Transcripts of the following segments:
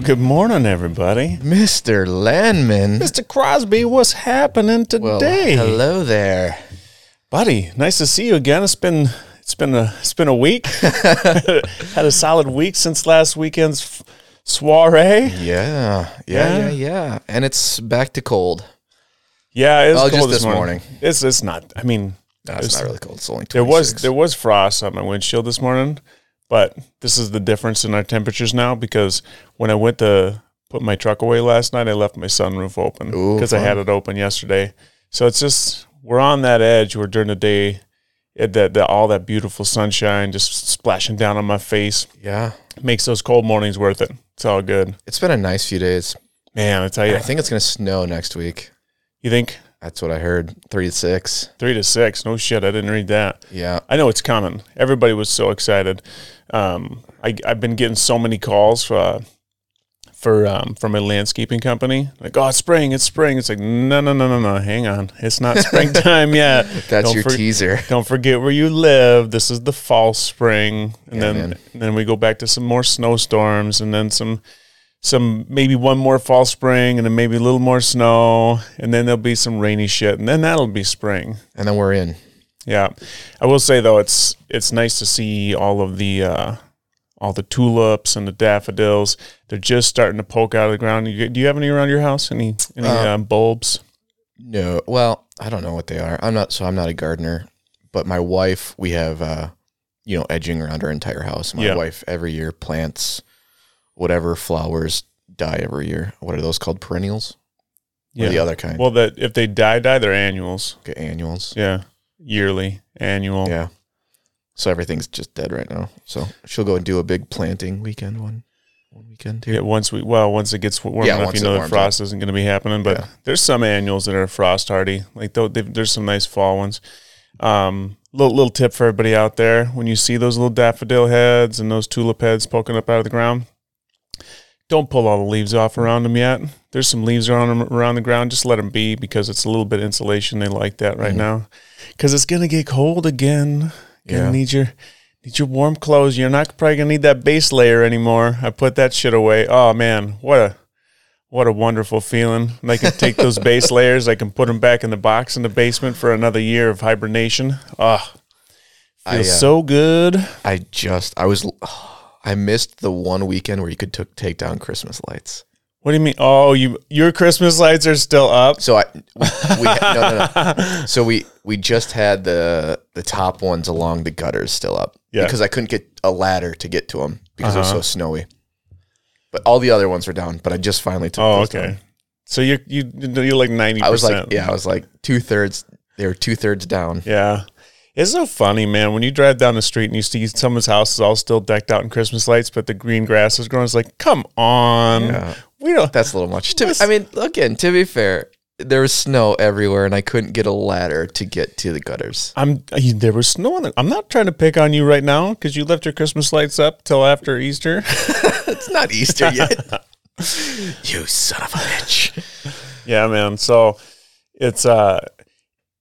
Well, good morning, everybody. Mr. Landman. Mr. Crosby, what's happening Well, today? hello there. buddy. Nice to see you again. It's been it's been a it's been a week. Had a solid week since last weekend's f- soiree. Yeah, yeah, Yeah? yeah, yeah. And it's back to cold. Yeah, it's Oh, cold just this morning. It's it's not. I mean, No, it's not really cold. It's only 26. there was there was frost on my windshield this morning, but this is the difference in our temperatures now because when I went to put my truck away last night, I left my sunroof open because I had it open yesterday. So it's just we're on that edge where during the day, it, that that all that beautiful sunshine just splashing down on my face Yeah. makes those cold mornings worth it. It's all good, It's been a nice few days. man. I tell you, I think it's going to snow next week. you think That's what I heard. Three to six. three to six? No shit, I didn't read that. Yeah. I know it's coming. Everybody was so excited. Um, I, I've been getting so many calls for uh, for um, from a landscaping company. Like, oh, it's spring, it's spring. It's like, no, no, no, no, no. Hang on, it's not springtime yet. That's Don't your for- teaser. Don't forget where you live. This is the fall spring, and Yeah, then and then we go back to some more snowstorms, and then some some maybe one more fall spring, and then maybe a little more snow, and then there'll be some rainy shit, and then that'll be spring. And then we're in. Yeah, I will say though, it's it's nice to see all of the uh, all the tulips and the daffodils. They're just starting to poke out of the ground. You, do you have any around your house? Any any Uh, uh, bulbs? No. Well, I don't know what they are. I'm not, so I'm not a gardener. But my wife, we have, uh, you know, edging around our entire house. My Yeah. wife every year plants whatever flowers die every year. What are those called? Perennials? Yeah. Or the other kind? Well, that if they die, die, they're annuals. Okay, annuals. Yeah, yearly, annual. Yeah. So everything's just dead right now. So she'll go and do a big planting weekend one one weekend too. Yeah, once we well, once it gets warm Yeah, enough, you know the frost isn't going to be happening. But Yeah. there's some annuals that are frost hardy. Like though, there's some nice fall ones. Um, little little tip for everybody out there: when you see those little daffodil heads and those tulip heads poking up out of the ground, don't pull all the leaves off around them yet. There's some leaves around them around the ground. Just let them be because it's a little bit insulation. They like that right Mhm. now because it's gonna get cold again. Gonna Yeah. need your need your warm clothes. You're not probably gonna need that base layer anymore. I put that shit away. Oh man, what a what a wonderful feeling. And I can take those base layers. I can put them back in the box in the basement for another year of hibernation. Oh, I, feels uh, so good. I just I was I missed the one weekend where you could took take down Christmas lights. What do you mean? Oh, you your Christmas lights are still up. So I we, we no, no, no. So we we just had the the top ones along the gutters still up Yeah. because I couldn't get a ladder to get to them because it was Uh-huh. so snowy. But all the other ones were down. But I just finally took. Oh, those okay. down. So you're you you're like ninety. I was like, yeah, I was like two thirds. They were two thirds down. Yeah. It's so funny, man. When you drive down the street and you see someone's house is all still decked out in Christmas lights, but the green grass is growing. It's like, come on. Yeah. We don't. That's a little much. To, I mean, again, to be fair, there was snow everywhere, and I couldn't get a ladder to get to the gutters. I'm. There was snow on it. I'm not trying to pick on you right now because you left your Christmas lights up till after Easter. it's not Easter yet. you son of a bitch. yeah, man. So it's uh,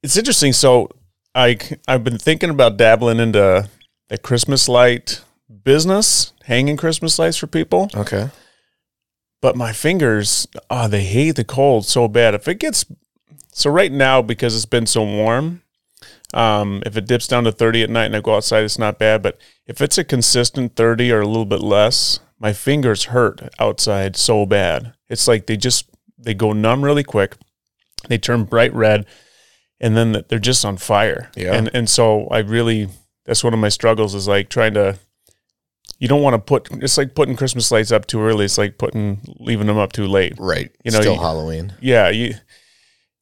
it's interesting. So I I've been thinking about dabbling into the Christmas light business, hanging Christmas lights for people. Okay. but my fingers, oh, they hate the cold so bad. If it gets so right now because it's been so warm, um, if it dips down to 30 at night and I go outside, it's not bad. But if it's a consistent 30 or a little bit less, my fingers hurt outside so bad. It's like they just they go numb really quick. They turn bright red, and then they're just on fire. Yeah. And and so I really that's one of my struggles is like trying to you don't want to put it's like putting Christmas lights up too early. It's like putting leaving them up too late. Right. You know, Still you- Halloween. Yeah, you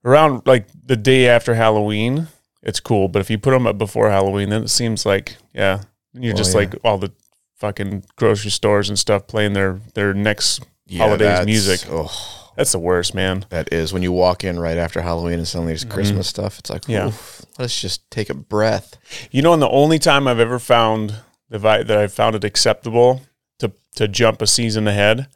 around like the day after Halloween, it's cool. But if you put them up before Halloween, then it seems like yeah, you're Well, just yeah. like all the fucking grocery stores and stuff playing their their next. Yeah, Holidays music. Oh, That's the worst, man. that is when you walk in right after Halloween and suddenly there's Christmas stuff. It's like, Mm-hmm. Yeah. oof, let's just take a breath. You know, and the only time I've ever found the vi- that I've found it acceptable to to jump a season ahead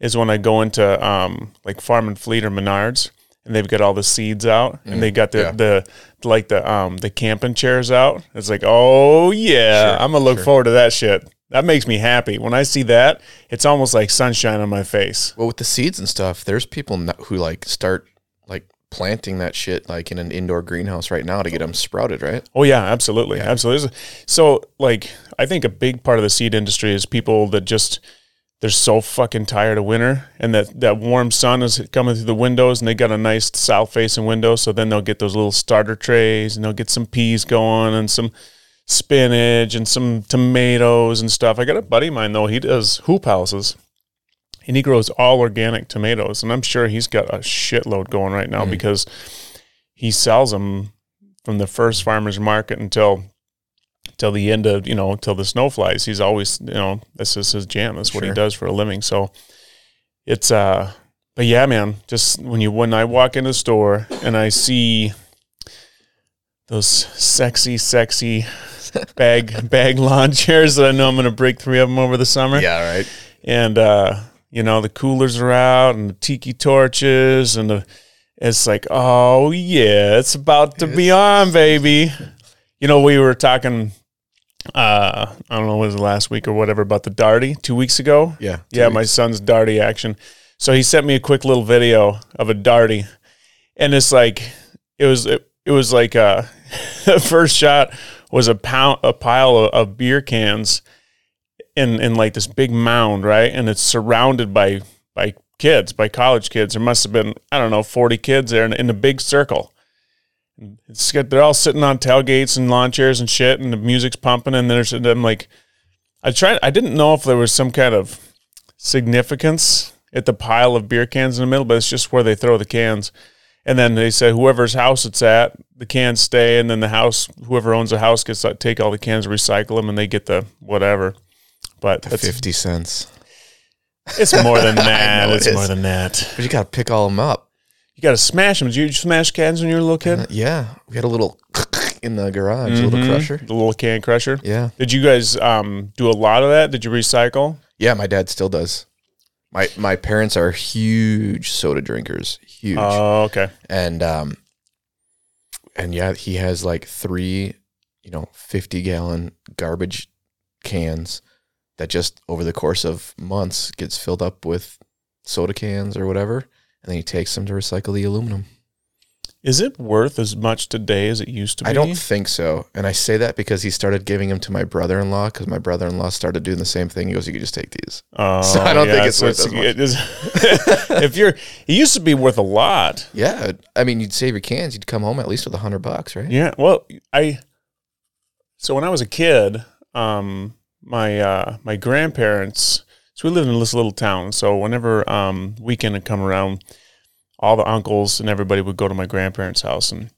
is when I go into um like Farm and Fleet or Menards and they've got all the seeds out and they got the, yeah. the like the um the camping chairs out. It's like, oh yeah, Sure, I'm gonna look sure. forward to that shit. That makes me happy. When I see that, it's almost like sunshine on my face. Well, with the seeds and stuff, there's people who like start like planting that shit like in an indoor greenhouse right now to get them sprouted, right? Oh yeah, absolutely, absolutely. So like, I think a big part of the seed industry is people that just they're so fucking tired of winter, and that that warm sun is coming through the windows, and they got a nice south facing window. So then they'll get those little starter trays, and they'll get some peas going, and some spinach, and some tomatoes and stuff. I got a buddy of mine though; he does hoop houses. And he grows all organic tomatoes, and I'm sure he's got a shitload going right now because he sells them from the first farmers market until till the end of you know till the snow flies. He's always you know this is his jam. That's what he does for a living. So it's uh but yeah man just when you when i walk in the store and i see those sexy sexy bag bag lawn chairs that i know i'm gonna break three of them over the summer. Yeah, right. and uh, you know the coolers are out and the tiki torches and the it's like oh yeah it's about to be on baby. You know we were talking uh i don't know was it last week or whatever about the darty two weeks ago? Yeah. yeah my son's darty action. So he sent me a quick little video of a darty. And it's like it was it, it was like uh the first shot was a pound a pile of, of beer cans in in like this big mound, right? And it's surrounded by by kids, by college kids. There must have been I don't know forty kids there in, in a big circle. They're all sitting on tailgates and lawn chairs and shit, and the music's pumping. And there's I'm like, I tried. I didn't know if there was some kind of significance at the pile of beer cans in the middle, but it's just where they throw the cans. And then they say whoever's house it's at, the cans stay, and then the house, whoever owns the house, gets to take all the cans, recycle them, and they get the whatever. But The 50 cents. it's more than that. know it it's more than that. But you got to pick all them up. You got to smash them. Did you smash cans when you were a little kid? Uh, yeah. We had a little in the garage, a little Mhm. crusher. The little can crusher. Yeah. Did you guys um, do a lot of that? Did you recycle? Yeah, my dad still does. My my parents are huge soda drinkers. Huge. Oh, okay. and um and yeah he has like three you know 50 gallon garbage cans that just over the course of months gets filled up with soda cans or whatever and then he takes them to recycle the aluminum Is it worth as much today as it used to be? i don't think so and i say that because he started giving them to my brother-in-law because my brother-in-law started doing the same thing he goes you could just take these Oh, So I don't think it's worth as much. it is- if you're, it used to be worth a lot. yeah i mean you'd save your cans you'd come home at least with a hundred bucks right Yeah. Well, I so when I was a kid, um, my uh, my grandparents. So we lived in this little town. So whenever um, weekend would come around, all the uncles and everybody would go to my grandparents' house and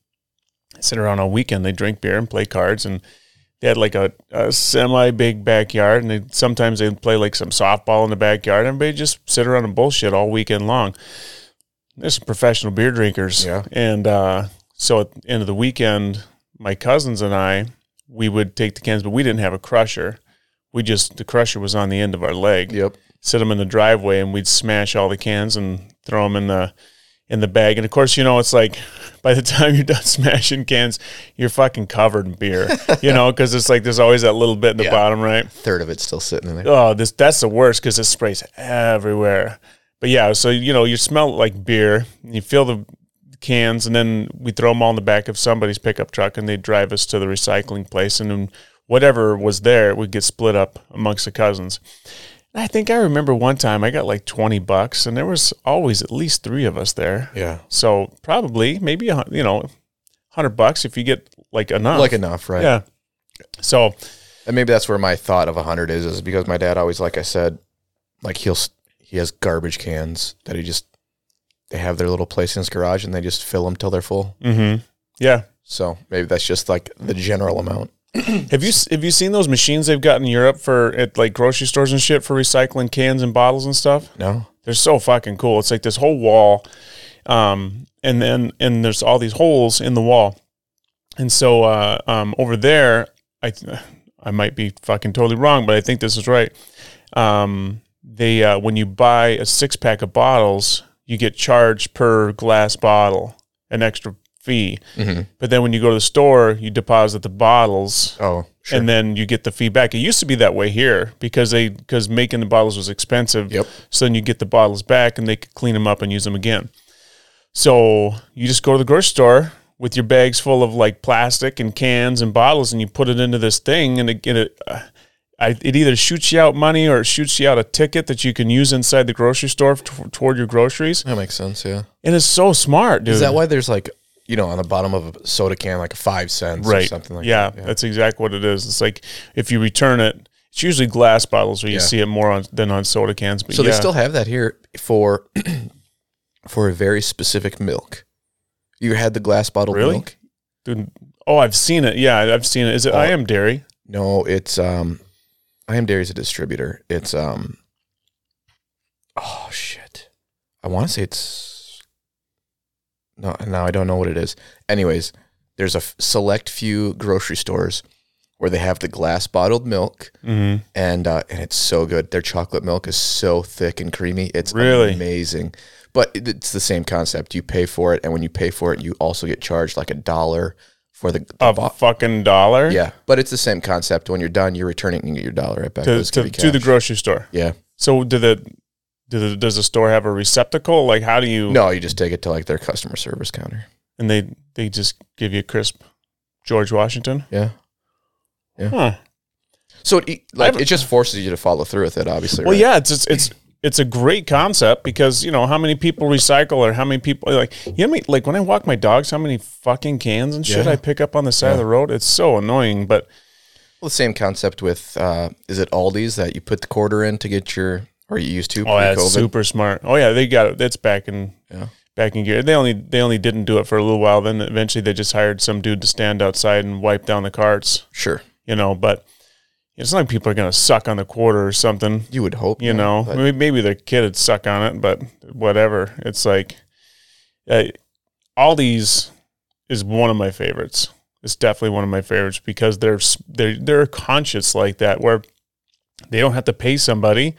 sit around all weekend. They drink beer and play cards, and they had like a, a semi big backyard. And they sometimes they'd play like some softball in the backyard. And everybody just sit around and bullshit all weekend long. There's some professional beer drinkers, Yeah. and uh, so at the end of the weekend, my cousins and I, we would take the cans, but we didn't have a crusher. We just the crusher was on the end of our leg. yep Sit them in the driveway, and we'd smash all the cans and throw them in the in the bag. And of course, you know, it's like by the time you're done smashing cans, you're fucking covered in beer. you know, because it's like there's always that little bit in the Yeah. bottom, right? third of it's still sitting in there Oh, this that's the worst because it sprays everywhere. But yeah, so you know, you smell like beer. You feel the cans, and then we throw them all in the back of somebody's pickup truck, and they drive us to the recycling place, and then whatever was there would get split up amongst the cousins. I think I remember one time I got like twenty bucks, and there was always at least three of us there. yeah So probably maybe a you know, hundred bucks if you get like enough. like enough right yeah. So And maybe that's where my thought of a hundred is, is because my dad always, like I said, like he'll he has garbage cans that he just they have their little place in his garage and they just fill them till they're full. mm-hmm. yeah, So maybe that's just like the general amount. Have you have you seen those machines they've got in Europe for at like grocery stores and shit for recycling cans and bottles and stuff? No, They're so fucking cool. It's like this whole wall, um, and then and there's all these holes in the wall, and so uh, um, over there, I I might be fucking totally wrong, but I think this is right. Um, they uh, when you buy a six pack of bottles, you get charged per glass bottle an extra fee. hmm But then when you go to the store, you deposit the bottles Oh, sure. and then you get the fee back. It used to be that way here because they because making the bottles was expensive. Yep. So then you get the bottles back and they could clean them up and use them again. So you just go to the grocery store with your bags full of like plastic and cans and bottles, and you put it into this thing, and it, it, uh, I, it either shoots you out money or it shoots you out a ticket that you can use inside the grocery store t- toward your groceries. that makes sense. Yeah. And it's so smart, dude. Is that why there's like you know on the bottom of a soda can like a five cents or right? something like yeah, that? Yeah, that's exactly what it is. It's like if you return it, it's usually glass bottles where you Yeah. see it more on than on soda cans. But So yeah. they still have that here for for a very specific milk. You had the glass bottle Really? milk? Dude, oh, I've seen it. Yeah, I've seen it. Is it? Oh. I am dairy. No, it's um I am Dairy's a distributor. It's um oh shit. I want to say it's no now I don't know what it is. Anyways, there's a f- select few grocery stores where they have the glass bottled milk Mm-hmm. and uh, and it's so good. Their chocolate milk is so thick and creamy. It's Really? amazing. But it- it's the same concept. You pay for it, and when you pay for it, you also get charged like a dollar for the, the A bo- fucking dollar. yeah. But it's the same concept. When you're done, you return it and you get your dollar right back. To, gonna to, the grocery store. Yeah. So do the, do the does the store have a receptacle? Like how do you? No, you just take it to like their customer service counter. And they they just give you a crisp George Washington. Yeah. Huh. So it, like it just forces you to follow through with it, obviously. Well, right? yeah, it's, it's it's it's a great concept because you know how many people recycle or how many people like you know I mean? like when I walk my dogs, how many fucking cans and shit Yeah. I pick up on the side of the road. It's so annoying, but Well, the same concept with uh, is it Aldi's that you put the quarter in to get your or you used to oh, that's super smart. Oh yeah, they got it. That's back in Yeah. back in gear. They only they only didn't do it for a little while. Then eventually they just hired some dude to stand outside and wipe down the carts. Sure, You know, but it's not like people are gonna suck on the quarter or something. you would hope. you not, know maybe, maybe their kid would suck on it but whatever it's like uh, aldi's is one of my favorites it's definitely one of my favorites because they're they're they're conscious like that where they don't have to pay somebody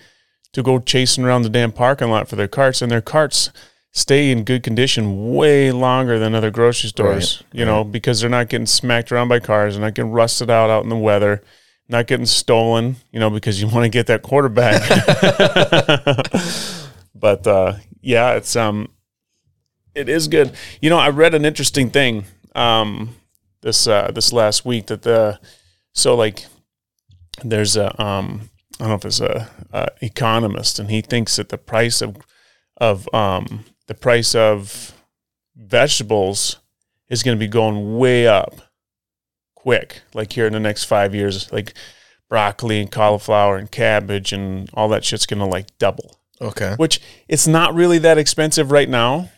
to go chasing around the damn parking lot for their carts and their carts stay in good condition way longer than other grocery stores you know because they're not getting smacked around by cars they're not getting rusted out out in the weather not getting stolen, you know, because you want to get that quarterback. but uh, yeah, it's um, it is good. You know, I read an interesting thing um, this uh, this last week that the so like there's a um, I don't know if it's a, a economist, and he thinks that the price of of um, the price of vegetables is going to be going way up quick, like here in the next five years, like broccoli and cauliflower and cabbage and all that shit's gonna like double. okay. Which it's not really that expensive right now.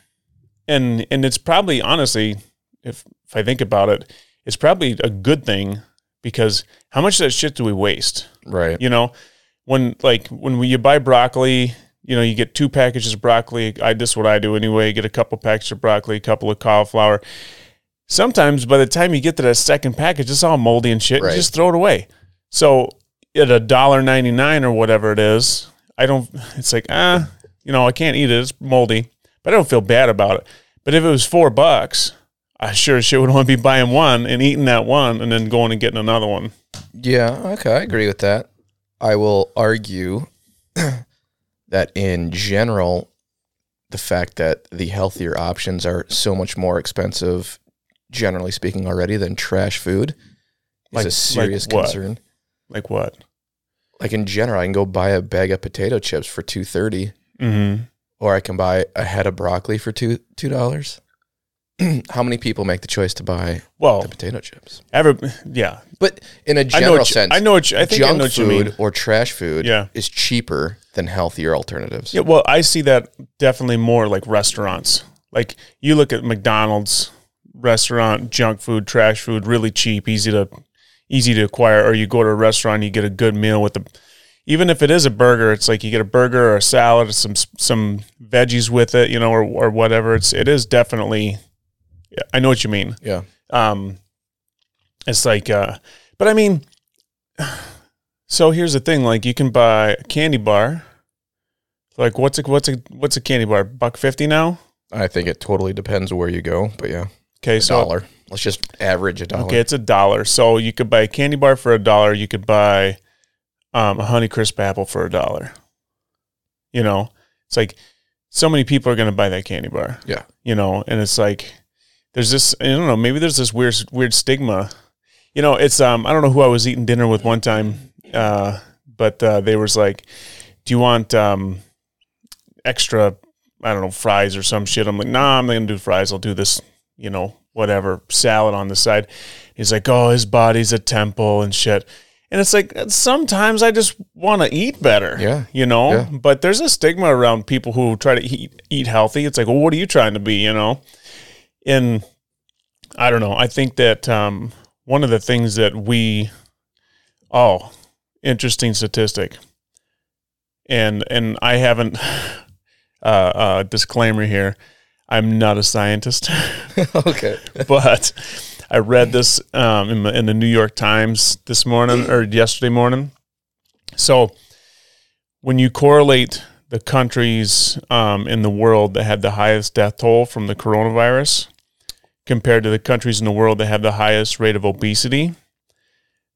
And and it's probably honestly, if if I think about it, it's probably a good thing because how much of that shit do we waste? Right. You know, when like when we, you buy broccoli, you know, you get two packages of broccoli. I this is what I do anyway. Get a couple packages of broccoli, a couple of cauliflower. Sometimes by the time you get to that second package, it's all moldy and shit. Right. You just throw it away. So at a dollar ninety nine or whatever it is, I don't. It's like ah, you know, I can't eat it. It's moldy, but I don't feel bad about it. But if it was four bucks, I sure as shit would only be buying one and eating that one, and then going and getting another one. Yeah. Okay. I agree with that. I will argue that in general, the fact that the healthier options are so much more expensive, generally speaking, already than trash food, is a serious what? concern. Like what? Like in general, I can go buy a bag of potato chips for two thirty, Mm-hmm. or I can buy a head of broccoli for two two dollars. How many people make the choice to buy Well, the potato chips? ever, yeah. But in a general what you, sense, I know what you, I think I junk know what you food mean. or trash food Yeah. is cheaper than healthier alternatives. Yeah, well, I see that definitely more like restaurants. Like you look at McDonald's restaurant, junk food, trash food, really cheap, easy to easy to acquire. Or you go to a restaurant, you get a good meal with the, even if it is a burger, it's like you get a burger or a salad, or some some veggies with it, you know, or or whatever. It's it is definitely. Yeah, I know what you mean. Yeah. Um, it's like, uh, but I mean, so here's the thing: like, you can buy a candy bar. Like, what's a what's a what's a candy bar? Buck fifty now. I think it totally depends where you go, but yeah. Okay, A so dollar. Let's just average a dollar. okay, it's a dollar. So you could buy a candy bar for a dollar. You could buy um, a Honey Crisp apple for a dollar. You know, it's like so many people are going to buy that candy bar. Yeah. You know, and it's like there's this. I don't know. Maybe there's this weird weird stigma. You know, it's um. I don't know who I was eating dinner with one time, uh, but uh, they was like, "Do you want um extra? I don't know fries or some shit." I'm like, "Nah, I'm not gonna do fries. I'll do this. You know, whatever salad on the side." He's like, "Oh, his body's a temple and shit." And it's like sometimes I just want to eat better. Yeah. You know, Yeah. but there's a stigma around people who try to eat, eat healthy. It's like, well, what are you trying to be? You know, and I don't know. I think that um, one of the things that we, oh, interesting statistic, and and I haven't. Uh, uh, disclaimer here: I'm not a scientist. okay. but I read this um, in, the, in the New York Times this morning or yesterday morning. So when you correlate the countries um, in the world that had the highest death toll from the coronavirus compared to the countries in the world that have the highest rate of obesity,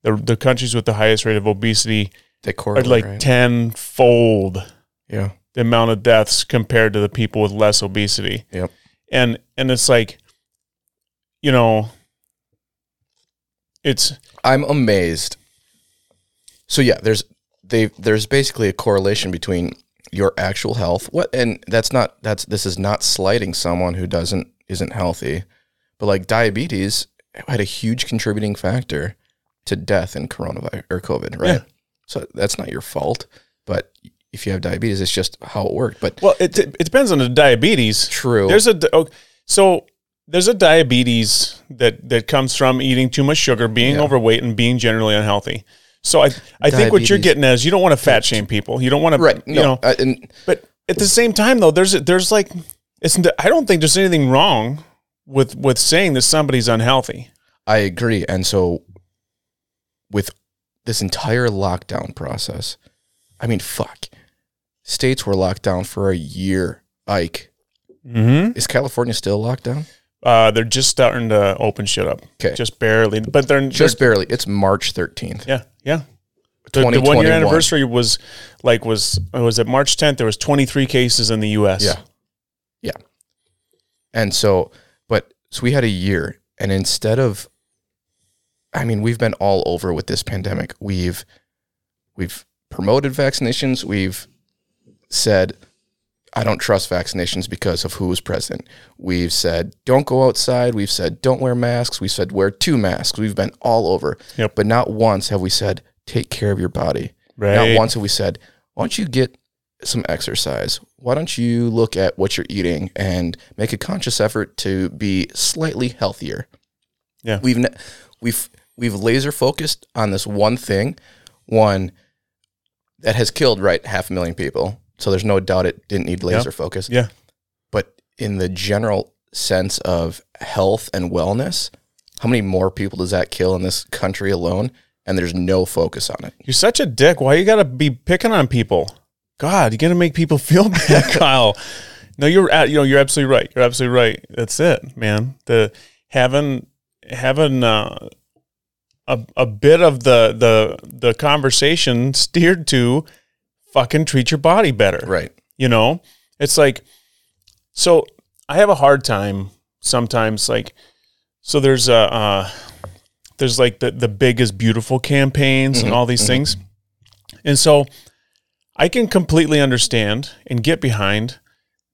the, the countries with the highest rate of obesity They are like right? tenfold yeah. the amount of deaths compared to the people with less obesity. Yep. And and it's like, you know, it's I'm amazed. So yeah, there's they there's basically a correlation between your actual health. What and that's not that's this is not slighting someone who doesn't isn't healthy, but like diabetes had a huge contributing factor to death in coronavirus or COVID, right? Yeah. So that's not your fault, but if you have diabetes, it's just how it worked. But well, it it depends on the diabetes. true, There's a so there's a diabetes that that comes from eating too much sugar, being Yeah. overweight, and being generally unhealthy. So I I think what you're getting is you don't want to fat shame people. You don't want to right? You know, uh, and But at the same time, though, there's there's like it's I don't think there's anything wrong with with saying that somebody's unhealthy. I agree. And so with this entire lockdown process, I mean, fuck. States were locked down for a year. Ike, Mm-hmm. is California still locked down? Uh, they're just starting to open shit up, Okay. just barely. But they're Just barely. It's March 13th. yeah, yeah. The, the one year anniversary was like was was it March 10th? There was 23 cases in the U.S. Yeah. Yeah. And so, so we had a year, and instead of, I mean, we've been all over with this pandemic. We've, we've promoted vaccinations. We've said, I don't trust vaccinations because of who's was president. We've said, don't go outside. We've said, don't wear masks. We've said, wear two masks. We've been all over. Yep. But not once have we said, take care of your body. right. Not once have we said, why don't you get some exercise? Why don't you look at what you're eating and make a conscious effort to be slightly healthier? Yeah. We've ne- we've we've laser focused on this one thing, one that has killed right half a million people. So there's no doubt it didn't need laser focus. Yeah. But in the general sense of health and wellness, how many more people does that kill in this country alone? And there's no focus on it. You're such a dick. Why you got to be picking on people? God, you're gonna make people feel bad, Kyle. No, you're at, you know you're absolutely right. You're absolutely right. That's it, man. The having having uh, a a bit of the the the conversation steered to fucking treat your body better. Right. You know, it's like, so I have a hard time sometimes. Like, so there's a, uh, there's like the the big is beautiful campaigns and Mhm, all these mhm. things, and so I can completely understand and get behind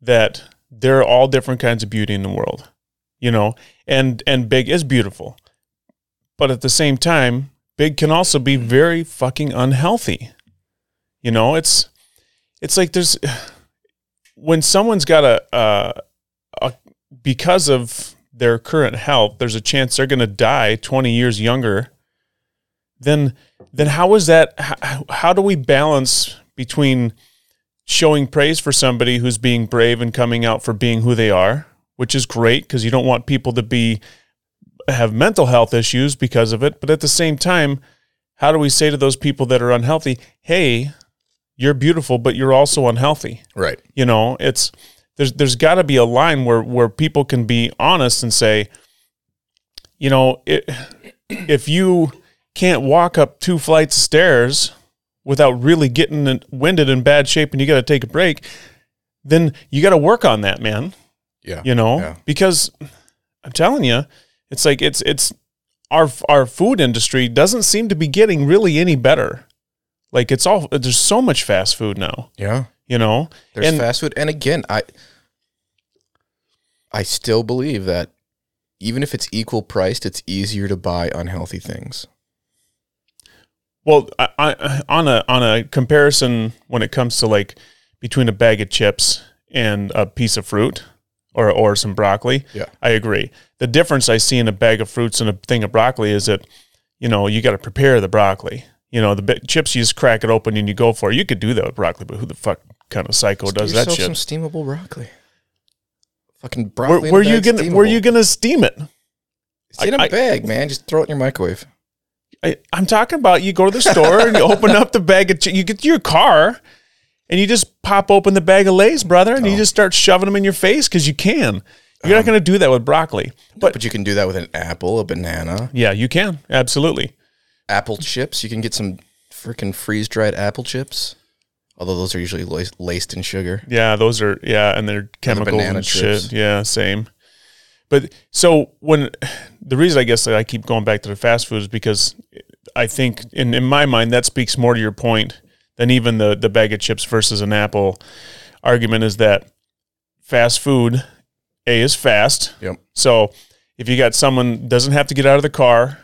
that there are all different kinds of beauty in the world, you know, and and big is beautiful, but at the same time, big can also be very fucking unhealthy. You know, it's it's like there's when someone's got a, a, a because of their current health, there's a chance they're going to die 20 years younger. Then, then how is that? How, how do we balance between showing praise for somebody who's being brave and coming out for being who they are, which is great because you don't want people to be have mental health issues because of it, but at the same time, how do we say to those people that are unhealthy, "Hey, you're beautiful, but you're also unhealthy"? Right. You know, it's there's there's got to be a line where where people can be honest and say, you know, it, if you can't walk up two flights of stairs without really getting winded in bad shape and you got to take a break, then you got to work on that, man. Yeah. You know, Yeah. because I'm telling you, it's like it's it's our our food industry doesn't seem to be getting really any better. Like it's all there's so much fast food now, Yeah. you know. There's And- fast food, and again, I I still believe that even if it's equal priced, it's easier to buy unhealthy things. Well, I, I, on a on a comparison when it comes to like between a bag of chips and a piece of fruit or or some broccoli, Yeah. I agree. The difference I see in a bag of fruits and a thing of broccoli is that you know you got to prepare the broccoli. You know the chips you just crack it open and you go for it. You could do that with broccoli, but who the fuck kind of psycho Just does that shit? Some steamable broccoli. Fucking Where, broccoli. where a you gonna where steamable. you gonna steam it? It's in a I- bag, man. Just throw it in your microwave. I, I'm talking about you go to the store and you open up the bag of chi- you get to your car and you just pop open the bag of Lay's, brother, and you Oh. just start shoving them in your face because you can. You're not um, going to do that with broccoli, but But you can do that with an apple, a banana, yeah, you can absolutely. apple chips. You can get some freaking freeze dried apple chips. Although those are usually laced, in sugar. Yeah, those are yeah, and they're chemicals banana and chips. shit. Yeah, same. But so when the reason I guess that I keep going back to the fast food is because I think in, in my mind that speaks more to your point than even the the bag of chips versus an apple argument is that fast food a is fast. Yep. So if you got someone doesn't have to get out of the car,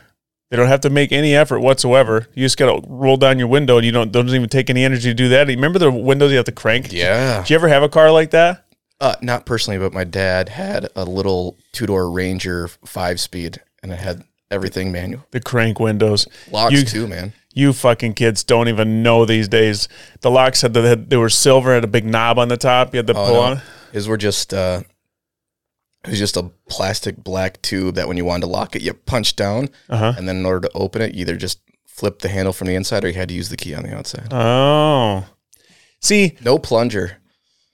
they don't have to make any effort whatsoever. You just got to roll down your window and you don't doesn't even take any energy to do that. Remember the windows you have to crank? Yeah. Do you ever have a car like that? Uh, not personally, but my dad had a little two door Ranger five speed, and it had everything manual. The crank windows. Locks You- too, man. You fucking kids don't even know these days. The locks had the had, they were silver, had a big knob on the top. You had to Oh, pull no. on. His were just uh, it was just a plastic black tube that when you wanted to lock it, you punched down, Uh-huh. and then in order to open it, you either just flip the handle from the inside or you had to use the key on the outside. Oh, see, No plunger.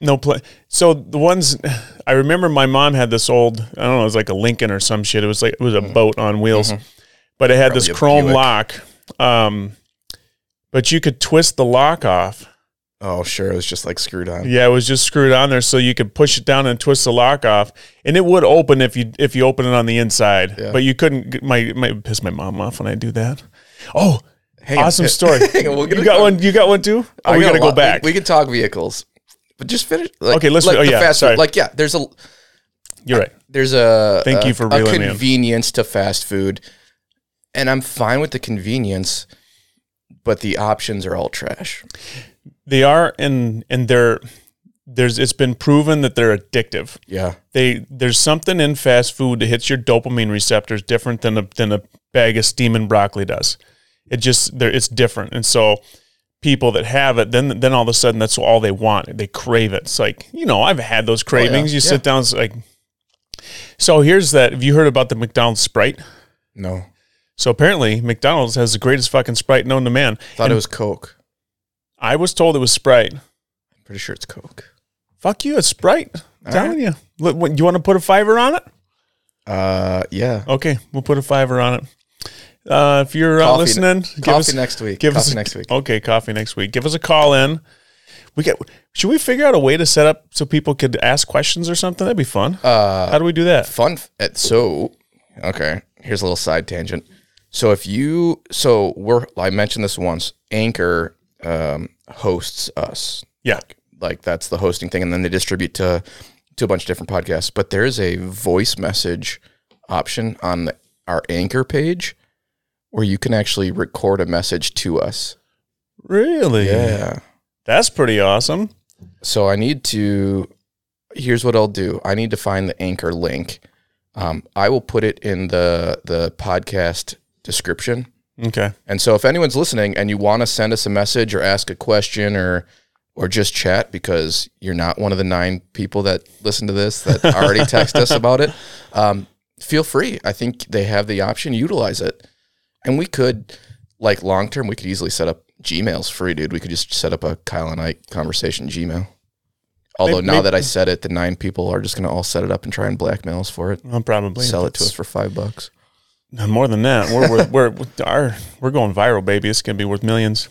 No play. So the ones I remember, my mom had this old. I don't know, it was like a Lincoln or some shit. It was like it was a boat on wheels, but it had this Mm-hmm. Probably a chrome Buick. lock. Um, but you could twist the lock off. Oh, sure. It was just like screwed on. Yeah, it was just screwed on there, so you could push it down and twist the lock off, and it would open if you if you open it on the inside. Yeah. But you couldn't. My might piss my mom off when I do that. Oh, Hang on. awesome story! We'll you got one. You got one too. Oh, we got got to go back. We, we can talk vehicles, but just finish. Like, Okay, let's- Like oh, yeah, fast sorry. food. Like yeah, there's a You're right. there's a Thank a- you for a convenience to fast food, and I'm fine with the convenience, but the options are all trash. They are, and and they're there's. It's been proven that they're addictive. Yeah, They there's something in fast food that hits your dopamine receptors different than a than a bag of steaming broccoli does. It just there it's different, and so people that have it, then then all of a sudden that's all they want. They crave it. It's like you know I've had those cravings. you Oh, yeah. sit down, it's like. So here's that. Have you heard about the McDonald's Sprite? no, So apparently McDonald's has the greatest fucking Sprite known to man. thought it was Coke. I was told it was Sprite. I'm pretty sure it's Coke. Fuck you, it's Sprite. I'm telling you. Look, what, you want to put a fiver on it? Uh, yeah. Okay, we'll put a fiver on it. Uh, if you're uh, Coffee- listening, give Coffee us next week. give Coffee us a- next week. Okay, coffee next week. Give us a call in. We get. Should we figure out a way to set up so people could ask questions or something? That'd be fun. Uh, How do we do that? fun. at- So, okay, here's a little side tangent. So if you, so we're, I mentioned this once. Anchor um, hosts us. Yeah. Like that's the hosting thing, and then they distribute to to a bunch of different podcasts. But there's a voice message option on the, our Anchor page where you can actually record a message to us. Really? Yeah. That's pretty awesome. So I need to. Here's what I'll do. I need to find the anchor link. Um, I will put it in the the podcast description. Okay. And so if anyone's listening and you want to send us a message or ask a question or or just chat because you're not one of the nine people that listen to this that already text us about it, um, feel free. I think they have the option. Utilize it, and we could like long term. We could easily set up Gmails free, dude. We could just set up a Kyle and I conversation Gmail. Although Maybe- now maybe- that I said it, the nine people are just going to all set it up and try and blackmail us for it. Well, probably Sell it to us for five bucks. more than that. We're we're, we're our we're going viral, baby. It's gonna be worth millions.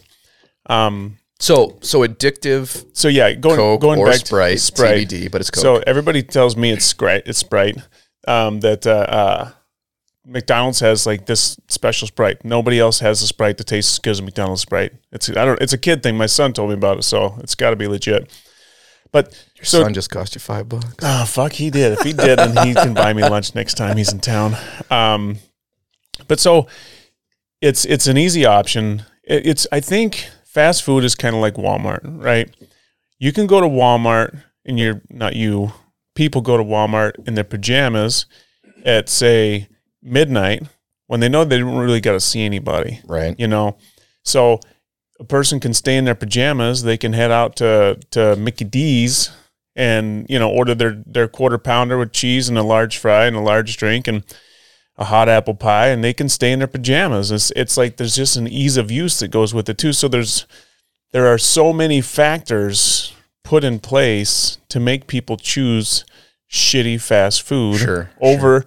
Um. So so addictive So yeah, going Coke going back to Sprite, Sprite. TBD, but it's Coke. So everybody tells me it's Sprite. It's Sprite. Um, that uh, uh, McDonald's has like this special Sprite. Nobody else has a Sprite that tastes as good as McDonald's Sprite. It's I don't. It's a kid thing. My son told me about it, so it's got to be legit. But Your so son just cost you five bucks. Oh fuck, he did. If he did, then he can buy me lunch next time he's in town. Um, but so it's it's an easy option. It, it's I think fast food is kind of like Walmart, right? You can go to Walmart and you're not you. People go to Walmart in their pajamas at say midnight when they know they don't really got to see anybody Right. you know? So a person can stay in their pajamas they can head out to to mickey d's and you know order their their quarter pounder with cheese and a large fry and a large drink and a hot apple pie and they can stay in their pajamas. It's, it's like there's just an ease of use that goes with it too. So there's there are so many factors put in place to make people choose shitty fast food Sure, over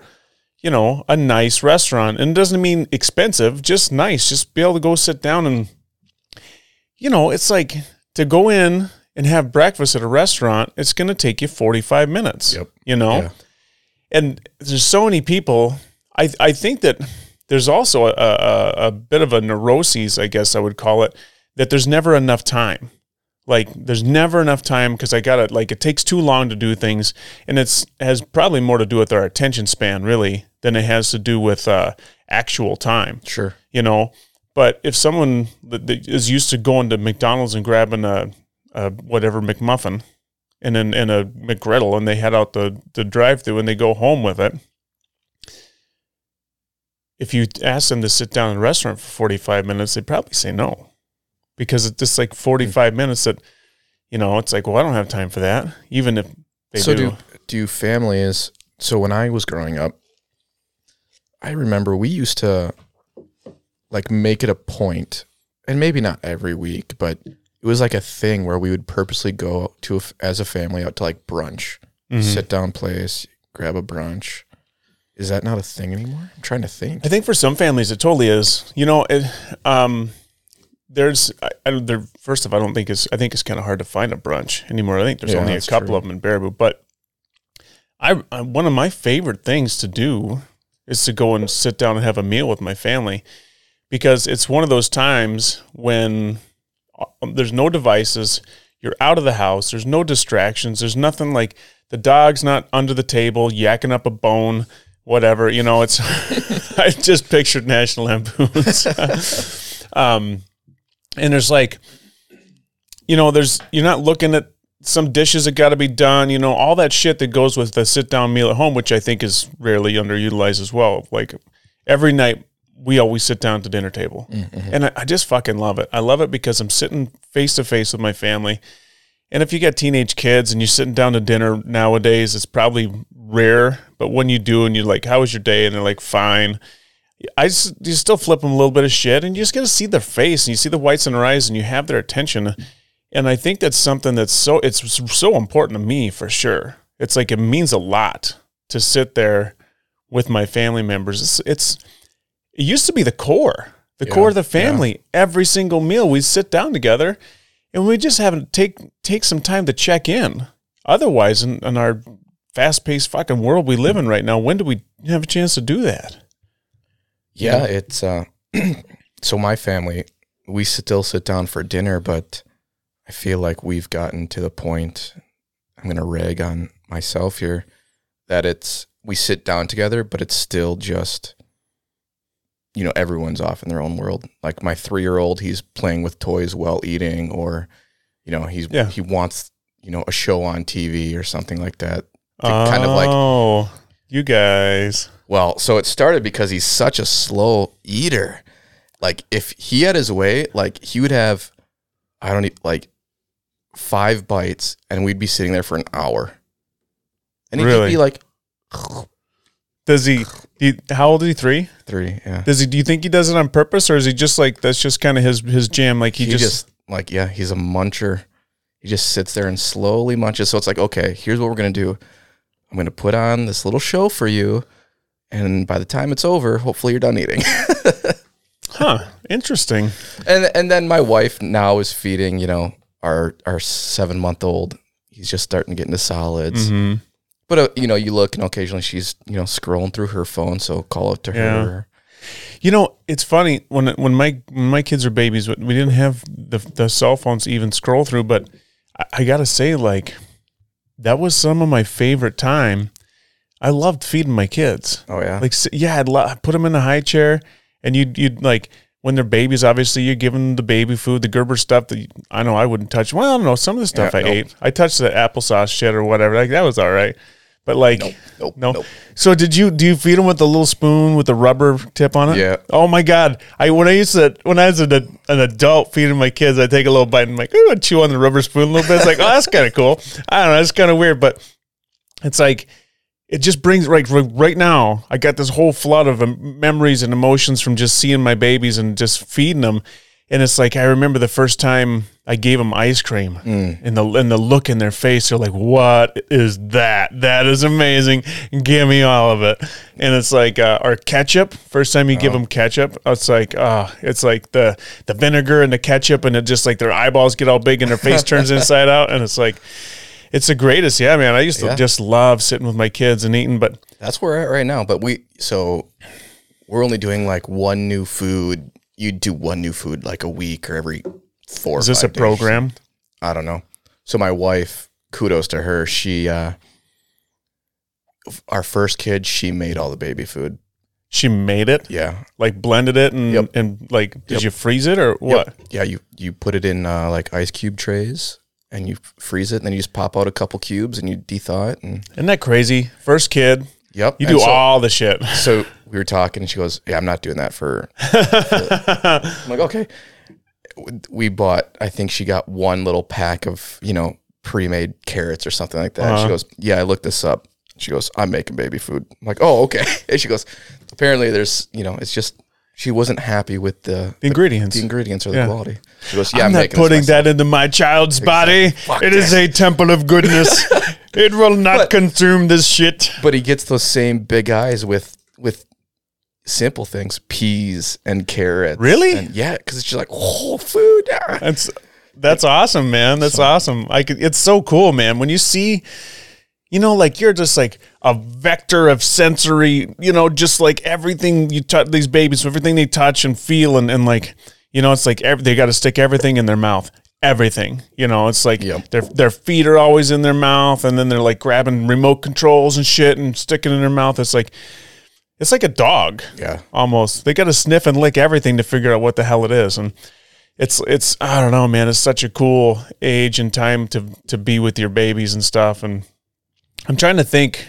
you know, a nice restaurant. And it doesn't mean expensive, just nice. Just be able to go sit down and, you know, it's like to go in and have breakfast at a restaurant, it's going to take you 45 minutes, Yep. you know? Yeah. And there's so many people. I, I think that there's also a, a, a bit of a neuroses, I guess I would call it, that there's never enough time like there's never enough time because i gotta like it takes too long to do things and it's has probably more to do with our attention span really than it has to do with uh, actual time. Sure. you know but if someone that, is used to going to mcdonald's and grabbing a, a whatever mcmuffin and then and a mcgriddle and they head out the, the drive through and they go home with it if you ask them to sit down in a restaurant for 45 minutes they'd probably say no. Because it's just like 45 minutes that you know it's like well i don't have time for that even if they so do, do do families so when I was growing up, I remember we used to like make it a point, and maybe not every week, but it was like a thing where we would purposely go to as a family out to like brunch, Mhm. sit down place, grab a brunch. Is that not a thing anymore? I'm trying to think. I think for some families it totally is. You know, it, um, there's I, I, there. First of all, I don't think it's. I think it's kind of hard to find a brunch anymore. I think there's Yeah, only a couple true. of them in Baraboo. But I, I one of my favorite things to do is to go and sit down and have a meal with my family because it's one of those times when uh, there's no devices. You're out of the house. There's no distractions. There's nothing like the dog's not under the table yakking up a bone, whatever. You know, it's. I just pictured National Lampoons. um, and there's like, you know, there's you're not looking at some dishes that got to be done. You know, all that shit that goes with the sit down meal at home, which I think is rarely underutilized as well. Like every night we always sit down to dinner table, mm, mm-hmm. and I, I just fucking love it. I love it because I'm sitting face to face with my family. And if you got teenage kids and you're sitting down to dinner nowadays, it's probably rare. But when you do, and you're like, "How was your day?" and they're like, "Fine," I just you still flip them a little bit of shit, and you just get to see their face and you see the whites in their eyes, and you have their attention. And I think that's something that's so it's so important to me for sure. It's like it means a lot to sit there with my family members. It's, it's it used to be the core, the Yeah, core of the family. Every single meal we sit down together, and we just haven't take take some time to check in. Otherwise, in, in our fast paced fucking world we live in right now, when do we have a chance to do that? Yeah, it's uh so my family we still sit down for dinner, but I feel like we've gotten to the point I'm going to rag on myself here that it's we sit down together, but it's still just you know, everyone's off in their own world. Like my 3-year-old, he's playing with toys while eating or you know, he's Yeah. he wants, you know, a show on TV or something like that. To kind of like oh, you guys. well, so it started because he's such a slow eater. Like if he had his way, like he would have, I don't need like five bites, and we'd be sitting there for an hour, and he'd Really? be like Does he? You, how old is he? Three. three. Yeah, Does he? Do you think he does it on purpose, or is he just like that's just kind of his his jam? Like he, he, just, just, like yeah, he's a muncher. He just sits there and slowly munches. So it's like okay, here's what we're gonna do. I'm gonna put on this little show for you, and by the time it's over, hopefully you're done eating. Huh. Interesting. and and then my wife now is feeding, you know, our our seven month old. He's just starting to get into solids. hmm But uh, you know, you look and occasionally she's you know scrolling through her phone, so call out to Yeah. her. You know, it's funny when when my when my kids were babies, we didn't have the the cell phones to even scroll through. But I, I gotta say, like, that was some of my favorite time. I loved feeding my kids. Oh yeah, Like, yeah, I'd lo- put them in a high chair, and you'd you'd like when they're babies. Obviously, you're giving them the baby food, the Gerber stuff that you- I know I wouldn't touch. Well, I don't know some of the stuff Yeah, I nope. ate. I touched the applesauce shit or whatever. Like that was all right. But like, nope, nope, no. nope. So did you do you feed them with a little spoon with a rubber tip on it? Yeah. Oh my god! I when I used to when I was an, an adult feeding my kids, I take a little bite and I'm like, ooh, I chew on the rubber spoon a little bit. It's like, oh, that's kind of cool. I don't know, it's kind of weird, but it's like it just brings like right, right now. I got this whole flood of memories and emotions from just seeing my babies and just feeding them. And it's like I remember the first time I gave them ice cream, and the and the look in their face. They're like, "What is that? That is amazing! Give me all of it." And it's like uh, our ketchup. First time you give them ketchup, it's like, uh, it's like the the vinegar and the ketchup, and it just like their eyeballs get all big and their face turns inside out, and it's like, it's the greatest. Yeah, man. I used to Yeah. just love sitting with my kids and eating, but That's where we're at right now. But we so we're only doing like one new food. You'd do one new food like a week or every four. is this a days. program? I don't know. So my wife, kudos to her. She, uh, our first kid, she made all the baby food. She made it, Yeah, like blended it, and Yep. and like, did Yep. you freeze it or what? Yep. Yeah, you you put it in uh, like ice cube trays and you freeze it, and then you just pop out a couple cubes and you de-thaw it. And Isn't that crazy? First kid, yep, you do so, all the shit. So we were talking, and she goes, "Yeah, I'm not doing that for." I'm like, okay. We bought. I think she got one little pack of you know pre-made carrots or something like that. She Uh-huh. goes, "Yeah, I looked this up." She goes, "I'm making baby food." I'm like, "Oh, okay." And she goes, "Apparently, there's you know, it's just." She wasn't happy with the The ingredients. the ingredients or the Yeah. quality. She goes, "Yeah, I'm, I'm not putting that into my child's body. It is a temple of goodness. it will not But- consume this shit. But he gets those same big eyes with with simple things, peas and carrots. Really? And yeah, because it's just like whole food. ah. That's that's awesome, man. That's awesome. I could, it's so cool, man. When you see, you know, like you're just like a vector of sensory, you know, just like everything you touch these babies, everything they touch and feel, and, and like, you know, it's like every, they got to stick everything in their mouth. Everything, you know, it's like Yep. their their feet are always in their mouth, and then they're like grabbing remote controls and shit and sticking in their mouth. It's like, it's like a dog Yeah. almost. They got to sniff and lick everything to figure out what the hell it is, and it's it's I don't know, man. It's such a cool age and time to to be with your babies and stuff. And I'm trying to think.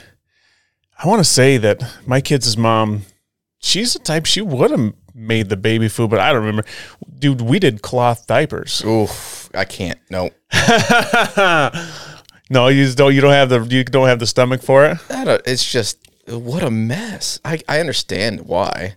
I want to say that my kids' mom, she's the type she would have made the baby food, but I don't remember. Dude, we did cloth diapers. Oof, I can't. No, no, you don't. You don't have the you don't have the stomach for it. I don't- uh, it's just what a mess. I I understand why.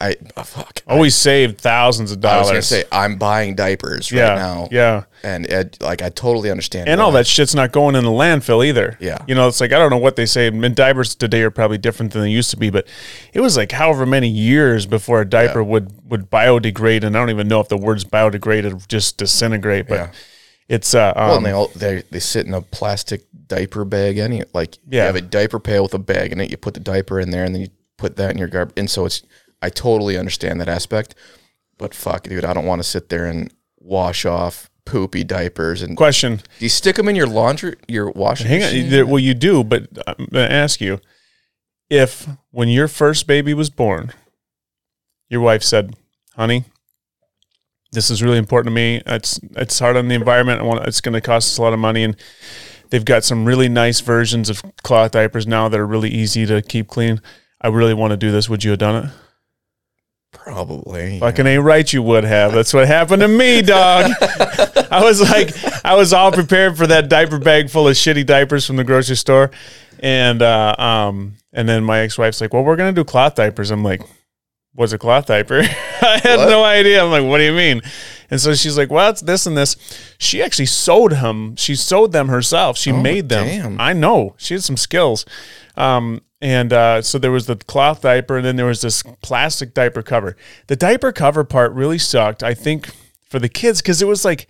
I oh, fuck. Always saved thousands of dollars. I was gonna say I'm buying diapers right now, yeah. and it, like I totally understand. and all that shit's not going in the landfill either. Yeah. You know, it's like I don't know what they say. And diapers today are probably different than they used to be, but it was like however many years before a diaper would would biodegrade, and I don't even know if the words biodegrade or just disintegrate, but Yeah. it's uh um, Well, and they all they they sit in a plastic diaper bag. Any like Yeah. you have a diaper pail with a bag in it. You put the diaper in there, and then you put that in your garbage. And so it's I totally understand that aspect, but fuck, dude, I don't want to sit there and wash off poopy diapers. And question. do you stick them in your laundry, your washing Hang on, machine? there- well you do, but I'm gonna ask you if when your first baby was born, your wife said, "Honey." This is really important to me. It's it's hard on the environment. I want it's going to cost us a lot of money, and they've got some really nice versions of cloth diapers now that are really easy to keep clean. I really want to do this. Would you have done it? Probably. Fucking ain't right. You would have. That's what happened to me, dog. I was like, I was all prepared for that diaper bag full of shitty diapers from the grocery store, and uh, um, and then my ex wife's like, "Well, we're gonna do cloth diapers." I'm like, "What's a cloth diaper?" I had What? no idea. I'm like, "What do you mean?" And so she's like, "Well, it's this and this." She actually sewed them. She sewed them herself. She Oh, made them. damn. I know. She had some skills. Um, and uh, so there was the cloth diaper, and then there was this plastic diaper cover. The diaper cover part really sucked. I think for the kids because it was like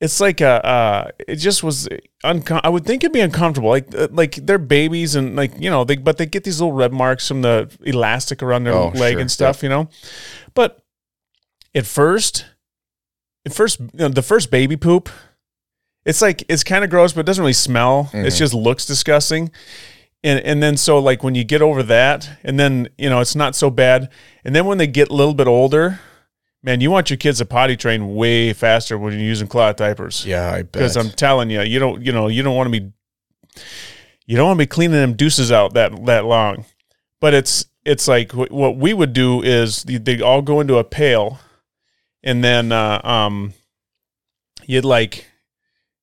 it's like a uh, it just was uncom- I would think it'd be uncomfortable like uh, like they're babies and like you know they but they get these little red marks from the elastic around their Oh, leg sure. and stuff you know but at first at first you know, the first baby poop it's like it's kind of gross but it doesn't really smell it Mhm. just looks disgusting and and then so like when you get over that and then you know it's not so bad and then when they get a little bit older man you want your kids to potty train way faster when you're using cloth diapers Yeah, I bet. because I'm telling you, you don't, you know, you don't want to be, you don't want to be cleaning them deuces out that that long. But it's it's like wh- what we would do is they- they all go into a pail, and then uh, um, you'd like,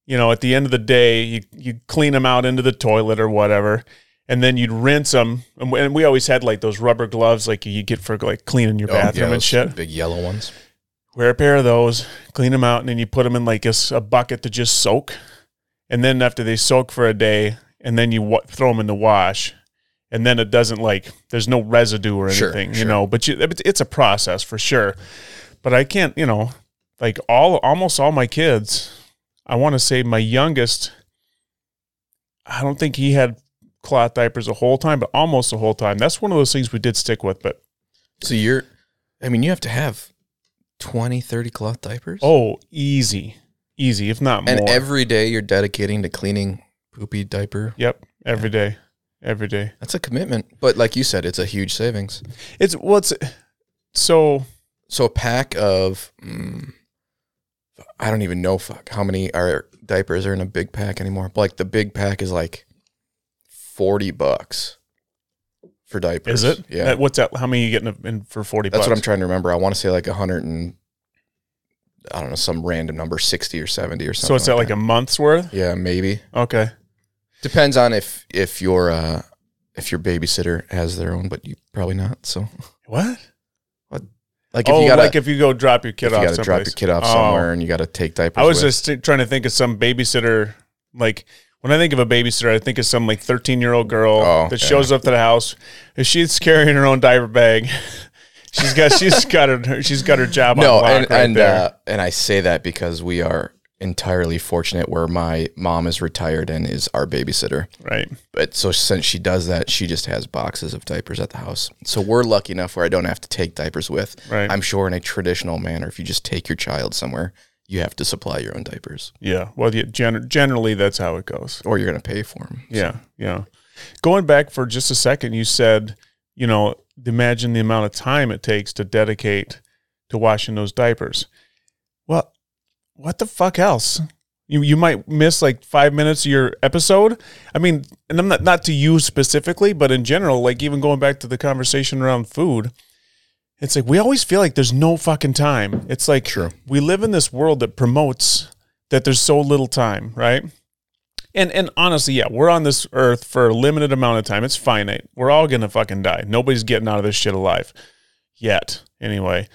you know, at the end of the day, you you clean them out into the toilet or whatever. And then you'd rinse them, and we- and we always had like those rubber gloves, like you get for like cleaning your Oh, yeah, bathroom and shit Big yellow ones. wear a pair of those, clean them out, and then you put them in like a bucket to just soak. And then after they soak for a day, and then you wa- throw them in the wash, and then it doesn't like there's no residue or Sure, anything, you sure. know. But you, it's a process for sure. But I can't, you know, like all almost all my kids. I want to say my youngest. I don't think he had cloth diapers the whole time, but almost the whole time. That's one of those things we did stick with. But So you're, I mean, you have to have 20, 30 cloth diapers. oh, easy, easy, if not more. and every day you're dedicating to cleaning poopy diaper. Yep, every day, every day. That's a commitment. But like you said, it's a huge savings. It's what's so So a pack of, mm, I don't even know fuck how many are diapers are in a big pack anymore. Like the big pack is like forty bucks for diapers. is it? Yeah, That- what's that? How many you getting in for forty? that's bucks? what I'm trying to remember. I want to say like a hundred and I don't know some random number, sixty or seventy or something. So it's at like a month's worth. yeah, maybe Okay. depends on if if your uh if your babysitter has their own, but you probably not. So What? What? like if oh, you gotta like if you go drop your kid if you gotta drop your kid off Oh. somewhere and you gotta take diapers. I was with. just trying to think of some babysitter. Like when I think of a babysitter, I think of some like thirteen year old girl Oh, that yeah. shows up to the house. If she's carrying her own diaper bag, she's got she's got her she's got her job no, on lock and right and uh, and I say that because we are entirely fortunate where my mom is retired and is our babysitter. right. But so since she does that, she just has boxes of diapers at the house. So we're lucky enough where I don't have to take diapers with. Right. I'm sure in a traditional manner, if you just take your child somewhere, you have to supply your own diapers, Yeah. Well, yeah, gen- generally that's how it goes. or you're gonna pay for them. Yeah, yeah. Going back for just a second, you said, you know, imagine the amount of time it takes to dedicate to washing those diapers. Well, what the fuck else? You you might miss like five minutes of your episode. I mean, and I'm not not to you specifically, but in general, like even going back to the conversation around food, it's like we always feel like there's no fucking time. It's like True. we live in this world that promotes that there's so little time, right? And and honestly, yeah, we're on this earth for a limited amount of time. It's finite. We're all gonna fucking die. Nobody's getting out of this shit alive. Yet. Anyway.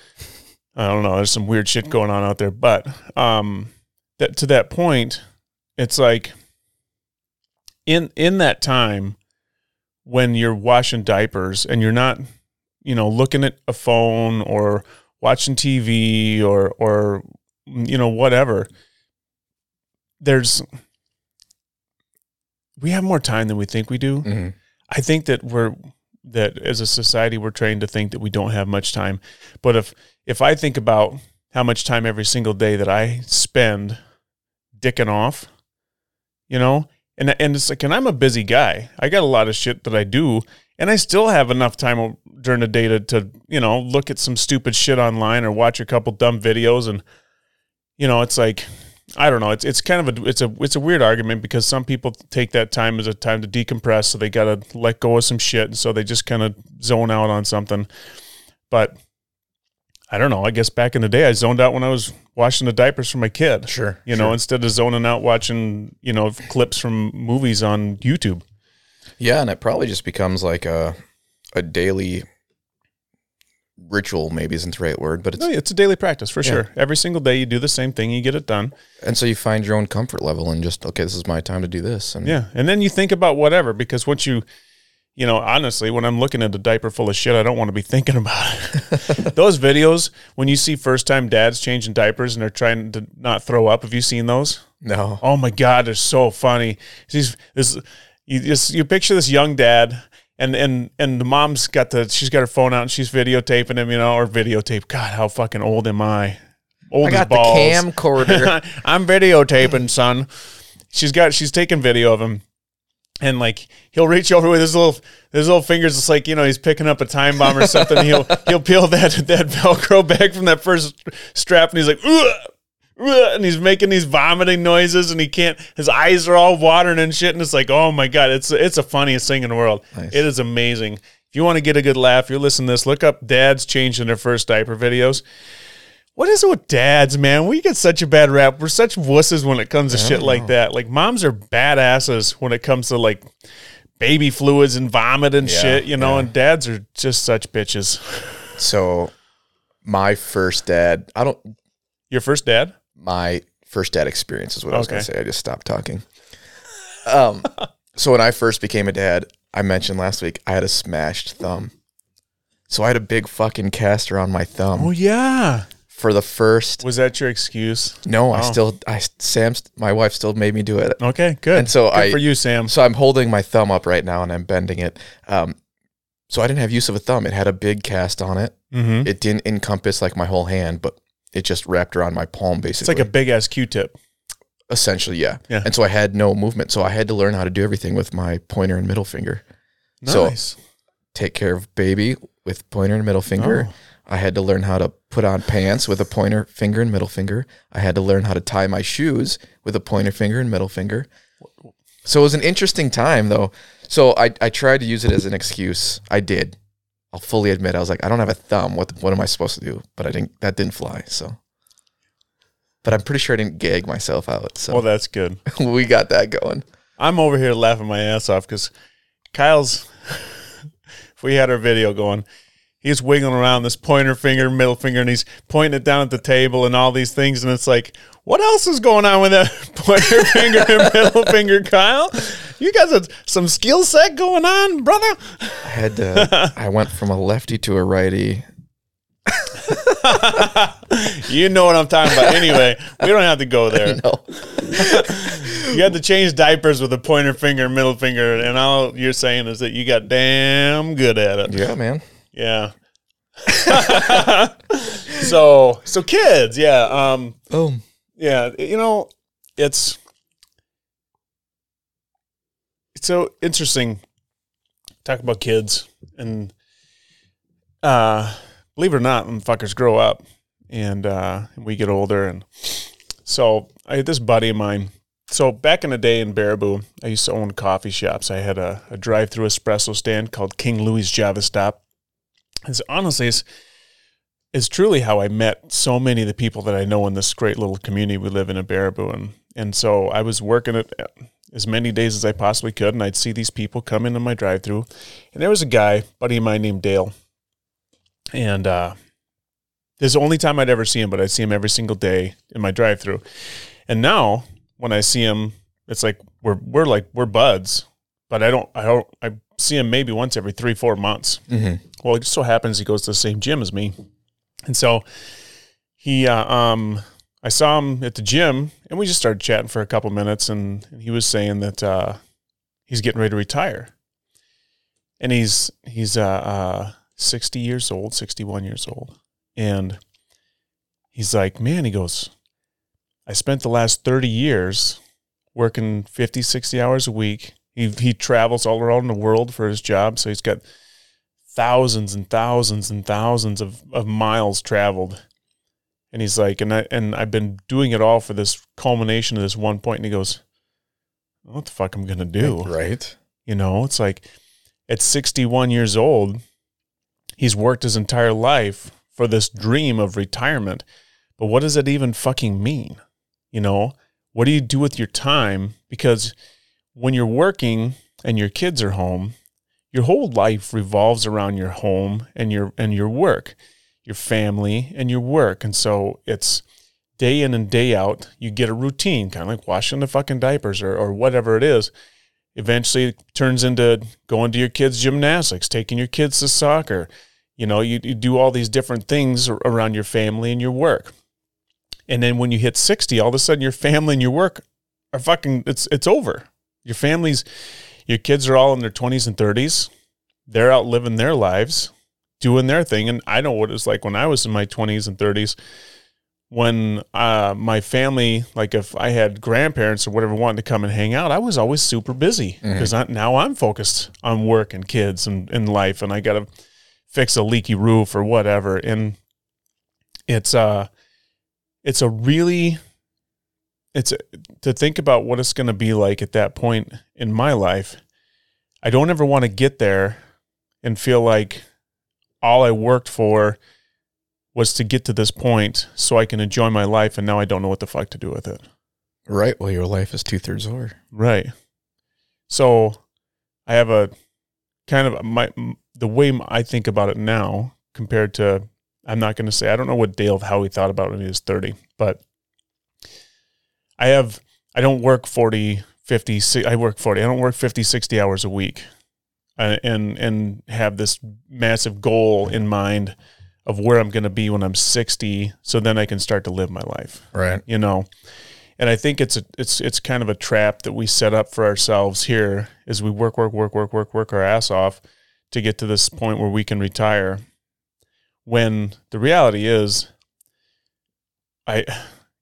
I don't know. There's some weird shit going on out there. But um that to that point, it's like in in that time when you're washing diapers and you're not, you know, looking at a phone or watching TV or or you know, whatever, there's we have more time than we think we do. Mhm. I think that we're that as a society we're trained to think that we don't have much time. But if if I think about how much time every single day that I spend dicking off, you know, and and it's like and I'm a busy guy. I got a lot of shit that I do, and I still have enough time during the day to, to you know look at some stupid shit online or watch a couple dumb videos and you know it's like I don't know. It's it's kind of a it's a it's a weird argument because some people take that time as a time to decompress, so they got to let go of some shit, and so they just kind of zone out on something. But I don't know. I guess back in the day, I zoned out when I was washing the diapers for my kid. Sure. You know, instead of zoning out watching you know clips from movies on YouTube. Yeah, and it probably just becomes like a a daily ritual. Maybe isn't the right word, but it's No, it's a daily practice for Yeah. sure. Every single day, you do the same thing, you get it done. and so you find your own comfort level and just okay, this is my time to do this. And Yeah, and then you think about whatever because once you you know, honestly, when I'm looking at a diaper full of shit, I don't want to be thinking about it. those videos, when you see first time dads changing diapers and they're trying to not throw up, have you seen those? No. Oh my God, they're so funny. These, this, you just, you picture this young dad and, and, and the mom's got the, she's got her phone out and she's videotaping him, you know, or videotape. God, how fucking old am I? Old I as got the camcorder. I'm videotaping, son. She's got she's taking video of him. And like he'll reach over with his little his little fingers, it's like, you know, he's picking up a time bomb or something. he'll he'll peel that that Velcro back from that first strap and he's like, Ugh! Ugh," and he's making these vomiting noises and he can't his eyes are all watering and shit. And it's like, oh my God, it's it's the funniest thing in the world. Nice. It is amazing. If you want to get a good laugh, you're listening to this, look up dads changing their first diaper videos. What is it with dads, man? We get such a bad rap. We're such wusses when it comes to shit like that. Like moms are badasses when it comes to like baby fluids and vomit and Yeah, shit, you know, yeah. and dads are just such bitches. so my first dad, I don't Your first dad? my first dad experience is what I was gonna say. I just stopped talking. Um, so when I first became a dad, I mentioned last week I had a smashed thumb. So I had a big fucking cast around my thumb Oh yeah. For the first. Was that your excuse? No, I Oh. still, I Sam's, my wife still made me do it. Okay, good. And so good I- for you, Sam. So I'm holding my thumb up right now and I'm bending it. Um, so I didn't have use of a thumb. It had a big cast on it. Mm-hmm. It didn't encompass like my whole hand, but it just wrapped around my palm basically. It's like a big ass Q-tip. essentially, yeah. Yeah. And so I had no movement. So I had to learn how to do everything with my pointer and middle finger. So- Take care of baby with pointer and middle finger. Oh. I had to learn how to put on pants with a pointer finger and middle finger. I had to learn how to tie my shoes with a pointer finger and middle finger. So it was an interesting time though. So I, I tried to use it as an excuse. I did. I'll fully admit I was like, I don't have a thumb. What what am I supposed to do? But I didn't that didn't fly. So but I'm pretty sure I didn't gag myself out. So Well, that's good. we got that going. I'm over here laughing my ass off because Kyle's. if we had our video going, he's wiggling around this pointer finger, middle finger, and he's pointing it down at the table and all these things, and it's like, what else is going on with that pointer finger and middle finger, Kyle? You guys have some skill set going on, brother. I had to I went from a lefty to a righty. you know what I'm talking about. Anyway, we don't have to go there. No. You had to change diapers with a pointer finger middle finger, and all you're saying is that you got damn good at it. Yeah, man. Yeah. so so kids, yeah. Um Boom. yeah, you know, it's it's so interesting talk about kids and uh believe it or not, when fuckers grow up and uh we get older and so I had this buddy of mine. So back in the day in Baraboo, I used to own coffee shops. I had a, a drive-through espresso stand called King Louis Java Stop. It's honestly it's, it's truly how I met so many of the people that I know in this great little community we live in in Baraboo. And, and so I was working it as many days as I possibly could, and I'd see these people come into my drive through. And there was a guy, buddy of mine named Dale. And uh, this is the only time I'd ever see him, but I'd see him every single day in my drive through. And now when I see him, it's like we're we're like we're buds. But I don't I don't I see him maybe once every three, four months. Mm-hmm. Well, it just so happens he goes to the same gym as me, and so he, uh, um, I saw him at the gym, and we just started chatting for a couple minutes, and, and he was saying that uh, he's getting ready to retire, and he's he's uh, uh, sixty years old, sixty one years old, and he's like, man, he goes, I spent the last thirty years working 50, 60 hours a week. He he travels all around the world for his job, so he's got thousands and thousands and thousands of, of miles traveled. And he's like, and I and I've been doing it all for this culmination of this one point. And he goes, What the fuck am I'm gonna do? Right. You know, it's like at 61 years old, he's worked his entire life for this dream of retirement. But what does that even fucking mean? You know, what do you do with your time? Because when you're working and your kids are home, your whole life revolves around your home and your and your work, your family and your work. And so it's day in and day out, you get a routine, kind of like washing the fucking diapers or, or whatever it is. eventually it turns into going to your kids' gymnastics, taking your kids to soccer. You know, you, you do all these different things around your family and your work. And then when you hit 60, all of a sudden your family and your work are fucking it's it's over. Your families your kids are all in their 20s and 30s. They're out living their lives, doing their thing. And I know what it's like when I was in my 20s and 30s when uh, my family, like if I had grandparents or whatever wanted to come and hang out, I was always super busy because now I'm focused on work and kids and, and life, and I got to fix a leaky roof or whatever. And it's uh, it's a really, it's a, to think about what it's going to be like at that point in my life. I don't ever want to get there and feel like all I worked for was to get to this point so I can enjoy my life and now I don't know what the fuck to do with it. Right. Well, your life is two thirds over. Right. So I have a kind of my the way I think about it now compared to I'm not going to say I don't know what Dale how he thought about it when he was 30, but I have I don't work 40 50 I work 40. I don't work 50 60 hours a week. And and have this massive goal in mind of where I'm going to be when I'm 60 so then I can start to live my life Right. you know and i think it's a it's it's kind of a trap that we set up for ourselves here as we work work work work work work our ass off to get to this point where we can retire when the reality is i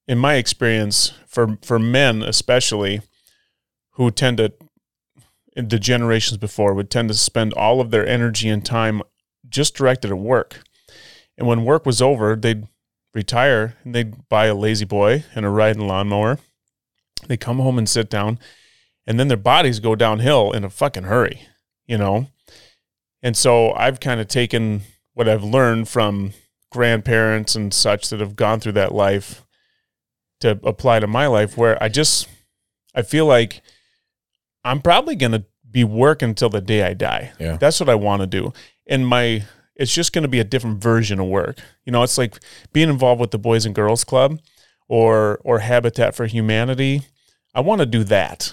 in my experience for for men especially who tend to the generations before would tend to spend all of their energy and time just directed at work and when work was over they'd retire and they'd buy a La-Z-Boy and a riding lawnmower. They come home and sit down, and then their bodies go downhill in a fucking hurry, you know? And so I've kind of taken what I've learned from grandparents and such that have gone through that life to apply to my life where I just I feel like I'm probably going to be working until the day I die. Yeah. That's what I want to do. And my it's just going to be a different version of work. You know, it's like being involved with the Boys and Girls Club or or Habitat for Humanity. I want to do that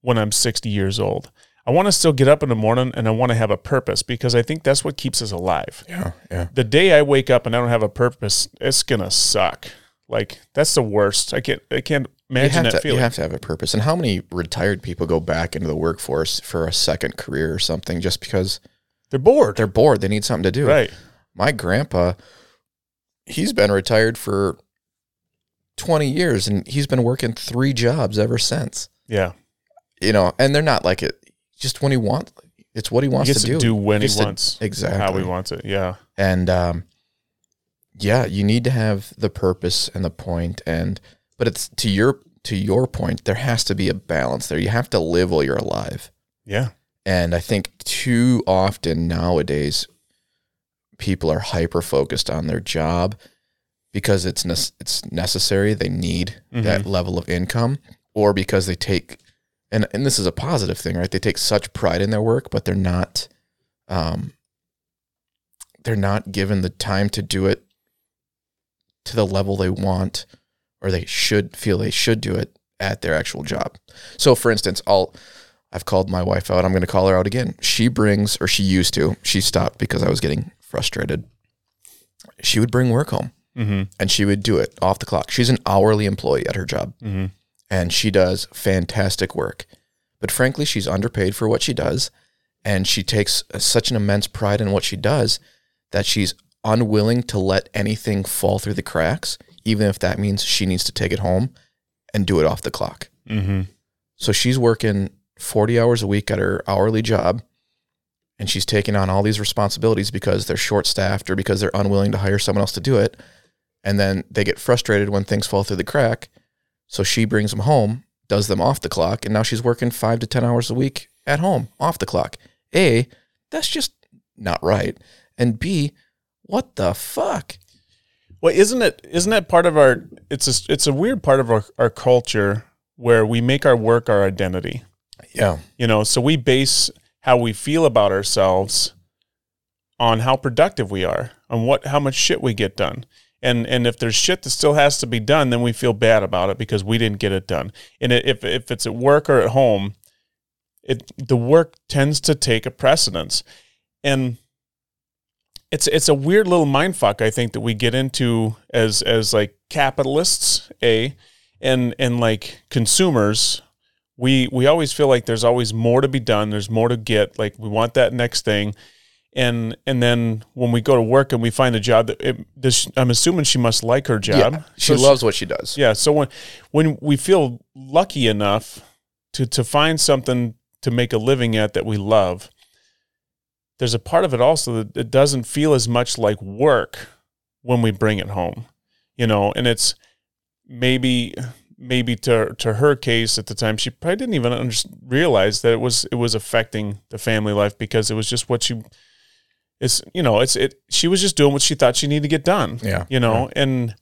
when I'm 60 years old. I want to still get up in the morning and I want to have a purpose because I think that's what keeps us alive. Yeah. Yeah. The day I wake up and I don't have a purpose, it's gonna suck. Like that's the worst. I can't I can't imagine that to, you have to have a purpose. And how many retired people go back into the workforce for a second career or something just because They're bored. they're bored? They need something to do. right. My grandpa, he's been retired for 20 years and he's been working three jobs ever since. Yeah. You know, and they're not like it just when he wants it's what he He wants gets to to do. do when he to- wants, exactly. how he wants it. Yeah. and um yeah you need to have the purpose and the point and but it's to your to your point there has to be a balance there. You have to live while you're alive. Yeah. and i think too often nowadays people are hyper focused on their job because it's nes- it's necessary they need that level of income or because they take and and this is a positive thing right? They take such pride in their work but they're not um they're not given the time to do it to the level they want or they should feel they should do it at their actual job. So for instance, I'll I've called my wife out. I'm going to call her out again. She brings or she used to. She stopped because I was getting frustrated. She would bring work home Mm-hmm. and she would do it off the clock. She's an hourly employee at her job Mm-hmm. and she does fantastic work. But frankly, she's underpaid for what she does. And she takes such an immense pride in what she does that she's unwilling to let anything fall through the cracks, even if that means she needs to take it home and do it off the clock. Mm-hmm. So she's working 40 hours a week at her hourly job and she's taking on all these responsibilities because they're short staffed or because they're unwilling to hire someone else to do it. And then they get frustrated when things fall through the crack. So she brings them home, does them off the clock, and now she's working five to 10 hours a week at home off the clock. A, that's just not right. And B, what the fuck? Well, isn't it? Isn't that part of our? It's a. It's a weird part of our, our culture where we make our work our identity. Yeah. You know, so we base how we feel about ourselves on how productive we are, on what how much shit we get done. And and if there's shit that still has to be done, then we feel bad about it because we didn't get it done. And if if it's at work or at home, it the work tends to take a precedence. And it's it's a weird little mind fuck I think that we get into as as like capitalists, a and and like consumers. We we always feel like there's always more to be done. There's more to get. Like we want that next thing. And and then when we go to work and we find a job that it, this i'm assuming she must like her job. Yeah, she So loves what she does. yeah so when when we feel lucky enough to to find something to make a living at that we love there's a part of it also that it doesn't feel as much like work when we bring it home you know and it's maybe maybe to to her case at the time she probably didn't even under, realize that it was it was affecting the family life because it was just what she it's you know it's it she was just doing what she thought she needed to get done Yeah. you know and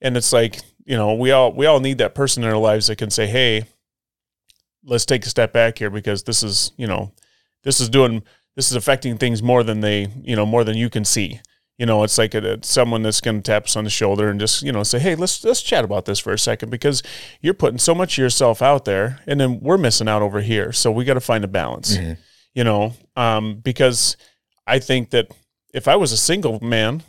and it's like you know we all we all need that person in our lives that can say hey let's take a step back here because this is you know this is doing this is affecting things more than they you know more than you can see. You know it's like a, it's someone that's going to tap us on the shoulder and just you know say hey let's let's chat about this for a second because you're putting so much of yourself out there and then we're missing out over here. So we got to find a balance. Mhm. you know um, because i think that if i was a single man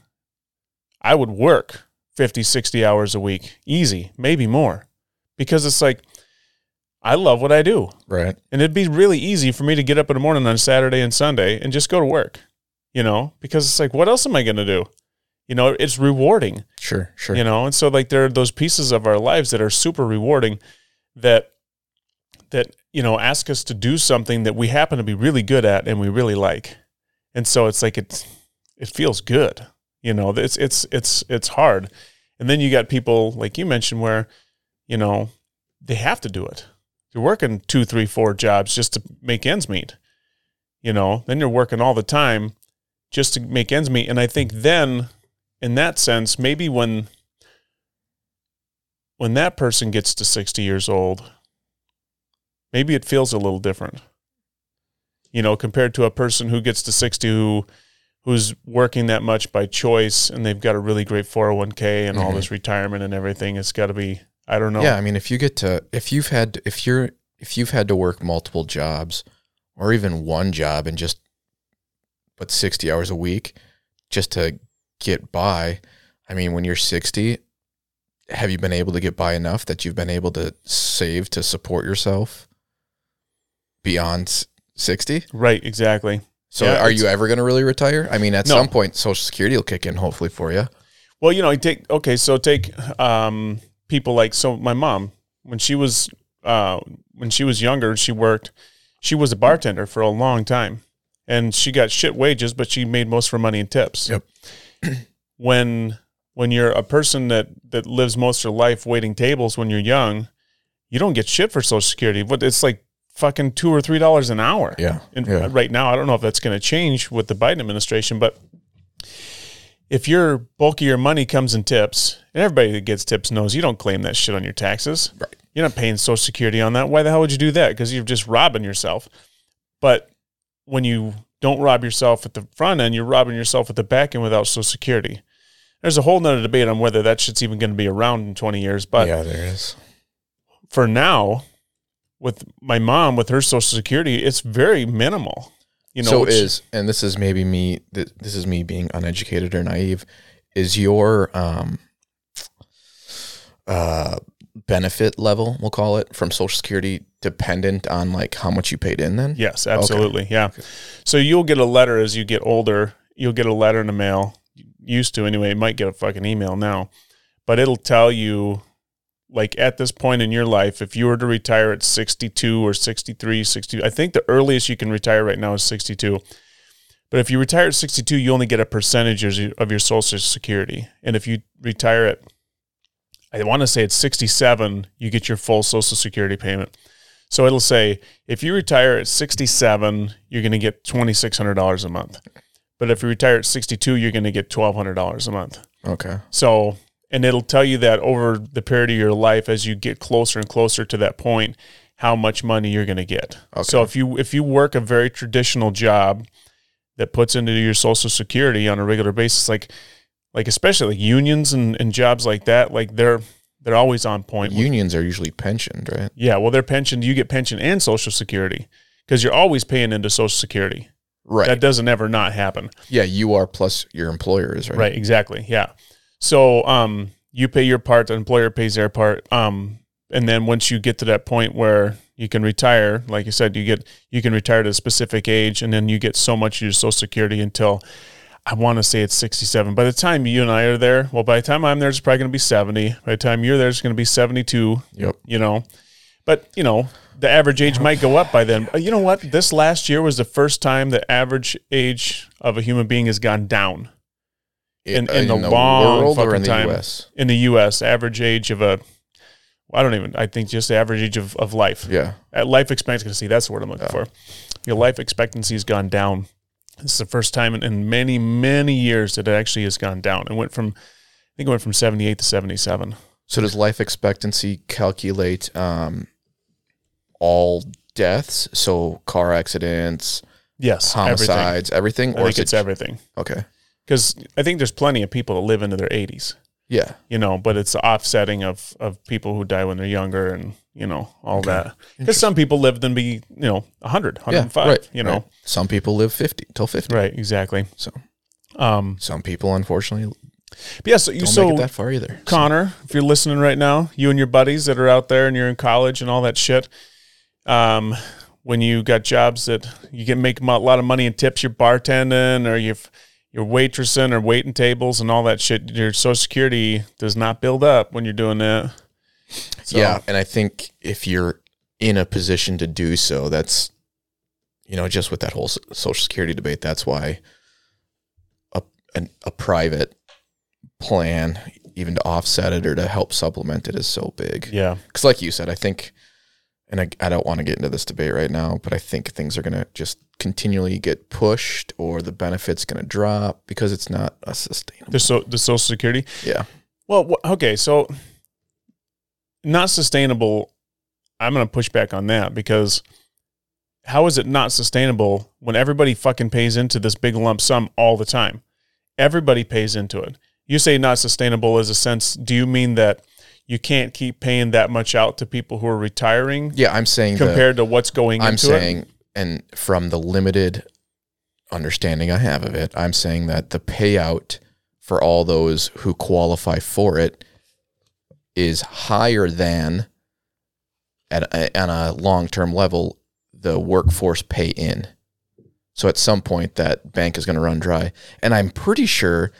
i would work 50 60 hours a week easy maybe more. Because it's like i love what i do Right. and it'd be really easy for me to get up in the morning on Saturday and Sunday and just go to work, you know, because it's like, what else am I going to do? You know, it's rewarding, Sure. Sure. you know, and so like there are those pieces of our lives that are super rewarding that, that, you know, ask us to do something that we happen to be really good at and we really like. And so it's like, it's, it feels good, you know, it's, it's, it's, it's hard. And then you got people like you mentioned where, you know, they have to do it you're working two, three, four jobs just to make ends meet. You know, then you're working all the time just to make ends meet. And I think then, in that sense, maybe when when that person gets to 60 years old, maybe it feels a little different. You know, compared to a person who gets to 60 who who's working that much by choice and they've got a really great 401k and all Mhm. this retirement and everything. It's got to be I don't know. Yeah, I mean, if you get to if you've had if you're if you've had to work multiple jobs or even one job and just but 60 hours a week just to get by, I mean, when you're 60, have you been able to get by enough that you've been able to save to support yourself beyond 60? Right, exactly. So Yeah, are you ever going to really retire? I mean, at No. some point social security will kick in hopefully for you. Well, you know, I take okay, so take um, people like so my mom when she was uh, when she was younger, she worked. She was a bartender for a long time, and she got shit wages, but she made most of her money in tips. Yep. when when you're a person that that lives most of your life waiting tables when you're young, you don't get shit for Social Security. But it's like fucking two or three dollars an hour. Yeah. And yeah. right now, I don't know if that's going to change with the Biden administration, but if your bulk of your money comes in tips, and everybody that gets tips knows you don't claim that shit on your taxes. Right. You're not paying Social Security on that. Why the hell would you do that? Because you're just robbing yourself. But when you don't rob yourself at the front end, you're robbing yourself at the back end without Social Security. There's a whole nother debate on whether that shit's even going to be around in 20 years. But yeah, there is. for now, with my mom with her Social Security, it's very minimal. You know, so which- is and this is maybe me th- this is me being uneducated or naive is your um uh benefit level we'll call it from social security dependent on like how much you paid in then Yes, absolutely. Yeah. So you'll get a letter as you get older. You'll get a letter in the mail. Used to anyway. You might get a fucking email now, but it'll tell you, like at this point in your life, if you were to retire at 62 or 63, 60, I think the earliest you can retire right now is 62. But if you retire at 62, you only get a percentage of your- Social Security. And if you retire at, I want to say it's 67, you get your full Social Security payment. So it'll say if you retire at 67, you're going to get $2,600 a month. But if you retire at 62, you're going to get $1,200 a month. okay So, and it'll tell you that over the period of your life, as you get closer and closer to that point, how much money you're going to get. Okay. So if you if you work a very traditional job that puts into your Social Security on a regular basis, like like especially like unions and, and jobs like that, like they're they're always on point. unions are usually pensioned right yeah, well, they're pensioned. you get pension and Social Security because you're always paying into Social Security. Right. That doesn't ever not happen. yeah, you are plus your employer is right. Right, exactly. Yeah. So um you pay your part, the employer pays their part. Um and then once you get to that point where you can retire, like you said, you get you can retire at a specific age and then you get so much of your social security until I want to say it's 67. By the time you and I are there, well, by the time I'm there, it's probably going to be 70. By the time you're there, it's going to be 72, Yep. you know. But, you know, the average age might go up by then. You know what? This last year was the first time the average age of a human being has gone down in, in, the, long world fucking or in the time. US. In the U.S., average age of a, I don't even, I think just the average age of, of life. Yeah. At life expectancy, that's the word I'm looking for. Your life expectancy has gone down. This is the first time in, in many, many years that it actually has gone down. It went from, I think it went from 78 to 77. So does life expectancy calculate um, all deaths? So car accidents, Yes. homicides, everything? I Or think is it it's everything. okay? Because I think there's plenty of people that live into their 80s, Yeah. you know, but it's the offsetting of, of people who die when they're younger and, you know, all that. Because some people live to be, you know, 100, 105, right. you know. right. Some people live 50 till 50. Right, exactly. So Um, some people, unfortunately, but yeah, so, you don't so that far either. So- Connor, if you're listening right now, you and your buddies that are out there and you're in college and all that shit, um, when you got jobs that you can make a lot of money in tips, you're bartending or you're you're waitressing or waiting tables and all that shit. Your Social Security does not build up when you're doing that. So, Yeah, and I think if you're in a position to do so, that's you know just with that whole social security debate. That's why a an, a private plan, even to offset it or to help supplement it, is so big. yeah, Because, like you said, I think, and I, I don't want to get into this debate right now, but I think things are going to just continually get pushed, or the benefits going to drop because it's not a sustainable. the so the Social Security. Yeah, Well, okay, so not sustainable. I'm going to push back on that because how is it not sustainable when everybody fucking pays into this big lump sum all the time? Everybody pays into it. You say not sustainable as a sense. Do you mean that you can't keep paying that much out to people who are retiring yeah. I'm saying the- compared to what's going on. I'm saying, it? and from the limited understanding I have of it, I'm saying that the payout for all those who qualify for it is higher than at a, on a long term level the workforce pay in. So at some point that bank is going to run dry, and I'm pretty sure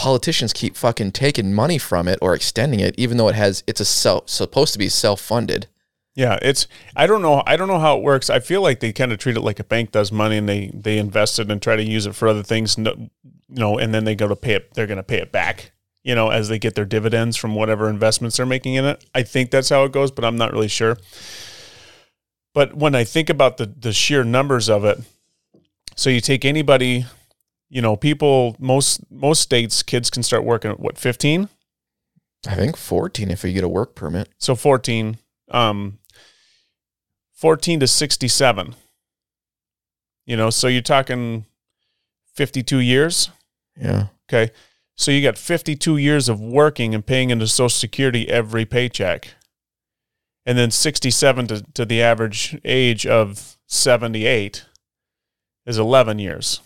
politicians keep fucking taking money from it or extending it, even though it has it's a self supposed to be self funded. Yeah, it's I don't know I don't know how it works. I feel like they kind of treat it like a bank does money and they they invest it and try to use it for other things, no- you know, and then they go to pay it. They're going to pay it back, you know, as they get their dividends from whatever investments they're making in it. I think that's how it goes, but I'm not really sure. But when I think about the the sheer numbers of it, so you take anybody, you know, people most most states kids can start working at what 15. I think 14 if you get a work permit. So 14, um, 14 to 67. You know, so you're talking 52 years. Yeah. Okay. So you got 52 years of working and paying into Social Security every paycheck. And then 67 to, to the average age of 78 is 11 years.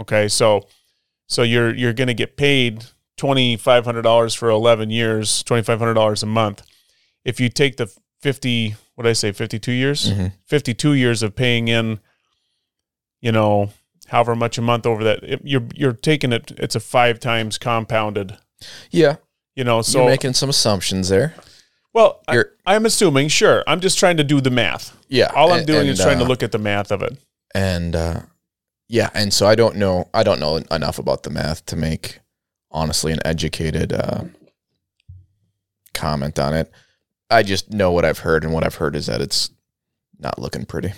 Okay. So, so you're, you're going to get paid $2,500 for 11 years, $2,500 a month. If you take the 50, what did I say, 52 years? Mhm. 52 years of paying in, you know, however much a month over that, it, you're, you're taking it, it's a five times compounded, Yeah. you know, so, You're making some assumptions there. well, I, You're, I'm assuming, sure. I'm just trying to do the math. yeah. All I'm and- doing and, is trying to uh, look at the math of it. and uh, yeah, and so I don't know. I don't know enough about the math to make honestly an educated uh, comment on it. I just know what I've heard, and what I've heard is that it's not looking pretty.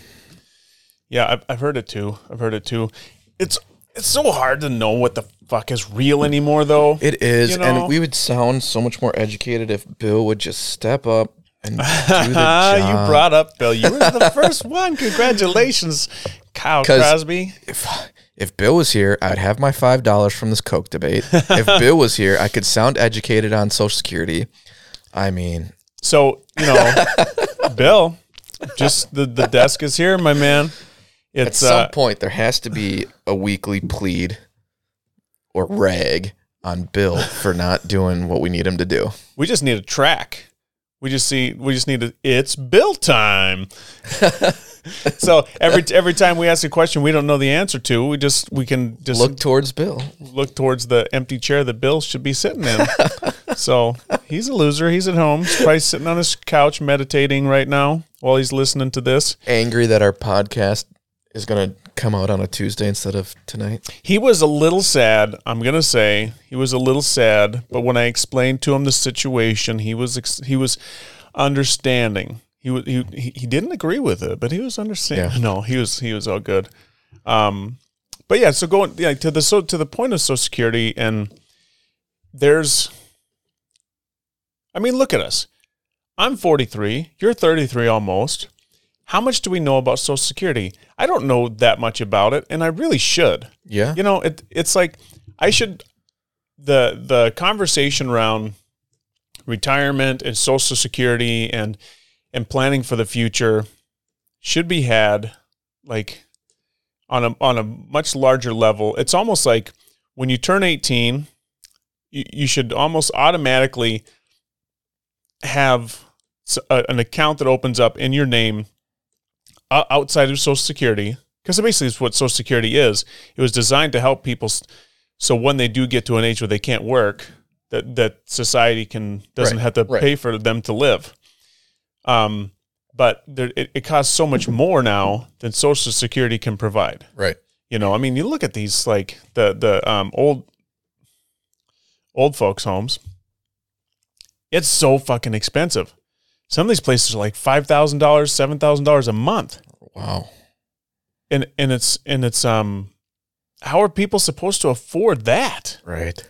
Yeah, I've, I've heard it too. I've heard it too. It's it's so hard to know what the fuck is real anymore, though. It is, You know? and we would sound so much more educated if Bill would just step up and do the job. you brought up Bill. You were the first one. Congratulations, Kyle Crosby. if if Bill was here, I'd have my five dollars from this Coke debate. if Bill was here, I could sound educated on Social Security. I mean, So you know, Bill, just the, the desk is here, my man. At It's some uh, point, there has to be a weekly plead or rag on Bill for not doing what we need him to do. we just need a track. We just see we just need a it's bill time. so every every time we ask a question we don't know the answer to, we just we can just Look towards Bill. look towards the empty chair that Bill should be sitting in. so he's a loser. He's at home. He's probably sitting on his couch meditating right now while he's listening to this. Angry that our podcast is going to come out on a Tuesday instead of tonight. He was a little sad. I'm gonna say he was a little sad, but when I explained to him the situation, he was ex- he was understanding. He was he he he didn't agree with it, but he was understanding. Yeah. No, he was he was all good. Um, but yeah, so going yeah to the so to the point of Social Security, and there's, I mean, look at us. I'm 43. You're 33 almost. How much do we know about Social Security? I don't know that much about it, and I really should. Yeah. You know, it it's like I should the the conversation around retirement and social security and and planning for the future should be had like on a on a much larger level. It's almost like when you turn 18, you, you should almost automatically have an account that opens up in your name outside of Social Security, because basically it's what Social Security is. It was designed to help people, so when they do get to an age where they can't work, that that society can doesn't Right, have to right. pay for them to live. Um, but there, it, it costs so much more now than Social Security can provide. Right. You know, I mean, you look at these like the the um, old old folks' homes. It's so fucking expensive. Some of these places are like five thousand dollars, seven thousand dollars a month, Wow. and and it's and it's um, how are people supposed to afford that? Right.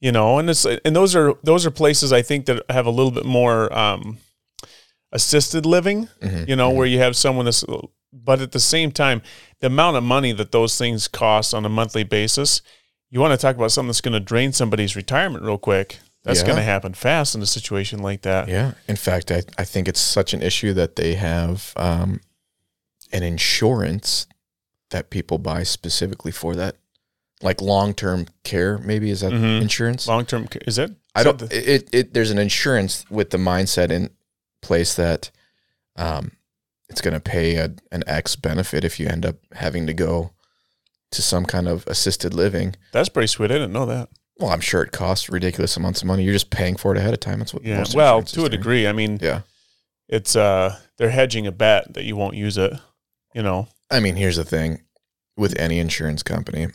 You know, and it's and those are those are places I think that have a little bit more um, assisted living. Mhm. You know, where you have someone that's, but at the same time, the amount of money that those things cost on a monthly basis, you want to talk about something that's going to drain somebody's retirement real quick. That's Yeah. going to happen fast in a situation like that. Yeah. In fact, I, I think it's such an issue that they have um, an insurance that people buy specifically for that. Like long term care, maybe is that Mhm. insurance? Long term, care is it? I don't. the- It, it there's an insurance with the mindset in place that um, it's going to pay a, an X benefit if you end up having to go to some kind of assisted living. that's pretty sweet. I didn't know that. Well, I'm sure it costs ridiculous amounts of money. You're just paying for it ahead of time. That's what. Yeah. Well, to a do. degree. I mean, Yeah. it's uh, they're hedging a bet that you won't use it. You know. I mean, here's the thing with any insurance company,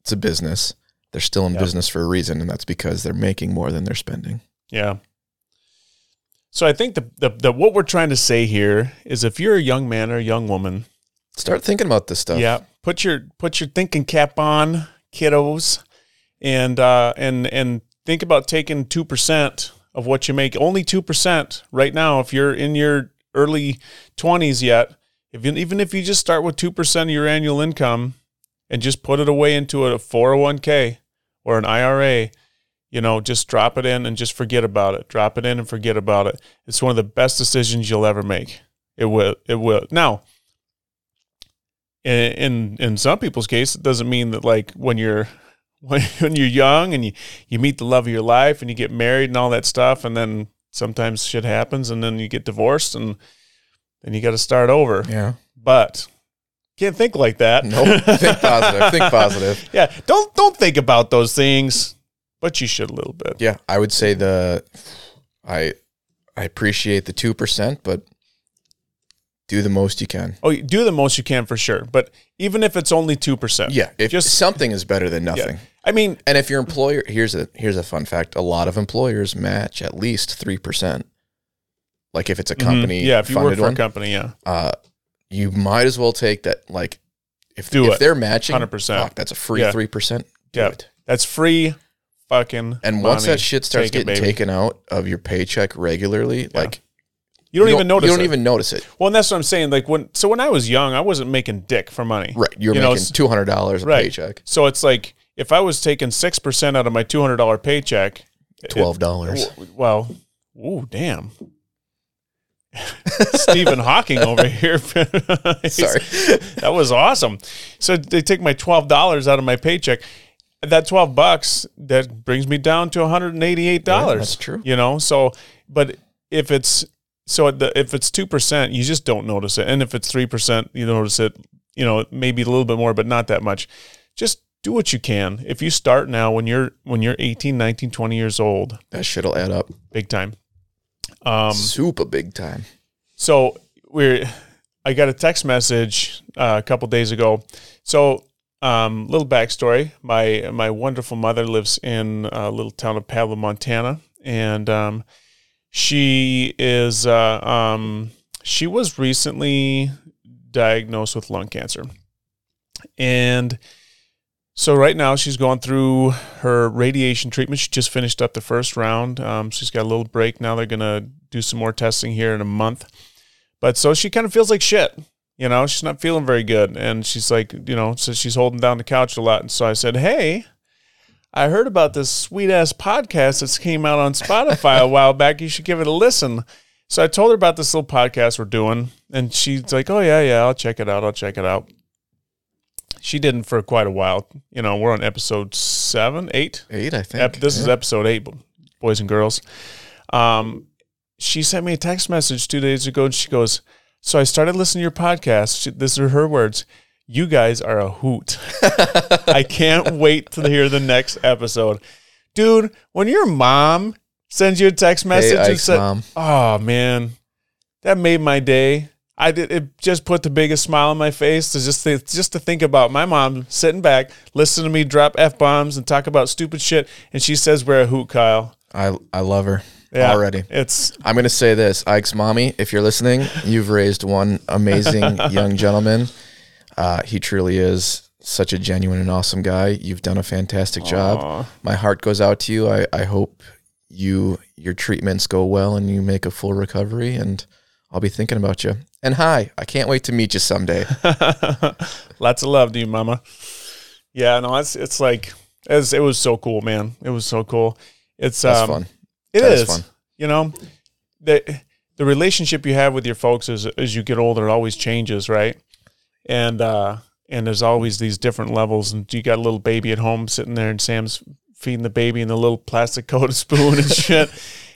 it's a business. They're still in Yeah. business for a reason, and that's because they're making more than they're spending. Yeah. So I think the, the the what we're trying to say here is if you're a young man or a young woman, Start thinking about this stuff. yeah, put your put your thinking cap on, kiddos, and uh, and and think about taking two percent of what you make. Only two percent right now. If you're in your early twenties yet, if you, even if you just start with two percent of your annual income and just put it away into a four hundred one k or an IRA, you know, just drop it in and just forget about it. Drop it in and forget about it. It's one of the best decisions you'll ever make. It will. It will. Now, in in, in some people's case, it doesn't mean that like when you're when, when you're young and you you meet the love of your life and you get married and all that stuff, and then sometimes shit happens and then you get divorced and then you got to start over. Yeah. But can't think like that. Nope. think positive. Think positive. yeah, don't don't think about those things, but you should a little bit. Yeah, I would say the I I appreciate the two percent, but do the most you can. Oh, do the most you can for sure. But even if it's only two percent, Yeah, if Just- something is better than nothing. I mean, And if your employer here's a here's a fun fact: a lot of employers match at least three percent. Like if it's a company, mhm, yeah, if you work funded for one, a company, yeah, uh, you might as well take that. Like if Do if it. they're matching, 100%. that's a free Yeah. three percent. Do Yeah. it. that's free, fucking. And once money. that shit starts it, getting baby. taken out of your paycheck regularly, like you don't even notice. You don't it. even notice it. Well, and that's what I'm saying. Like when, so when I was young, I wasn't making dick for money. Right. You're You making two hundred dollars a Right. paycheck. So it's like if I was taking six percent out of my two hundred dollar paycheck, Twelve dollars. well, ooh, damn. Stephen Hawking over here. Sorry. that was awesome. So they take my twelve dollars out of my paycheck. That twelve bucks that brings me down to one hundred and eighty eight dollars. Yeah, that's true. You know, so but if it's so the, if it's two percent, you just don't notice it, and if it's three percent, you notice it. You know, maybe a little bit more, but not that much. Just do what you can. If you start now when you're when you're 18, 19, 20 years old, That shit'll add up. big time. Um, Super big time. so we're I got a text message uh, a couple days ago. So um, little backstory: my my wonderful mother lives in a little town of Pablo, Montana, and um, she is uh, um, she was recently diagnosed with lung cancer, and so right now she's going through her radiation treatment. She just finished up the first round. Um, she's got a little break now. They're gonna do some more testing here in a month. But so she kind of feels like shit. You know, she's not feeling very good. And she's like, you know, so she's holding down the couch a lot. And so I said, Hey, I heard about this sweet ass podcast that came out on Spotify a while back. You should give it a listen. So I told her about this little podcast we're doing. And she's like, Oh, yeah, yeah, I'll check it out. I'll check it out. She didn't for quite a while. You know, we're on episode seven, eight. Eight, I think. Ep- this is episode eight, boys and girls. Um, she sent me a text message two days ago, and she goes, "So I started listening to your podcast. She, these are her words. You guys are a hoot. I can't wait to hear the next episode, dude. When your mom sends you a text message Hey, and Ike's said, mom. "Oh man, that made my day." I did. It just put the biggest smile on my face to just just to think about my mom sitting back, listening to me drop f bombs and talk about stupid shit, and she says we're a hoot, Kyle. I I love her Yeah, already. It's I'm gonna say this, Ike's mommy. If you're listening, you've raised one amazing young gentleman. Uh, he truly is such a genuine and awesome guy. You've done a fantastic job. My heart goes out to you. I, I hope you your treatments go well and you make a full recovery. And I'll be thinking about you. And hi, I can't wait to meet you someday. Lots of love to you, Mama. Yeah, no, it's it's like it's, it was so cool, man. It was so cool. It's That's um, fun. It is. is fun. You know, the the relationship you have with your folks as as you get older it always changes, right? And uh and there's always these different levels. And you got a little baby at home sitting there, and Sam's feeding the baby in the little plastic coated spoon and shit.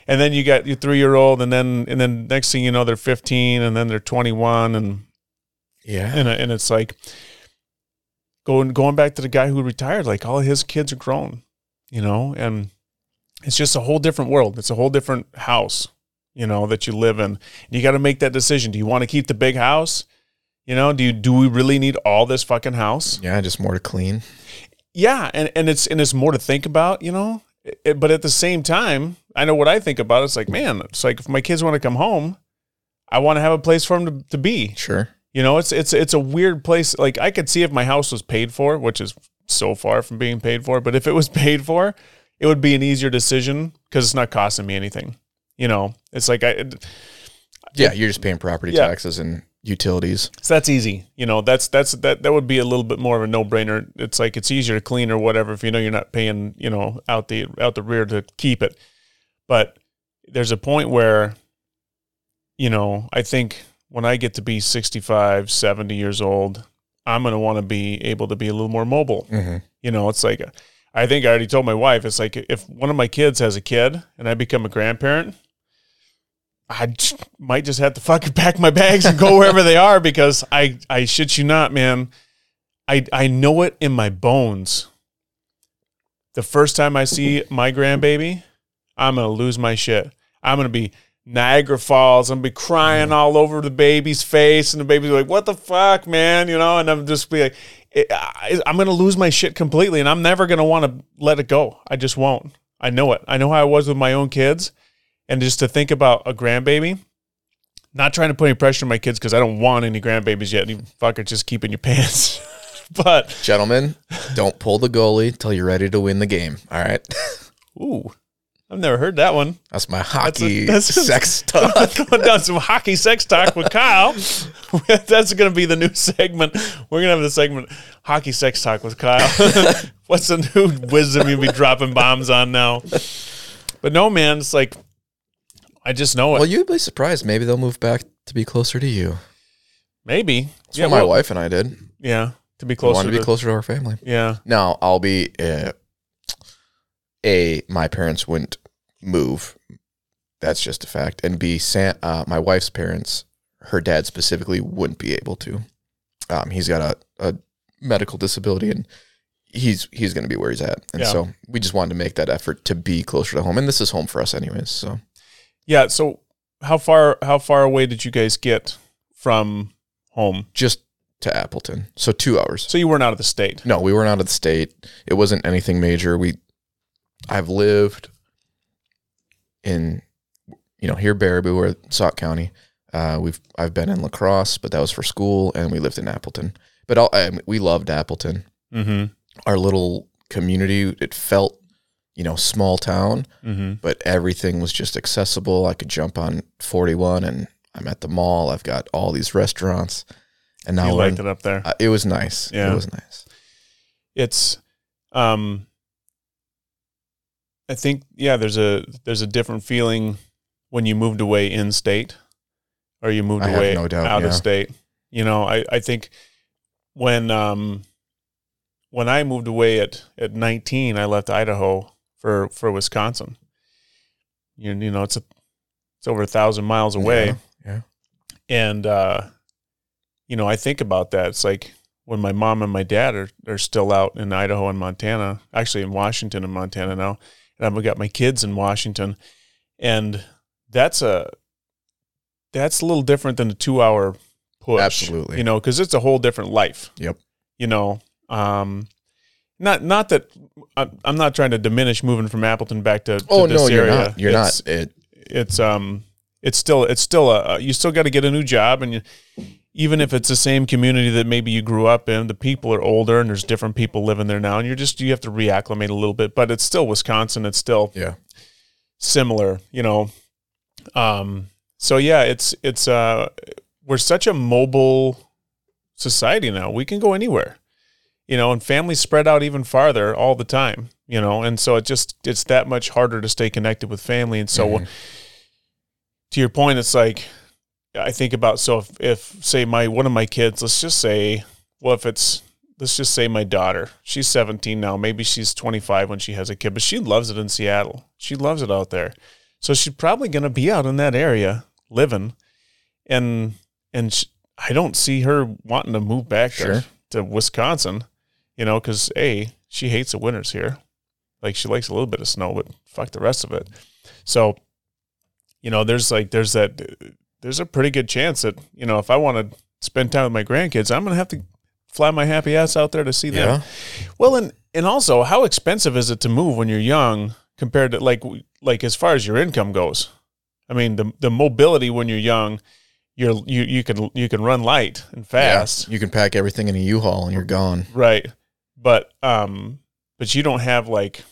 And then you got your three year old, and then and then next thing you know, they're 15, and then they're 21, and Yeah. and and it's like going going back to the guy who retired. Like all his kids are grown, you know, and it's just a whole different world. It's a whole different house, you know, that you live in. And you got to make that decision. Do you want to keep the big house? You know, do you do we really need all this fucking house? Yeah, just more to clean. Yeah, and and it's and it's more to think about, you know. It- but at the same time, I know what I think about. It's like, man, it's like if my kids want to come home, I want to have a place for them to, to be. Sure. You know, it's it's it's a weird place. Like I could see if my house was paid for, which is so far from being paid for, but if it was paid for, it would be an easier decision because it's not costing me anything. You know, it's like I Yeah, you're just paying property Yeah. taxes and utilities. so that's easy. You know, that's that's that that would be a little bit more of a no brainer. It's like it's easier to clean or whatever if you know you're not paying you know out the out the rear to keep it. But there's a point where, you know, I think when I get to be 65, 70 years old, I'm going to want to be able to be a little more mobile. Mm-hmm. You know, it's like, I think I already told my wife, it's like if one of my kids has a kid and I become a grandparent, I j- might just have to fucking pack my bags and go wherever they are because I, I shit you not, man. I, I know it in my bones. The first time I see my grandbaby, I'm going to lose my shit. I'm going to be Niagara Falls. I'm going to be crying mm. all over the baby's face, and the baby's like, What the fuck, man? You know, and I'm just be like, I, I'm going to lose my shit completely, and I'm never going to want to let it go. I just won't. I know it. I know how I was with my own kids. And just to think about a grandbaby, not trying to put any pressure on my kids because I don't want any grandbabies yet. You fucker, just keep in your pants. but, Gentlemen, don't pull the goalie till you're ready to win the game. All right. ooh, I've never heard that one. That's my hockey that's a- sex talk. going down some hockey sex talk with Kyle. That's going to be the new segment. We're going to have the segment hockey sex talk with Kyle. What's the new wisdom you'll be dropping bombs on now? But no, man, it's like I just know it. Well, you'd be surprised. Maybe they'll move back to be closer to you. Maybe. That's what my well, wife and I did. Yeah. To be We closer wanted to to, be closer to our family. Yeah. Now, I'll be uh, a my parents wouldn't move. That's just a fact. And B, Sam, uh, my wife's parents, her dad specifically, wouldn't be able to. Um, he's got a, a medical disability, and he's he's going to be where he's at. And Yeah. so we just wanted to make that effort to be closer to home. And this is home for us, anyways. So Yeah. So how far how far away did you guys get from home? just to Appleton, so two hours. So you weren't out of the state. No, we weren't out of the state. It wasn't anything major. We, I've lived in, you know, here Baraboo or Sauk County. Uh, we've I've been in La Crosse, but that was for school, and we lived in Appleton. But all, I, we loved Appleton. Mm-hmm. Our little community. It felt, you know, small town, Mm-hmm. but everything was just accessible. I could jump on 41, and I'm at the mall. I've got all these restaurants, and now You liked it up there. uh, it was nice. Yeah. It was nice. it's um I think yeah, there's a there's a different feeling when you moved away in state or you moved I away no doubt, out of state. You know, I, I think when um when I moved away at, at nineteen, I left Idaho for, for Wisconsin. You, you know, it's a it's over a thousand miles away. Yeah, yeah. And uh, you know, I think about that. It's like when my mom and my dad are are still out in Idaho and Montana, actually in Washington and Montana now, and I've got my kids in Washington, and that's a that's a little different than a two hour push. Absolutely. you know, because it's a whole different life. Yep. You know, um, not not that I'm I'm not trying to diminish moving from Appleton back to, to Oh this no, you're area. not. You're It's- not. It it's um it's still it's still a you still got to get a new job and you, even if it's the same community that maybe you grew up in the people are older and there's different people living there now and you're just you have to reacclimate a little bit but it's still Wisconsin it's still yeah. similar you know um so yeah it's it's uh we're such a mobile society now we can go anywhere you know and families spread out even farther all the time you know and so it just it's that much harder to stay connected with family and so Mhm. to your point it's like i think about so if, if say my one of my kids let's just say well if it's let's just say my daughter she's 17 now maybe she's 25 when she has a kid but she loves it in seattle she loves it out there so she's probably going to be out in that area living and and sh i don't see her wanting to move back Sure. to, to wisconsin you know because a she hates the winters here like she likes a little bit of snow but fuck the rest of it so you know there's like there's that there's a pretty good chance that you know if i want to spend time with my grandkids i'm gonna have to fly my happy ass out there to see them Yeah. well, and and also, how expensive is it to move when you're young compared to like like as far as your income goes? I mean, the the mobility when you're young, you're you you can you can run light and fast, Yeah. You can pack everything in a U-Haul and you're gone. right? But um, but you don't have like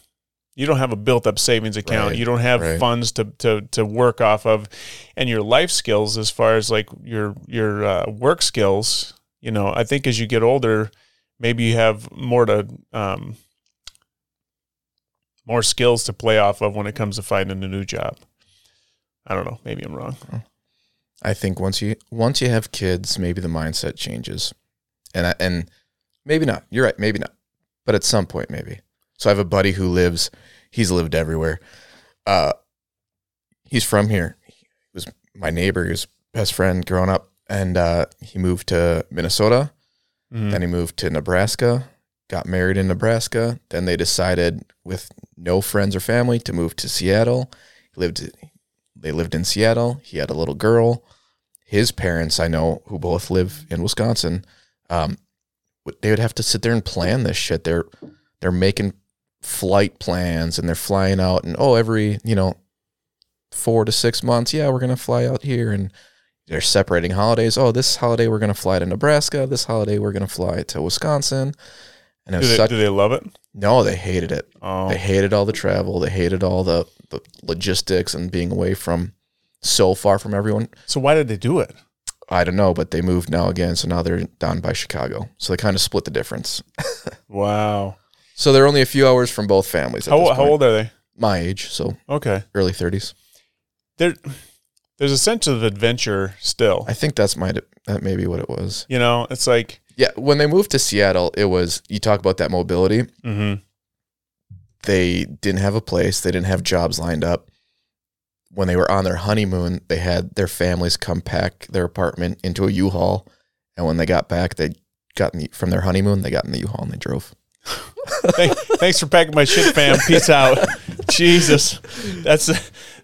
you don't have a built up savings account. Right, You don't have right. funds to to to work off of, and your life skills as far as like your your uh, work skills. You know, I think as you get older, maybe you have more to um, more skills to play off of when it comes to finding a new job. I don't know. Maybe I'm wrong. I think once you once you have kids, maybe the mindset changes, and I, and maybe not. You're right, maybe not, but at some point, maybe. So I have a buddy who lives. He's lived everywhere. Uh, he's from here. He was my neighbor. He was best friend growing up, and uh, he moved to Minnesota. Mhm. Then he moved to Nebraska, got married in Nebraska. Then they decided, with no friends or family, to move to Seattle. He lived, they lived in Seattle. He had a little girl. His parents, I know, who both live in Wisconsin, um, they would have to sit there and plan this shit. They're they're making flight plans and they're flying out and oh every you know four to six months yeah we're gonna fly out here and they're separating holidays. Oh, this holiday we're going to fly to Nebraska. This holiday we're going to fly to Wisconsin. And it Do they, such, do they love it? no, they hated it. Oh, They hated all the travel. They hated all the, the logistics and being away from so far from everyone. so why did they do it? I don't know, but they moved now again. So now they're down by Chicago. So they kind of split the difference. Wow. So they're only a few hours from both families. At How how old are they? My age, so Okay. early 30s. there there's a sense of adventure still. I think that's my that may be what it was. You know, it's like Yeah, when they moved to Seattle, it was you talk about that mobility. hmm They didn't have a place, they didn't have jobs lined up. When they were on their honeymoon, they had their families come pack their apartment into a U-Haul, and when they got back, they got in the, from their honeymoon, they got in the U-Haul and they drove. Thanks for packing my shit, fam. Peace out. Jesus, that's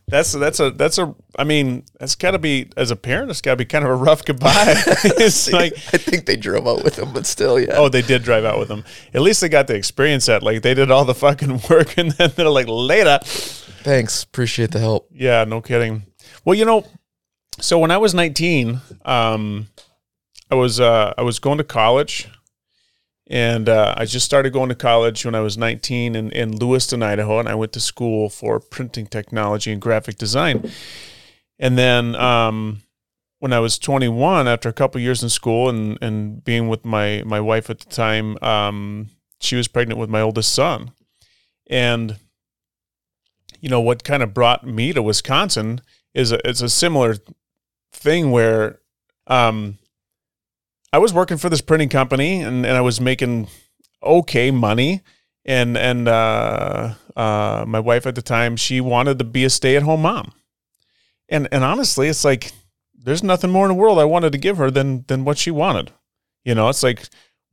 that's that's a that's a. I mean, that's got to be as a parent. It's got to be kind of a rough goodbye. it's like, I think they drove out with them, but still, yeah. oh, they did drive out with them. At least they got the experience that. Like they did all the fucking work, and then they're like later. Thanks, appreciate the help. Yeah, no kidding. Well, you know, so when I was 19, um, I was uh, I was going to college, and uh, I just started going to college when I was 19 in, in Lewiston, Idaho, and I went to school for printing technology and graphic design. And then um, when I was 21, after a couple years in school and and being with my my wife at the time, um, she was pregnant with my oldest son, and you know what kind of brought me to Wisconsin is a, it's a similar thing where um, I was working for this printing company and, and I was making okay money. And and uh, uh, my wife at the time she wanted to be a stay at home mom. And and honestly it's like there's nothing more in the world I wanted to give her than than what she wanted. You know it's like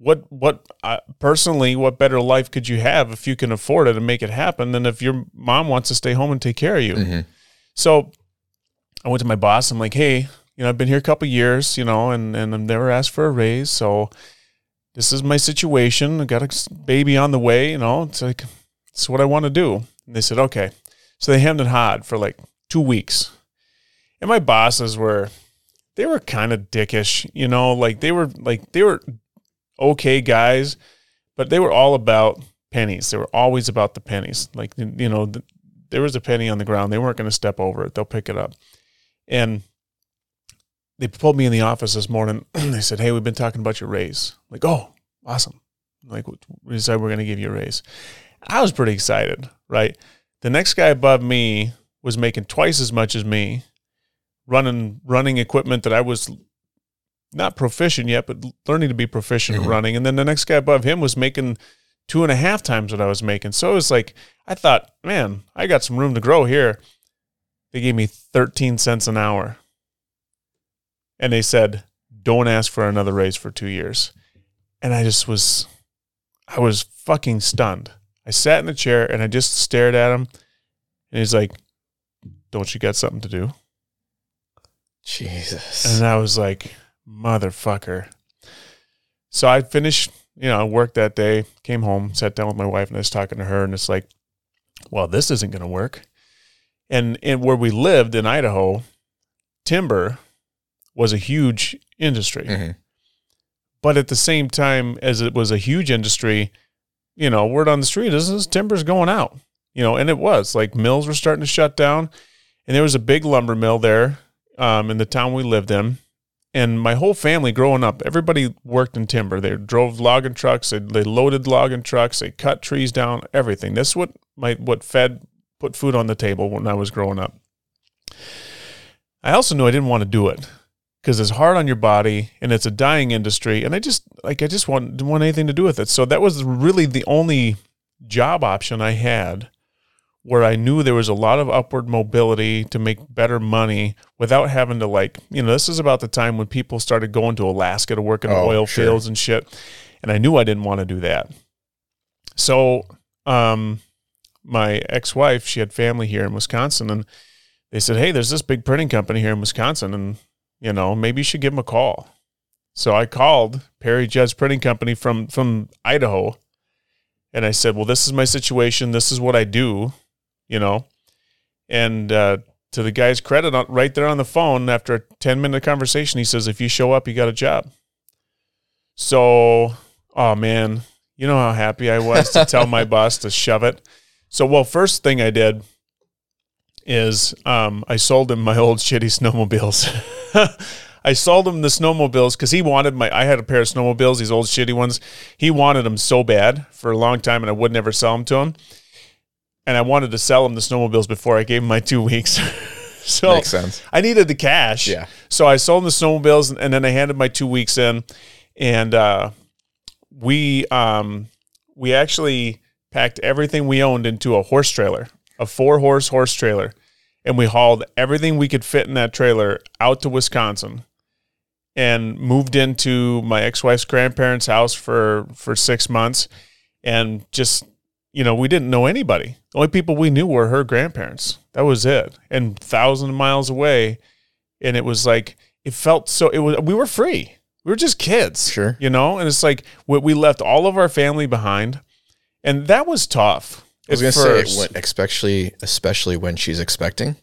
what what uh, personally what better life could you have if you can afford it and make it happen than if your mom wants to stay home and take care of you Mhm. so I went to my boss. I'm like, hey, you know, I've been here a couple years, you know, and and I've never asked for a raise. So this is my situation. I got a baby on the way. You know, it's like it's what I want to do. And they said, okay. So they hemmed and hawed for like two weeks, and my bosses were they were kind of dickish, you know, like they were like they were okay guys, but they were all about pennies. They were always about the pennies. Like you know, th- there was a penny on the ground. They weren't going to step over it. They'll pick it up. And they pulled me in the office this morning. they said, "Hey, we've been talking about your raise." I'm like, "Oh, awesome!" Like we said, we're going to give you a raise. I was pretty excited, right? The next guy above me was making twice as much as me, running running equipment that I was not proficient yet, but learning to be proficient at Mhm. running. And then the next guy above him was making two and a half times what I was making. So it was like I thought, man, I got some room to grow here. They gave me 13 cents an hour. And they said, don't ask for another raise for two years. And I just was, I was fucking stunned. I sat in the chair and I just stared at him. And he's like, don't you got something to do? Jesus. And I was like, motherfucker. So I finished, you know, I worked that day, came home, sat down with my wife, and I was talking to her, and it's like, well, this isn't going to work. And and where we lived in Idaho, timber was a huge industry. Mhm. But at the same time as it was a huge industry, you know, word on the street is this timber's going out. You know, and it was like mills were starting to shut down. And there was a big lumber mill there um, in the town we lived in. And my whole family growing up, everybody worked in timber. They drove logging trucks, they, they loaded logging trucks, they cut trees down, everything. This is what my what fed put food on the table when I was growing up. I also knew I didn't want to do it because it's hard on your body and it's a dying industry. And I just like I just want, didn't want anything to do with it. So that was really the only job option I had where I knew there was a lot of upward mobility to make better money without having to like, you know, this is about the time when people started going to Alaska to work in Oh, oil sure. fields and shit. And I knew I didn't want to do that. So, um, my ex-wife, she had family here in Wisconsin and they said, Hey, there's this big printing company here in Wisconsin and, you know, maybe you should give them a call. So I called Perry Judd's printing company from, from Idaho and I said, well, this is my situation. This is what I do, you know, and, uh, to the guy's credit, right there on the phone, after a 10 minute conversation, he says, if you show up, you got a job. So, oh man, you know how happy I was to tell my boss to shove it. So, well, first thing I did is um, I sold him my old shitty snowmobiles. I sold him the snowmobiles because he wanted my. I had a pair of snowmobiles, these old shitty ones. He wanted them so bad for a long time, and I would never sell them to him. And I wanted to sell him the snowmobiles before I gave him my two weeks. so Makes sense. I needed the cash. Yeah. So I sold him the snowmobiles and, and then I handed my two weeks in, and uh, we um, we actually packed everything we owned into a horse trailer, a four horse horse trailer, and we hauled everything we could fit in that trailer out to Wisconsin, and moved into my ex wife's grandparents' house for for six months, and just you know we didn't know anybody. The only people we knew were her grandparents. That was it, and thousands of miles away, and it was like it felt so. It was we were free. We were just kids, Sure. you know. And it's like we, we left all of our family behind, and that was tough. I was gonna first. say, especially especially when she's expecting.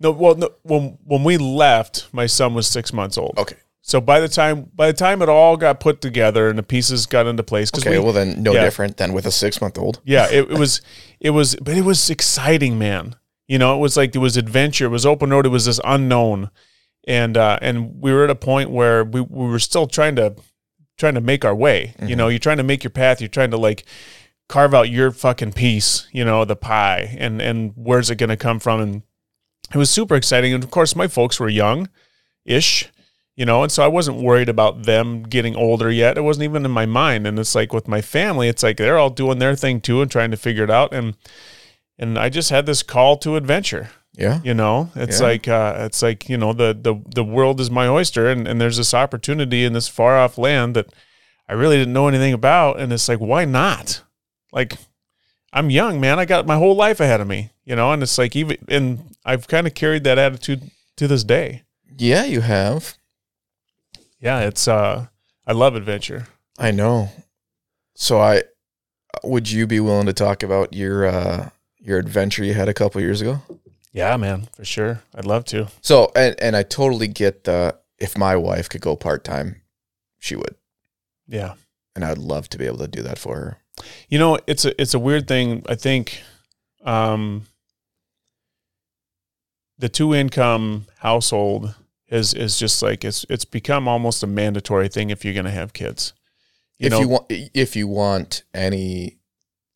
no, well, no, when when we left, my son was six months old. Okay. So by the time by the time it all got put together and the pieces got into place, Okay. we- well, then no yeah. different than with a six month old. yeah, it, it was it was, but it was exciting, man. You know, it was like it was adventure. It was open road. It was this unknown, and uh, and we were at a point where we, we were still trying to trying to make our way. You know, you're trying to make your path. You're trying to like carve out your fucking piece. You know, the pie, and and where's it going to come from? And it was super exciting. And of course, my folks were young, ish. You know, and so I wasn't worried about them getting older yet. It wasn't even in my mind. And it's like with my family, it's like they're all doing their thing too and trying to figure it out. And and I just had this call to adventure. Yeah. You know, it's Yeah. like uh, it's like you know the the the world is my oyster, and and there's this opportunity in this far off land that I really didn't know anything about, and it's like why not? Like I'm young, man. I got my whole life ahead of me, you know, and it's like even and I've kind of carried that attitude to this day. Yeah, you have. Yeah, it's uh I love adventure. I know. So I would you be willing to talk about your uh your adventure you had a couple years ago? Yeah, man, for sure. I'd love to. So and and I totally get the if my wife could go part time, she would. Yeah. And I'd love to be able to do that for her. You know, it's a it's a weird thing. I think um, the two income household is is just like it's it's become almost a mandatory thing if you're going to have kids. You if know, you want if you want any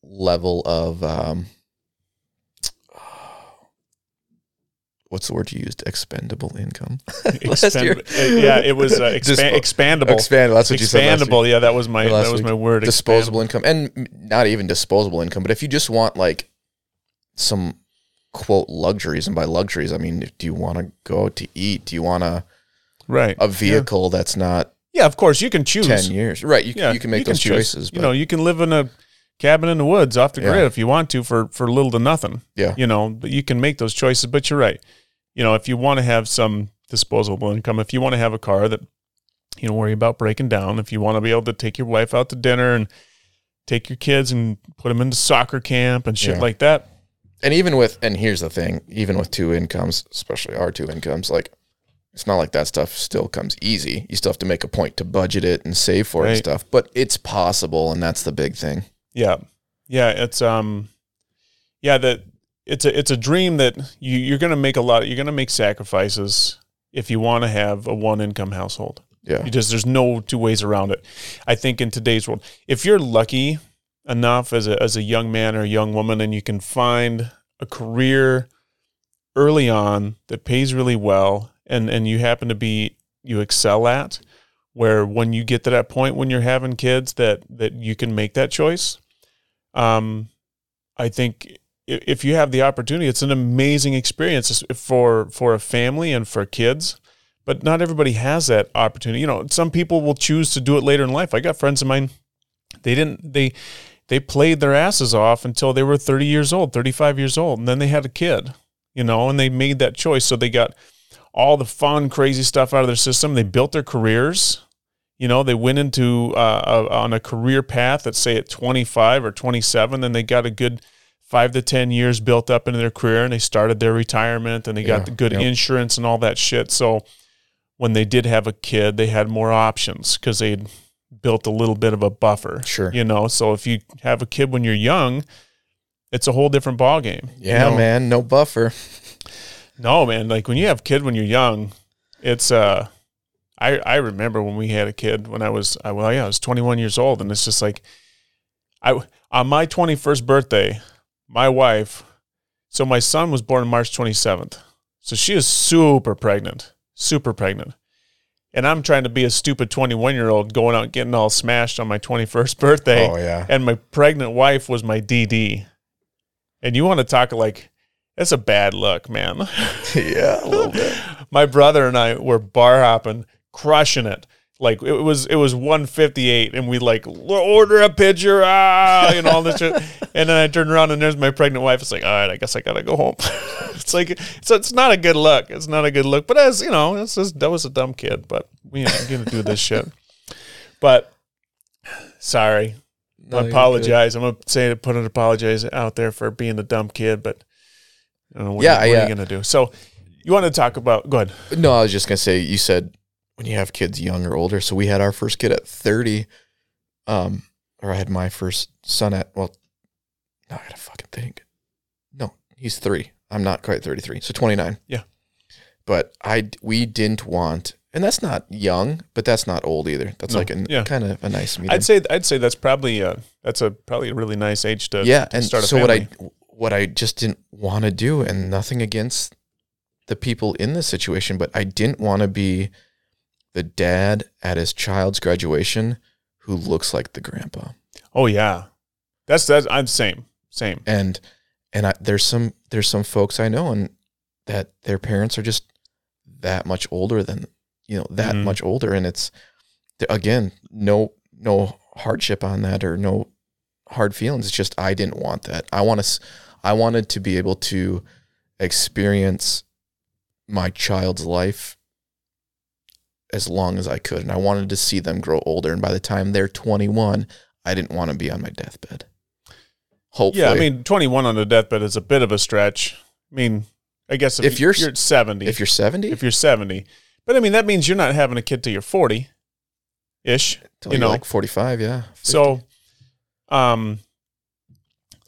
level of um what's the word you used expendable income expend- uh, yeah, it was uh, expan- expandable. expandable that's what you said expandable. Yeah, that was my that was week. my word. disposable expandable. income and not even disposable income but if you just want like some quote luxuries and by luxuries i mean do you want to go out to eat do you want to Right. a vehicle that's not Yeah, of course you can choose. 10 years right you, Yeah, you can make you those choose. choices You know, you can live in a cabin in the woods off the Yeah. grid if you want to for for little to nothing. Yeah. You know, but you can make those choices. But you're right. You know, if you want to have some disposable income, if you want to have a car that you don't worry about breaking down, if you want to be able to take your wife out to dinner and take your kids and put them into soccer camp and shit Yeah. like that. And even with and here's the thing even with two incomes especially our two incomes like it's not like that stuff still comes easy you still have to make a point to budget it and save for it and stuff but it's possible and that's the big thing Yeah. Yeah, it's um yeah, that it's a it's a dream that you you're going to make a lot you're going to make sacrifices if you want to have a one income household. yeah You just there's no two ways around it. I think in today's world, if you're lucky enough as a as a young man or a young woman and you can find a career early on that pays really well and and you happen to be you excel at where when you get to that point when you're having kids that that you can make that choice. Um i think if you have the opportunity it's an amazing experience for for a family and for kids but not everybody has that opportunity. You know some people will choose to do it later in life. I got friends of mine they didn't they they played their asses off until they were 30 years old 35 years old and then they had a kid you know and they made that choice. So they got all the fun crazy stuff out of their system. They built their careers. You know they went into uh, a, on a career path at say at 25 or 27 and they got a good five to ten years built up into their career and they started their retirement and they Yeah, got the good yep. insurance and all that shit. So when they did have a kid they had more options because they'd built a little bit of a buffer Sure. you know so if you have a kid when you're young it's a whole different ball game yeah man no buffer no, man. Like when you have a kid when you're young, it's uh I I remember when we had a kid when I was I, well yeah, I was 21 years old and it's just like I on my 21st birthday, my wife so my son was born March 27th. So she is super pregnant, super pregnant. And I'm trying to be a stupid 21 year old going out getting all smashed on my 21st birthday. Oh yeah. And my pregnant wife was my DD. And you want to talk like, that's a bad look, man. yeah, a little bit. my brother and I were bar hopping, crushing it. Like it was, it was 158, and we like order a pitcher, ah, you know all this shit. And then I turned around and there's my pregnant wife. It's like, all right, I guess I gotta go home. it's like, so it's not a good look. It's not a good look. But as you know, it's just, that was a dumb kid. But we ain't gonna do this shit. But sorry, No, I apologize. I'm gonna say to put an apologize out there for being a dumb kid, but I don't know, what, Yeah, are you- what are you gonna do? So you want to talk about? Go ahead. good. No, I was just gonna say you said when you have kids young or older. So we had our first kid at 30. Um, or I had my first son at well, now I gotta fucking think. No, he's three. I'm not quite 33, so 29. Yeah. But I we didn't want, and that's not young, but that's not old either. That's No, like a yeah. kind of a nice medium. I'd say I'd say that's probably uh that's a probably a really nice age to yeah, to and start a so what I what I just didn't want to do, and nothing against the people in this situation, but I didn't want to be the dad at his child's graduation who looks like the grandpa. oh yeah, that's that's I'm same same. And and I, there's some there's some folks I know and that their parents are just that much older than you know that Mhm. much older, and it's again no no hardship on that or no hard feelings. It's just I didn't want that. I want to I wanted to be able to experience my child's life as long as I could, and I wanted to see them grow older. And by the time they're 21, I didn't want to be on my deathbed. Hopefully, Yeah, I mean 21 on the deathbed is a bit of a stretch. I mean, I guess if, If you're you're 70, if you're 70, if you're 70, but I mean that means you're not having a kid till you're 40 ish. you know. like 45, yeah. 50. So, um,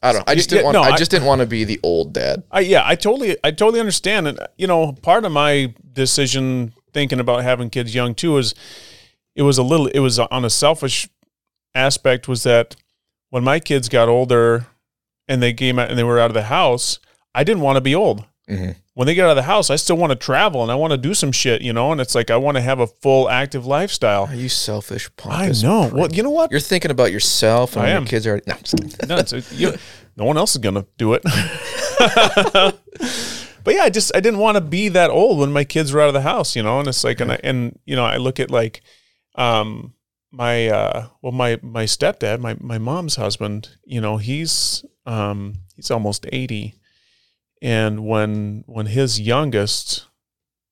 I don't. I just didn't want. no, I I- just didn't want to be the old dad. I yeah, I totally I totally understand and you know, part of my decision thinking about having kids young too was it was a little it was on a selfish aspect was that when my kids got older and they came out and they were out of the house, I didn't want to be old. hmm When they get out of the house, I still want to travel and I want to do some shit, you know, and it's like I want to have a full active lifestyle. Are you selfish? Punk I know. prick? Well, you know what? You're thinking about yourself and I am. your kids are. No, I'm just kidding. no, a, you, no one else is gonna do it. but yeah, I just I didn't want to be that old when my kids were out of the house, you know. And it's like, and I, and you know, I look at like, um, my uh, well, my my stepdad, my my mom's husband, you know, he's um he's almost eighty, and when when his youngest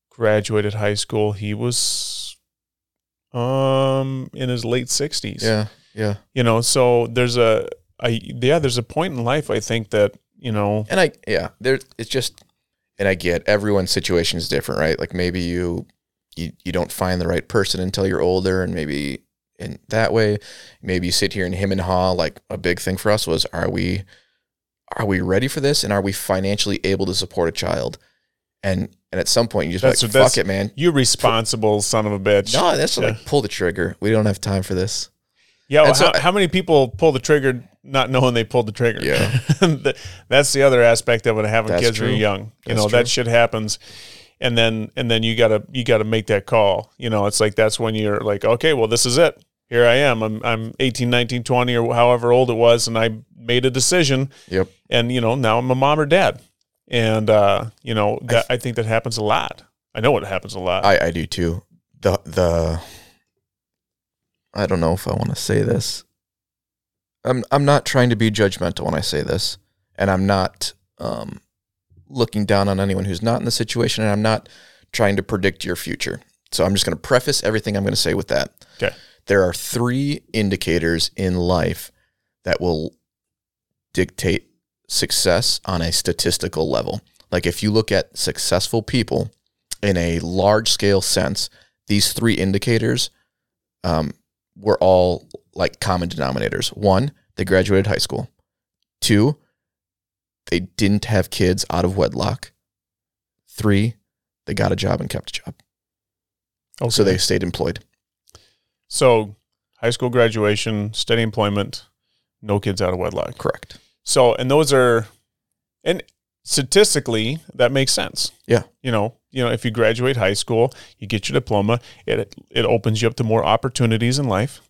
graduated high school, he was um in his late sixties yeah, yeah. you know so there's a I yeah there's a point in life i think that you know And I, yeah, there. It's just, and I get everyone's situation is different, right? Like maybe you, you, you don't find the right person until you're older, and maybe in that way, maybe you sit here and him and haw. Like a big thing for us was, are we, are we ready for this, and are we financially able to support a child? And and at some point, you just That's like, fuck it, man. you responsible son of a bitch No, that's Yeah. like pull the trigger. We don't have time for this. yeah well, and so- how, how many people pull the trigger not knowing they pulled the trigger Yeah. That's the other aspect of it having That's kids true. you're young you That's know true. that shit happens and then and then you gotta you gotta make that call you know it's like that's when you're like okay well this is it here i am i'm, I'm 18 19 20 or however old it was and i made a decision Yep. and you know now I'm a mom or dad, and uh, you know that I, think that happens a lot. I know it happens a lot. I, I do too. The the I don't know if I want to say this. I'm I'm not trying to be judgmental when I say this, and I'm not um, looking down on anyone who's not in the situation, and I'm not trying to predict your future. So I'm just going to preface everything I'm going to say with that. Okay. There are three indicators in life that will dictate success on a statistical level. Like if you look at successful people in a large scale sense, these three indicators um, were all like common denominators. One, they graduated high school. Two, they didn't have kids out of wedlock. Three, they got a job and kept a job. okay. So they stayed employed. so high school graduation, steady employment, no kids out of wedlock. Correct. So and those are, and statistically that makes sense. Yeah. You know, you know, if you graduate high school, you get your diploma, it it opens you up to more opportunities in life.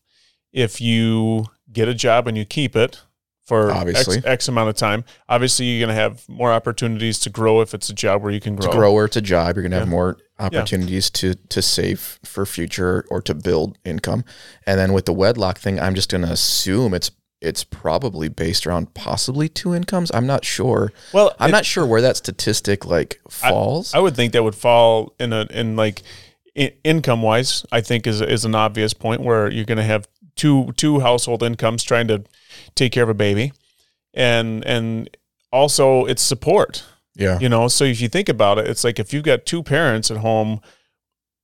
If you get a job and you keep it for Obviously. X, X amount of time, obviously you're going to have more opportunities to grow if it's a job where you can grow. To grow or to job, you're going to have more opportunities to to save for future or to build income. And then with the wedlock thing, I'm just going to assume it's it's probably based around possibly two incomes. I'm not sure. Well, I'm it- not sure where that statistic like falls. I would think that would fall in a in like in, income wise. I think is is an obvious point where you're going to have two two household incomes trying to take care of a baby, and and also it's support. yeah. You know, so if you think about it, it's like if you've got two parents at home.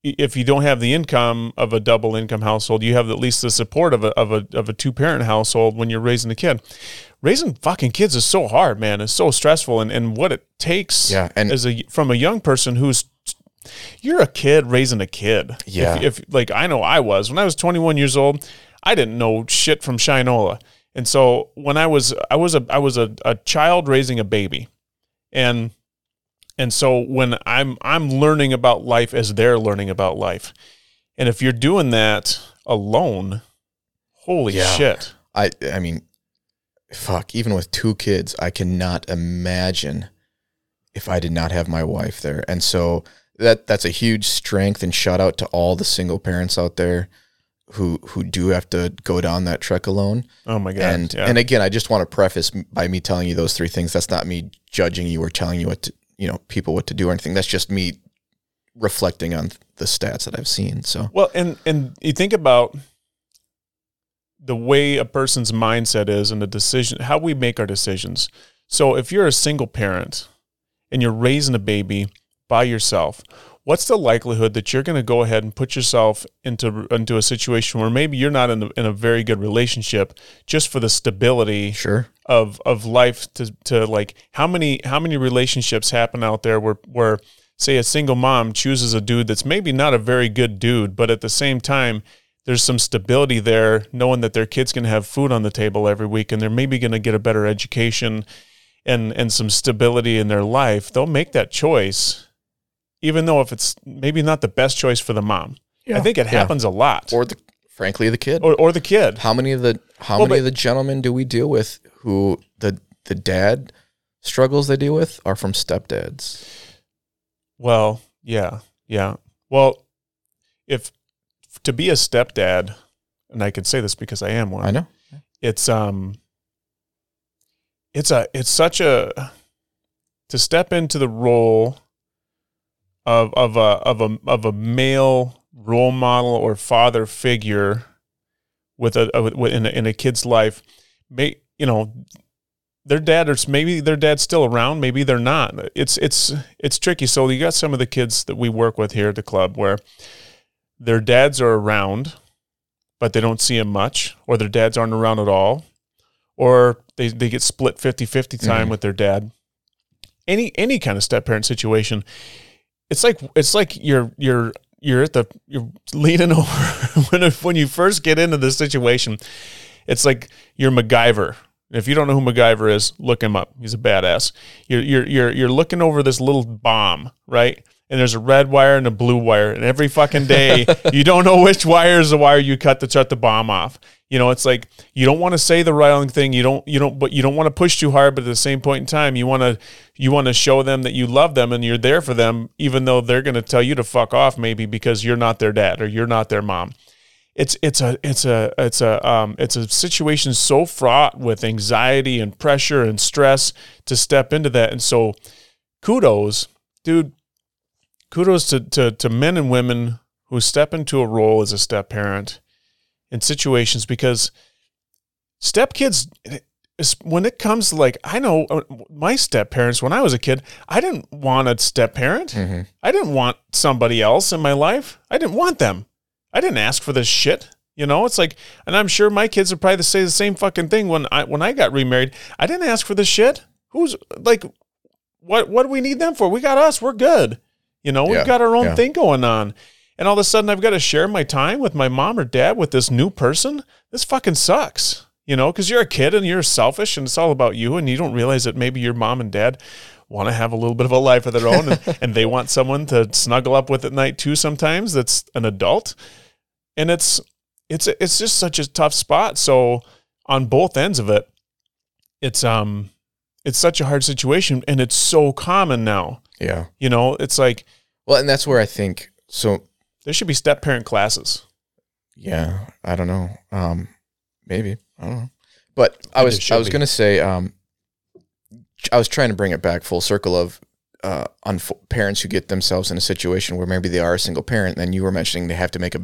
If you don't have the income of a double income household, you have at least the support of a of a of a two parent household when you're raising a kid. Raising fucking kids is so hard, man. It's so stressful, and, and what it takes Yeah, and- as a from a young person who's you're a kid raising a kid. Yeah. If, if like I know I was when I was 21 years old, I didn't know shit from Shinola, and so when I was I was a I was a, a child raising a baby, and and so when I'm I'm learning about life as they're learning about life, and if you're doing that alone, holy Yeah. shit. I I mean, fuck. Even with two kids, I cannot imagine if I did not have my wife there. And so that that's a huge strength. And shout out to all the single parents out there who who do have to go down that trek alone. Oh my god. and yeah. and again, I just want to preface by me telling you those three things. That's not me judging you or telling you what to, you know people what to do or anything. That's just me reflecting on the stats that I've seen. So Well, and and you think about the way a person's mindset is and the decision how we make our decisions. So if you're a single parent and you're raising a baby by yourself, what's the likelihood that you're going to go ahead and put yourself into into a situation where maybe you're not in, a in a very good relationship just for the stability sure, of of life to to like how many how many relationships happen out there where where say a single mom chooses a dude that's maybe not a very good dude but at the same time there's some stability there knowing that their kids can have food on the table every week and they're maybe going to get a better education and and some stability in their life. They'll make that choice even though if it's maybe not the best choice for the mom i think it Yeah. happens a lot or the frankly the kid. or, or the kid How many of the how Well, many but- of the gentlemen do we deal with who the the dad struggles they deal with are from stepdads? Well, yeah, yeah. Well, if to be a stepdad, and I can say this because I am one. I know. It's um, it's a it's such a to step into the role of of a of a of a male role model or father figure with a, a with- in a, in a kid's life. May you know their dad or maybe their dad's still around maybe they're not it's it's it's tricky so you got some of the kids that we work with here at the club where their dads are around but they don't see him much or their dads aren't around at all or they, they get split 50-50 time Mhm. with their dad any any kind of step parent situation it's like it's like you're you're you're at the you're leaning over when when you first get into this situation it's like you're MacGyver. If you don't know who MacGyver is, look him up. He's a badass. You're you're you're you're looking over this little bomb, right? And there's a red wire and a blue wire, and every fucking day you don't know which wire is the wire you cut to shut the bomb off. You know, it's like you don't want to say the wrong thing. You don't you don't but you don't want to push too hard, but at the same point in time, you want to you want to show them that you love them and you're there for them, even though they're going to tell you to fuck off, maybe because you're not their dad or you're not their mom it's it's a it's a it's a um it's a situation so fraught with anxiety and pressure and stress to step into that and so kudos dude kudos to to, to men and women who step into a role as a step parent in situations because step kids when it comes to like i know uh, my step parents when i was a kid i didn't want a step parent Mhm. I didn't want somebody else in my life. I didn't want them. I didn't ask for this shit. You know, it's like, and I'm sure my kids would probably say the same fucking thing when I when I got remarried. I didn't ask for this shit. Who's like, what what do we need them for? We got us. We're good. You know, Yeah, we've got our own yeah. thing going on. And all of a sudden, I've got to share my time with my mom or dad with this new person. This fucking sucks. You know, because you're a kid and you're selfish and it's all about you, and you don't realize that maybe your mom and dad want to have a little bit of a life of their own and, and they want someone to snuggle up with at night too sometimes that's an adult and it's it's it's just such a tough spot so on both ends of it it's um it's such a hard situation and it's so common now Yeah. you know it's like Well, and that's where I think so. there should be step parent classes Yeah, I don't know. Um, maybe I don't know. But I was I was be. gonna say um, I was trying to bring it back full circle of uh, unf- parents who get themselves in a situation where maybe they are a single parent. And you were mentioning they have to make a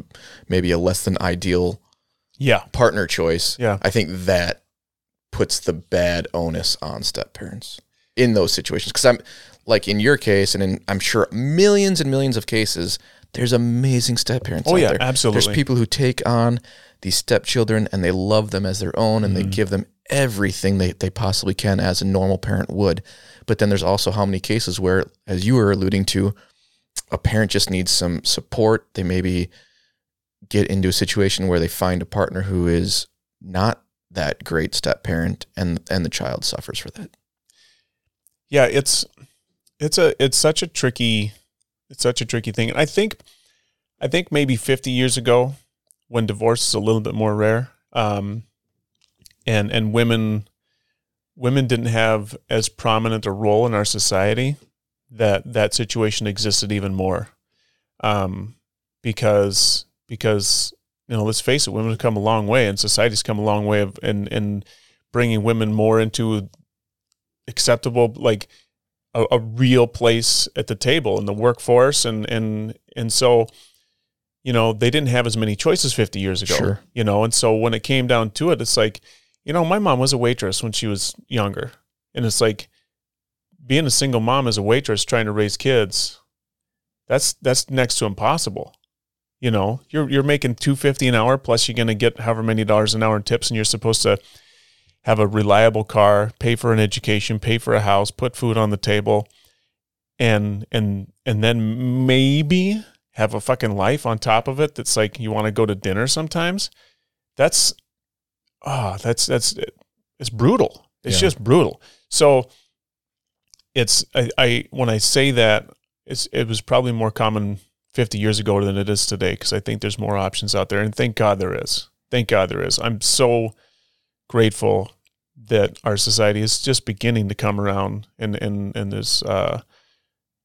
maybe a less than ideal yeah partner choice. Yeah. I think that puts the bad onus on step parents in those situations. Because I'm like in your case, and in I'm sure millions and millions of cases, there's amazing step parents. Oh, out yeah, there. absolutely. There's people who take on these stepchildren and they love them as their own, and Mm-hmm. they give them everything they, they possibly can as a normal parent would. But then there's also how many cases where, as you were alluding to, a parent just needs some support. They maybe get into a situation where they find a partner who is not that great step parent and and the child suffers for that. yeah it's it's a it's such a tricky it's such a tricky thing. And i think i think maybe 50 years ago when divorce is a little bit more rare um and and women women didn't have as prominent a role in our society that that situation existed even more. Um because because you know let's face it women have come a long way and society's come a long way of in in bringing women more into acceptable like a, a real place at the table in the workforce. And and and so you know they didn't have as many choices 50 years ago Sure. you know? And so when it came down to it it's like you know my mom was a waitress when she was younger. And it's like being a single mom as a waitress trying to raise kids that's that's next to impossible you know? You're you're making 250 an hour plus you're going to get however many dollars an hour in tips and you're supposed to have a reliable car, pay for an education, pay for a house, put food on the table, and and and then maybe have a fucking life on top of it that's like you want to go to dinner sometimes. That's ah, that's that's it's brutal. It's Yeah. just brutal. So it's I, I when I say that it's it was probably more common 50 years ago than it is today because I think there's more options out there and thank God there is. Thank God there is. I'm so grateful that our society is just beginning to come around and and and there's uh,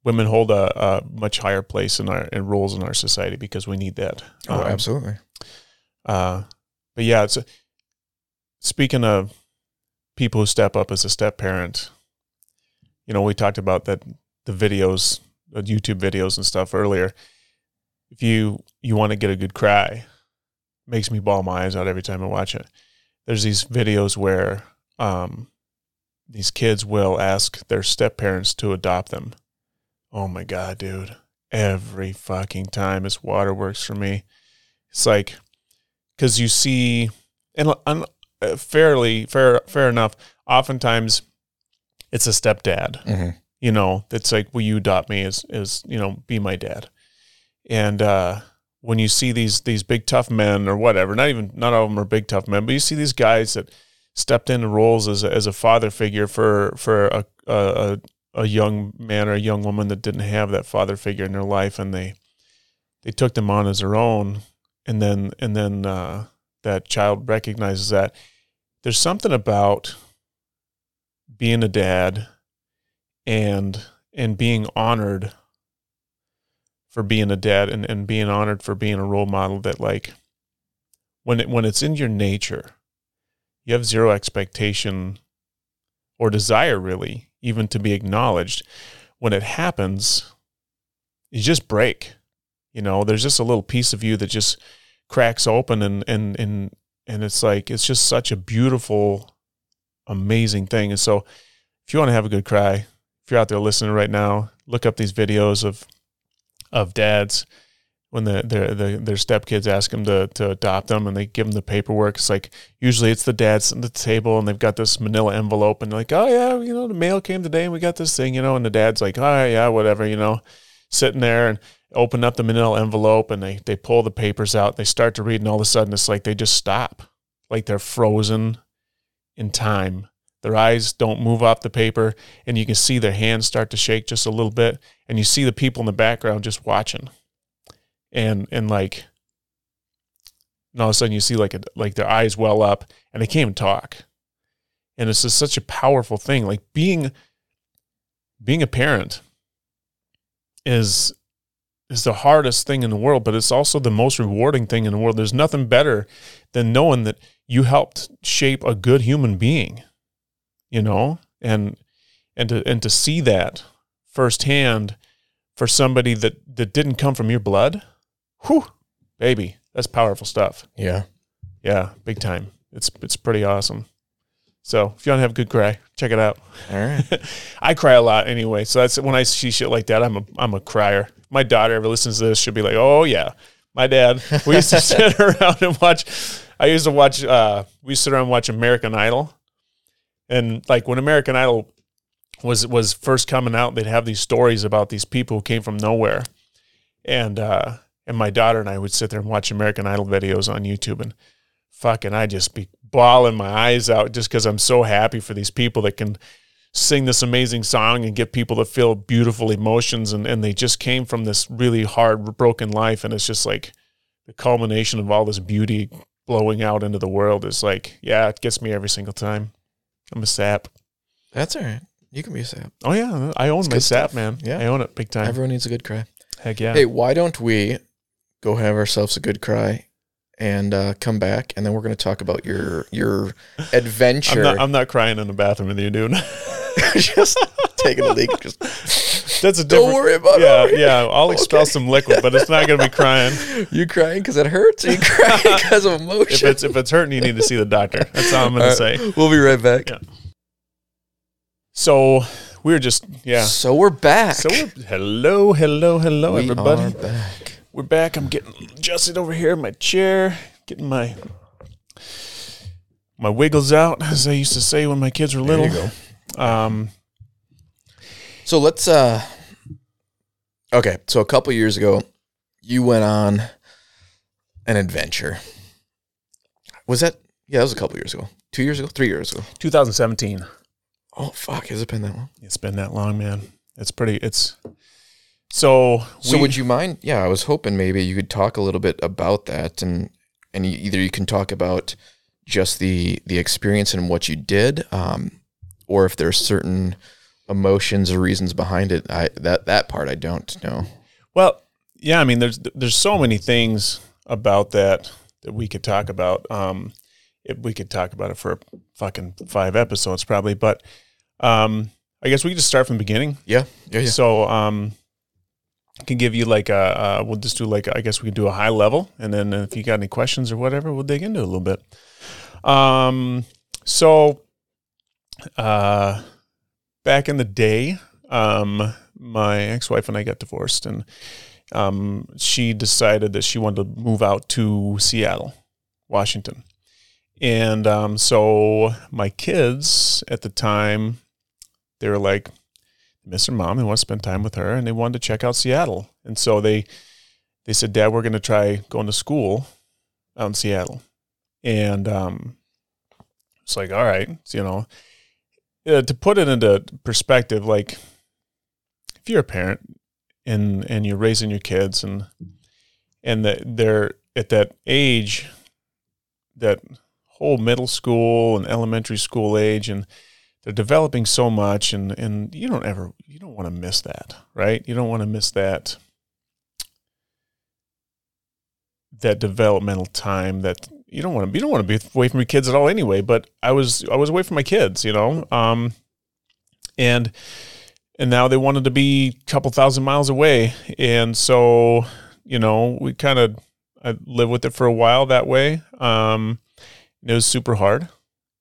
women hold a, a much higher place in our in roles in our society because we need that. Oh, Um, absolutely. uh, but yeah, it's speaking of people who step up as a step parent. You know, we talked about that the videos, the YouTube videos and stuff earlier. If you you want to get a good cry, makes me bawl my eyes out every time I watch it. There's these videos where um, these kids will ask their step parents to adopt them. Oh my god, dude! Every fucking time it's waterworks for me. It's like because you see, and un, uh, fairly fair fair enough. Oftentimes, it's a stepdad. hmm You know, that's like, will you adopt me as as you know, be my dad? And uh, when you see these these big tough men or whatever, not even not all of them are big tough men, but you see these guys that stepped into roles as a, as a father figure for for a, a a young man or a young woman that didn't have that father figure in their life, and they they took them on as their own, and then and then uh, that child recognizes that there's something about being a dad and and being honored for being a dad and, and being honored for being a role model that like when it when it's in your nature you have zero expectation or desire really even to be acknowledged. When it happens you just break you know? There's just a little piece of you that just cracks open and and and and it's like it's just such a beautiful amazing thing. And so if you want to have a good cry if you're out there listening right now look up these videos of of dads when the, their their their stepkids ask them to to adopt them and they give them the paperwork. It's like usually it's the dads at the table and they've got this Manila envelope and they're like, oh yeah, you know, the mail came today and we got this thing, you know, and the dad's like, oh yeah, whatever, you know, sitting there and open up the Manila envelope and they they pull the papers out. They start to read and all of a sudden it's like they just stop, like they're frozen in time. Their eyes don't move off the paper, and you can see their hands start to shake just a little bit, and you see the people in the background just watching, and and like, and all of a sudden you see like a, like their eyes well up, and they can't even talk, and it's just such a powerful thing. Like being being a parent is is the hardest thing in the world, but it's also the most rewarding thing in the world. There's nothing better than knowing that you helped shape a good human being, you know, and and to and to see that firsthand for somebody that that didn't come from your blood, whew, baby, that's powerful stuff. Yeah. Yeah, big time. It's it's pretty awesome. So if you want to have a good cry, check it out. All right. I cry a lot anyway, so that's when I see shit like that. I'm a I'm a crier. My daughter ever listens to this, she'll be like, "Oh yeah, my dad." We used to sit around and watch. I used to watch. Uh, we used to sit around and watch American Idol, and like when American Idol was was first coming out, they'd have these stories about these people who came from nowhere, and uh, and my daughter and I would sit there and watch American Idol videos on YouTube, and fucking, I just be bawling my eyes out just because I'm so happy for these people that can sing this amazing song and get people to feel beautiful emotions and, and they just came from this really hard broken life and it's just like the culmination of all this beauty blowing out into the world is like yeah it gets me every single time i'm a sap That's all right. You can be a sap. oh yeah i own It's my sap stuff. man Yeah. i own it big time Everyone needs a good cry. heck yeah Hey, why don't we go have ourselves a good cry and uh, come back, and then we're going to talk about your your adventure. I'm not, I'm not crying in the bathroom with you dude just taking a leak. Just that's a different. don't worry about yeah it. yeah yeah. i'll expel Okay. some liquid but it's not gonna be crying You crying because it hurts? You crying because of if emotion? it's if it's hurting you need to see the doctor that's all i'm gonna say We'll be right back. Yeah. So we are just yeah. So we're back. So we're, hello, hello, hello, we everybody. are back. We're back. I'm getting adjusted over here in my chair, getting my my wiggles out, as I used to say when my kids were little. There you go. Um, So let's uh Okay, so a couple years ago you went on an adventure. Was that Yeah, that was a couple years ago. 2 years ago, 3 years ago. 2017. Oh fuck, has it been that long? It's been that long, man. It's pretty. It's so. So we- would you mind? Yeah, I was hoping maybe you could talk a little bit about that and and you, either you can talk about just the the experience and what you did um or if there's certain emotions or reasons behind it. I that that part I don't know. Well, yeah, I mean, there's there's so many things about that that we could talk about. Um, if we could talk about it for fucking five episodes probably, but um, I guess we could just start from the beginning. Yeah. Yeah, yeah. So, um, can give you like a, uh, we'll just do like I guess we can do a high level, and then if you got any questions or whatever, we'll dig into a little bit. Um, so, uh, back in the day, um, my ex-wife and I got divorced, and um, she decided that she wanted to move out to Seattle, Washington. And um, so my kids at the time, they were like, miss their mom, they want to spend time with her, and they wanted to check out Seattle. And so they they said, Dad, we're going to try going to school out in Seattle. And um, it's like, all right, so, you know, uh, to put it into perspective, like if you're a parent and and you're raising your kids and and that they're at that age, that whole middle school and elementary school age, and they're developing so much, and and you don't ever you don't want to miss that, right? You don't want to miss that that developmental time that you don't want to you don't want to be away from your kids at all anyway but i was i was away from my kids you know? Um and and now they wanted to be a couple thousand miles away. And so you know we kind of i lived with it for a while that way. Um it was super hard.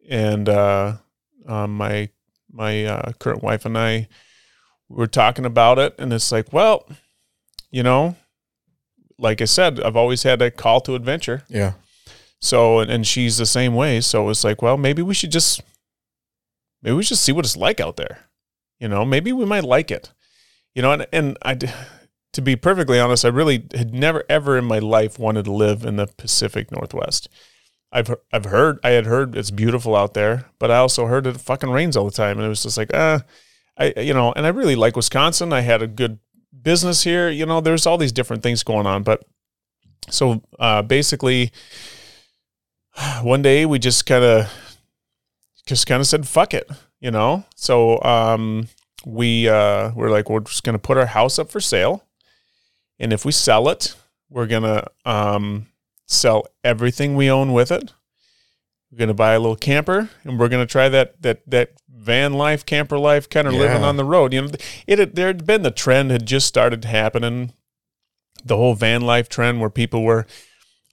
And uh um, my my uh, current wife and i were talking about it and it's like well you know like i said i've always had a call to adventure Yeah. so, and, and she's the same way. So it's like, well, maybe we should just, maybe we should see what it's like out there. You know, maybe we might like it. You know, and, and I, to be perfectly honest, I really had never ever in my life wanted to live in the Pacific Northwest. I've I've heard I had heard it's beautiful out there, but I also heard it fucking rains all the time, and it was just like, uh, I you know, and I really like Wisconsin. I had a good business here. You know, there's all these different things going on, but so uh, basically, one day we just kind of just kind of said fuck it, you know. So um, we uh, we're like we're just gonna put our house up for sale, and if we sell it, we're gonna um, sell everything we own with it. We're gonna buy a little camper, and we're gonna try that that that van life, camper life, kind of living on the road. You know, it had, there had been the trend had just started happening, the whole van life trend where people were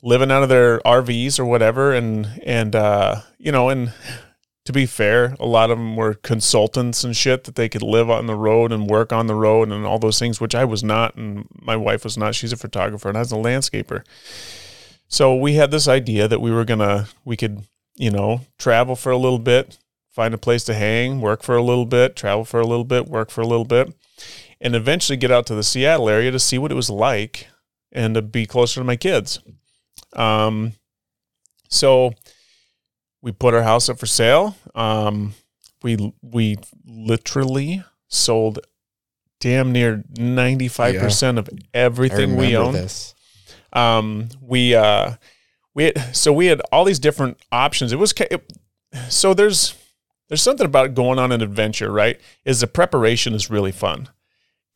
living out of their RVs or whatever, and and uh, you know, and to be fair, a lot of them were consultants and shit that they could live on the road and work on the road and all those things, which I was not, and my wife was not. She's a photographer and I was a landscaper. So we had this idea that we were gonna, we could, you know, travel for a little bit, find a place to hang, work for a little bit, travel for a little bit, work for a little bit, and eventually get out to the Seattle area to see what it was like and to be closer to my kids. Um, so we put our house up for sale. Um, we we literally sold damn near ninety five percent of everything we remember own. this. Um, we uh, we had, so we had all these different options. It was it, so there's there's something about going on an adventure, right? Is the preparation is really fun.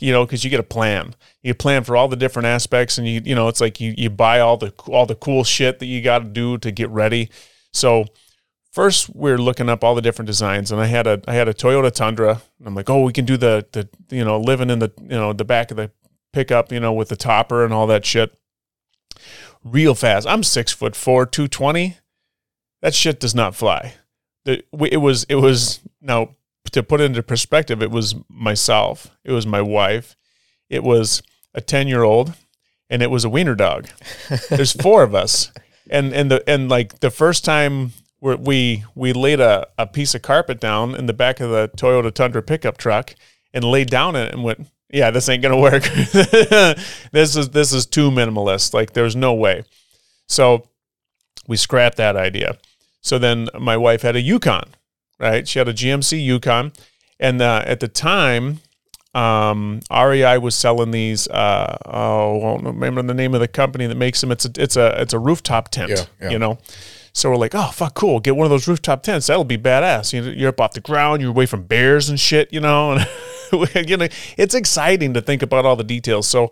You know, because you get a plan. You plan for all the different aspects, and you you know it's like you you buy all the all the cool shit that you got to do to get ready. So first we're looking up all the different designs, and I had a I had a Toyota Tundra. And I'm like, oh, we can do the the you know living in the you know the back of the pickup, you know, with the topper and all that shit real fast. I'm six foot four, two twenty. That shit does not fly. It was it was now to put it into perspective. It was myself. It was my wife. It was a ten year old, and it was a wiener dog. There's four of us, and and the and like the first time we we we laid a, a piece of carpet down in the back of the Toyota Tundra pickup truck and laid down in it and went, yeah, this ain't gonna work. this is this is too minimalist. Like there's no way. So we scrapped that idea. So then my wife had a Yukon, right? She had a GMC Yukon, and uh, at the time, um, REI was selling these. Uh, oh, I don't remember the name of the company that makes them. It's a it's a it's a rooftop tent. Yeah, yeah. You know. So we're like, oh fuck, cool. Get one of those rooftop tents. That'll be badass. You- You're up off the ground. You're away from bears and shit. You know, and you know, it's exciting to think about all the details. So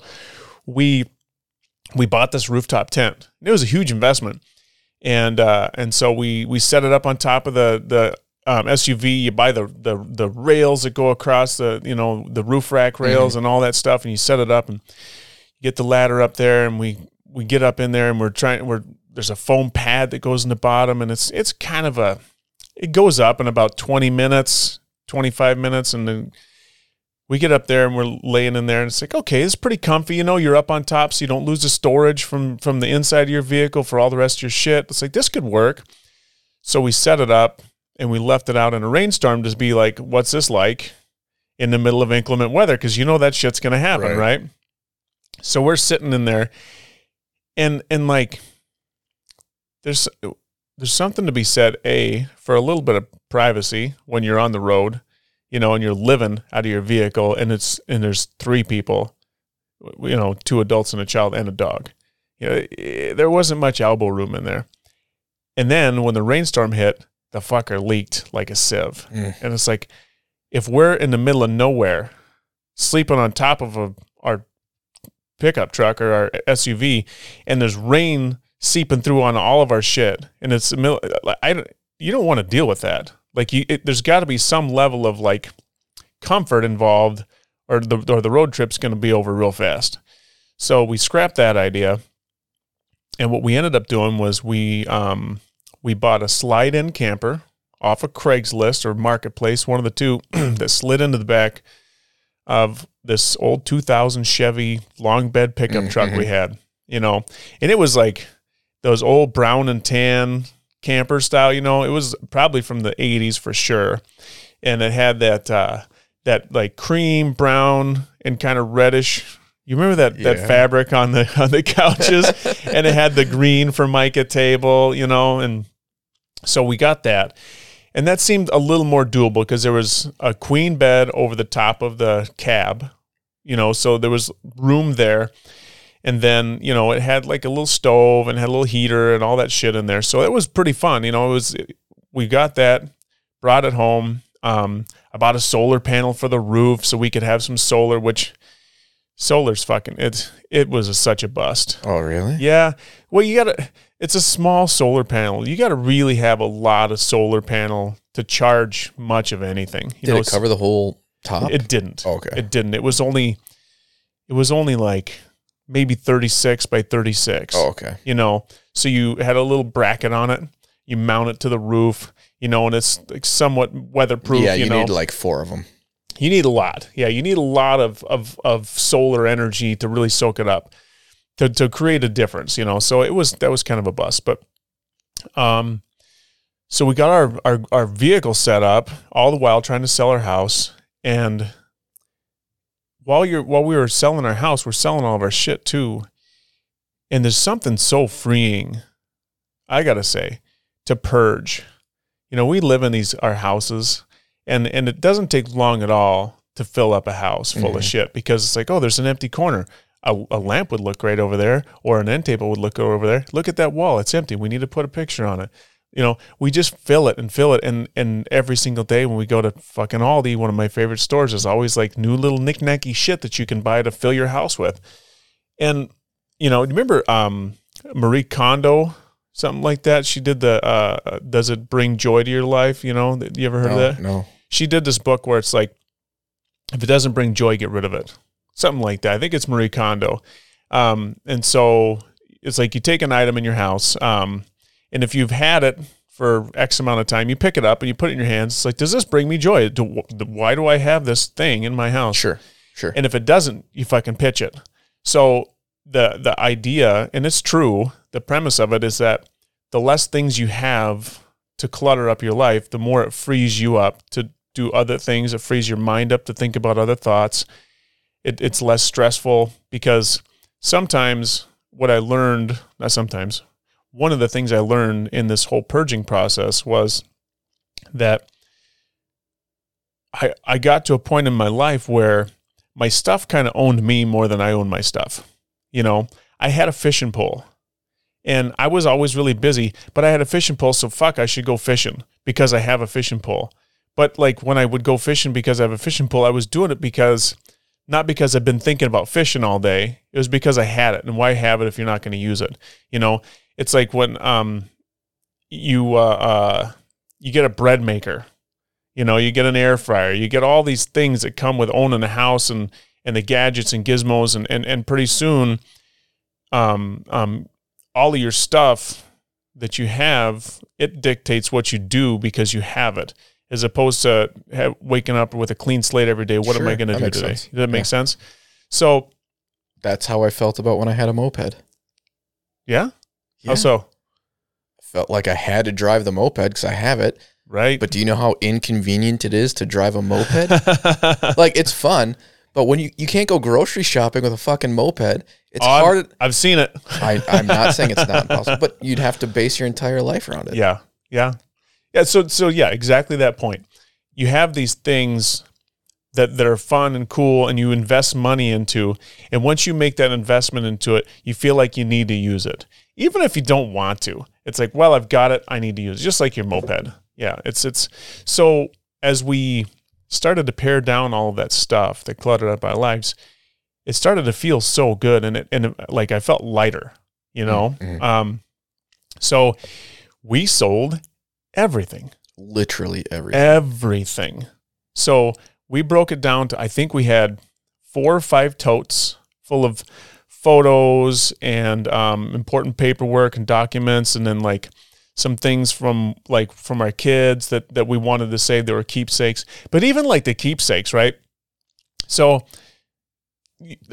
we we bought this rooftop tent. It was a huge investment, and uh, and so we we set it up on top of the the um, SUV. You buy the the the rails that go across the you know the roof rack rails and all that stuff, and you set it up and you get the ladder up there, and we we get up in there, and we're trying we're there's a foam pad that goes in the bottom, and it's it's kind of a it goes up in about 20 minutes, 25 minutes, and then we get up there and we're laying in there and it's like okay it's pretty comfy you know you're up on top so you don't lose the storage from from the inside of your vehicle for all the rest of your shit. It's like this could work. So we set it up and we left it out in a rainstorm to be like what's this like in the middle of inclement weather? Because you know that shit's gonna happen Right. right? So we're sitting in there and and like there's there's something to be said a for a little bit of privacy when you're on the road you know, and you're living out of your vehicle, and it's and there's three people, you know, two adults and a child and a dog. You know, eh, there wasn't much elbow room in there. And then when the rainstorm hit, the fucker leaked like a sieve, Mm. and it's like, if we're in the middle of nowhere, sleeping on top of a our pickup truck or our SUV, and there's rain seeping through on all of our shit, and it's. I don't- you don't want to deal with that. Like you, it, there's got to be some level of like comfort involved, or the or the road trip's going to be over real fast. So we scrapped that idea, and what we ended up doing was we um we bought a slide-in camper off of Craigslist or Marketplace, one of the two, that slid into the back of this old 2000 Chevy long bed pickup truck we had, you know, and it was like those old brown and tan camper style, you know, it was probably from the 80s for sure. And it had that, uh, that like cream brown and kind of reddish, You remember that that fabric on the on the couches, and it had the green Formica table, you know, and so we got that, and that seemed a little more doable because there was a queen bed over the top of the cab, you know, so there was room there, and then you know it had like a little stove and had a little heater and all that shit in there, so it was pretty fun, you know. It was we got that, brought it home. Um, I bought a solar panel for the roof so we could have some solar, which solar's fucking it. It was a, such a bust. Oh, really? Yeah. Well, you gotta. It's a small solar panel. You gotta really have a lot of solar panel to charge much of anything. You Did know, it cover the whole top? It didn't. okay. It didn't. It was only. It was only like maybe thirty six by thirty six. oh, okay. You know, so you had a little bracket on it. You mount it to the roof. You know, and it's like somewhat weatherproof. yeah, you, you, know, need like four of them. you need a lot. Yeah, you need a lot of of of solar energy to really soak it up to to create a difference, you know. So it was that was kind of a bust, but um so we got our our our vehicle set up all the while trying to sell our house and while you're while we were selling our house, we're selling all of our shit too. And there's something so freeing, I got to say, to purge. You know, we live in these our houses and and it doesn't take long at all to fill up a house full of Mhm. shit because it's like oh there's an empty corner a, a lamp would look great over there or an end table would look over there look at that wall it's empty we need to put a picture on it you know we just fill it and fill it and and every single day when we go to fucking aldi one of my favorite stores is always like new little knick-knacky shit that you can buy to fill your house with. And you know remember um marie kondo something like that? She did the uh does it bring joy to your life? You know you ever heard no, of that? no. she did this book where it's like if it doesn't bring joy get rid of it. Something like that. I think it's marie kondo. Um, and so it's like you take an item in your house um, and if you've had it for x amount of time you pick it up and you put it in your hands it's like does this bring me joy do, why do i have this thing in my house Sure. Sure. and if it doesn't, you fucking pitch it. So the the idea, and it's true, the premise of it is that the less things you have to clutter up your life, the more it frees you up to do other things. It frees your mind up to think about other thoughts. It, it's less stressful because sometimes what I learned, not sometimes, one of the things I learned in this whole purging process was that I I got to a point in my life where my stuff kind of owned me more than I owned my stuff. You know, I had a fishing pole and I was always really busy, but I had a fishing pole, so fuck, I should go fishing because I have a fishing pole. But like when I would go fishing because I have a fishing pole, I was doing it because not because I've been thinking about fishing all day. It was because I had it. And why have it if you're not going to use it? You know, it's like when um you uh, uh you get a bread maker you know, you get an air fryer, you get all these things that come with owning a house and and the gadgets and gizmos and and, and pretty soon um um all of your stuff that you have, it dictates what you do because you have it. As opposed to have, waking up with a clean slate every day. What am I going to do today? sense. Does that make Yeah. sense? So, That's how I felt about when I had a moped. yeah. Yeah. How so? Felt like I had to drive the moped because I have it. Right. But do you know how inconvenient it is to drive a moped? like it's fun, but when you, you can't go grocery shopping with a fucking moped, it's Oh, hard. I've seen it. I, I'm not saying it's not possible, but you'd have to base your entire life around it. Yeah. Yeah. Yeah. So so yeah, exactly that point. You have these things that, that are fun and cool and you invest money into. And once you make that investment into it, you feel like you need to use it. Even if you don't want to. It's like, well, I've got it, I need to use it. Just like your moped. Yeah. It's it's so as we started to pare down all of that stuff that cluttered up our lives, it started to feel so good and it and it, like I felt lighter, you know? Mhm. Um so we sold everything, Literally everything. everything. So we broke it down to I think we had four or five totes full of photos and um, important paperwork and documents, and then like some things from like from our kids that that we wanted to save. There were keepsakes, but even like the keepsakes, right? So.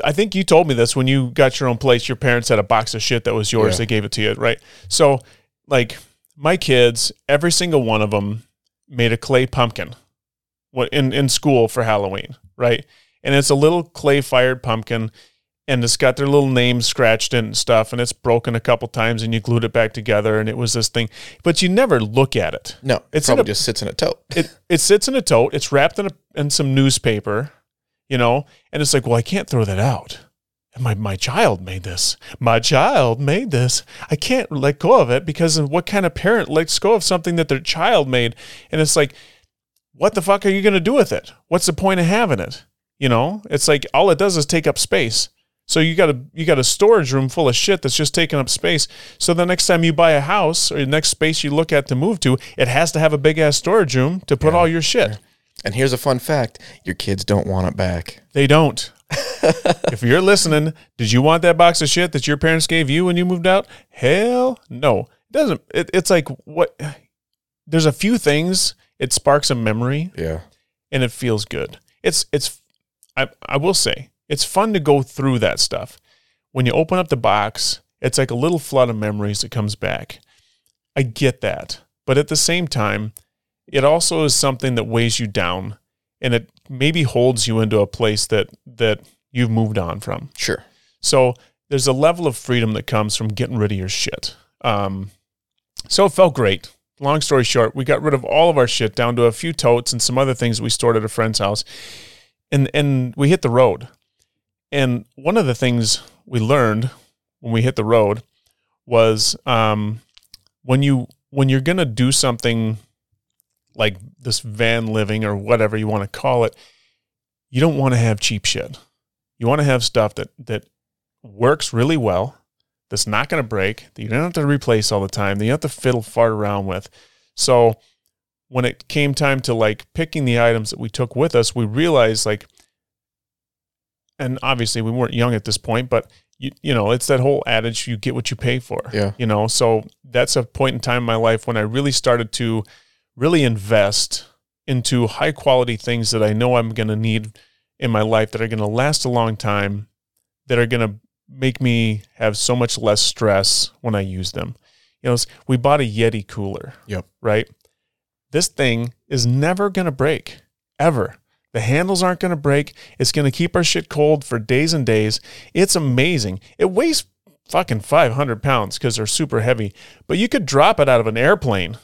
I think you told me this when you got your own place. Your parents had a box of shit that was yours. Yeah. They gave it to you, right? So, like my kids, every single one of them made a clay pumpkin wa- in in school for Halloween, right? And it's a little clay fired pumpkin, and it's got their little names scratched in and stuff, and it's broken a couple times, and you glued it back together, and it was this thing. But you never look at it. No, It's it's probably a- just sits in a tote. It it sits in a tote. It's wrapped in a, in some newspaper, you know, and it's like, well, I can't throw that out. My my child made this. My child made this. I can't let go of it because of what kind of parent lets go of something that their child made? And it's like, what the fuck are you going to do with it? What's the point of having it? You know, it's like all it does is take up space. So you got a you got a storage room full of shit that's just taking up space. So the next time you buy a house or the next space you look at to move to, it has to have a big ass storage room to put all your shit. And here's a fun fact: your kids don't want it back. They don't. if you're listening, did you want that box of shit that your parents gave you when you moved out? Hell no. It doesn't. It, it's like what? There's a few things. It sparks a memory Yeah, and it feels good. It's it's I I will say it's fun to go through that stuff. When you open up the box, it's like a little flood of memories that comes back. I get that. But at the same time, it also is something that weighs you down and it maybe holds you into a place that that you've moved on from. sure. So there's a level of freedom that comes from getting rid of your shit. Um, so it felt great. Long story short, we got rid of all of our shit down to a few totes and some other things we stored at a friend's house, and and we hit the road. And one of the things we learned when we hit the road was um, when you when you're gonna do something like this van living or whatever you want to call it, you don't want to have cheap shit. You want to have stuff that that works really well, that's not going to break, that you don't have to replace all the time, that you have to fiddle fart around with. So when it came time to like picking the items that we took with us, we realized like, and obviously we weren't young at this point, but you, you know, it's that whole adage, you get what you pay for Yeah, you know so that's a point in time in my life when i really started to really invest into high quality things that i know i'm going to need in my life that are going to last a long time that are going to make me have so much less stress when i use them you know we bought a yeti cooler Yep. right this thing is never going to break ever the handles aren't going to break it's going to keep our shit cold for days and days it's amazing it weighs fucking 500 pounds because they're super heavy. But you could drop it out of an airplane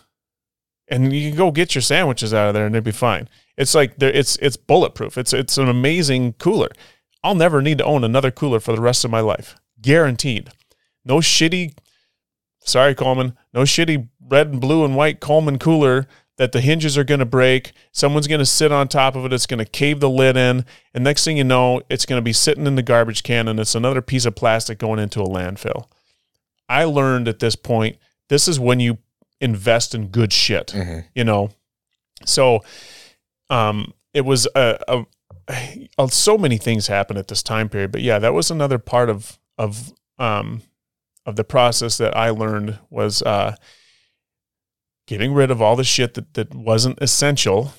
and you can go get your sandwiches out of there and it'd be fine. It's like there it's it's bulletproof. It's it's an amazing cooler. I'll never need to own another cooler for the rest of my life. Guaranteed. No shitty sorry Coleman, no shitty red and blue and white Coleman cooler that the hinges are going to break. Someone's going to sit on top of it. It's going to cave the lid in. And next thing you know, it's going to be sitting in the garbage can and it's another piece of plastic going into a landfill. I learned at this point, this is when you invest in good shit, hmm you know? So, um, it was a, a, so many things happened at this time period, but yeah, that was another part of, of, um, of the process that I learned was, uh, getting rid of all the shit that, that wasn't essential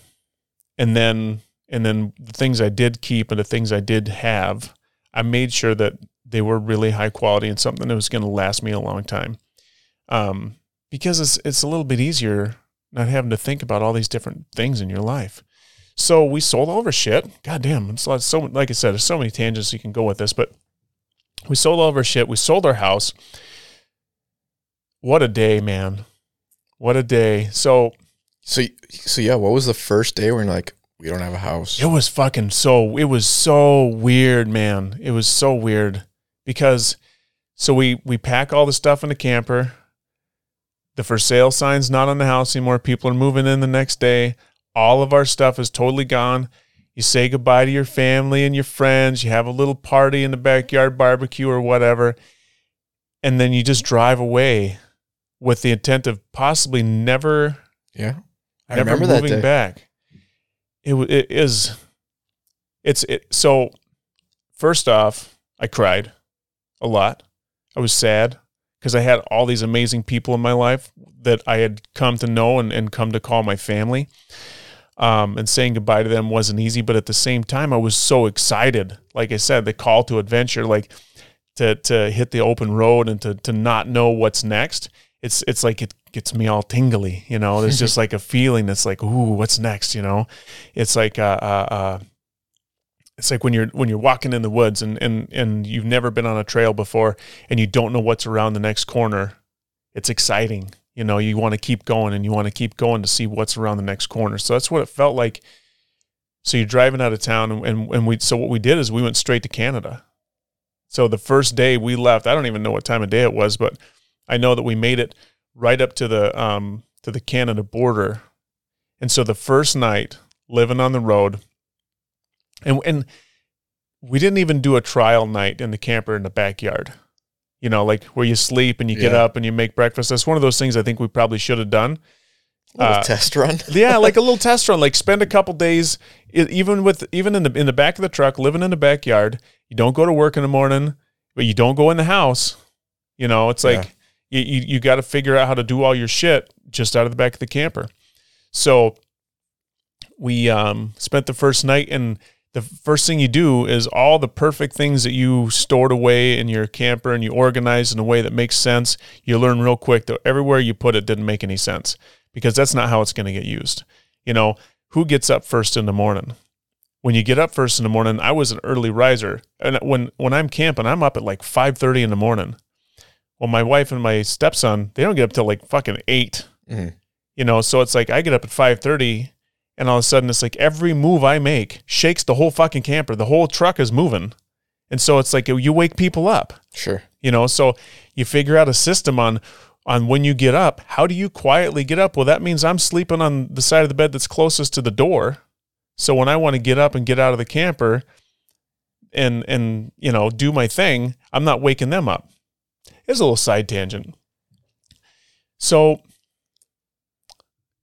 and then and then the things I did keep and the things I did have, I made sure that they were really high quality and something that was going to last me a long time. Um, because it's it's a little bit easier not having to think about all these different things in your life. So we sold all of our shit. God damn, it's like so like I said, there's so many tangents you can go with this, but we sold all of our shit. We sold our house. What a day, man. What a day. So So, so yeah, what was the first day when you're like, we don't have a house? It was fucking so it was so weird, man. It was so weird because so we we pack all the stuff in the camper. The for sale sign's not on the house anymore. People are moving in the next day. All of our stuff is totally gone. You say goodbye to your family and your friends. You have a little party in the backyard barbecue or whatever. And then you just drive away with the intent of possibly never Yeah, I never remember that moving day. back. It it is. It's it. So, first off, I cried a lot. I was sad because I had all these amazing people in my life that I had come to know and, and come to call my family. Um, and saying goodbye to them wasn't easy, but at the same time, I was so excited. Like I said, the call to adventure, like to to hit the open road and to to not know what's next. It's it's like it gets me all tingly, you know. There's just like a feeling that's like, ooh, what's next, you know? It's like uh uh, uh it's like when you're when you're walking in the woods and and and you've never been on a trail before and you don't know what's around the next corner. It's exciting. You know, you want to keep going and you want to keep going to see what's around the next corner. So that's what it felt like. So you're driving out of town and, and, we so what we did is we went straight to Canada. So the first day we left, I don't even know what time of day it was, but I know that we made it right up to the um to the Canada border. And so the first night living on the road and and we didn't even do a trial night in the camper in the backyard. You know, like where you sleep and you get Yeah. up and you make breakfast. That's one of those things I think we probably should have done. Little Uh, test run. yeah, like a little test run. Like spend a couple days, e- even with even in the in the back of the truck, living in the backyard. You don't go to work in the morning, but you don't go in the house. You know, it's like you you, you got to figure out how to do all your shit just out of the back of the camper. So we um, spent the first night, and the first thing you do is all the perfect things that you stored away in your camper and you organize in a way that makes sense. You learn real quick that everywhere you put it didn't make any sense because that's not how it's going to get used. You know, who gets up first in the morning? When you get up first in the morning, I was an early riser, and when when I'm camping, I'm up at like five thirty in the morning. Well, my wife and my stepson, they don't get up till like fucking eight. Mhm. You know, so it's like I get up at five thirty, and all of a sudden it's like every move I make shakes the whole fucking camper. The whole truck is moving, and so it's like you wake people up. Sure. you know so you figure out a system on on when you get up. How do you quietly get up? Well that means i'm sleeping on the side of the bed that's closest to the door. So when i want to get up and get out of the camper and and you know do my thing i'm not waking them up. It's a little side tangent. So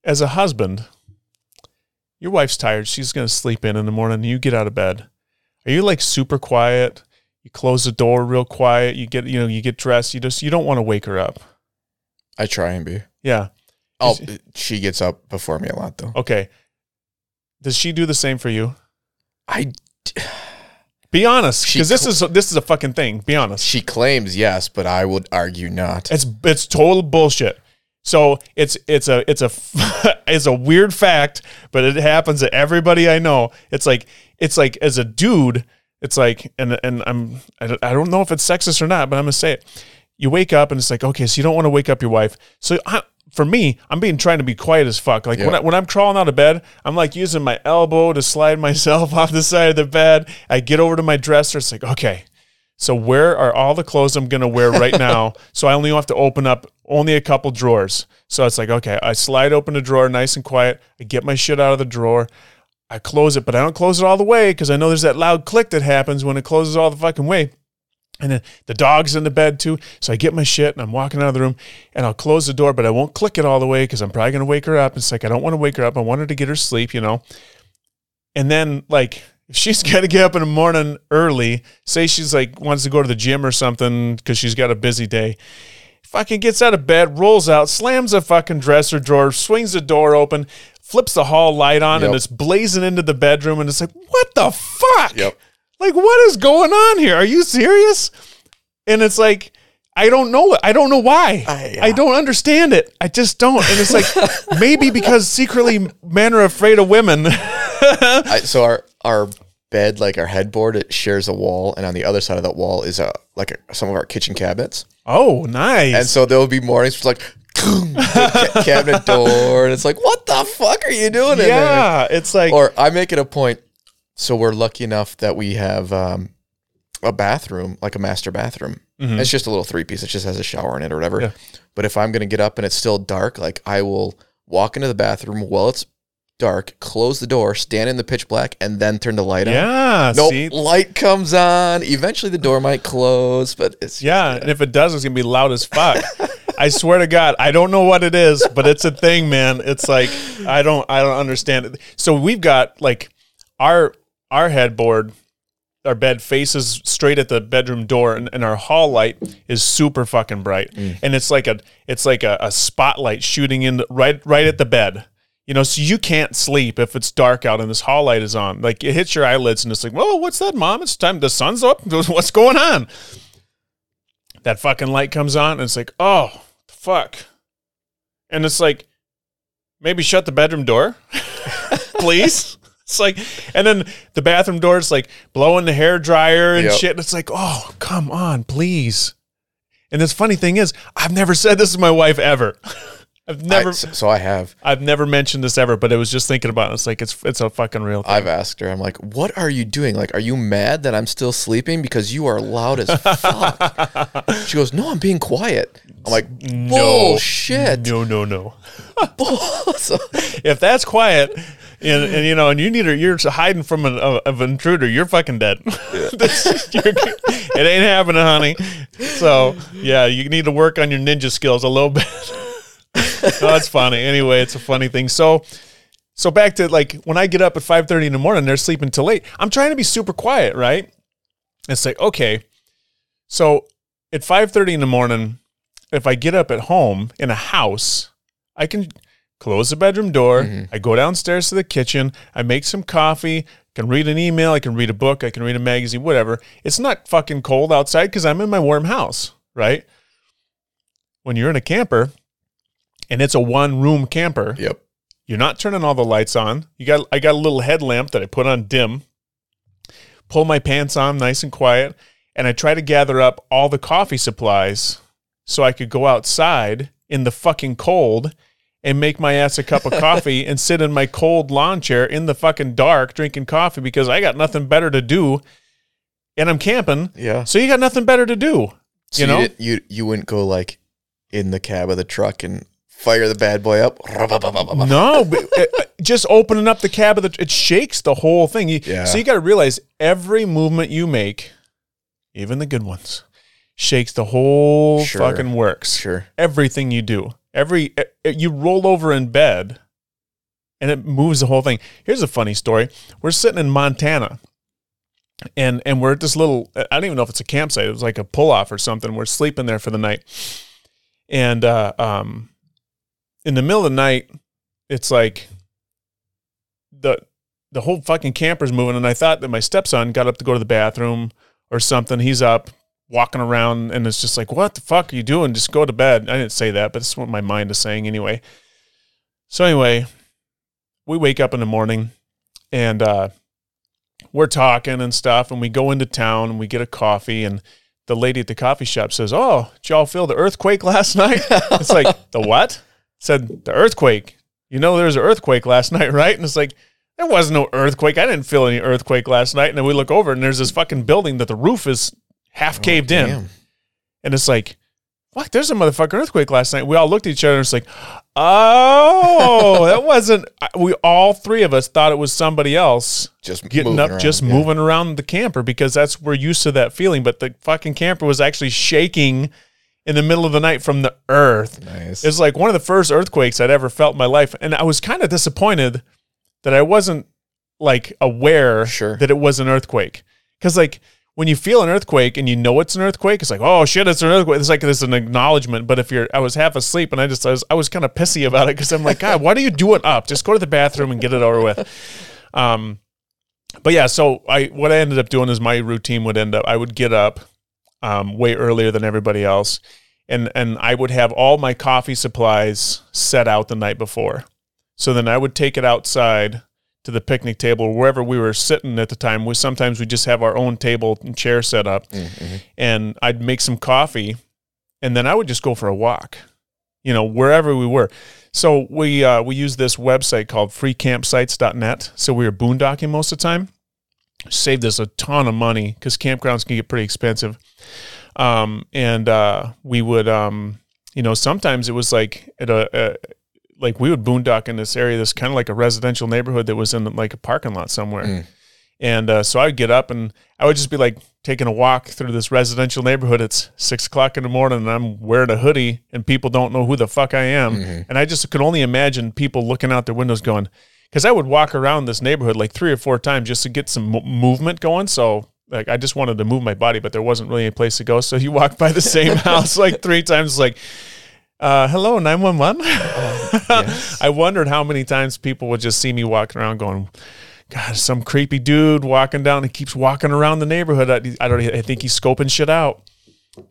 as a husband your wife's tired. She's going to sleep in in the morning. You get out of bed. Are you like super quiet? You close the door real quiet. You get you know you get dressed. You just you don't want to wake her up. I try and be. yeah. Oh, Is- uh, she gets up before me a lot though. okay. Does she do the same for you? I be honest because this cl- is this is a fucking thing. Be honest. She claims yes, but I would argue not. it's it's total bullshit so it's it's a it's a it's a weird fact but it happens to everybody i know. It's like it's like as a dude it's like and and i'm i don't- know if it's sexist or not but i'm gonna say it. You wake up and it's like okay so you don't want to wake up your wife. So I, for me i'm being trying to be quiet as fuck. Like when, I, when i'm crawling out of bed i'm like using my elbow to slide myself off the side of the bed. I get over to my dresser. It's like okay so where are all the clothes I'm gonna wear right now? so I only have to open up only a couple drawers. So it's like, okay, I slide open a drawer nice and quiet. I get my shit out of the drawer. I close it, but I don't close it all the way because I know there's that loud click that happens when it closes all the fucking way. And then the dog's in the bed too. So I get my shit and I'm walking out of the room and I'll close the door, but I won't click it all the way because I'm probably gonna wake her up. It's like I don't want to wake her up. I want her to get her sleep, you know. And then like if she's got to get up in the morning early, say she's like wants to go to the gym or something because she's got a busy day, fucking gets out of bed, rolls out, slams a fucking dresser drawer, swings the door open, flips the hall light on, and it's blazing into the bedroom, and it's like, what the fuck? Yep. Like, what is going on here? Are you serious? And it's like, I don't know. I don't know why. I- I don't understand it. I just don't. And it's like maybe because secretly men are afraid of women. I, so our our bed, like our headboard, it shares a wall, and on the other side of that wall is a like a, some of our kitchen cabinets. oh, nice. And so there will be mornings it's like ca- cabinet door, and it's like, what the fuck are you doing in there? yeah, it's like Or I make it a point. So we're lucky enough that we have um, a bathroom, like a master bathroom. Mhm. It's just a little three piece. It just has a shower in it or whatever. Yeah. But if I'm gonna get up and it's still dark, like I will walk into the bathroom while it's dark, close the door, stand in the pitch black, and then turn the light on. yeah. Nope, See, light comes on. Eventually, the door might close, but it's just- yeah, and if it does, it's gonna be loud as fuck. I swear to God, I don't know what it is, but it's a thing, man. It's like I don't, I don't understand it. So we've got like our our headboard, our bed faces straight at the bedroom door, and, and our hall light is super fucking bright, mm. and it's like a it's like a, a spotlight shooting in the, right right at the bed. You know, so you can't sleep if it's dark out and this hall light is on. Like it hits your eyelids, and it's like, "Whoa, what's that, mom? It's time. The sun's up. What's going on?" that fucking light comes on and it's like, oh, fuck. And it's like, maybe shut the bedroom door, please. it's like, and then the bathroom door is like blowing the hair dryer and Yep. shit. And it's like, oh, come on, please. And this funny thing is, I've never said this to my wife ever. I've never, I, so, I have. I've never mentioned this ever, but I was just thinking about it. It's like it's it's a fucking real thing. I've asked her. I'm like, "What are you doing? Like, are you mad that I'm still sleeping because you are loud as fuck?" she goes, "No, I'm being quiet." I'm like, "Bullshit!" No, no, no. So- If that's quiet, and, and you know, and you need her, you're hiding from an of, intruder. You're fucking dead. You're- it ain't happening, honey. So yeah, you need to work on your ninja skills a little bit. It's funny. Anyway, it's a funny thing. So. So back to like when I get up at 5:30 in the morning, they're sleeping till late. I'm trying to be super quiet, right? It's like, okay. So at 5:30 in the morning, if I get up at home in a house, I can close the bedroom door. Mm-hmm. I go downstairs to the kitchen. I make some coffee. Can read an email. I can read a book. I can read a magazine. Whatever. It's not fucking cold outside because I'm in my warm house, right? When you're in a camper, and it's a one room camper, yep. you're not turning all the lights on. You got I got a little headlamp that I put on dim. Pull my pants on nice and quiet, and I try to gather up all the coffee supplies so I could go outside in the fucking cold and make my ass a cup of coffee and sit in my cold lawn chair in the fucking dark drinking coffee because I got nothing better to do and I'm camping. Yeah. So you got nothing better to do. So you know? didn't- you you wouldn't go like in the cab of the truck and fire the bad boy up. No, but uh, uh, just opening up the cab of the it shakes the whole thing. You, Yeah. So you got to realize every movement you make, even the good ones, shakes the whole Sure. fucking works. Sure. Everything you do, every uh, you roll over in bed, and it moves the whole thing. Here's a funny story. We're sitting in Montana. And and we're at this little I don't even know if it's a campsite. It was like a pull off or something. We're sleeping there for the night. And uh um in the middle of the night, it's like the the whole fucking camper's moving, and I thought that my stepson got up to go to the bathroom or something. He's up walking around, and it's just like, what the fuck are you doing? Just go to bed. I didn't say that, but it's what my mind is saying anyway. So anyway, we wake up in the morning, and uh, we're talking and stuff, and we go into town and we get a coffee, and the lady at the coffee shop says, "Oh, did y'all feel the earthquake last night?" it's like the what? Said the earthquake. You know, there was an earthquake last night, right? And it's like there was no earthquake. I didn't feel any earthquake last night. And then we look over, and there's this fucking building that the roof is half oh, caved in, and it's like. Fuck, there's a motherfucking earthquake last night. We all looked at each other and it's like, oh, that wasn't. We all three of us thought it was somebody else Just getting up, around, just yeah. moving around the camper because that's we're used to that feeling. But the fucking camper was actually shaking in the middle of the night from the earth. Nice. It's like one of the first earthquakes I'd ever felt in my life, and I was kind of disappointed that I wasn't like aware Sure. that it was an earthquake. Because like when you feel an earthquake and you know it's an earthquake, it's like oh shit, it's an earthquake. It's like there's an acknowledgement. But if you're, I was half asleep and I just I was I was kind of pissy about it because I'm like God, why do you do it up? Just go to the bathroom and get it over with. Um, but yeah, so I what I ended up doing is my routine would end up I would get up um, way earlier than everybody else, and and I would have all my coffee supplies set out the night before. So then I would take it outside to the picnic table or wherever we were sitting at the time. We sometimes we just have our own table and chair set up, Mhm. and I'd make some coffee, and then I would just go for a walk, you know, wherever we were. So we uh, we use this website called freecampsites.net. So we were boondocking most of the time. Saved us a ton of money because campgrounds can get pretty expensive. Um, and uh, we would, um, you know, sometimes it was like at a, a like we would boondock in this area, this kind of like a residential neighborhood that was in like a parking lot somewhere. Mm. And uh, so I would get up and I would just be like taking a walk through this residential neighborhood. It's six o'clock in the morning and I'm wearing a hoodie and people don't know who the fuck I am. Mhm. And I just could only imagine people looking out their windows going, because I would walk around this neighborhood like three or four times just to get some mo- movement going. So like I just wanted to move my body, but there wasn't really a place to go. So you walk by the same house like three times, like, uh, hello, 911. yes. I wondered how many times people would just see me walking around going, God, some creepy dude walking down and keeps walking around the neighborhood. I, I don't, I think he's scoping shit out.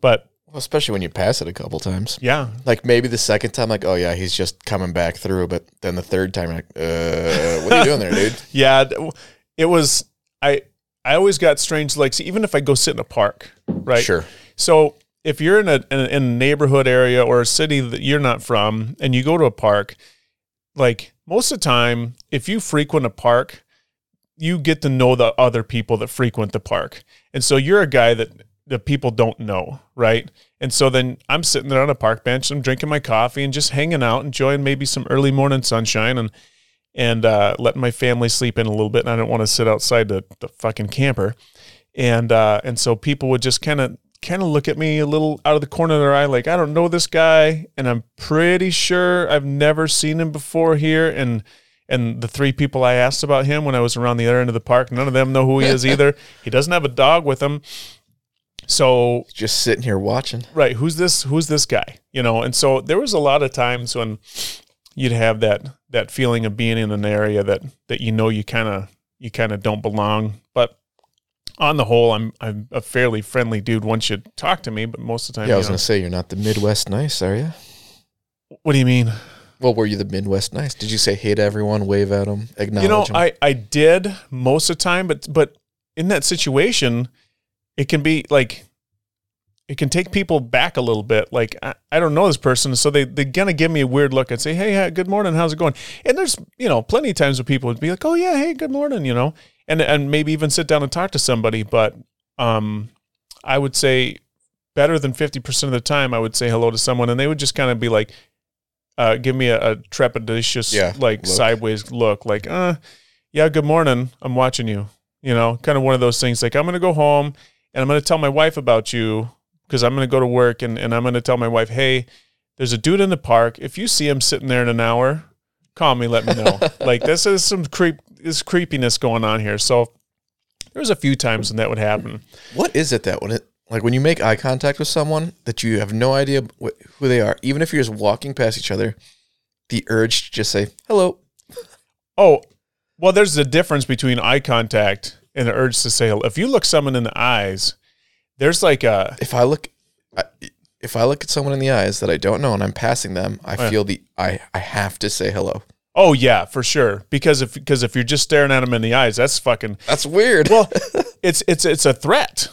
But Well, especially when you pass it a couple times. yeah, Like maybe the second time, like, oh yeah, he's just coming back through. But then the third time, like, uh, what are you doing there, dude? yeah, it was. I I always got strange looks, even if I go sit in a park, right? Sure. So if you're in a, in a in a neighborhood area or a city that you're not from, and you go to a park, like most of the time, if you frequent a park, you get to know the other people that frequent the park, and so you're a guy that the people don't know, right? And so then I'm sitting there on a park bench, I'm drinking my coffee and just hanging out, enjoying maybe some early morning sunshine and and uh, letting my family sleep in a little bit. And I don't want to sit outside the, the fucking camper. And uh, and so people would just kind of kind of look at me a little out of the corner of their eye, like I don't know this guy, and I'm pretty sure I've never seen him before here. And and the three people I asked about him when I was around the other end of the park, none of them know who he is either. He doesn't have a dog with him. So Just sitting here watching. right who's this who's this guy you know and so there was a lot of times when you'd have that that feeling of being in an area that that you know you kind of you kind of don't belong but on the whole i'm i'm a fairly friendly dude once you talk to me but most of the time Yeah, I was know- gonna say you're not the Midwest nice, are you? what do you mean Well, were you the Midwest nice? Did you say hey to everyone, wave at them, acknowledge you know 'em? i i did most of the time but but in that situation it can be like it can take people back a little bit like i, I don't know this person so they they're gonna give me a weird look and say hey good morning how's it going and there's you know plenty of times where people would be like oh yeah hey good morning you know and and maybe even sit down and talk to somebody but um i would say better than 50% of the time i would say hello to someone and they would just kind of be like uh, give me a, a trepidatious Yeah, like look. sideways look like uh yeah good morning i'm watching you you know kind of one of those things like i'm gonna go home and i'm gonna tell my wife about you because i'm gonna go to work and, and i'm gonna tell my wife hey there's a dude in the park. If you see him sitting there in an hour call me let me know. Like this is some creep this creepiness going on here. So there was a few times when that would happen. What is it that when it like when you make eye contact with someone that you have no idea wh- who they are, even if you're just walking past each other, the urge to just say hello. Oh, well, there's a difference between eye contact and the urge to say hello. If you look someone in the eyes, there's like a If I look, I, if I look at someone in the eyes that I don't know and I'm passing them, I oh, Yeah. feel the I I have to say hello. oh yeah for sure because if because if you're just staring at them in the eyes, that's fucking That's weird. well, it's it's it's a threat.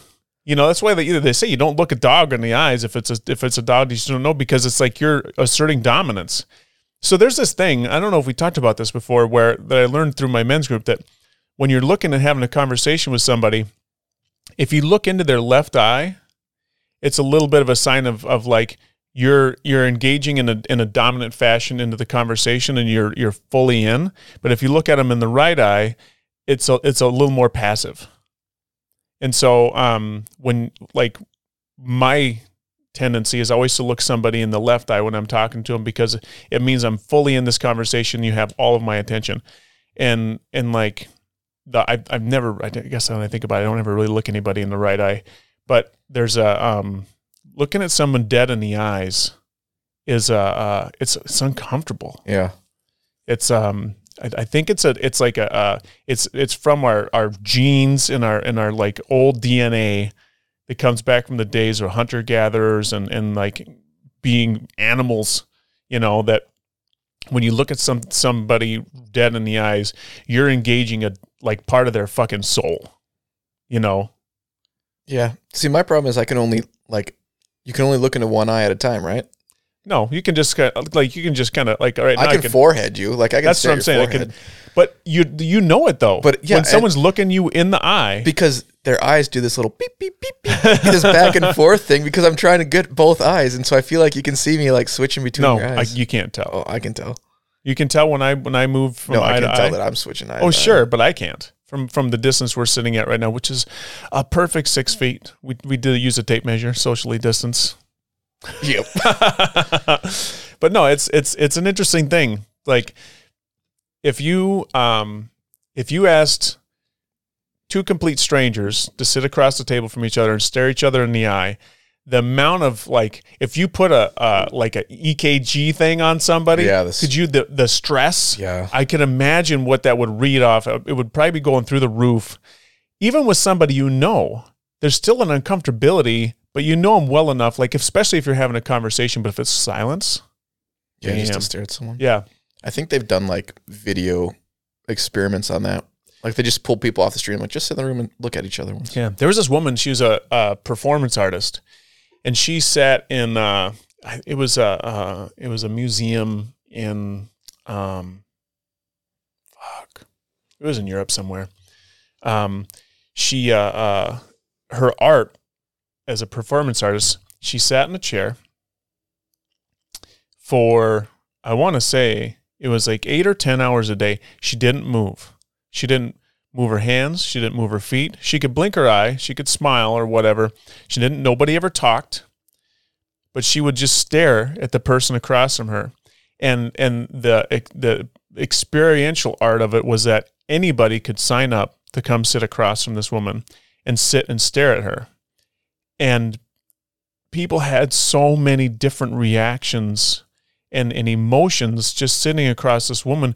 You know that's why they either they say you don't look a dog in the eyes if it's a if it's a dog you don't know because it's like you're asserting dominance. So there's this thing I don't know if we talked about this before where that I learned through my men's group that when you're looking at having a conversation with somebody, if you look into their left eye, it's a little bit of a sign of of like you're you're engaging in a in a dominant fashion into the conversation and you're you're fully in. But if you look at them in the right eye, it's a it's a little more passive. And so um when like my tendency is always to look somebody in the left eye when I'm talking to them because it means I'm fully in this conversation. You have all of my attention, and and like the I, I've never I guess when I think about it, I don't ever really look anybody in the right eye, but there's a um looking at someone dead in the eyes is uh, uh it's it's uncomfortable. yeah. It's um I, I think it's a it's like a uh it's it's from our our genes in our in our like old DNA that comes back from the days of hunter gatherers and and like being animals, you know, that when you look at some somebody dead in the eyes, you're engaging a like part of their fucking soul. You know? Yeah. See, my problem is I can only like you can only look into one eye at a time, right? No, you can just kind of like you can just kind of like all right. I can can- forehead you, like I can. That's what I'm saying. I can, but you you know it though. But, yeah, when someone's looking you in the eye, because their eyes do this little beep beep beep beep, this back and forth thing. Because I'm trying to get both eyes, and so I feel like you can see me like switching between eyes. no, I, you can't tell. oh, I can tell. You can tell when I when I move from No, eye I can tell eye. that I'm switching eyes. oh, sure, but I can't from from the distance we're sitting at right now, which is a perfect six feet. We we did use a tape measure, socially distance. Yep. but no, it's it's it's an interesting thing. Like if you um if you asked two complete strangers to sit across the table from each other and stare each other in the eye, the amount of like if you put a uh like a EKG thing on somebody, Yeah, this- could you the the stress? Yeah. I can imagine what that would read off. It would probably be going through the roof. Even with somebody you know, there's still an uncomfortability, but you know them well enough. Like especially if you're having a conversation, but if it's silence, Yeah, just Damn. to stare at someone. yeah, I think they've done like video experiments on that. Like they just pull people off the street and like just sit in the room and look at each other once. Yeah, there was this woman. She was a, a performance artist, and she sat in. Uh, it was a uh, it was a museum in. Um, fuck, it was in Europe somewhere. Um, she uh, uh, her art as a performance artist. She sat in a chair for I want to say it was like eight or ten hours a day. She didn't move. She didn't move her hands. She didn't move her feet. She could blink her eye. She could smile or whatever. She didn't. Nobody ever talked, but she would just stare at the person across from her, and and the the experiential art of it was that anybody could sign up to come sit across from this woman and sit and stare at her, and people had so many different reactions and, and emotions just sitting across this woman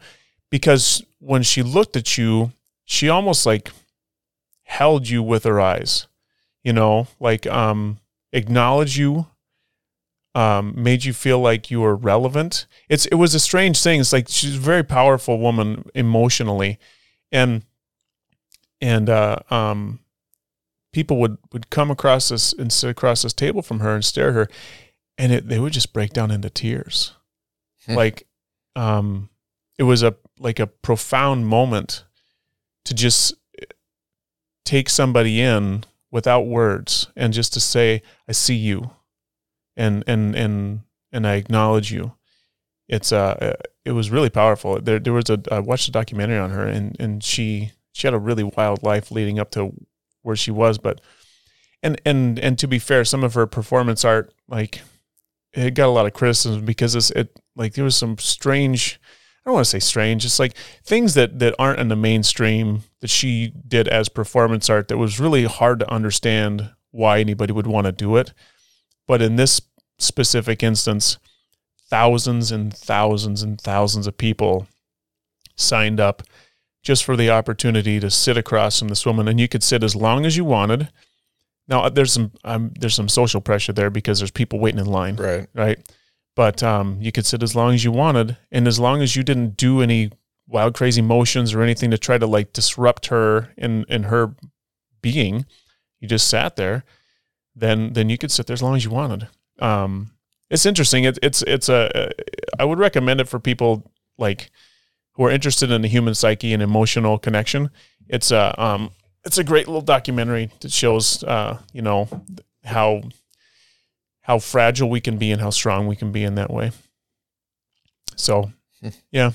because when she looked at you she almost like held you with her eyes, you know, like um acknowledge you, um, made you feel like you were relevant. It's it was a strange thing. It's like she's a very powerful woman emotionally. And and uh um people would would come across this and sit across this table from her and stare at her and it, they would just break down into tears. Hmm. Like um it was a like a profound moment to just take somebody in without words and just to say i see you and and and and i acknowledge you it's uh it was really powerful there there was a i watched a documentary on her and and she she had a really wild life leading up to where she was but and and and to be fair some of her performance art like it got a lot of criticism because it's it like there was some strange I don't want to say strange. It's like things that that aren't in the mainstream that she did as performance art that was really hard to understand why anybody would want to do it. But in this specific instance, thousands and thousands and thousands of people signed up just for the opportunity to sit across from this woman, and you could sit as long as you wanted. Now, there's some um, there's some social pressure there because there's people waiting in line, Right. right? But um, you could sit as long as you wanted, and as long as you didn't do any wild, crazy motions or anything to try to like disrupt her in in her being, you just sat there. Then then you could sit there as long as you wanted. Um, it's interesting. It, it's it's a. I would recommend it for people like who are interested in the human psyche and emotional connection. It's a um, it's a great little documentary that shows uh, you know how how fragile we can be and how strong we can be in that way. So, yeah.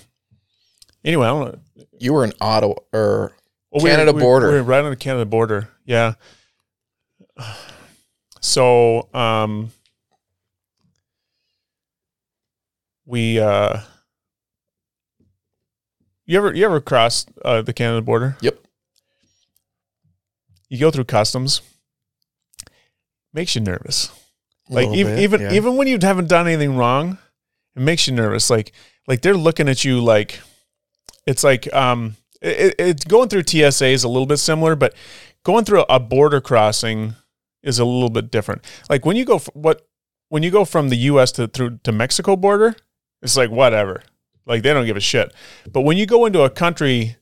Anyway, I don't know. You were in Ottawa or Well, we- Canada we- border. We're right on the Canada border. Yeah. So, um, we uh, you ever you ever cross uh, the Canada border? Yep. You go through customs. Makes you nervous. Like even bit, even yeah. even when you haven't done anything wrong, it makes you nervous. Like like they're looking at you like it's like um it, it's going through TSA is a little bit similar, but going through a border crossing is a little bit different. Like when you go f- what when you go from the U.S. to through to Mexico border, it's like whatever. Like they don't give a shit. But when you go into a country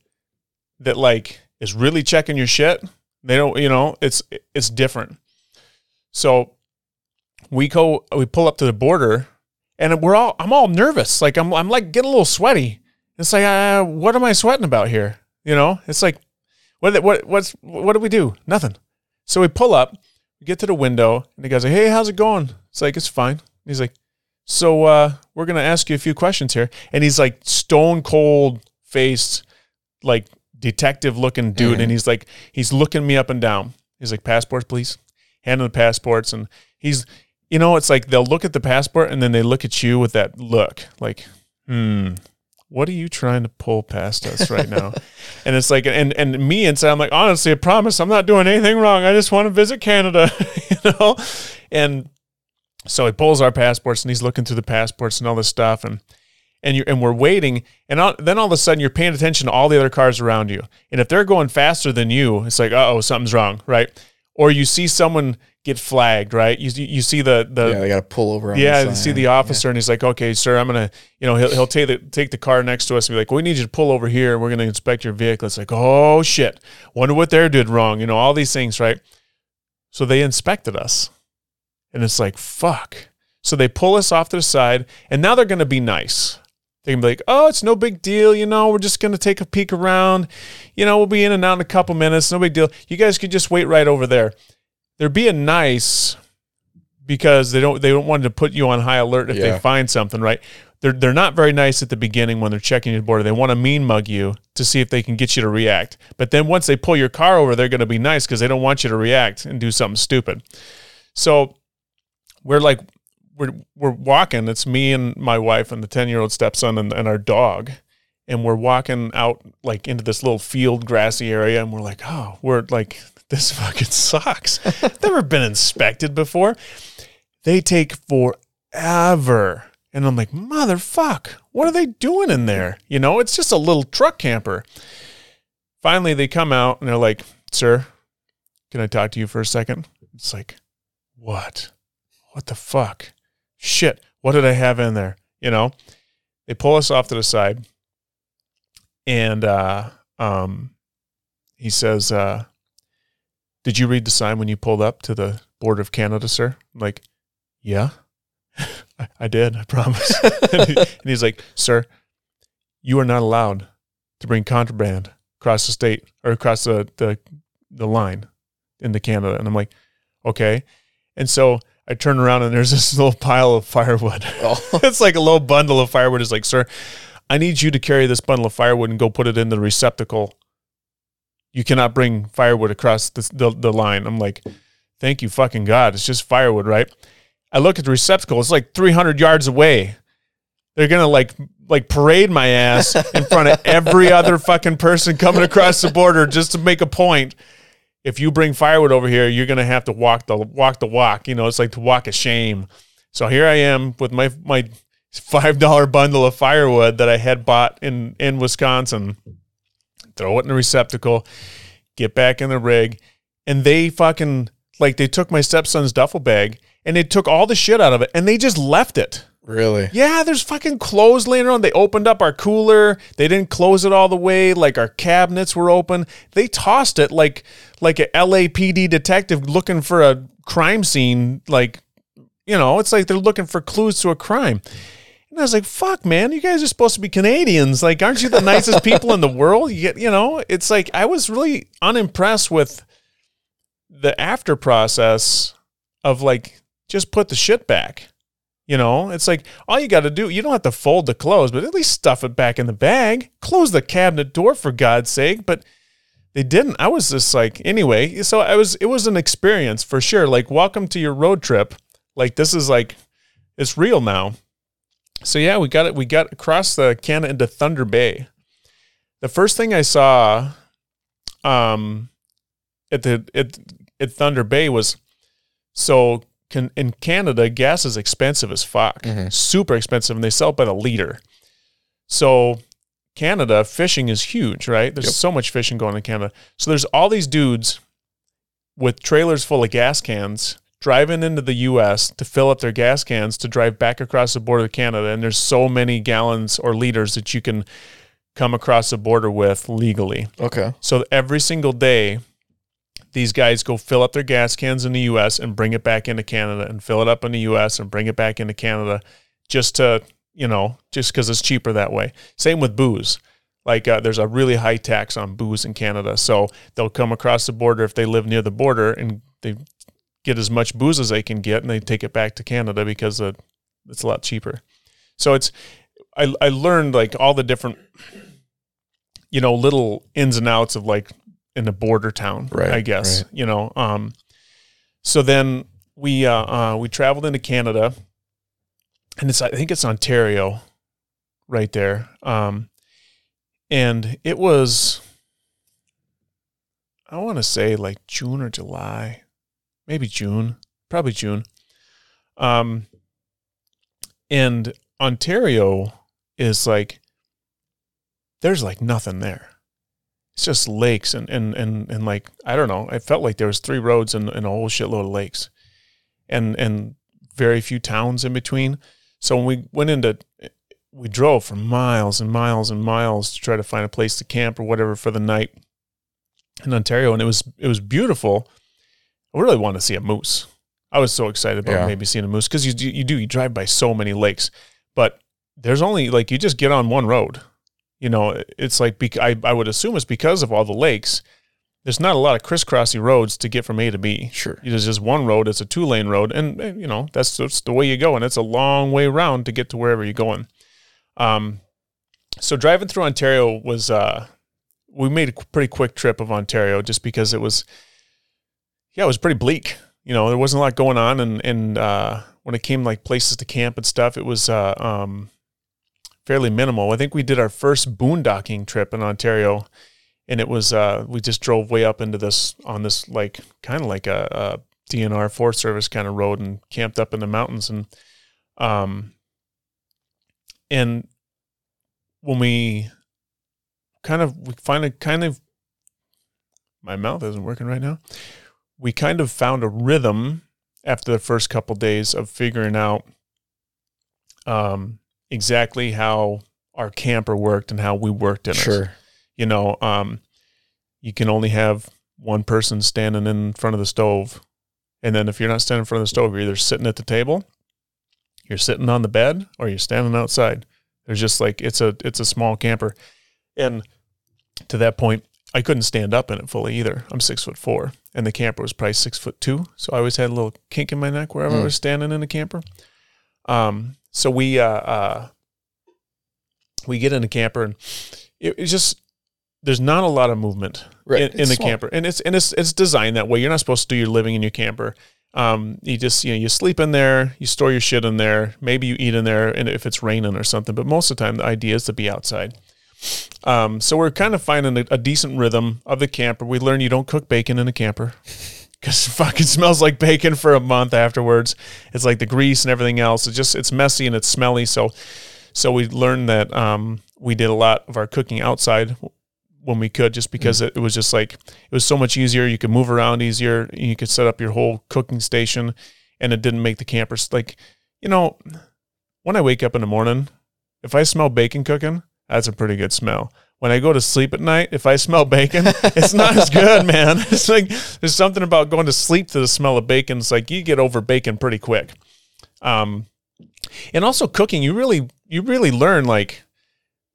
that like is really checking your shit, they don't. You know, it's it's different. So we go we pull up to the border and we're all I'm all nervous. Like I'm I'm like getting a little sweaty. It's like uh, what am I sweating about here? You know, it's like what what what's what do we do? Nothing. So we pull up, we get to the window, and the guy's like, "Hey, how's it going?" It's like it's fine. He's like, "So uh, we're gonna ask you a few questions here," and he's like stone cold faced, like detective looking dude, Mhm. and he's like he's looking me up and down. He's like, "Passports, please." Handing the passports, and he's you know, it's like they'll look at the passport and then they look at you with that look, like, hmm, what are you trying to pull past us right now? and it's like, and and me inside, I'm like, honestly, I promise, I'm not doing anything wrong. I just want to visit Canada, you know. And so he pulls our passports and he's looking through the passports and all this stuff, and and you and we're waiting, and all, then all of a sudden you're paying attention to all the other cars around you, and if they're going faster than you, it's like, oh, something's wrong, right? or you see someone get flagged, right? You you see the the yeah, they got to pull over. On yeah, the you see the officer, and he's like, "Okay, sir, I'm gonna, you know, he'll he'll take the take the car next to us and be like, we need you to pull over here. and We're gonna inspect your vehicle." It's like, "Oh shit, wonder what they did wrong." You know, all these things, right? So they inspected us, and it's like, "Fuck." So they pull us off to the side, and now they're gonna be nice. They can be like, "Oh, it's no big deal. You know, we're just gonna take a peek around. You know, we'll be in and out in a couple minutes. No big deal. You guys could just wait right over there." They're being nice because they don't they don't want to put you on high alert if Yeah. they find something, right? They're they're not very nice at the beginning when they're checking your border. They want to mean mug you to see if they can get you to react. But then once they pull your car over, they're going to be nice because they don't want you to react and do something stupid. So we're like we're we're walking. It's me and my wife and the ten year old stepson and, and our dog. And we're walking out like into this little field grassy area and we're like, oh, we're like, this fucking sucks. Never been inspected before. They take forever. And I'm like, motherfuck, what are they doing in there? You know, it's just a little truck camper. Finally, they come out and they're like, sir, can I talk to you for a second? It's like, what? What the fuck? Shit, what did I have in there? You know, they pull us off to the side and uh, um, he says, uh, did you read the sign when you pulled up to the border of Canada, sir? I'm like, yeah, I, I did. I promise. and, he- and he's like, sir, you are not allowed to bring contraband across the state or across the, the, the line into Canada. And I'm like, okay. And so I turn around and there's this little pile of firewood. Oh, it's like a little bundle of firewood. It's like, sir, I need you to carry this bundle of firewood and go put it in the receptacle. You cannot bring firewood across the, the, the line. I'm like, thank you, fucking God. It's just firewood, right? I look at the receptacle. It's like 300 yards away. They're gonna like like parade my ass in front of every other fucking person coming across the border just to make a point. If you bring firewood over here, you're gonna have to walk the walk the walk. You know, it's like to walk a shame. So here I am with my my five dollar bundle of firewood that I had bought in in Wisconsin. Throw it in the receptacle, get back in the rig, and they fucking like they took my stepson's duffel bag and they took all the shit out of it and they just left it. Really? Yeah, there's fucking clothes laying around. They opened up our cooler. They didn't close it all the way. Like our cabinets were open. They tossed it like like a LAPD detective looking for a crime scene. Like, you know, it's like they're looking for clues to a crime. And I was like, "Fuck, man! You guys are supposed to be Canadians. Like, aren't you the nicest people in the world? You get, you know, it's like I was really unimpressed with the after process of like just put the shit back. You know, it's like all you got to do, you don't have to fold the clothes, but at least stuff it back in the bag. Close the cabinet door for God's sake. But they didn't. I was just like, anyway, so I was, it was an experience for sure. Like, welcome to your road trip. Like, this is like, it's real now. So yeah, we got it. We got across the Canada into Thunder Bay. The first thing I saw, um, at the at, at Thunder Bay was so can, in Canada gas is expensive as fuck, Mhm. super expensive, and they sell it by the liter. So Canada fishing is huge, right? There's Yep. so much fishing going in Canada. So there's all these dudes with trailers full of gas cans driving into the US to fill up their gas cans to drive back across the border to Canada. And there's so many gallons or liters that you can come across the border with legally. Okay. So every single day, these guys go fill up their gas cans in the US and bring it back into Canada and fill it up in the US and bring it back into Canada just to, you know, just because it's cheaper that way. Same with booze. Like uh, there's a really high tax on booze in Canada. So they'll come across the border if they live near the border and they get as much booze as they can get and they take it back to Canada because uh, it's a lot cheaper. So it's, I, I learned like all the different, you know, little ins and outs of like in a border town, Right, I guess, right. you know. Um, so then we uh, uh, we traveled into Canada, and it's I think it's Ontario, right there. Um, and it was, I want to say like June or July, maybe June, probably June. Um, and Ontario is like, there's like nothing there. It's just lakes and and and and like I don't know. I felt like there was three roads and, and a whole shitload of lakes, and and very few towns in between. So when we went into, we drove for miles and miles and miles to try to find a place to camp or whatever for the night in Ontario, and it was it was beautiful. I really wanted to see a moose. I was so excited about Yeah. maybe seeing a moose because you you do you drive by so many lakes, but there's only like you just get on one road. You know, it's like bec- I I would assume it's because of all the lakes. There's not a lot of crisscrossy roads to get from A to B. Sure. There's just one road. It's a two lane road, and eh, you know that's that's the way you go, and it's a long way around to get to wherever you're going. Um, so driving through Ontario was uh, we made a pretty quick trip of Ontario just because it was, yeah, it was pretty bleak. You know, there wasn't a lot going on, and and uh, when it came like places to camp and stuff, it was uh, um, fairly minimal. I think we did our first boondocking trip in Ontario, and it was uh, we just drove way up into this on this like kind of like a, a DNR Forest Service kind of road and camped up in the mountains and um and when we kind of we finally kind of my mouth isn't working right now we kind of found a rhythm after the first couple days of figuring out um exactly how our camper worked and how we worked in it Sure. you know, um, you can only have one person standing in front of the stove. And then if you're not standing in front of the stove, you're either sitting at the table, you're sitting on the bed, or you're standing outside. There's just like it's a it's a small camper. And to that point, I couldn't stand up in it fully either. I'm six foot four. And the camper was probably six foot two. So I always had a little kink in my neck wherever I Mm. was standing in the camper. Um, so we uh, uh we get in the camper and it, it's just there's not a lot of movement Right. in, in the small. camper, and it's and it's it's designed that way. You're not supposed to do your living in your camper. Um, you just you know you sleep in there, you store your shit in there. Maybe you eat in there, and if it's raining or something. But most of the time, the idea is to be outside. Um, so we're kind of finding a, a decent rhythm of the camper. We learn you don't cook bacon in a camper because it fucking smells like bacon for a month afterwards. It's like the grease and everything else. It's just it's messy and it's smelly. So so we learned that um, we did a lot of our cooking outside when we could, just because it, it was just like it was so much easier. You could move around easier. You could set up your whole cooking station, and it didn't make the campers like you know. When I wake up in the morning, if I smell bacon cooking, that's a pretty good smell. When I go to sleep at night, if I smell bacon, it's not as good, man. It's like there's something about going to sleep to the smell of bacon. It's like you get over bacon pretty quick. Um, and also cooking, you really you really learn like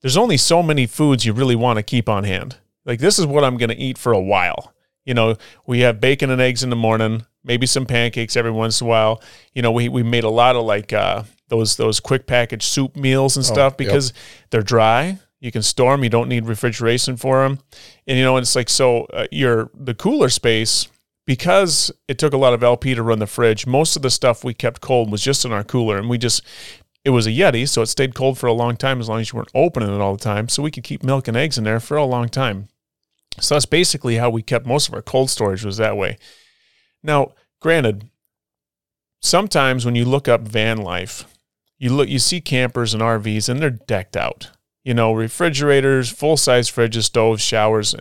there's only so many foods you really want to keep on hand. Like this is what I'm going to eat for a while. You know, we have bacon and eggs in the morning, maybe some pancakes every once in a while. You know, we we made a lot of like uh, those those quick package soup meals and stuff yep. because they're dry. You can store them. You don't need refrigeration for them. And you know, it's like so uh, your the cooler space because it took a lot of LP to run the fridge. Most of the stuff we kept cold was just in our cooler, and we just it was a Yeti, so it stayed cold for a long time as long as you weren't opening it all the time. So we could keep milk and eggs in there for a long time. So that's basically how we kept most of our cold storage was that way. Now, granted, sometimes when you look up van life, you look you see campers and RVs and they're decked out. You know, refrigerators, full size fridges, stoves, showers.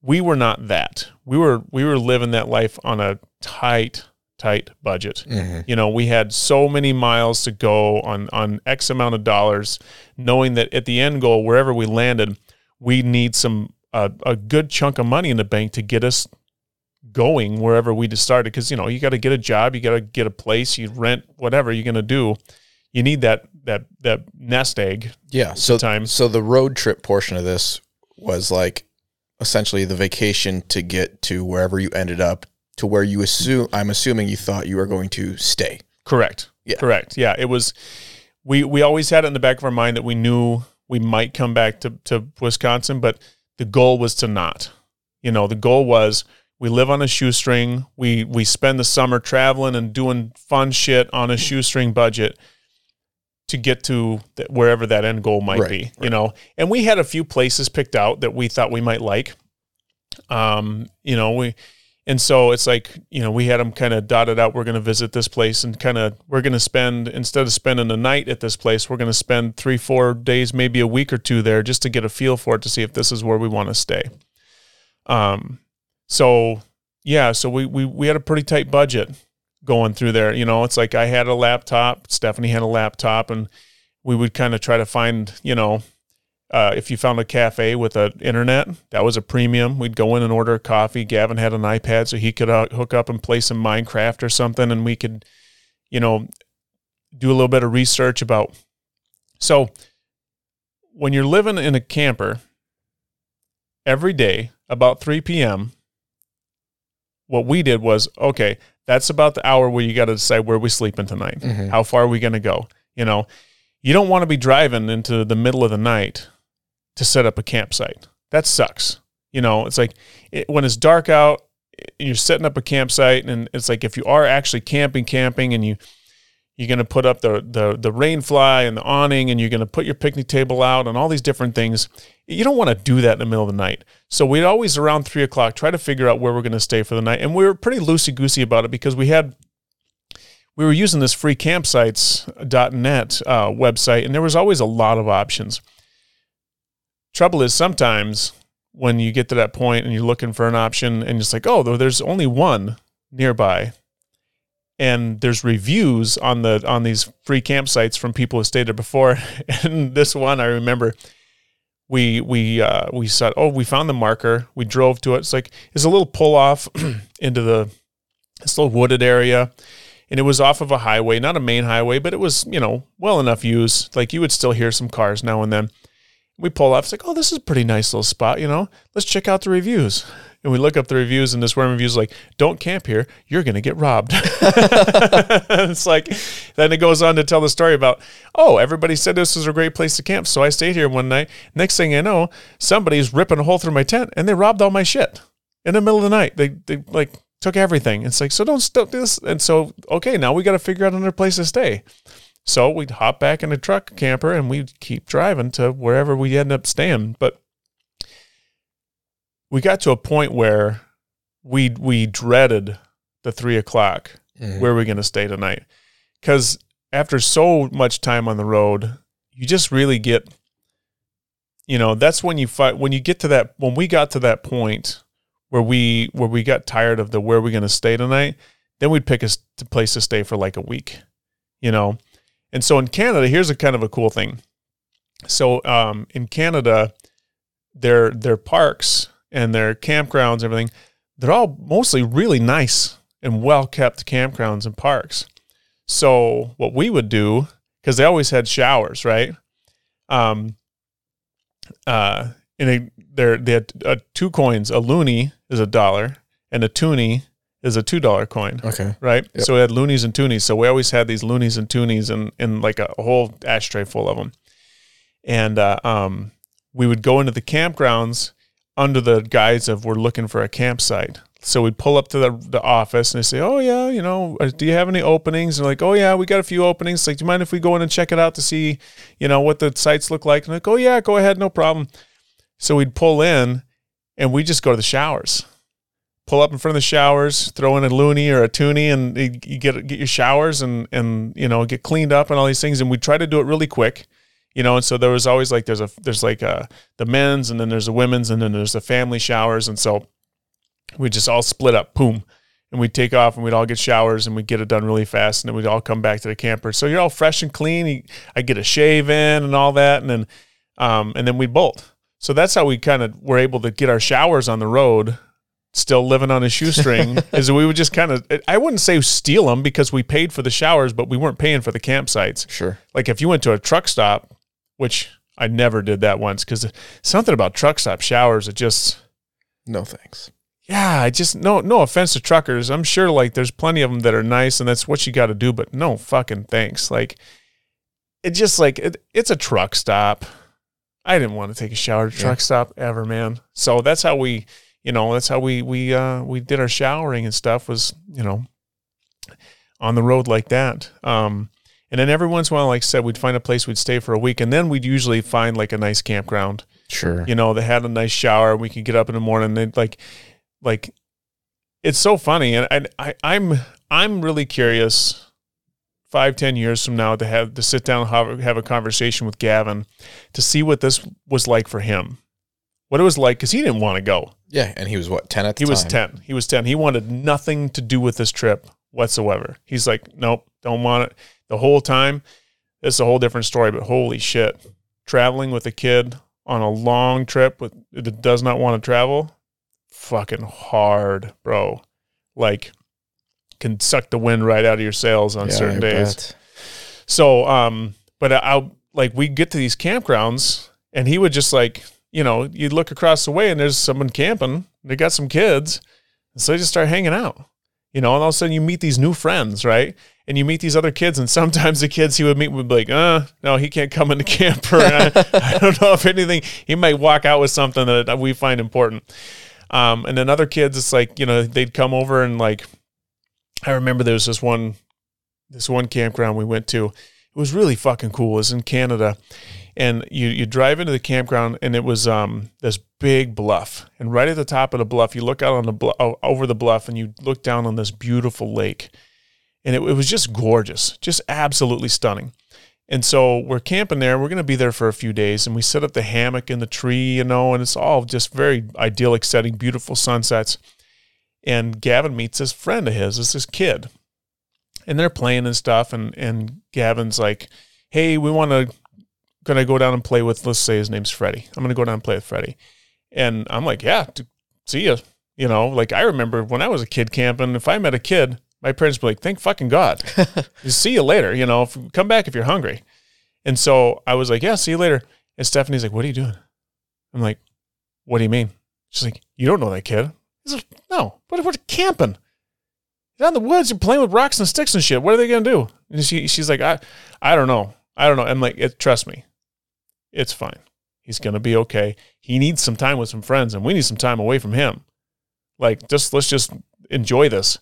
We were not that. We were we were living that life on a tight, tight budget. Mhm. You know, we had so many miles to go on on X amount of dollars, knowing that at the end goal, wherever we landed, we need some uh, a good chunk of money in the bank to get us going wherever we just started. Because you know, you got to get a job, you got to get a place, you rent whatever you're gonna do. You need that that that nest egg. Yeah. So Time. so the road trip portion of this was like essentially the vacation to get to wherever you ended up to where you assume I'm assuming you thought you were going to stay. Correct. Yeah. Correct. Yeah. It was we we always had it in the back of our mind that we knew we might come back to, to Wisconsin, but the goal was to not. You know, the goal was we live on a shoestring. We we spend the summer traveling and doing fun shit on a shoestring budget to get to wherever that end goal might Right, be. You know, and we had a few places picked out that we thought we might like. Um, you know, we And so it's like, you know, we had them kind of dotted out. We're going to visit this place and kind of, we're going to spend, instead of spending a night at this place, we're going to spend three, four days, maybe a week or two there just to get a feel for it to see if this is where we want to stay. Um, so yeah, so we, we, we had a pretty tight budget going through there. You know, it's like I had a laptop, Stephanie had a laptop, and we would kind of try to find, you know, uh, if you found a cafe with an internet, that was a premium. We'd go in and order a coffee. Gavin had an iPad, so he could uh, hook up and play some Minecraft or something, and we could, you know, do a little bit of research about. So, when you're living in a camper, every day about 3 p.m., what we did was okay, that's about the hour where you got to decide where we're sleeping tonight. Mhm. How far are we going to go? You know, you don't want to be driving into the middle of the night to set up a campsite. That sucks. You know, it's like it, when it's dark out you're setting up a campsite, and it's like if you are actually camping, camping, and you you're going to put up the the the rain fly and the awning, and you're going to put your picnic table out and all these different things. You don't want to do that in the middle of the night. So we'd always around three o'clock try to figure out where we're going to stay for the night, and we were pretty loosey goosey about it because we had we were using this free campsites.net uh, website, and there was always a lot of options. Trouble is, sometimes when you get to that point and you're looking for an option, and it's like, oh, there's only one nearby, and there's reviews on the on these free campsites from people who stayed there before. And this one, I remember, we we uh, we said, oh, we found the marker. We drove to it. It's like it's a little pull off into the this little wooded area and it was off of a highway, not a main highway, but it was, you know, well enough used. Like you would still hear some cars now and then. We pull up, it's like, oh, this is a pretty nice little spot, you know. Let's check out the reviews. And we look up the reviews, and this one review is like, don't camp here, you're gonna get robbed. it's like then it goes on to tell the story about, oh, everybody said this was a great place to camp. So I stayed here one night. Next thing I know, somebody's ripping a hole through my tent and they robbed all my shit in the middle of the night. They they like took everything. It's like, so don't, don't do this. And so, okay, now we got to figure out another place to stay. So we'd hop back in a truck camper and we'd keep driving to wherever we end up staying. But we got to a point where we we dreaded the three o'clock. Mhm. Where are we going to stay tonight? Because after so much time on the road, you just really get, you know, that's when you fight. When you get to that, when we got to that point where we where we got tired of the where are we going to stay tonight, then we'd pick a place to stay for like a week, you know. And so in Canada, here's a kind of a cool thing. So um, in Canada, their their parks and their campgrounds, everything, they're all mostly really nice and well kept campgrounds and parks. So what we would do, because they always had showers, right? Um, uh, and they they had uh, two coins. A loonie is a dollar, and a toonie is a two dollar coin Okay. right? Yep. So we had loonies and toonies. So we always had these loonies and toonies and in like a whole ashtray full of them. And uh, um, we would go into the campgrounds under the guise of we're looking for a campsite. So we'd pull up to the, the office and they say, "Oh yeah, you know, uh, do you have any openings?" And like, "Oh yeah, we got a few openings." Like, do you mind if we go in and check it out to see, you know, what the sites look like? And like, "Oh yeah, go ahead, no problem." So we'd pull in, and we just go to the showers pull up in front of the showers, throw in a loonie or a toonie, and you get get your showers and and you know get cleaned up and all these things. And we try to do it really quick, you know. And so there was always like there's a there's like a the men's and then there's the women's and then there's the family showers, and so we just all split up, boom. And we'd take off and we'd all get showers and we'd get it done really fast. And then we'd all come back to the camper. So you're all fresh and clean. I get a shave in and all that. And then, um, and then we'd bolt. So that's how we kind of were able to get our showers on the road still living on a shoestring is we would just kind of I wouldn't say steal them because we paid for the showers, but we weren't paying for the campsites. Sure. Like if you went to a truck stop, which I never did that once because something about truck stop showers, it just No thanks. yeah, I just no no offense to truckers. I'm sure like there's plenty of them that are nice and that's what you got to do, but no fucking thanks. Like it just like it, it's a truck stop. I didn't want to take a shower at a Yeah. truck stop ever, man. So that's how we, you know, that's how we we uh we did our showering and stuff was, you know, on the road like that. Um and then every once in a while, like I said, we'd find a place we'd stay for a week, and then we'd usually find like a nice campground Sure. you know, they had a nice shower. We could get up in the morning. They'd like, like it's so funny, and I, I I'm I'm really curious. Five, ten years from now, to have to sit down and have, have a conversation with Gavin, to see what this was like for him, what it was like, because he didn't want to go. Yeah, and he was what ten at the time? He time. was 10. He was 10. He wanted nothing to do with this trip whatsoever. He's like, nope, don't want it. The whole time, it's a whole different story, but holy shit. Traveling with a kid on a long trip with that does not want to travel, fucking hard, bro. Like, can suck the wind right out of your sails on Yeah, certain I days. bet. So, um, but I like we get to these campgrounds, and he would just like, you know, you look across the way, and there's someone camping. They got some kids, and so they just start hanging out, you know. And all of a sudden, you meet these new friends, right? And you meet these other kids, and sometimes the kids he would meet would be like, "Uh, no, he can't come into camp." Or I, I don't know if anything. He might walk out with something that we find important. Um, and then other kids, it's like you know, they'd come over and like, I remember there was this one this one campground we went to. It was really fucking cool. It was in Canada. And you, you drive into the campground and it was um this big bluff. And right at the top of the bluff, you look out on the over the bluff and you look down on this beautiful lake. And it, it was just gorgeous, just absolutely stunning. And so we're camping there. We're going to be there for a few days. And we set up the hammock in the tree, you know, and it's all just very idyllic setting, beautiful sunsets. And Gavin meets this friend of his, it's this kid and they're playing and stuff and and Gavin's like, "Hey, we want to gonna go down and play with let's say his name's Freddie. I'm gonna go down and play with Freddie." And I'm like, "Yeah, d- see ya." You know, like I remember when I was a kid camping, if I met a kid, my parents would be like, "Thank fucking God." See you later, you know, if, come back if you're hungry. And so I was like, "Yeah, see you later." And Stephanie's like, "What are you doing?" I'm like, "What do you mean?" She's like, "You don't know that kid." Like, "No, but we're camping." You're out in the woods, you're playing with rocks and sticks and shit. What are they gonna do? And she, she's like, I, I don't know. I don't know. I'm like, it, trust me, it's fine. He's gonna be okay. He needs some time with some friends, and we need some time away from him. Like, just let's just enjoy this.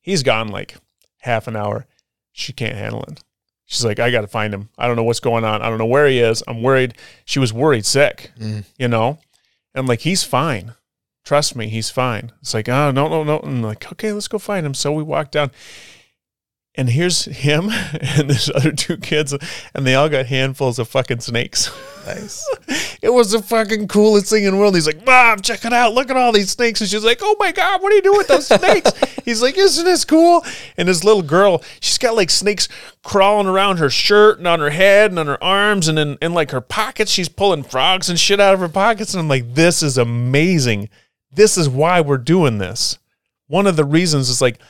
He's gone like half an hour. She can't handle it. She's like, I got to find him. I don't know what's going on. I don't know where he is. I'm worried. She was worried sick, Mm. you know? And like, he's fine. Trust me, he's fine. It's like, oh, no, no, no. And I'm like, okay, let's go find him. So we walk down. And here's him and this other two kids, and they all got handfuls of fucking snakes. Nice. It was the fucking coolest thing in the world. He's like, Mom, check it out. Look at all these snakes. And she's like, Oh my God, what are you doing with those snakes? He's like, Isn't this cool? And this little girl, she's got like snakes crawling around her shirt and on her head and on her arms and in, in like her pockets. She's pulling frogs and shit out of her pockets. And I'm like, This is amazing. This is why we're doing this. One of the reasons is like,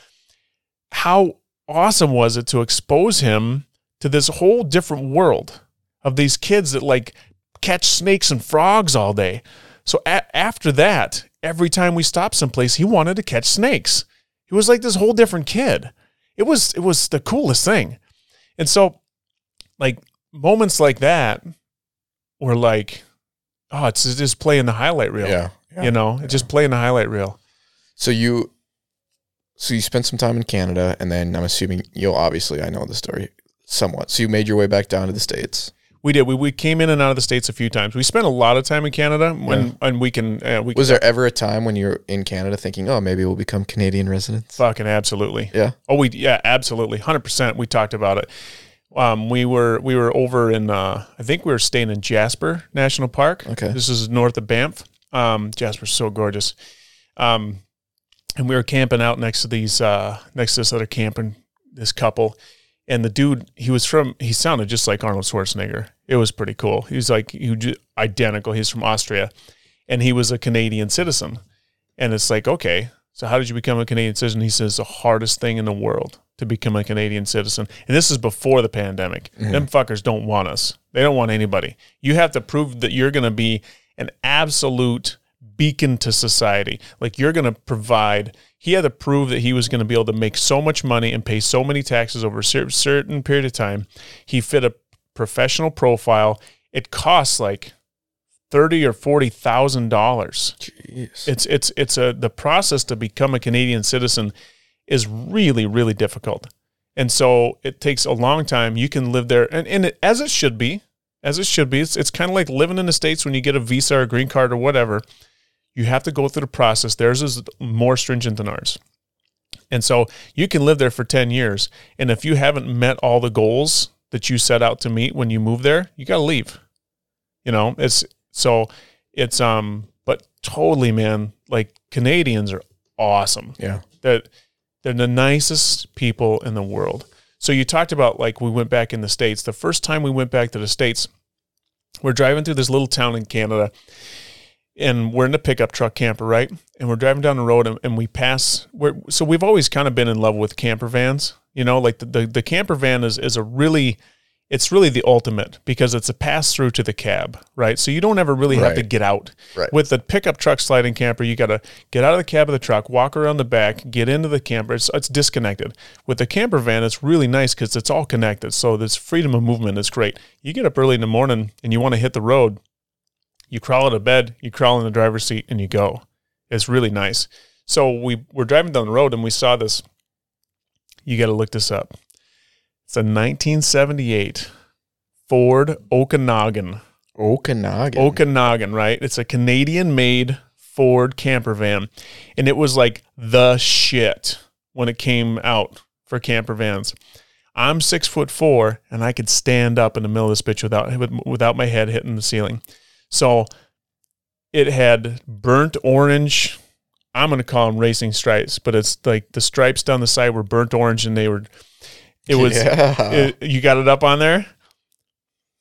how awesome was it to expose him to this whole different world of these kids that like catch snakes and frogs all day. So a- after that, every time we stopped someplace, he wanted to catch snakes. He was like this whole different kid. It was it was the coolest thing. And so like moments like that were like oh, it's just playing the highlight reel. Yeah. yeah. You know, it's just playing the highlight reel. So you, so you spent some time in Canada, and then I'm assuming you'll obviously I know the story somewhat. So you made your way back down to the states. We did. We, we came in and out of the states a few times. We spent a lot of time in Canada when Yeah. and we can uh, we Was there ever a time when you're in Canada thinking, oh, maybe we'll become Canadian residents? Fucking absolutely. Yeah. Oh, we yeah, absolutely, hundred percent. We talked about it. Um, we were we were over in uh, I think we were staying in Jasper National Park. Okay. This is north of Banff. Um, Jasper's so gorgeous. Um, and we were camping out next to these uh, next to this other camping this couple, and the dude he was from he sounded just like Arnold Schwarzenegger. It was pretty cool. He was like he was identical. He's from Austria, and he was a Canadian citizen. And it's like, okay, so how did you become a Canadian citizen? He says the hardest thing in the world to become a Canadian citizen. And this is before the pandemic. Them fuckers don't want us. They don't want anybody. You have to prove that you're going to be an absolute beacon to society. Like you're going to provide. He had to prove that he was going to be able to make so much money and pay so many taxes over a certain period of time. He fit a professional profile. It costs like thirty or forty thousand dollars it's it's it's a the process to become a Canadian citizen is really really difficult, and so it takes a long time. You can live there, and and it, as it should be, as it should be. It's it's kind of like living in the states when you get a visa or a green card or whatever. You have to go through the process. Theirs is more stringent than ours. And so you can live there for 10 years. And if you haven't met all the goals that you set out to meet when you move there, you got to leave. You know, it's so it's, um, but totally, man, like Canadians are awesome. Yeah. That they're the nicest people in the world. So you talked about like we went back in the States. The first time we went back to the States, we're driving through this little town in Canada and we're in a pickup truck camper, right? And we're driving down the road and, and we pass. So we've always kind of been in love with camper vans. You know, like the, the, the camper van is, is a really, it's really the ultimate because it's a pass through to the cab, right? So you don't ever really have to get out. Right. With the pickup truck sliding camper, you got to get out of the cab of the truck, walk around the back, get into the camper. It's, it's disconnected. With the camper van, it's really nice because it's all connected. So this freedom of movement is great. You get up early in the morning and you want to hit the road, you crawl out of bed, you crawl in the driver's seat, and you go. It's really nice. So we were driving down the road and we saw this. You got to look this up. It's a 1978 Ford Okanagan. Okanagan. Okanagan, right? It's a Canadian made Ford camper van. And it was like the shit when it came out for camper vans. I'm six foot four and I could stand up in the middle of this bitch without without my head hitting the ceiling. So it had burnt orange. I'm gonna call them racing stripes, but it's like the stripes down the side were burnt orange and they were it was Yeah. it- you got it up on there?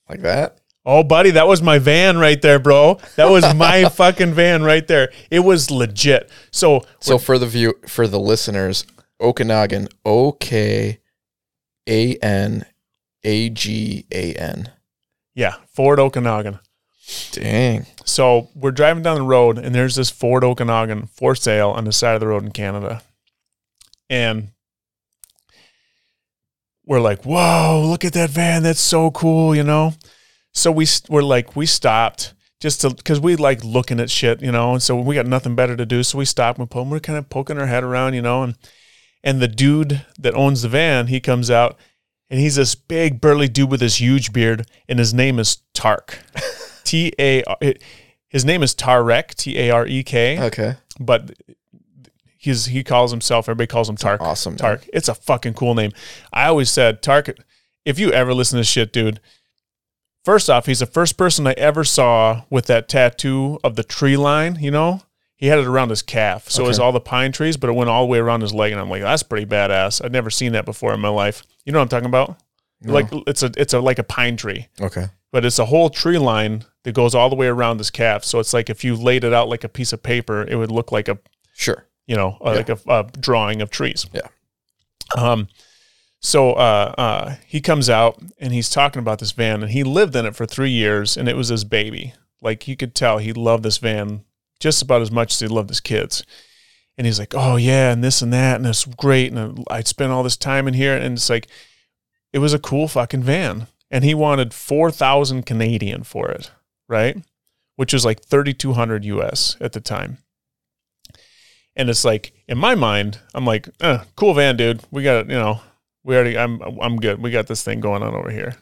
like that. Oh, buddy, that was my van right there, bro. That was my fucking van right there. It was legit. So, So for the view for the listeners, Okanagan, O K A N A G A N. yeah, Ford Okanagan. Dang. So we're driving down the road, and there's this Ford Okanagan for sale on the side of the road in Canada. And we're like, whoa, look at that van. That's so cool, you know? So we, we're like, we stopped just to, because we like looking at shit, you know? And so we got nothing better to do. So we stopped and we're kind of poking our head around, you know? And, and the dude that owns the van, he comes out and he's this big burly dude with this huge beard, and his name is Tark. T A his name is Tarek, T A R E K, Okay. but he's he calls himself everybody calls him Tark. Awesome. Tark. It's a fucking cool name. I always said Tark if you ever listen to shit, dude. First off, he's the first person I ever saw with that tattoo of the tree line, you know? He had it around his calf. So it was all the pine trees, but it went all the way around his leg. And I'm like, that's pretty badass. I'd never seen that before in my life. You know what I'm talking about? No. Like it's a it's a like a pine tree Okay. But it's a whole tree line that goes all the way around this calf. So it's like if you laid it out like a piece of paper, it would look like a Sure. you know uh, like a, a drawing of trees. Yeah. Um. So uh, uh, he comes out and he's talking about this van, and he lived in it for three years, and it was his baby. Like you could tell, he loved this van just about as much as he loved his kids. And he's like, "Oh yeah, and this and that, and it's great, and I spent all this time in here." And it's like, it was a cool fucking van, and he wanted four thousand Canadian for it, right? Which was like thirty two hundred US at the time. And it's like in my mind, I'm like, eh, cool van, dude. We got it, you know, we already I'm I'm good. We got this thing going on over here.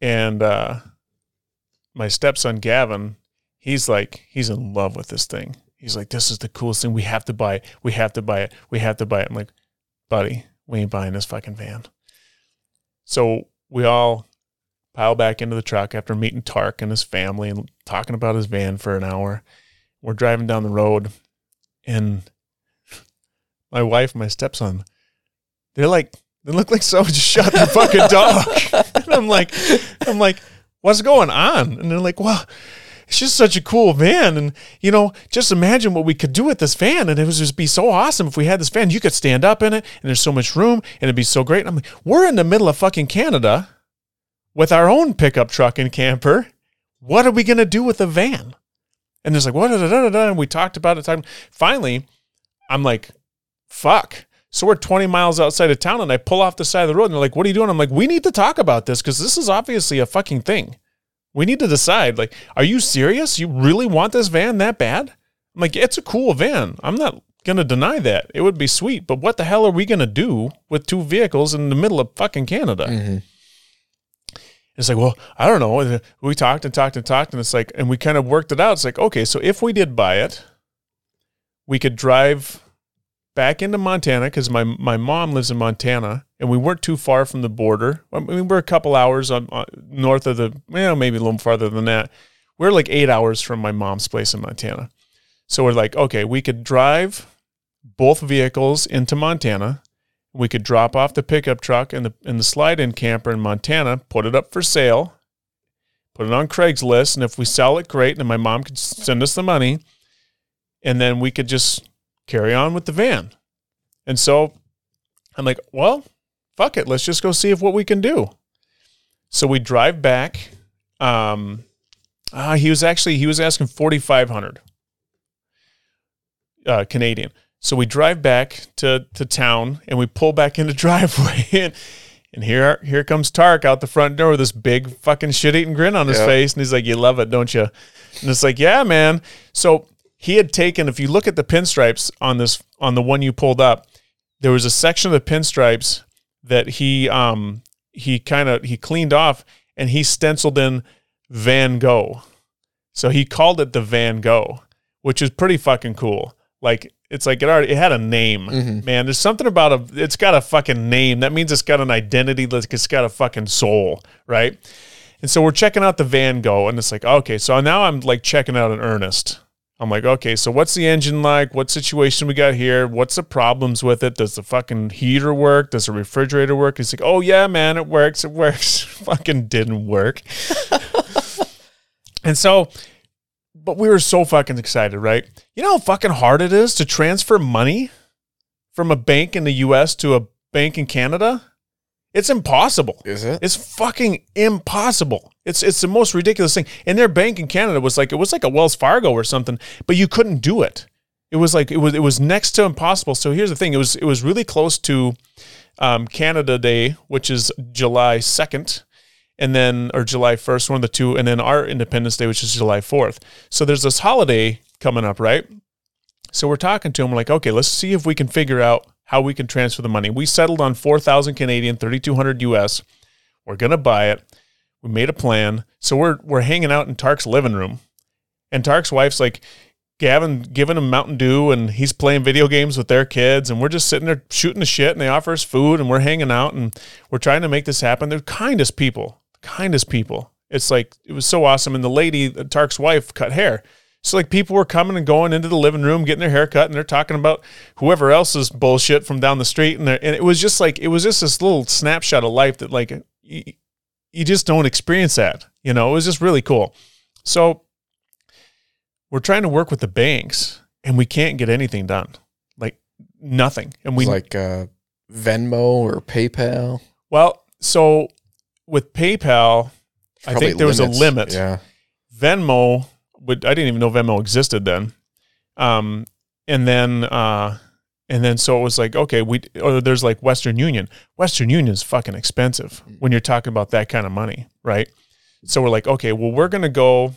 And uh my stepson Gavin, he's like, he's in love with this thing. He's like, this is the coolest thing. We have to buy it. We have to buy it. We have to buy it. I'm like, buddy, we ain't buying this fucking van. So we all pile back into the truck after meeting Tark and his family and talking about his van for an hour. We're driving down the road and my wife and my stepson, they're like, they look like someone just shot their fucking dog. and I'm like, I'm like, what's going on? And they're like, well, it's just such a cool van. And, you know, just imagine what we could do with this van. And it would just be so awesome if we had this van. You could stand up in it and there's so much room and it'd be so great. And I'm like, we're in the middle of fucking Canada with our own pickup truck and camper. What are we going to do with a van? And it's like, what? And we talked about it. Finally, I'm like, fuck. So we're 20 miles outside of town and I pull off the side of the road and they're like, what are you doing? I'm like, we need to talk about this because this is obviously a fucking thing. We need to decide, like, are you serious? You really want this van that bad? I'm like, it's a cool van. I'm not going to deny that. It would be sweet. But what the hell are we going to do with two vehicles in the middle of fucking Canada? hmm It's like, well, I don't know. We talked and talked and talked, and it's like, and we kind of worked it out. It's like, okay, so if we did buy it, we could drive back into Montana because my my mom lives in Montana, and we weren't too far from the border. I mean, we're a couple hours on, on north of the, well, maybe a little farther than that. We're like eight hours from my mom's place in Montana. So we're like, okay, we could drive both vehicles into Montana. We could drop off the pickup truck and the and the slide-in camper in Montana, put it up for sale, put it on Craigslist, and if we sell it, great. And my mom could send us the money, and then we could just carry on with the van. And so I'm like, well, fuck it, let's just go see if what we can do. So we drive back. Um, uh, he was actually he was asking forty five hundred uh, Canadian. So we drive back to to town and we pull back in the driveway and and here here comes Tark out the front door with this big fucking shit eating grin on his Yep. face and he's like, "You love it, don't you?" And it's like, "Yeah, man." So he had taken if you look at the pinstripes on this on the one you pulled up, there was a section of the pinstripes that he um he kind of he cleaned off and he stenciled in Van Gogh. So he called it the Van Gogh, which is pretty fucking cool. Like it's like it already it had a name. Mhm. Man, there's something about a it's got a fucking name. That means it's got an identity, like it's got a fucking soul, right? And so we're checking out the Van Gogh and it's like, okay, so now I'm like checking out in earnest. I'm like, okay, so what's the engine like? What situation we got here? What's the problems with it? Does the fucking heater work? Does the refrigerator work? He's like, oh yeah, man, it works. It works. fucking didn't work. and so, but we were so fucking excited, right? You know how fucking hard it is to transfer money from a bank in the US to a bank in Canada? It's impossible. Is it? It's fucking impossible. It's it's the most ridiculous thing. And their bank in Canada was like it was like a Wells Fargo or something, but you couldn't do it. It was like it was it was next to impossible. So here's the thing: it was it was really close to um, Canada Day, which is July second, and then or July first, one of the two, and then our Independence Day, which is July fourth. So there's this holiday coming up, right? So we're talking to him. We're like, okay, let's see if we can figure out how we can transfer the money. We settled on four thousand Canadian, thirty two hundred US. We're gonna buy it. We made a plan. So we're we're hanging out in Tark's living room, and Tark's wife's like, Gavin giving him Mountain Dew, and he's playing video games with their kids, and we're just sitting there shooting the shit, and they offer us food, and we're hanging out, and we're trying to make this happen. They're kindest people, kindest people. It's like it was so awesome. And the lady, Tark's wife, cut hair. So like people were coming and going into the living room, getting their hair cut, and they're talking about whoever else's bullshit from down the street, and, and it was just like it was just this little snapshot of life that like you, you just don't experience that. You know, it was just really cool. So we're trying to work with the banks, and we can't get anything done, like nothing. And we It's like uh, Venmo or PayPal. well, so with PayPal, I think there was a limit. Yeah. Venmo would I didn't even know Venmo existed then. Um, and then uh, and then so it was like okay, we or there's like Western Union. Western Union is fucking expensive when you're talking about that kind of money, right? So we're like, okay, well, we're gonna go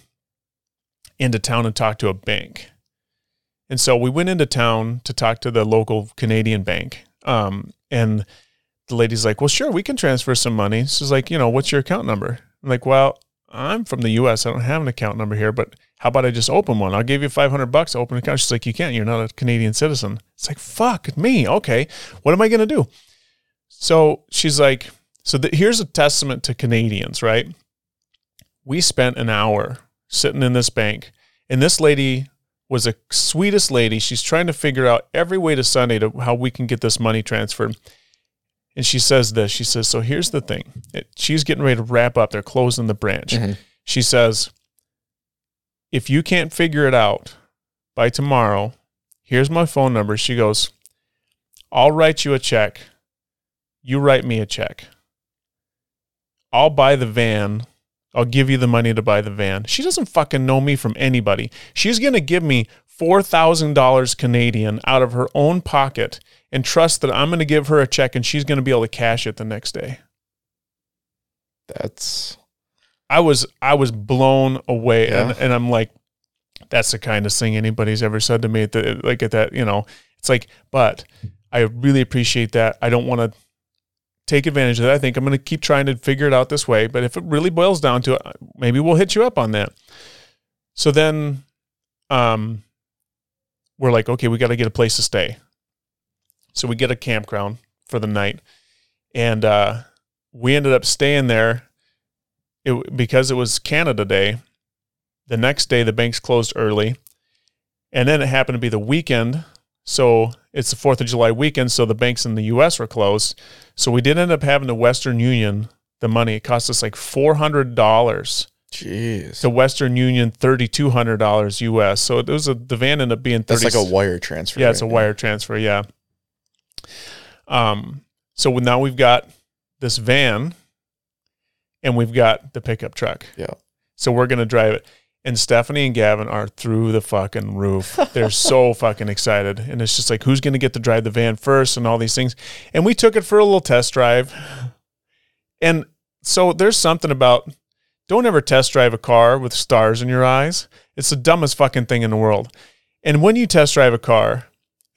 into town and talk to a bank. And so we went into town to talk to the local Canadian bank. Um, and the lady's like, well, sure, we can transfer some money. She's like, you know, what's your account number? I'm like, well, I'm from the US. I don't have an account number here, but how about I just open one? I'll give you 500 bucks to open an account. She's like, you can't. You're not a Canadian citizen. It's like, fuck me. Okay. What am I going to do? So she's like, so th- here's a testament to Canadians, right? We spent an hour sitting in this bank, and this lady was the sweetest lady. She's trying to figure out every way to Sunday to how we can get this money transferred. And she says this. She says, "So here's the thing. It, she's getting ready to wrap up. They're closing the branch. Mhm. She says, if you can't figure it out by tomorrow, here's my phone number. She goes, I'll write you a check. You write me a check. I'll buy the van. I'll give you the money to buy the van. She doesn't fucking know me from anybody. She's going to give me $4,000 Canadian out of her own pocket and trust that I'm going to give her a check and she's going to be able to cash it the next day. That's I was I was blown away, and, Yeah. and I'm like, that's the kindest thing anybody's ever said to me. At the, like at that, you know, it's like, but I really appreciate that. I don't want to take advantage of that. I think I'm going to keep trying to figure it out this way. But if it really boils down to it, maybe we'll hit you up on that. So then, um, we're like, okay, we got to get a place to stay. So we get a campground for the night, and uh, we ended up staying there. It, because it was Canada Day. The next day, the banks closed early, and then it happened to be the weekend. So it's the Fourth of July weekend, so the banks in the U.S. were closed. So we did end up having the Western Union the money. It cost us like four hundred dollars Jeez. to Western Union thirty two hundred dollars US. So it was a the van ended up being That's thirty. like a wire transfer. yeah, it's a wire transfer. Yeah. Um. So now we've got this van, and we've got the pickup truck. Yeah. So we're gonna drive it. And Stephanie and Gavin are through the fucking roof. They're so fucking excited. And it's just like, who's going to get to drive the van first and all these things. And we took it for a little test drive. And so there's something about don't ever test drive a car with stars in your eyes. It's the dumbest fucking thing in the world. And when you test drive a car,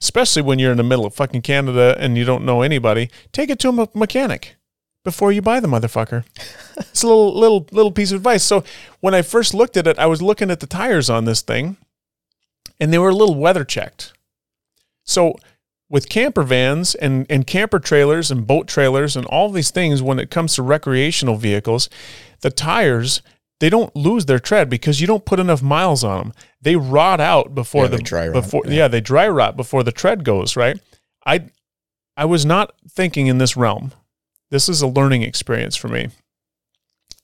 especially when you're in the middle of fucking Canada and you don't know anybody, take it to a mechanic before you buy the motherfucker. it's a little little little piece of advice. So when I first looked at it, I was looking at the tires on this thing, and they were a little weather checked. So with camper vans and, and camper trailers and boat trailers and all these things, when it comes to recreational vehicles, the tires they don't lose their tread because you don't put enough miles on them. They rot out before Yeah, the dry rot, before yeah. yeah. they dry rot before the tread goes right. I I was not thinking in this realm. This is a learning experience for me.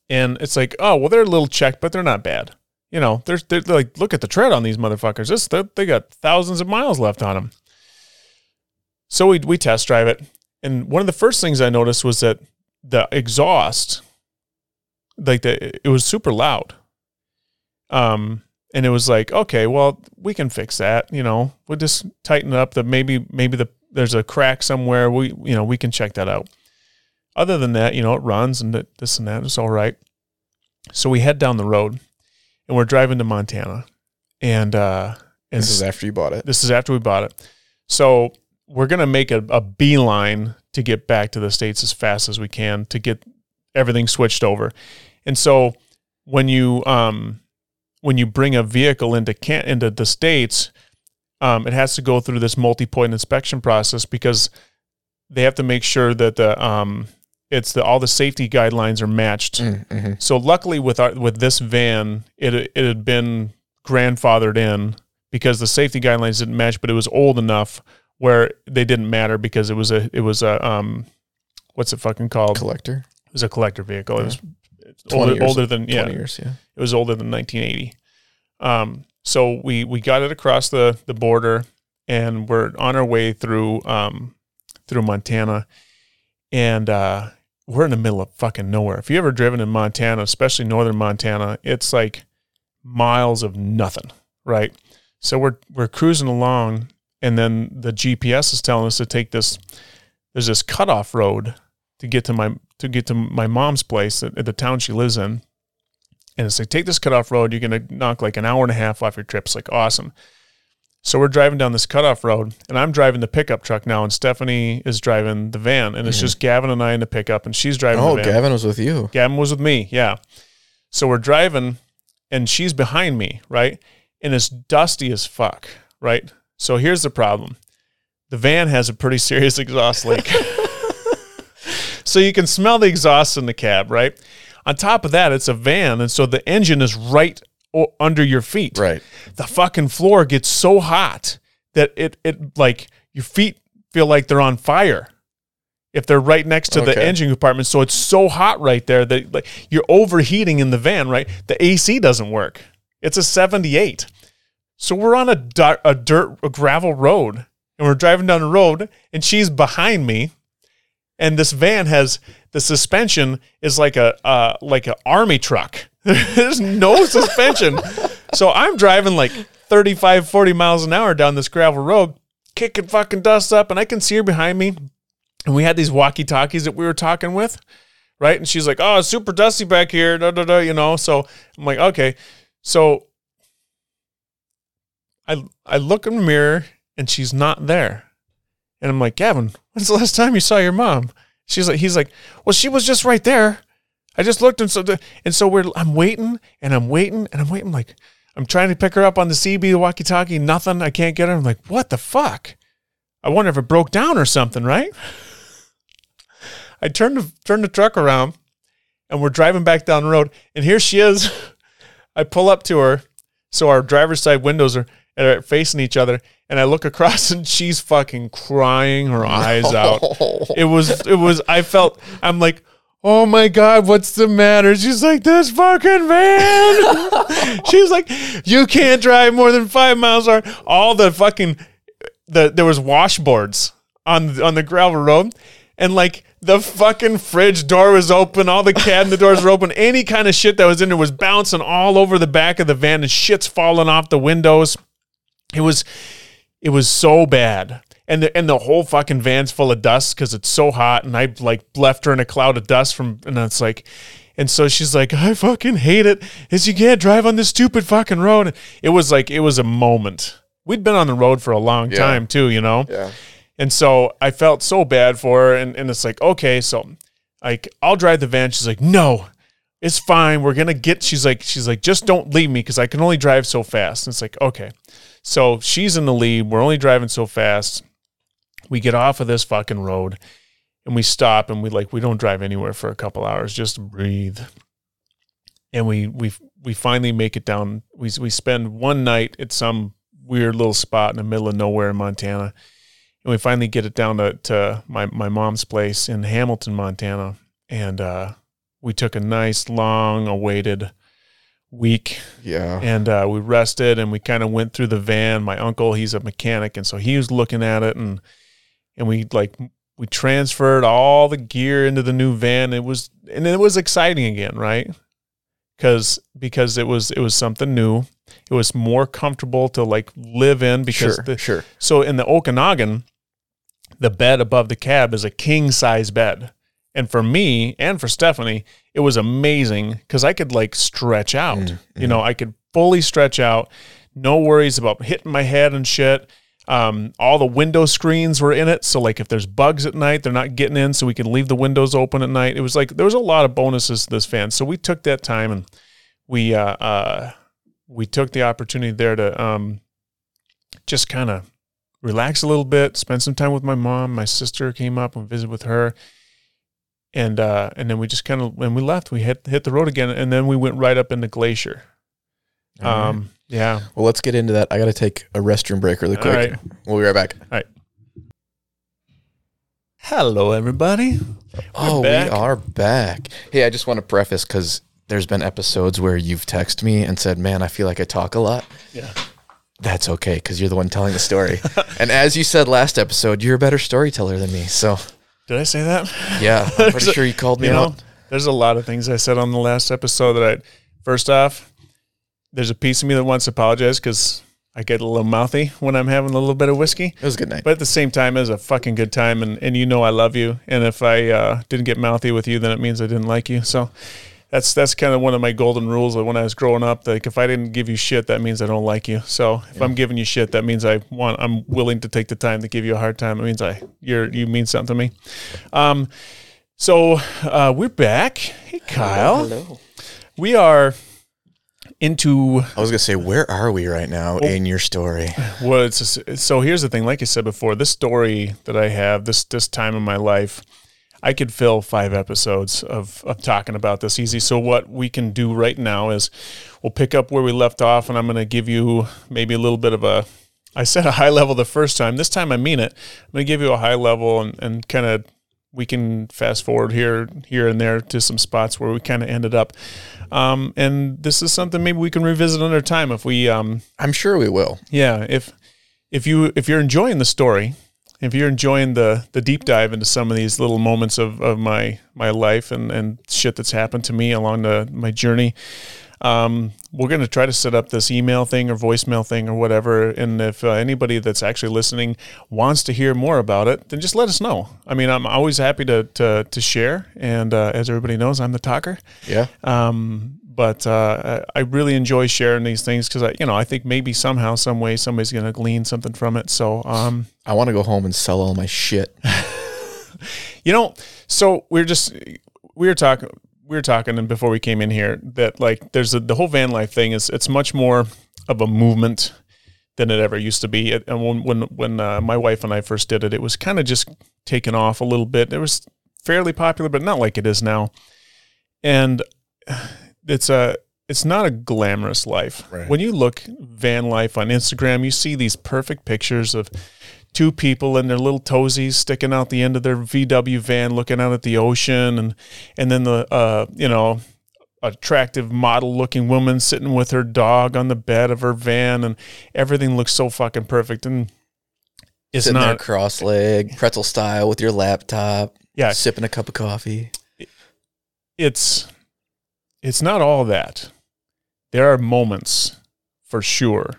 And it's like, oh well, they're a little checked, but they're not bad. You know, they're, they're like, look at the tread on these motherfuckers. This they got thousands of miles left on them. So we we test drive it, and one of the first things I noticed was that the exhaust, like the it was super loud. Um, and it was like, okay, well, we can fix that. You know, we'll just tighten it up. That maybe maybe the there's a crack somewhere. We you know we can check that out. Other than that, you know, it runs and this and that. It's all right. So we head down the road, and we're driving to Montana, and uh, and This is after you bought it. this is after we bought it. So we're gonna make a, a beeline to get back to the states as fast as we can to get everything switched over. And so when you um when you bring a vehicle into can into the states, um, it has to go through this multi-point inspection process because they have to make sure that the um it's the all the safety guidelines are matched Mm-hmm. so luckily with our with this van, it it had been grandfathered in because the safety guidelines didn't match, but it was old enough where they didn't matter because it was a it was a um what's it fucking called? Collector. It was a collector vehicle. It was older, years- older than yeah, years, yeah. it was older than 1980. Um, so we we got it across the the border, and we're on our way through um through Montana, and uh, we're in the middle of fucking nowhere. If you ever driven in Montana, especially northern Montana, it's like miles of nothing, right? So we're we're cruising along, and then the GPS is telling us to take this. There's this cutoff road to get to my to get to my mom's place at, at the town she lives in. And it's like, take this cutoff road. You're gonna knock like an hour and a half off your trip. It's like awesome. So we're driving down this cutoff road, and I'm driving the pickup truck now, and Stephanie is driving the van, and it's Mhm. just Gavin and I in the pickup, and she's driving Oh, the van. Gavin was with you. Gavin was with me, yeah. So we're driving, and she's behind me, right? And it's dusty as fuck, right? So here's the problem: the van has a pretty serious exhaust leak. so you can smell the exhaust in the cab, right? On top of that, it's a van, and so the engine is right o- under your feet. Right. the fucking floor gets so hot that it it like your feet feel like they're on fire if they're right next to the engine compartment. So it's so hot right there that like you're overheating in the van right? The AC doesn't work. It's a 78 so we're on a dirt, a dirt a gravel road and we're driving down the road and she's behind me and this van has the suspension is like a uh, like an army truck. There's no suspension. so I'm driving like 35, 40 miles an hour down this gravel road, kicking fucking dust up, and I can see her behind me. And we had these walkie talkies that we were talking with, right? And she's like, "Oh, it's super dusty back here," da da da, you know. So I'm like, "Okay." So I I look in the mirror and she's not there. And I'm like, Gavin, when's the last time you saw your mom? She's like, he's like, well, she was just right there. I just looked and so, the, and so we're, I'm waiting and I'm waiting and I'm waiting. Like, I'm trying to pick her up on the CB walkie-talkie. Nothing. I can't get her. I'm like, what the fuck? I wonder if it broke down or something, right? I turned the turned the truck around, and we're driving back down the road, and here she is. I pull up to her, so our driver's side windows are, are facing each other, and I look across, and she's fucking crying her eyes out. It was it was. I felt. I'm like. Oh my God, what's the matter? She's like, this fucking van. She's like, you can't drive more than five miles an hour. All the fucking the there was washboards on on the gravel road, and like the fucking fridge door was open, all the cabinet doors were open, any kind of shit that was in there was bouncing all over the back of the van, and shit's falling off the windows. It was it was so bad. And the and the whole fucking van's full of dust because it's so hot, and I like left her in a cloud of dust from, and it's like, and so she's like, I fucking hate it. Is you can't drive on this stupid fucking road. It was like it was a moment. We'd been on the road for a long Yeah. time too, you know. Yeah. And so I felt so bad for her. And, and it's like, okay, so like I'll drive the van. She's like, no, it's fine. We're gonna get she's like, she's like, just don't leave me because I can only drive so fast. And it's like, okay. So she's in the lead. We're only driving so fast. We get off of this fucking road and we stop and we like we don't drive anywhere for a couple hours, just breathe. And we we we finally make it down. We we spend one night at some weird little spot in the middle of nowhere in Montana and we finally get it down to, to my, my mom's place in Hamilton, Montana. And uh, we took a nice, long awaited week Yeah. and uh, we rested and we kind of went through the van. My uncle, he's a mechanic. And so he was looking at it and, and we like, we transferred all the gear into the new van. It was, and it was exciting again, right? Cause, because it was, it was something new. It was more comfortable to like live in because Sure. the, sure. so in the Okanagan, the bed above the cab is a king size bed. And for me and for Stephanie, it was amazing because I could like stretch out. Mm, You know, I could fully stretch out. No worries about hitting my head and shit. Um, all the window screens were in it. So like if there's bugs at night, they're not getting in. So we can leave the windows open at night. It was like there was a lot of bonuses to this fan. So we took that time and we uh, uh we took the opportunity there to um just kind of relax a little bit, spend some time with my mom. My sister came up and visited with her. And uh, and then we just kind of when we left, we hit hit the road again, and then we went right up into Glacier. All right. Um, yeah, well, let's get into that. I got to take a restroom break really quick. right. We'll be right back. All right. Hello, everybody. oh, back. we are back. Hey, I just want to preface because there's been episodes where you've texted me and said, "Man, I feel like I talk a lot." Yeah. That's okay because you're the one telling the story. and as you said last episode, you're a better storyteller than me. So Did I say that? yeah, I'm pretty sure you called me you know, out. there's a lot of things I said on the last episode that I. First off, there's a piece of me that wants to apologize because I get a little mouthy when I'm having a little bit of whiskey. It was a good night. But at the same time, it was a fucking good time, and, and you know I love you. And if I uh, didn't get mouthy with you, then it means I didn't like you. So that's that's kind of one of my golden rules. Like when I was growing up, like if I didn't give you shit, that means I don't like you. So if I'm giving you shit, that means I want I'm willing to take the time to give you a hard time. It means I you're you mean something to me. Um, so uh, we're back. Hey Kyle, Hello. we are into I was gonna say, where are we right now in your story? Well, it's just, so here's the thing. Like I said before, this story that I have, this this time in my life, I could fill five episodes of of talking about this easy. So what we can do right now is we'll pick up where we left off, and I'm going to give you maybe a little bit of a. I said a high level the first time. This time I mean it. I'm going to give you a high level and and kind of we can fast forward here here and there to some spots where we kind of ended up. Um, and this is something maybe we can revisit another time if we um, I'm sure we will. yeah, if if you if you're enjoying the story, if you're enjoying the the deep dive into some of these little moments of, of my my life and and shit that's happened to me along the my journey, um, we're gonna try to set up this email thing or voicemail thing or whatever. And if uh, anybody that's actually listening wants to hear more about it, then just let us know. I mean, I'm always happy to to, to share. And uh, as everybody knows, I'm the talker. Yeah. Um, but uh, I really enjoy sharing these things because I, you know, I think maybe somehow, some way, somebody's going to glean something from it. So, um, I want to go home and sell all my shit. you know, so we're just we were talking we were talking and before we came in here that like there's a, the whole van life thing is it's much more of a movement than it ever used to be. It- And when when when uh, my wife and I first did it, it was kind of just taken off a little bit. It was fairly popular, but not like it is now. And it's a it's not a glamorous life. Right. When you look van life on Instagram, you see these perfect pictures of two people and their little toesies sticking out the end of their VW van, looking out at the ocean, and and then the uh, you know attractive model looking woman sitting with her dog on the bed of her van, and everything looks so fucking perfect. And it's Sitting not. cross leg, pretzel style with your laptop, Yeah, sipping a cup of coffee. it's it's not all that. There are moments for sure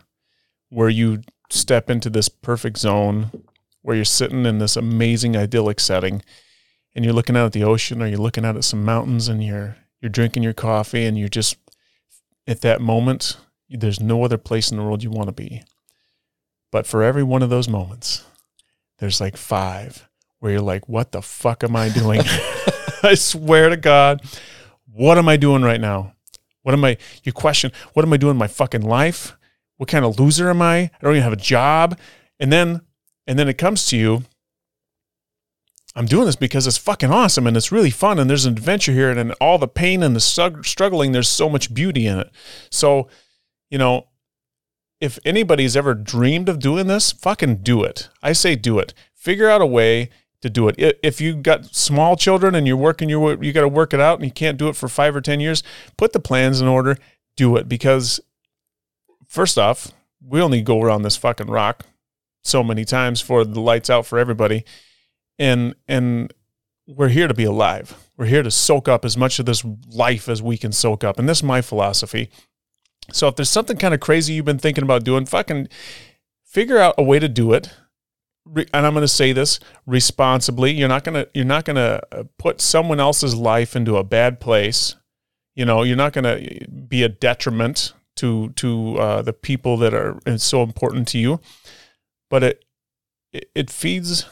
where you step into this perfect zone where you're sitting in this amazing idyllic setting and you're looking out at the ocean or you're looking out at some mountains and you're you're drinking your coffee and you're just at that moment there's no other place in the world you want to be. But for every one of those moments there's like 5 where you're like what the fuck am I doing? I swear to God, what am I doing right now? What am I? You question, what am I doing in my fucking life? What kind of loser am I? I don't even have a job. And then, and then it comes to you. I'm doing this because it's fucking awesome and it's really fun and there's an adventure here and in all the pain and the struggling, there's so much beauty in it. So, you know, if anybody's ever dreamed of doing this, fucking do it. I say do it. Figure out a way to do it. If you got small children and you're working your you got to work it out and you can't do it for five or 10 years, put the plans in order, do it. Because first off, we only go around this fucking rock so many times for the lights out for everybody. And, and we're here to be alive. We're here to soak up as much of this life as we can soak up. And this is my philosophy. So if there's something kind of crazy you've been thinking about doing, fucking figure out a way to do it. And I'm going to say this responsibly. You're not going to you're not going to put someone else's life into a bad place. You know, you're not going to be a detriment to to uh, the people that are so important to you. But it, it feeds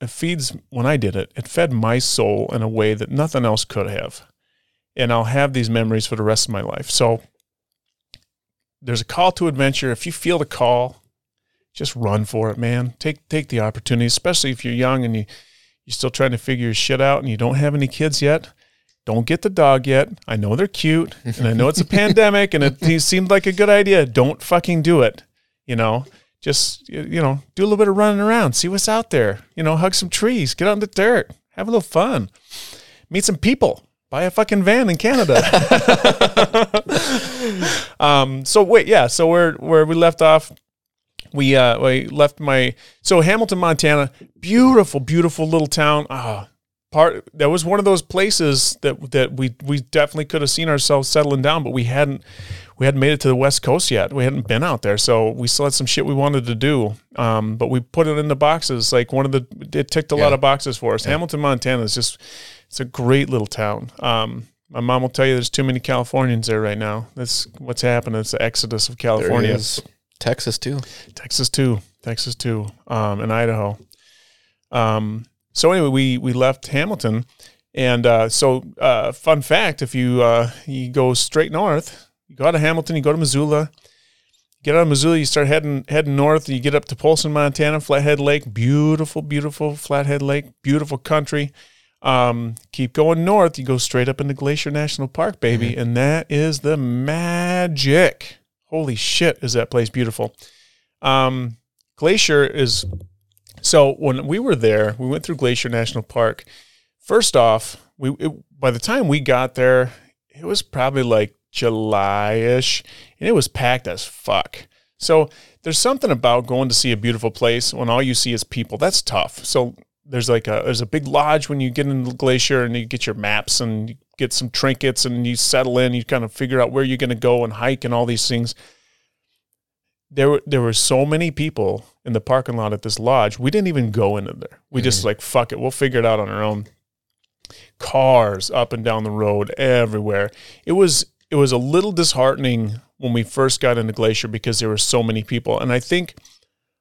it feeds when I did it. It fed my soul in a way that nothing else could have. And I'll have these memories for the rest of my life. So there's a call to adventure. If you feel the call, just run for it, man. Take take the opportunity, especially if you're young and you you're still trying to figure your shit out and you don't have any kids yet. Don't get the dog yet. I know they're cute and I know it's a pandemic and it seemed like a good idea. Don't fucking do it. You know, just you know, do a little bit of running around, see what's out there. You know, hug some trees, get out in the dirt, have a little fun, meet some people, buy a fucking van in Canada. um, so wait, yeah. So where where we left off, we uh we left my so Hamilton, Montana, beautiful, beautiful little town. Ah, part that was one of those places that that we we definitely could have seen ourselves settling down, but we hadn't we hadn't made it to the west coast yet. We hadn't been out there, so we still had some shit we wanted to do. Um, but we put it in the boxes. Like one of the it ticked a lot of boxes for us. Hamilton, Montana is just it's a great little town. Um, my mom will tell you there's too many Californians there right now. That's what's happening. It's the exodus of California. Texas too. Texas too, Texas too, um, and Idaho. Um, so anyway, we we left Hamilton, and uh, so uh, fun fact: if you uh, you go straight north, you go out of Hamilton, you go to Missoula. Get out of Missoula, you start heading heading north. and You get up to Polson, Montana, Flathead Lake, beautiful, beautiful Flathead Lake, beautiful country. Um, keep going north, you go straight up into Glacier National Park, baby, and that is the magic. Holy shit, is that place beautiful? Um, Glacier is so when we were there, we went through Glacier National Park. First off, we it, by the time we got there, it was probably like July-ish, and it was packed as fuck. So there's something about going to see a beautiful place when all you see is people. That's tough. So there's like a there's a big lodge when you get into the glacier and you get your maps and you get some trinkets and you settle in. You kind of figure out where you're going to go and hike and all these things. There were there were so many people in the parking lot at this lodge. We didn't even go into there. We just mm. like fuck it. We'll figure it out on our own. Cars up and down the road everywhere. It was it was a little disheartening when we first got into Glacier because there were so many people. And I think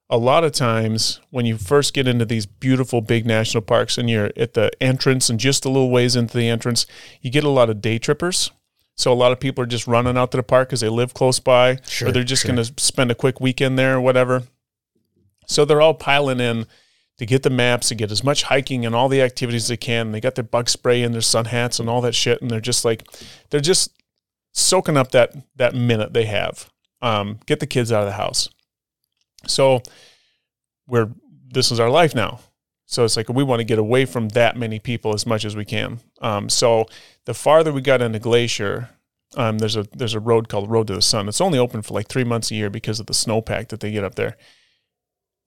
a lot of times when you first get into these beautiful big national parks and you're at the entrance and just a little ways into the entrance, you get a lot of day trippers. So a lot of people are just running out to the park because they live close by, Sure, or they're just sure. going to spend a quick weekend there or whatever. So they're all piling in to get the maps, and get as much hiking and all the activities they can. They got their bug spray and their sun hats and all that shit, and they're just like, they're just soaking up that that minute they have. Um, get the kids out of the house. So we're this is our life now. So it's like we want to get away from that many people as much as we can. Um, so the farther we got into Glacier, um, there's a there's a road called Road to the Sun. It's only open for like three months a year because of the snowpack that they get up there.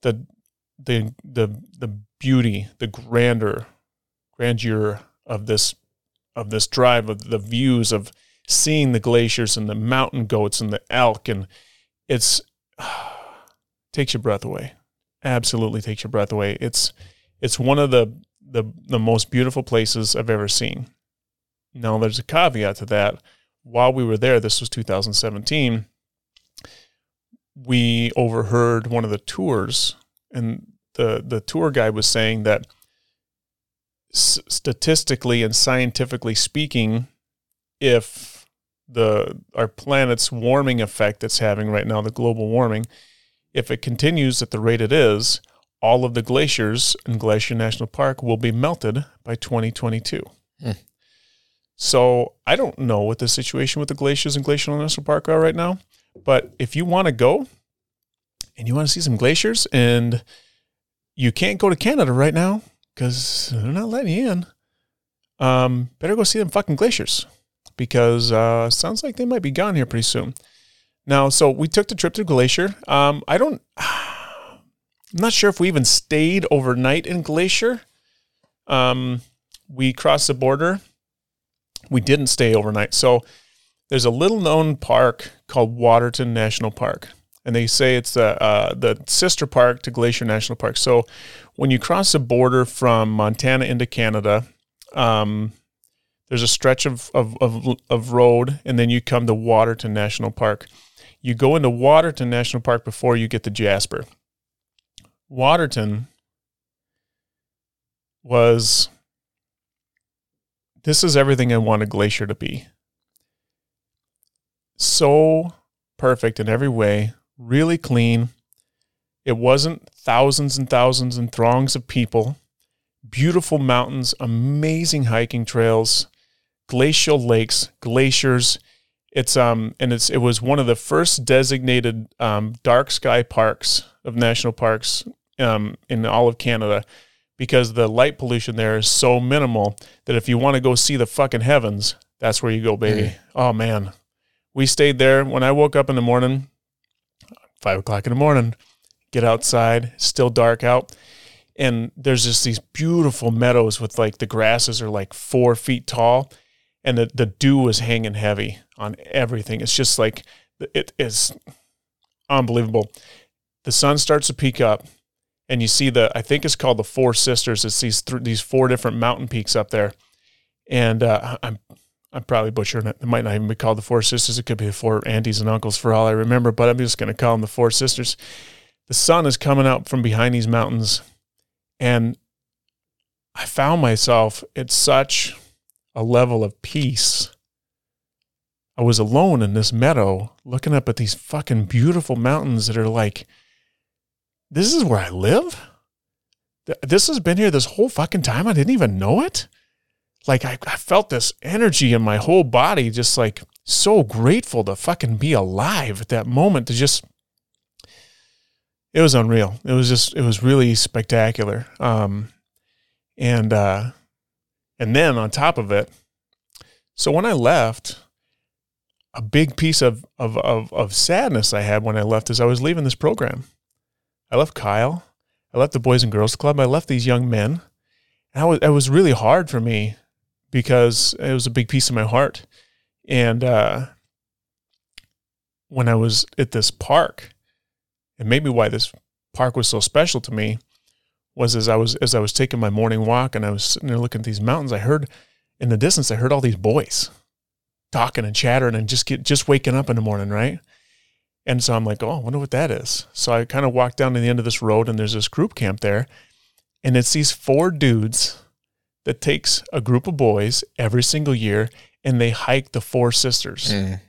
The the the the beauty, the grandeur, grandeur of this of this drive, of the views of seeing the glaciers and the mountain goats and the elk, and it's takes your breath away. Absolutely takes your breath away. It's it's one of the the the most beautiful places I've ever seen. Now there's a caveat to that. While we were there, this was 2017, we overheard one of the tours and the the tour guide was saying that statistically and scientifically speaking, if the our planet's warming effect that's having right now, the global warming, if it continues at the rate it is, all of the glaciers in Glacier National Park will be melted by 2022. Hmm. So I don't know what the situation with the glaciers in Glacier National Park are right now, but if you want to go and you want to see some glaciers and you can't go to Canada right now because they're not letting you in, um, better go see them fucking glaciers because uh, sounds like they might be gone here pretty soon. Now, so we took the trip to Glacier. Um, I don't, I'm not sure if we even stayed overnight in Glacier. Um, we crossed the border. We didn't stay overnight. So there's a little known park called Waterton National Park. And they say it's the, uh, the sister park to Glacier National Park. So when you cross the border from Montana into Canada, um, there's a stretch of, of, of, of road, and then you come to Waterton National Park. You go into Waterton National Park before you get to Jasper. Waterton was this is everything I want a glacier to be. So perfect in every way, really clean. It wasn't thousands and thousands and throngs of people. Beautiful mountains, amazing hiking trails, glacial lakes, glaciers. It's um and it's it was one of the first designated um, dark sky parks of national parks um, in all of Canada because the light pollution there is so minimal that if you want to go see the fucking heavens, that's where you go, baby. Oh man, we stayed there. When I woke up in the morning, five o'clock in the morning, get outside, still dark out, and there's just these beautiful meadows with like the grasses are like four feet tall, and the the dew is hanging heavy on everything. It's just like it is unbelievable. The sun starts to peak up and you see the I think it's called the Four Sisters. It's these th- these four different mountain peaks up there, and uh, I'm I'm probably butchering it. It might not even be called the Four Sisters. It could be the Four Aunties and Uncles for all I remember. But I'm just going to call them the Four Sisters. The sun is coming out from behind these mountains, and I found myself at such a level of peace. I was alone in this meadow, looking up at these fucking beautiful mountains that are like this is where I live? This has been here this whole fucking time. I didn't even know it. Like I, I felt this energy in my whole body, just like so grateful to fucking be alive at that moment. To just, it was unreal. It was just, it was really spectacular. Um, and uh, and then on top of it, so when I left, a big piece of of of, of sadness I had when I left is I was leaving this program. I left Kyle. I left the Boys and Girls Club. I left these young men. And I was, it was really hard for me because it was a big piece of my heart. And uh, when I was at this park, and maybe why this park was so special to me was as I was as I was taking my morning walk and I was sitting there looking at these mountains, I heard in the distance, I heard all these boys talking and chattering and just get just waking up in the morning, right? And so I'm like, oh, I wonder what that is. So I kind of walk down to the end of this road and there's this group camp there. And it's these four dudes that takes a group of boys every single year and they hike the Four Sisters. Mm.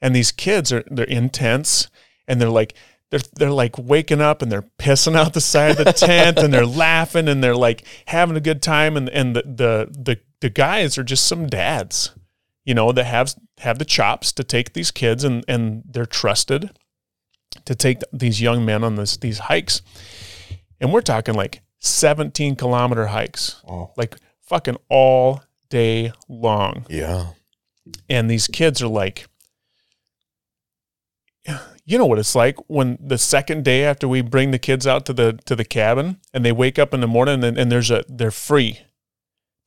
And these kids are they're intense and they're like they're they're like waking up and they're pissing out the side of the tent and they're laughing and they're like having a good time and and the the the, the guys are just some dads, you know, that have have the chops to take these kids and and they're trusted to take these young men on this these hikes. And we're talking like 17 kilometer hikes, Oh. like fucking all day long. Yeah. And these kids are like, you know what it's like when the second day after we bring the kids out to the to the cabin and they wake up in the morning and, and there's a they're free.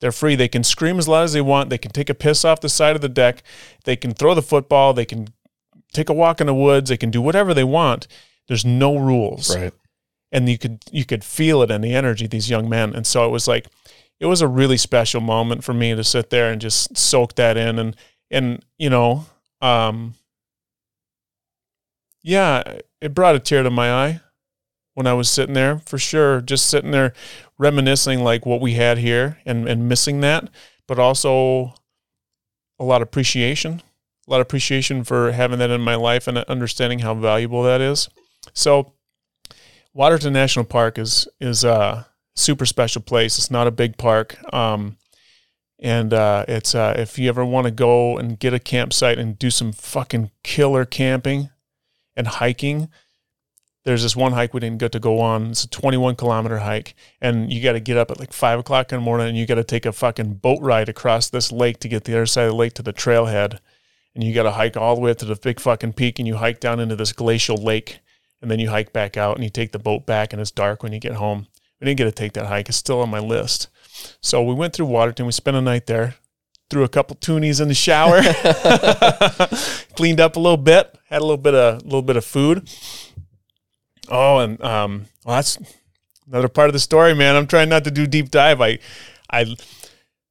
They're free. They can scream as loud as they want. They can take a piss off the side of the deck. They can throw the football. They can take a walk in the woods. They can do whatever they want. There's no rules Right. and you could you could feel it in the energy these young men and so it was like it was a really special moment for me to sit there and just soak that in and and you know um yeah it brought a tear to my eye when i was sitting there for sure just sitting there reminiscing like what we had here and and missing that but also a lot of appreciation a lot of appreciation for having that in my life and understanding how valuable that is so Waterton National Park is is a super special place. It's not a big park, um, and uh, it's uh, if you ever want to go and get a campsite and do some fucking killer camping and hiking. There's this one hike we didn't get to go on. It's a 21 kilometer hike, and you got to get up at like five o'clock in the morning, and you got to take a fucking boat ride across this lake to get the other side of the lake to the trailhead, and you got to hike all the way up to the big fucking peak, and you hike down into this glacial lake and then you hike back out and you take the boat back and it's dark when you get home. We didn't get to take that hike. It's still on my list. So we went through Waterton. We spent a night there. Threw a couple toonies in the shower. Cleaned up a little bit. Had a little bit of a little bit of food. Oh, and um, well, that's another part of the story, man. I'm trying not to do deep dive. I I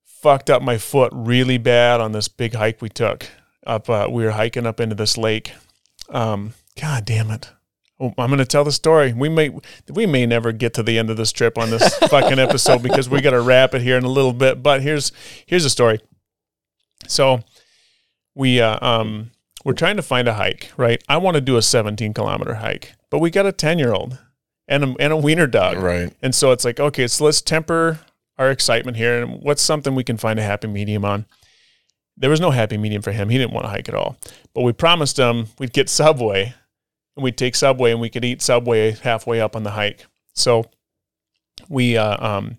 fucked up my foot really bad on this big hike we took up. Uh, we were hiking up into this lake. Um, God damn it. Oh, I'm going to tell the story. We may we may never get to the end of this trip on this fucking episode because we got to wrap it here in a little bit. But here's here's the story. So we uh, um we're trying to find a hike, right? I want to do a 17 kilometer hike, but we got a 10 year old and a, and a wiener dog, Right. and so it's like, okay, so let's temper our excitement here. And what's something we can find a happy medium on? There was no happy medium for him. He didn't want to hike at all. But we promised him we'd get Subway and we'd take Subway and we could eat Subway halfway up on the hike. So we, uh, um,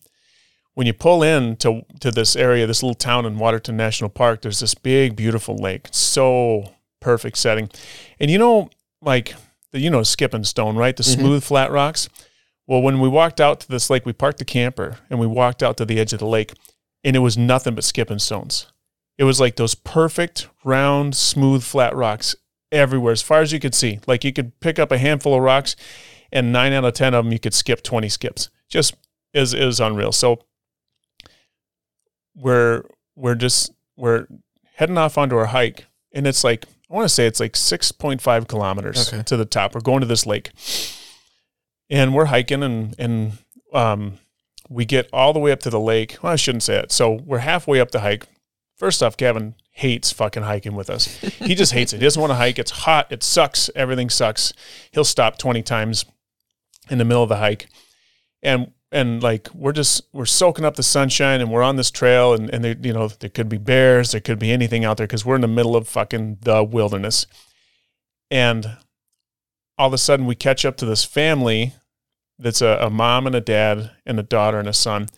when you pull in to, to this area, this little town in Waterton National Park, there's this big, beautiful lake. So perfect setting. And you know, like, the, you know, Skipping Stone, right? The Mhm. smooth, flat rocks. Well, when we walked out to this lake, we parked the camper and we walked out to the edge of the lake, and it was nothing but skipping stones. It was like those perfect, round, smooth, flat rocks everywhere, as far as you could see. Like you could pick up a handful of rocks, and nine out of ten of them you could skip twenty skips. Just is is unreal. So we're we're just we're heading off onto our hike, and it's like I want to say it's like six point five kilometers Okay. to the top. We're going to this lake, and we're hiking, and and um, we get all the way up to the lake. Well, I shouldn't say it. So we're halfway up the hike. First off, Kevin hates fucking hiking with us. He just hates it. He doesn't want to hike. It's hot. It sucks. Everything sucks. He'll stop 20 times in the middle of the hike. And and like we're just we're soaking up the sunshine and we're on this trail and and there, you know there could be bears, there could be anything out there because we're in the middle of fucking the wilderness. And all of a sudden we catch up to this family that's a, a mom and a dad and a daughter and a son.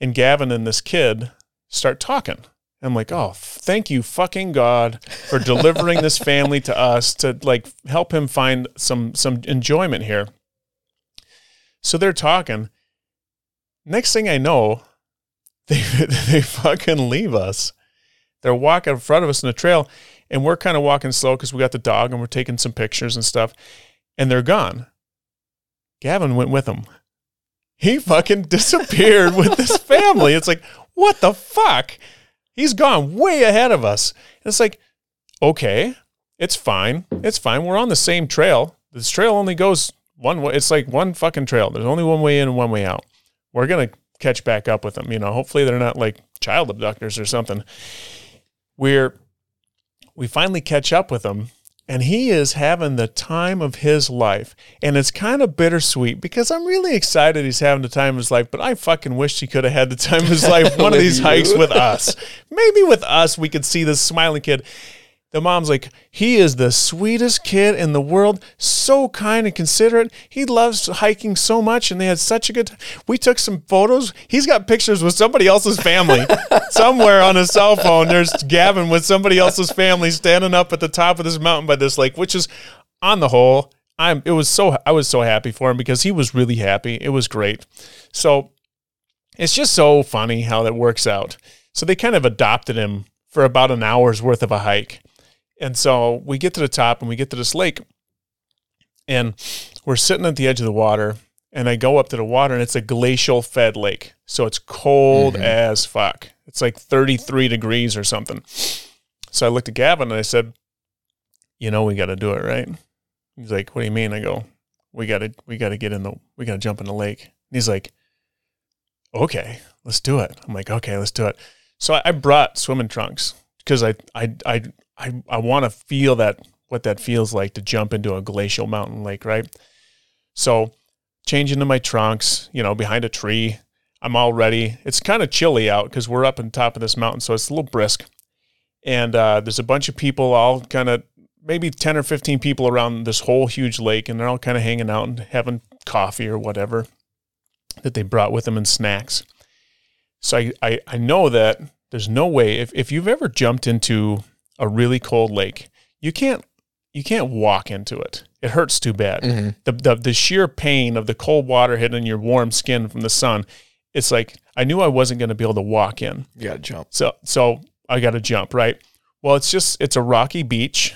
And Gavin and this kid start talking. I'm like, oh, thank you, fucking God, for delivering this family to us to like help him find some some enjoyment here. So they're talking. Next thing I know, they they fucking leave us. They're walking in front of us in the trail, and we're kind of walking slow because we got the dog and we're taking some pictures and stuff. And they're gone. Gavin went with them. He fucking disappeared with this family. It's like, what the fuck? He's gone way ahead of us. And it's like, okay, it's fine. It's fine. We're on the same trail. This trail only goes one way. It's like one fucking trail. There's only one way in and one way out. We're going to catch back up with them. You know, hopefully they're not like child abductors or something. we're we finally catch up with him and he is having the time of his life. And it's kind of bittersweet because I'm really excited he's having the time of his life, but I fucking wish he could have had the time of his life one of these you. hikes with us. Maybe with us, we could see this smiling kid. The mom's like, he is the sweetest kid in the world, so kind and considerate. He loves hiking so much, and they had such a good time. We took some photos. He's got pictures with somebody else's family somewhere on his cell phone. There's Gavin with somebody else's family standing up at the top of this mountain by this lake, which is on the whole, I'm it was so I was so happy for him because he was really happy. It was great. So it's just so funny how that works out. So they kind of adopted him for about an hour's worth of a hike. And so we get to the top and we get to this lake and we're sitting at the edge of the water and I go up to the water and it's a glacial fed lake. So it's cold Mhm. as fuck. It's like 33 degrees or something. So I looked at Gavin and I said, "You know we got to do it, right?" He's like, "What do you mean?" I go, "We got to we got to get in the we got to jump in the lake." And he's like, "Okay, let's do it." I'm like, "Okay, let's do it." So I, I brought swimming trunks because I I I I, I want to feel that what that feels like to jump into a glacial mountain lake, right? So change into my trunks, you know, behind a tree. I'm all ready. It's kind of chilly out because we're up on top of this mountain, so it's a little brisk. And uh, there's a bunch of people, all kind of maybe 10 or 15 people around this whole huge lake, and they're all kind of hanging out and having coffee or whatever that they brought with them and snacks. So I, I, I know that there's no way if, if you've ever jumped into a really cold lake, you can't you can't walk into it. It hurts too bad. Mhm. The, the the sheer pain of the cold water hitting your warm skin from the sun. It's like I knew I wasn't going to be able to walk in. You got to jump. So so I got to jump, right? Well, it's just it's a rocky beach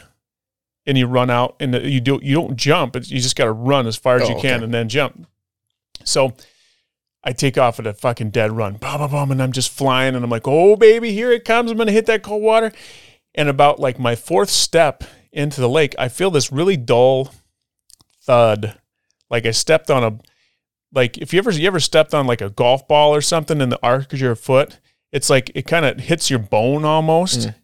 and you run out and you do you don't jump, it's, you just got to run as far as Oh, you can okay. and then jump. So I take off at a fucking dead run. Bum, bum, bum, and I'm just flying and I'm like, "Oh baby, here it comes. I'm going to hit that cold water." And about like my fourth step into the lake, I feel this really dull thud. Like I stepped on a like if you ever you ever stepped on like a golf ball or something in the arc of your foot, it's like it kind of hits your bone almost. Mm.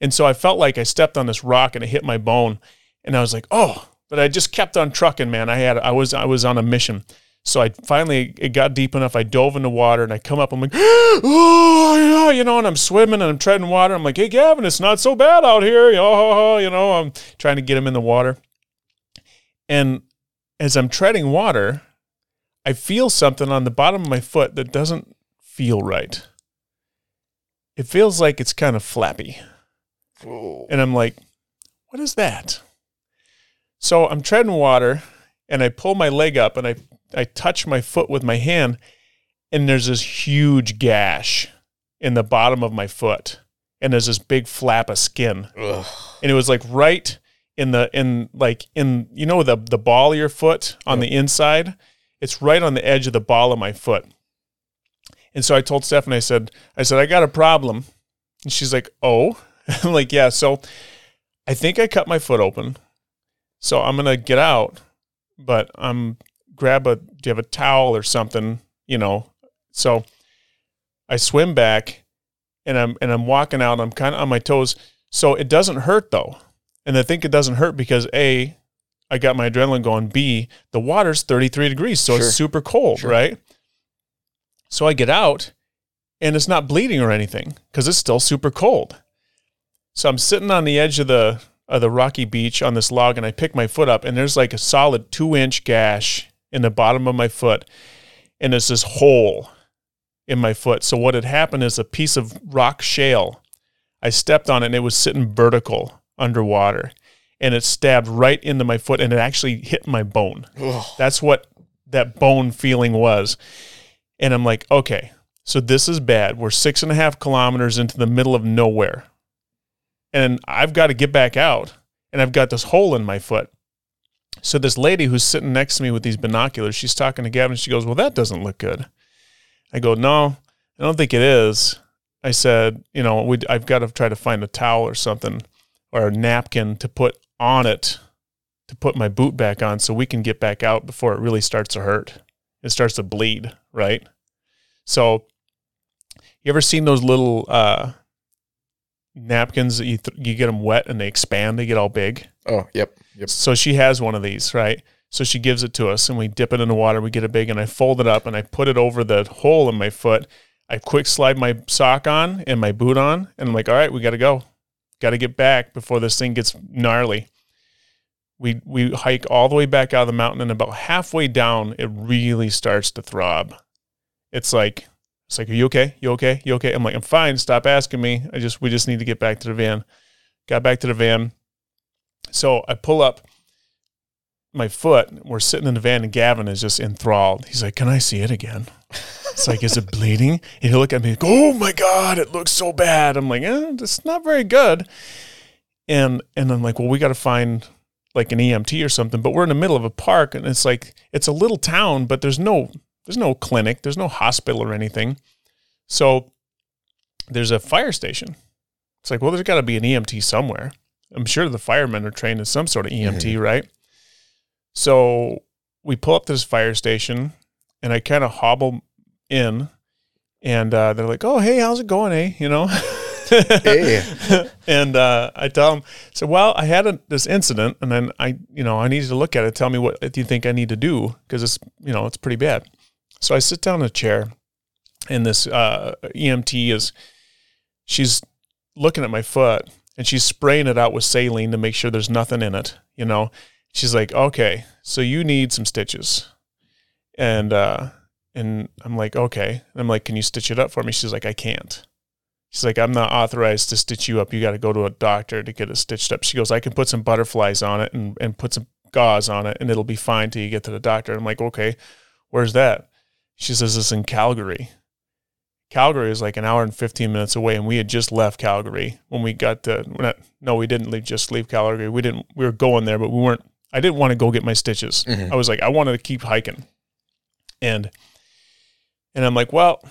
And so I felt like I stepped on this rock and it hit my bone. And I was like, oh, but I just kept on trucking, man. I had I was I was on a mission. So I finally it got deep enough. I dove in the water and I come up. I'm like, oh yeah, you know, and I'm swimming and I'm treading water. I'm like, hey Gavin, it's not so bad out here. Oh, you know, I'm trying to get him in the water. And as I'm treading water, I feel something on the bottom of my foot that doesn't feel right. It feels like it's kind of flappy. And I'm like, what is that? So I'm treading water and I pull my leg up and I, I touch my foot with my hand and there's this huge gash in the bottom of my foot. And there's this big flap of skin. Ugh. And it was like right in the in like in you know the the ball of your foot on the inside. It's right on the edge of the ball of my foot. And so I told Stephanie, I said, I said, I got a problem. And she's like, Oh. I'm like, yeah. So I think I cut my foot open. So I'm gonna get out, but I'm grab a do you have a towel or something, you know. So I swim back and I'm and I'm walking out, I'm kinda on my toes. So it doesn't hurt though. And I think it doesn't hurt because A, I got my adrenaline going. B, the water's 33 degrees, so Sure. it's super cold, Sure. right? So I get out and it's not bleeding or anything because it's still super cold. So I'm sitting on the edge of the of the rocky beach on this log and I pick my foot up and there's like a solid two inch gash in the bottom of my foot. And there's this hole in my foot. So what had happened is a piece of rock shale. I stepped on it and it was sitting vertical underwater. And it stabbed right into my foot and it actually hit my bone. Ugh. That's what that bone feeling was. And I'm like, okay, so this is bad. We're six and a half kilometers into the middle of nowhere. And I've got to get back out. And I've got this hole in my foot. So this lady who's sitting next to me with these binoculars, she's talking to Gavin. She goes, Well, that doesn't look good. I go, No, I don't think it is. I said, You know, we I've got to try to find a towel or something or a napkin to put on it to put my boot back on so we can get back out before it really starts to hurt. It starts to bleed, right? So, you ever seen those little uh, napkins that you th- you get them wet and they expand, they get all big. Oh, yep, yep. So she has one of these, right? So she gives it to us and we dip it in the water, we get it big and I fold it up and I put it over the hole in my foot. I quick slide my sock on and my boot on and I'm like, all right, we got to go. Got to get back before this thing gets gnarly. We we hike all the way back out of the mountain and about halfway down it really starts to throb. It's like it's like, are you okay? You okay? You okay? I'm like, I'm fine. Stop asking me. I just we just need to get back to the van. Got back to the van. So I pull up my foot. We're sitting in the van, and Gavin is just enthralled. He's like, "Can I see it again?" It's like, "Is it bleeding?" And he'll look at me, go, "Oh my god, it looks so bad." I'm like, eh, "It's not very good." And and I'm like, "Well, we got to find like an EMT or something." But we're in the middle of a park, and it's like it's a little town, but there's no there's no clinic, there's no hospital or anything. So there's a fire station. It's like, well, there's got to be an EMT somewhere. I'm sure the firemen are trained in some sort of EMT, right? So we pull up to this fire station and I kind of hobble in and uh, they're like, oh, hey, how's it going, eh? You know? Hey. and uh, I tell them, so, well, I had a, this incident and then I, you know, I needed to look at it. Tell me what do you think I need to do? Because it's, you know, it's pretty bad. So I sit down in a chair and this uh, EMT is, she's looking at my foot and she's spraying it out with saline to make sure there's nothing in it, you know? She's like, okay, so you need some stitches. And, uh, and I'm like, okay. And I'm like, can you stitch it up for me? She's like, I can't. She's like, I'm not authorized to stitch you up. You got to go to a doctor to get it stitched up. She goes, I can put some butterflies on it and, and put some gauze on it and it'll be fine till you get to the doctor. I'm like, okay, where's that? She says, it's in Calgary. Calgary is like an hour and 15 minutes away. And we had just left Calgary when we got to, we're not, no, we didn't leave, just leave Calgary. We didn't, we were going there, but we weren't, I didn't want to go get my stitches. Mhm. I was like, I wanted to keep hiking. And, and I'm like, well,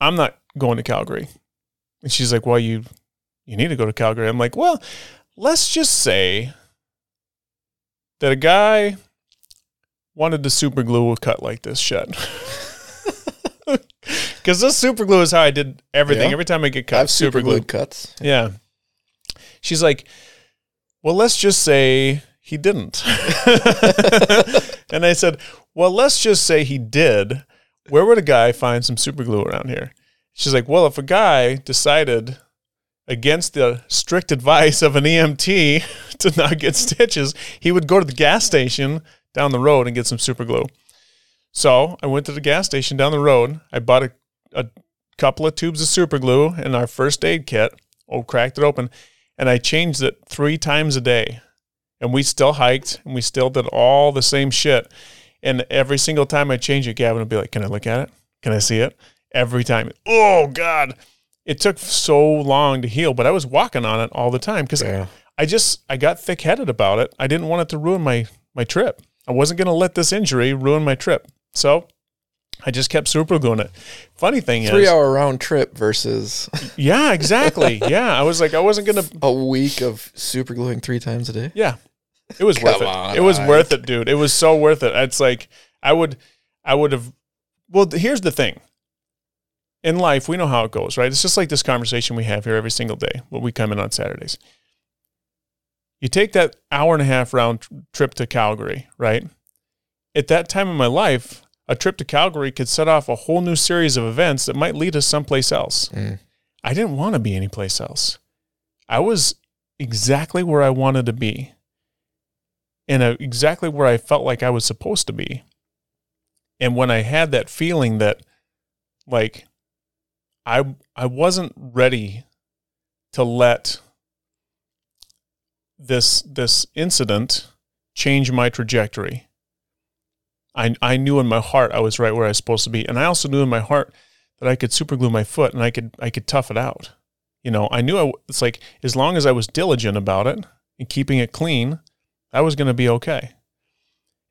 I'm not going to Calgary. And she's like, well, you, you need to go to Calgary. I'm like, well, let's just say that a guy wanted the super glue a cut like this shut. Because this super glue is how I did everything. Yeah. Every time I get cut, I've super glued cuts. yeah. She's like, well, let's just say he didn't. and I said, well, let's just say he did. Where would a guy find some super glue around here? She's like, well, if a guy decided against the strict advice of an EMT to not get stitches, he would go to the gas station down the road and get some super glue. So I went to the gas station down the road. I bought a, a couple of tubes of super glue and our first aid kit. Oh, cracked it open, and I changed it three times a day. And we still hiked and we still did all the same shit. And every single time I change it, Gavin would be like, "Can I look at it? Can I see it?" Every time. Oh God, it took so long to heal, but I was walking on it all the time because Yeah. I just I got thick headed about it. I didn't want it to ruin my my trip. I wasn't going to let this injury ruin my trip. So I just kept super gluing it. Funny thing Three is, hour round trip versus yeah, exactly. yeah, I was like, I wasn't going to. a week of super gluing three times a day. Yeah, it was worth Come it. on, it was Ike. worth it, dude. It was so worth it. It's like I would, I would have. Well, here's the thing. In life, we know how it goes, right? It's just like this conversation we have here every single day when we come in on Saturdays. You take that hour and a half round trip to Calgary, right? At that time in my life, a trip to Calgary could set off a whole new series of events that might lead us someplace else. Mm. I didn't want to be anyplace else. I was exactly where I wanted to be and uh, exactly where I felt like I was supposed to be. And when I had that feeling that like I I wasn't ready to let this this incident change my trajectory. I I knew in my heart I was right where I was supposed to be. And I also knew in my heart that I could super glue my foot and I could I could tough it out. You know, I knew I, it's like as long as I was diligent about it and keeping it clean, I was going to be okay.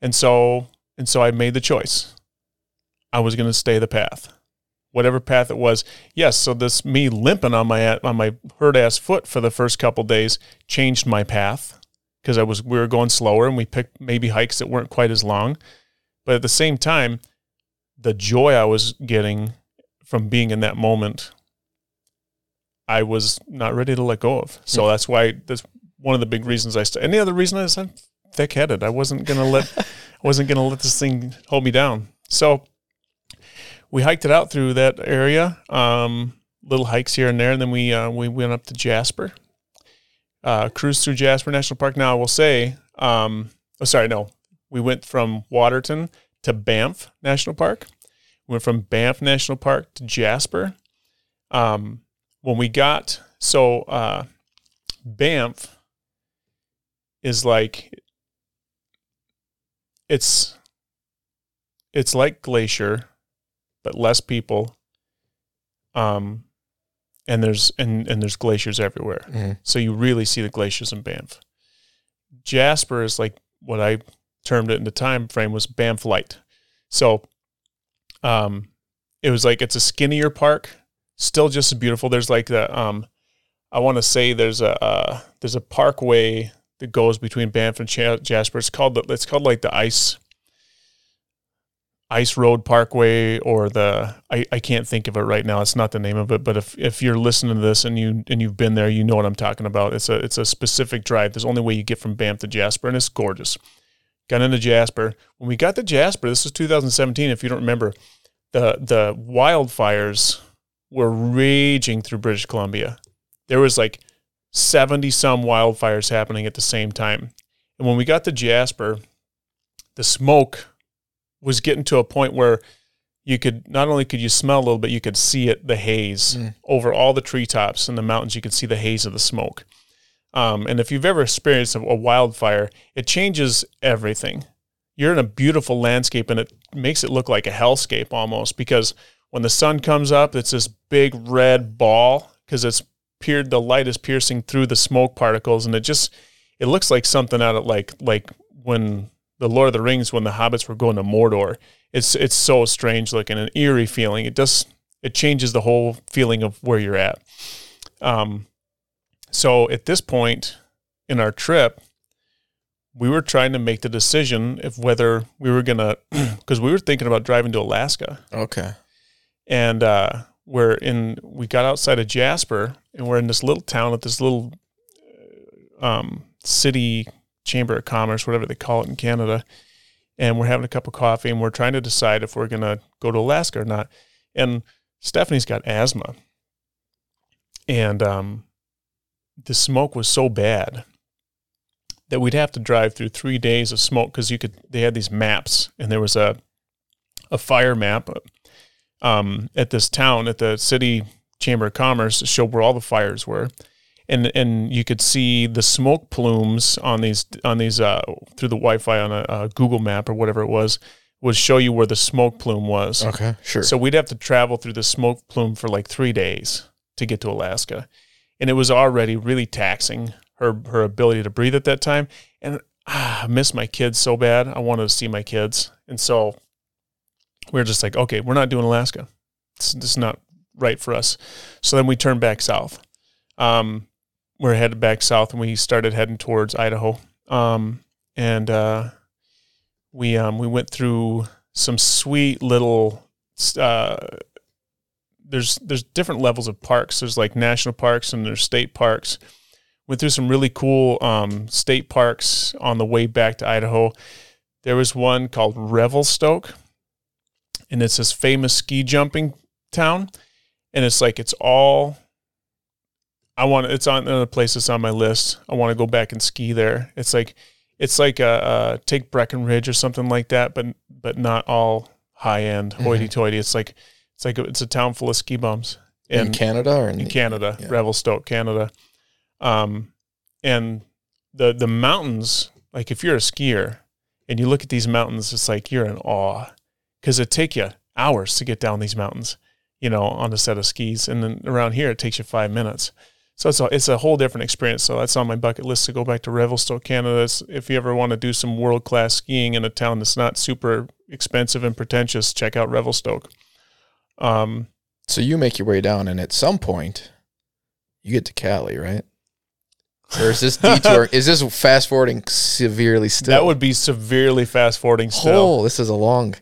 And so and so I made the choice. I was going to stay the path. Whatever path it was. Yes, so this me limping on my on my hurt ass foot for the first couple days changed my path because I was we were going slower and we picked maybe hikes that weren't quite as long. But at the same time, the joy I was getting from being in that moment, I was not ready to let go of. So that's why that's one of the big reasons I. St- Any other reason is I'm thick headed. I wasn't gonna let I wasn't gonna let this thing hold me down. So we hiked it out through that area, um, little hikes here and there, and then we uh, we went up to Jasper, uh, cruised through Jasper National Park. Now I will say, um, oh sorry, no, we went from Waterton to Banff National Park. We went from Banff National Park to Jasper. Um, when we got so uh, Banff is like it's it's like Glacier, but less people. Um, and there's and and there's glaciers everywhere, Mhm. so you really see the glaciers in Banff. Jasper is like what I termed it in the time frame was Banff light. So, um, it was like it's a skinnier park, still just as beautiful. There's like the um, I want to say there's a uh, there's a parkway that goes between Banff and Cha- Jasper. It's called the, it's called like the ice ice road parkway or the I, I can't think of it right now. It's not the name of it, but if if you're listening to this and you and you've been there, you know what I'm talking about. It's a it's a specific drive. There's only way you get from Banff to Jasper, and it's gorgeous. Got into Jasper. When we got to Jasper, this was 2017. If you don't remember, the the wildfires were raging through British Columbia. There was like 70 some wildfires happening at the same time. And when we got to Jasper, the smoke was getting to a point where you could not only could you smell a little bit, you could see it, the haze Mm. over all the treetops and the mountains. You could see the haze of the smoke. Um, and if you've ever experienced a, a wildfire, it changes everything. You're in a beautiful landscape and it makes it look like a hellscape almost because when the sun comes up, it's this big red ball because it's peered, the light is piercing through the smoke particles and it just, it looks like something out of like, like when the Lord of the Rings, when the hobbits were going to Mordor. It's, it's so strange looking, an eerie feeling. It does, it changes the whole feeling of where you're at. Um, so at this point in our trip, we were trying to make the decision of whether we were gonna, because we were thinking about driving to Alaska, Okay. and uh, we're in. We got outside of Jasper, and we're in this little town at this little uh, um, city chamber of commerce, whatever they call it in Canada, and we're having a cup of coffee, and we're trying to decide if we're gonna go to Alaska or not. And Stephanie's got asthma, and um, the smoke was so bad that we'd have to drive through three days of smoke because you could. They had these maps, and there was a a fire map um, at this town at the city chamber of commerce to show where all the fires were, and and you could see the smoke plumes on these on these uh, through the Wi-Fi on a, a Google map or whatever it was would show you where the smoke plume was. Okay. Sure. So we'd have to travel through the smoke plume for like three days to get to Alaska, and it was already really taxing her her ability to breathe at that time. And ah, I miss my kids so bad. I wanted to see my kids, and so we were just like, okay, we're not doing Alaska. It's is not right for us. So then we turned back south. Um, we're headed back south, and we started heading towards Idaho. Um, and uh, we um, we went through some sweet little uh, there's there's different levels of parks. There's like national parks and there's state parks. Went through some really cool um, state parks on the way back to Idaho. There was one called Revelstoke, and it's this famous ski jumping town. And it's like it's all. I want it's on another place that's on my list. I want to go back and ski there. It's like it's like a, a take Breckenridge or something like that, but but not all high end hoity toity. It's like it's like a, it's a town full of ski bums in and Canada or in, in the- Canada, yeah. Revelstoke, Canada. Um, and the the mountains, like if you're a skier and you look at these mountains, it's like you're in awe because it take you hours to get down these mountains, you know, on a set of skis, and then around here it takes you five minutes. So it's a, it's a whole different experience. So that's on my bucket list to go back to Revelstoke, Canada. It's- if you ever want to do some world class skiing in a town that's not super expensive and pretentious, check out Revelstoke. Um, So you make your way down, and at some point, you get to Cali, right? Or is this detour? is this fast forwarding severely still? That would be severely fast forwarding still. Oh, this is a long.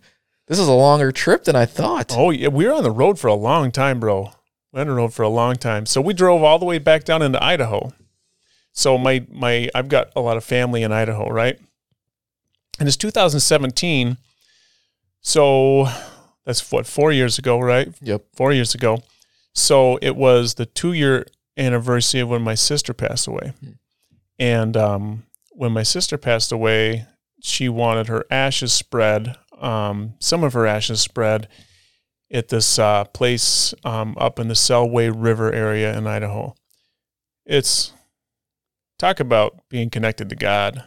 This is a longer trip than I thought. Oh yeah, we were on the road for a long time, bro. We on the road for a long time. So we drove all the way back down into Idaho. So my my I've got a lot of family in Idaho, right? And it's 2017. So that's what four years ago, right? Yep. Four years ago. So it was the two year anniversary of when my sister passed away. And um, when my sister passed away, she wanted her ashes spread, um, some of her ashes spread at this uh, place um, up in the Selway River area in Idaho. It's talk about being connected to God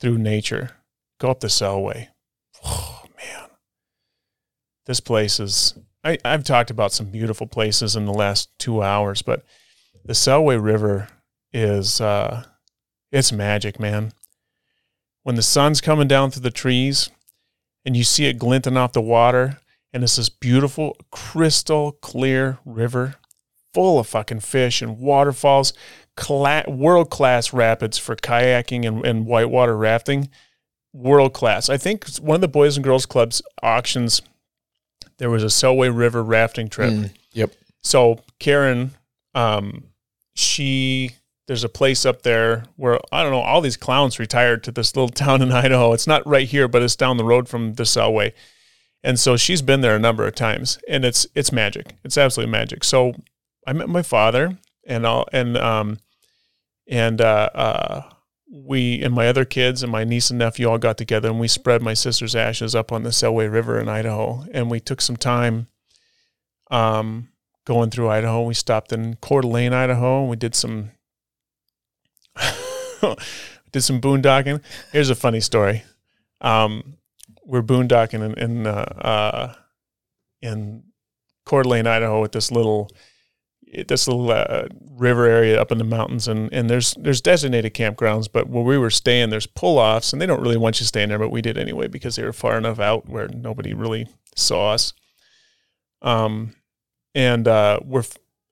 through nature. Go up the Selway. This place is, I, I've talked about some beautiful places in the last two hours, but the Selway River is, uh, it's magic, man. When the sun's coming down through the trees and you see it glinting off the water, and it's this beautiful, crystal clear river full of fucking fish and waterfalls, cla- world class rapids for kayaking and, and whitewater rafting. World class. I think one of the Boys and Girls Club's auctions, there was a Selway River rafting trip. Mm, yep. So Karen, um, she there's a place up there where I don't know all these clowns retired to this little town in Idaho. It's not right here, but it's down the road from the Selway, and so she's been there a number of times, and it's it's magic. It's absolutely magic. So I met my father, and all and um and uh, uh we and my other kids and my niece and nephew all got together and we spread my sister's ashes up on the Selway River in Idaho, and we took some time. Um, going through Idaho. We stopped in Coeur d'Alene, Idaho. And we did some did some boondocking. Here's a funny story. Um, we're boondocking in in, uh, uh, in Coeur d'Alene, Idaho, with this little this little uh, river area up in the mountains, and and there's there's designated campgrounds, but where we were staying, there's pull offs, and they don't really want you staying there, but we did anyway because they were far enough out where nobody really saw us. Um, and uh, we're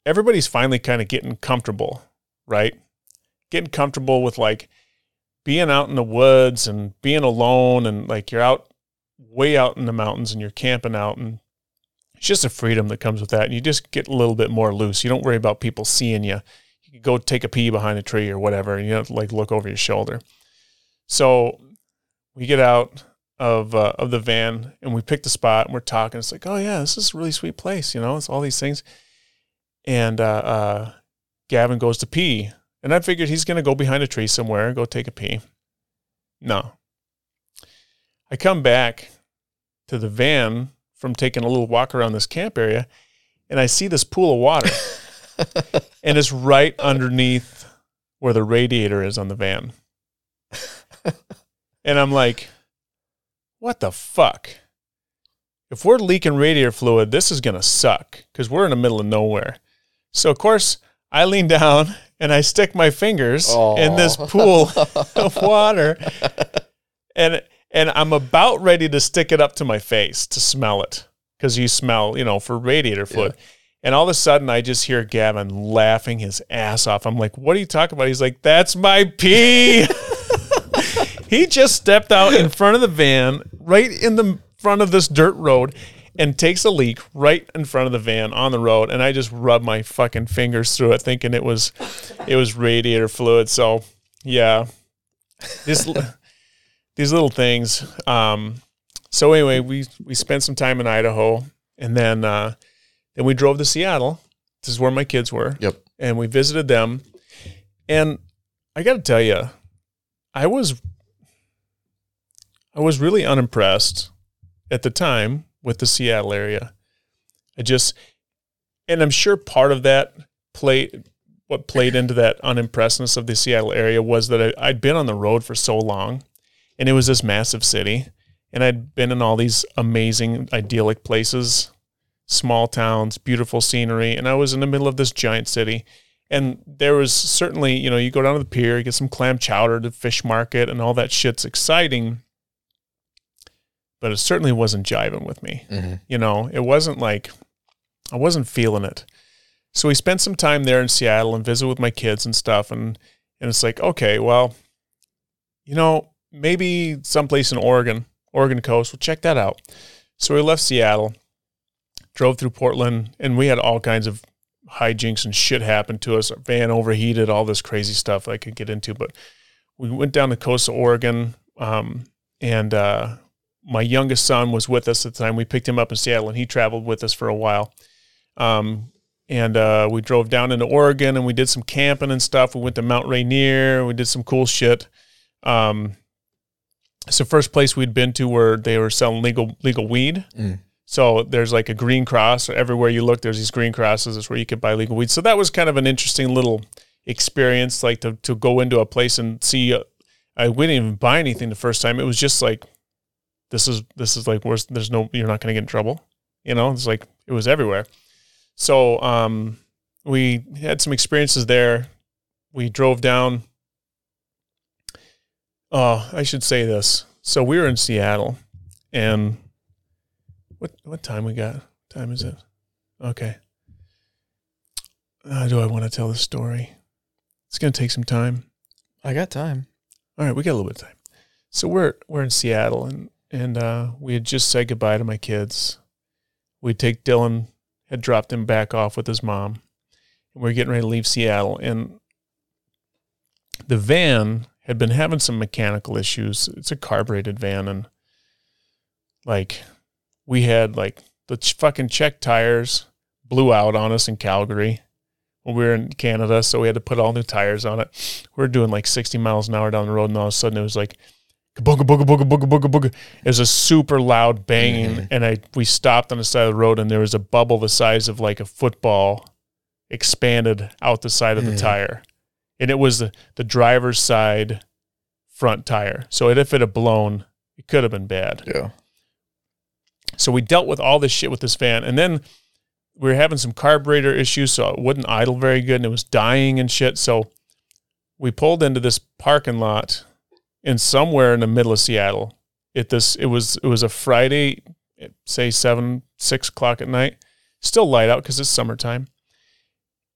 everybody's finally kind of getting comfortable, right? Getting comfortable with like being out in the woods and being alone, and like you're out way out in the mountains and you're camping out, and it's just a freedom that comes with that. And you just get a little bit more loose. You don't worry about people seeing you. You can go take a pee behind a tree or whatever, and you don't like look over your shoulder. So we get out of uh, of the van and we pick the spot and we're talking. It's like, oh yeah, this is a really sweet place. You know, it's all these things. And uh, uh, Gavin goes to pee, and I figured he's going to go behind a tree somewhere and go take a pee. No. I come back to the van from taking a little walk around this camp area, and I see this pool of water, and it's right underneath where the radiator is on the van. and I'm like, what the fuck? If we're leaking radiator fluid, this is going to suck because we're in the middle of nowhere. So, of course, I lean down and I stick my fingers Aw. in this pool of water. And, and I'm about ready to stick it up to my face to smell it because you smell, you know, for radiator fluid. And all of a sudden, I just hear Gavin laughing his ass off. I'm like, what are you talking about? He's like, that's my pee. he just stepped out in front of the van, right in the front of this dirt road, and takes a leak right in front of the van on the road. And I just rubbed my fucking fingers through it, thinking it was, it was radiator fluid. So, yeah, this, these little things. Um, so anyway, we we spent some time in Idaho, and then uh, then we drove to Seattle. This is where my kids were. Yep. And we visited them, and I got to tell you, I was I was really unimpressed at the time with the Seattle area. I just, and I'm sure part of that played what played into that unimpressedness of the Seattle area was that I, I'd been on the road for so long, and it was this massive city, and I'd been in all these amazing, idyllic places, small towns, beautiful scenery, and I was in the middle of this giant city. And there was certainly, you know, you go down to the pier, get some clam chowder, the fish market, and all that shit's exciting. But it certainly wasn't jiving with me. Mhm. You know, it wasn't like I wasn't feeling it. So we spent some time there in Seattle and visit with my kids and stuff. And and it's like, okay, well, you know, maybe someplace in Oregon, Oregon coast, we'll check that out. So we left Seattle drove through Portland, and we had all kinds of hijinks and shit happen to us. Our van overheated, all this crazy stuff I could get into. But we went down the coast of Oregon, um, and uh, my youngest son was with us at the time. We picked him up in Seattle, and he traveled with us for a while. Um, and uh, we drove down into Oregon, and we did some camping and stuff. We went to Mount Rainier. We did some cool shit. Um, it's the first place we'd been to where they were selling legal legal weed. Mm. So there's like a green cross everywhere you look. There's these green crosses. That's where you could buy legal weed. So that was kind of an interesting little experience, like to to go into a place and see. Uh, I we didn't even buy anything the first time. It was just like, this is this is like where's there's no you're not going to get in trouble. You know, it's like it was everywhere. So um, we had some experiences there. We drove down. Oh, I should say this. So we were in Seattle, and what what time we got? What time is it? Okay. Uh, do I want to tell the story? It's gonna take some time. I got time. All right, we got a little bit of time. So we're we're in Seattle, and and uh, we had just said goodbye to my kids. We'd take Dylan, had dropped him back off with his mom, and we are getting ready to leave Seattle. And the van had been having some mechanical issues. It's a carbureted van, and like we had like the ch- fucking check tires blew out on us in Calgary when we were in Canada, so we had to put all new tires on it. We were doing like 60 miles an hour down the road, and all of a sudden it was like booga booga booga booga booga booga. It was a super loud banging, Mhm. and I we stopped on the side of the road, and there was a bubble the size of like a football expanded out the side of the Mhm. tire, and it was the, driver's side front tire. So if it had blown, it could have been bad. Yeah. So we dealt with all this shit with this van, and then we were having some carburetor issues, so it wouldn't idle very good, and it was dying and shit. So we pulled into this parking lot in somewhere in the middle of Seattle. It this it was it was a Friday, say seven six o'clock at night, still light out because it's summertime,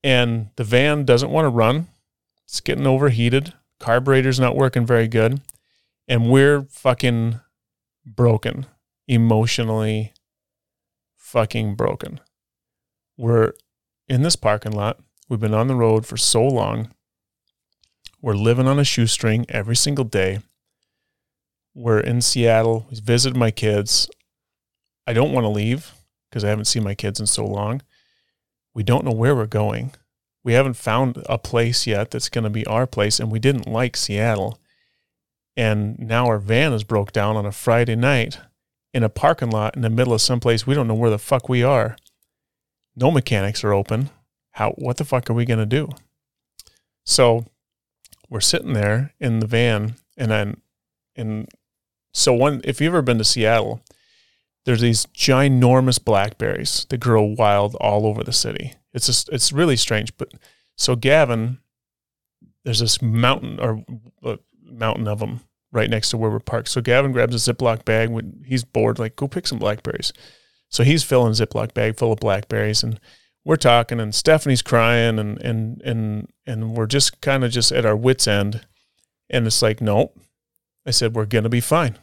and the van doesn't want to run. It's getting overheated. Carburetor's not working very good, and we're fucking broken emotionally fucking broken. We're in this parking lot. We've been on the road for so long. We're living on a shoestring every single day. We're in Seattle. We visited my kids. I don't want to leave because I haven't seen my kids in so long. We don't know where we're going. We haven't found a place yet that's going to be our place, and we didn't like Seattle. And now our van is broke down on a Friday night in a parking lot in the middle of someplace we don't know where the fuck we are. No mechanics are open. How what the fuck are we going to do? So we're sitting there in the van and then and so one if you've ever been to Seattle, there's these ginormous blackberries that grow wild all over the city. It's just it's really strange, but so Gavin there's this mountain or uh, mountain of them right next to where we're parked. So Gavin grabs a Ziploc bag when he's bored, like, go pick some blackberries. So he's filling a Ziploc bag full of blackberries and we're talking and Stephanie's crying and and and and we're just kind of just at our wits end. And it's like, nope. I said, we're gonna be fine.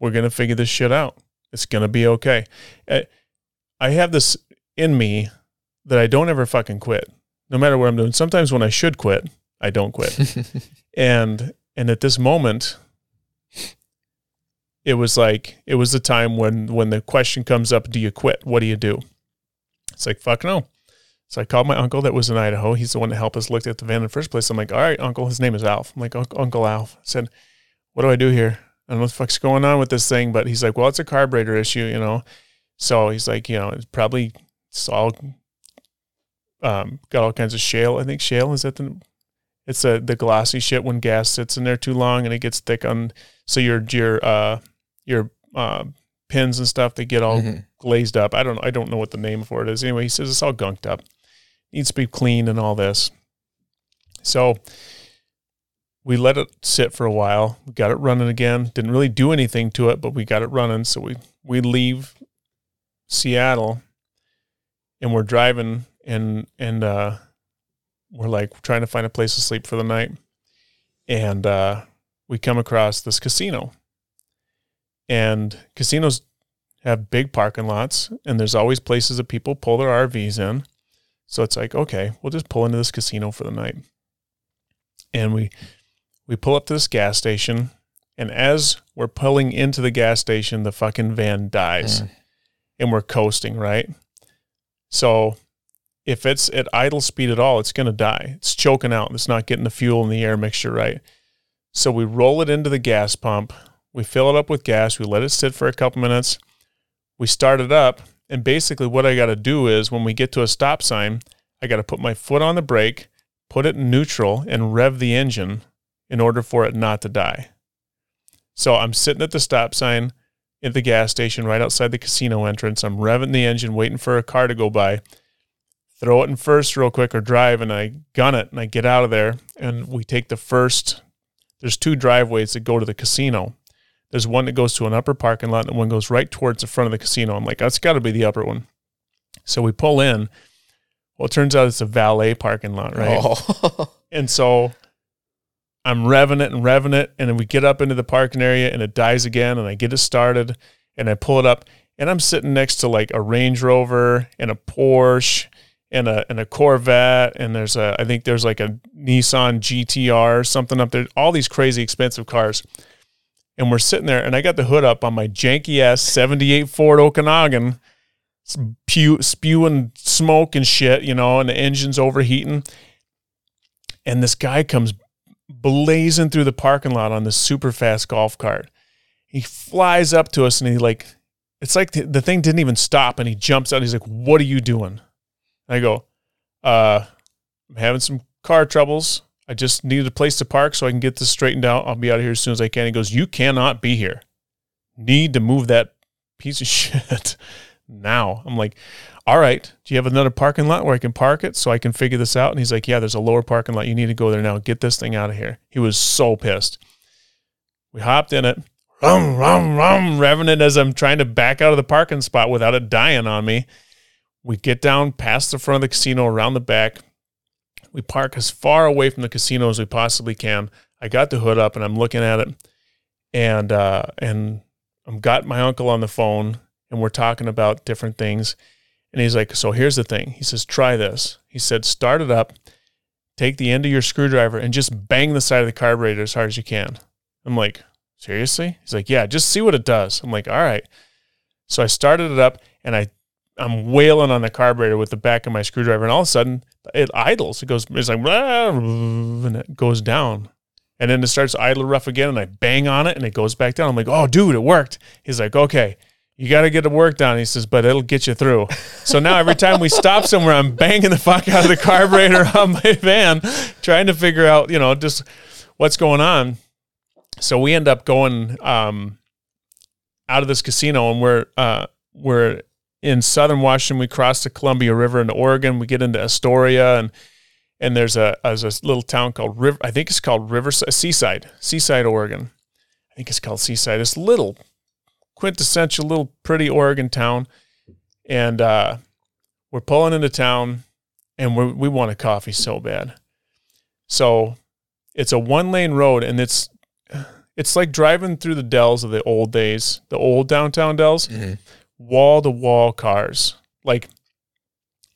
We're gonna figure this shit out. It's gonna be okay. I have this in me that I don't ever fucking quit, no matter what I'm doing. Sometimes when I should quit, I don't quit. And and at this moment it was like it was the time when when the question comes up do you quit? What do you do? It's like fuck no. So i called my uncle that was in idaho. He's the one that helped us look at the van in the first place. I'm like all right uncle his name is alf. I'm like uncle alf. I said what do i do here? I don't know what the fuck's going on with this thing but he's like well it's a carburetor issue you know. So he's like you know it's probably it's all um, got all kinds of shale i think shale is that the it's a, the glossy shit when gas sits in there too long and it gets thick on so your your uh your uh pins and stuff they get all Mhm. glazed up. I don't I don't know what the name for it is. Anyway, he says it's all gunked up. Needs to be cleaned and all this. So we let it sit for a while. We got it running again. Didn't really do anything to it, but we got it running. So we we leave Seattle and we're driving and and uh we're like trying to find a place to sleep for the night. And uh we come across this casino. And casinos have big parking lots, and there's always places that people pull their RVs in. So it's like, okay, we'll just pull into this casino for the night. And we we pull up to this gas station, and as we're pulling into the gas station, the fucking van dies. Mm. And we're coasting, right? So if it's at idle speed at all, it's gonna die. It's choking out. It's not getting the fuel and the air mixture right. So we roll it into the gas pump. We fill it up with gas. We let it sit for a couple minutes. We start it up. And basically, what I got to do is when we get to a stop sign, I got to put my foot on the brake, put it in neutral, and rev the engine in order for it not to die. So I'm sitting at the stop sign at the gas station right outside the casino entrance. I'm revving the engine, waiting for a car to go by. Throw it in first real quick or drive, and I gun it and I get out of there. And we take the first there's two driveways that go to the casino. There's one that goes to an upper parking lot and one goes right towards the front of the casino. I'm like, that's got to be the upper one. So we pull in. Well, it turns out it's a valet parking lot, right? Oh. And so I'm revving it and revving it. And then we get up into the parking area and it dies again. And I get it started and I pull it up. And I'm sitting next to like a Range Rover and a Porsche and a and a Corvette and there's a I think there's like a Nissan GTR something up there. All these crazy expensive cars. And we're sitting there and I got the hood up on my janky ass 78 Ford Okanagan spew, spewing smoke and shit, you know, and the engine's overheating. And this guy comes blazing through the parking lot on this super fast golf cart. He flies up to us and he like it's like the, the thing didn't even stop and he jumps out. He's like, "What are you doing?" And I go, uh, I'm having some car troubles. I just needed a place to park so I can get this straightened out. I'll be out of here as soon as I can. He goes, You cannot be here. Need to move that piece of shit now. I'm like, All right. Do you have another parking lot where I can park it so I can figure this out? And he's like, Yeah, there's a lower parking lot. You need to go there now. Get this thing out of here. He was so pissed. We hopped in it, rum, rum, rum, revving it as I'm trying to back out of the parking spot without it dying on me. We get down past the front of the casino, around the back. We park as far away from the casino as we possibly can. I got the hood up and I'm looking at it, and uh, and I've got my uncle on the phone, and we're talking about different things. And he's like, "So here's the thing." He says, "Try this." He said, "Start it up, take the end of your screwdriver, and just bang the side of the carburetor as hard as you can." I'm like, "Seriously?" He's like, "Yeah, just see what it does." I'm like, "All right." So I started it up, and I I'm wailing on the carburetor with the back of my screwdriver, and all of a sudden it idles. It goes, it's like, and it goes down. And then it starts idle rough again, and I bang on it, and it goes back down. I'm like, oh, dude, it worked. He's like, okay, you got to get the work done. He says, but it'll get you through. So now every time we stop somewhere, I'm banging the fuck out of the carburetor on my van, trying to figure out, you know, just what's going on. So we end up going um, out of this casino, and we're uh, we're in southern Washington. We cross the Columbia River into Oregon. We get into Astoria, and and there's a there's a little town called River. I think it's called Riverside, Seaside, Seaside, Oregon. I think it's called Seaside. It's little quintessential little pretty Oregon town, and uh, we're pulling into town, and we we want a coffee so bad. So it's a one lane road, and it's it's like driving through the dells of the old days, the old downtown dells Mhm. Wall to wall cars. Like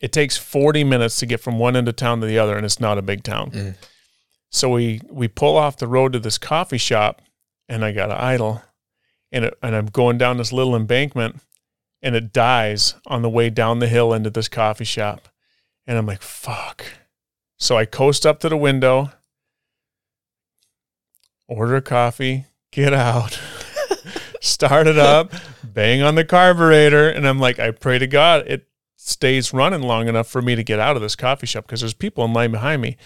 it takes 40 minutes to get from one end of town to the other and it's not a big town. Mm. So we we pull off the road to this coffee shop and I got to idle and it, and I'm going down this little embankment and it dies on the way down the hill into this coffee shop. And I'm like, fuck. So I coast up to the window, order a coffee, get out, start it up, bang on the carburetor, and I'm like, I pray to God it stays running long enough for me to get out of this coffee shop because there's people in line behind me.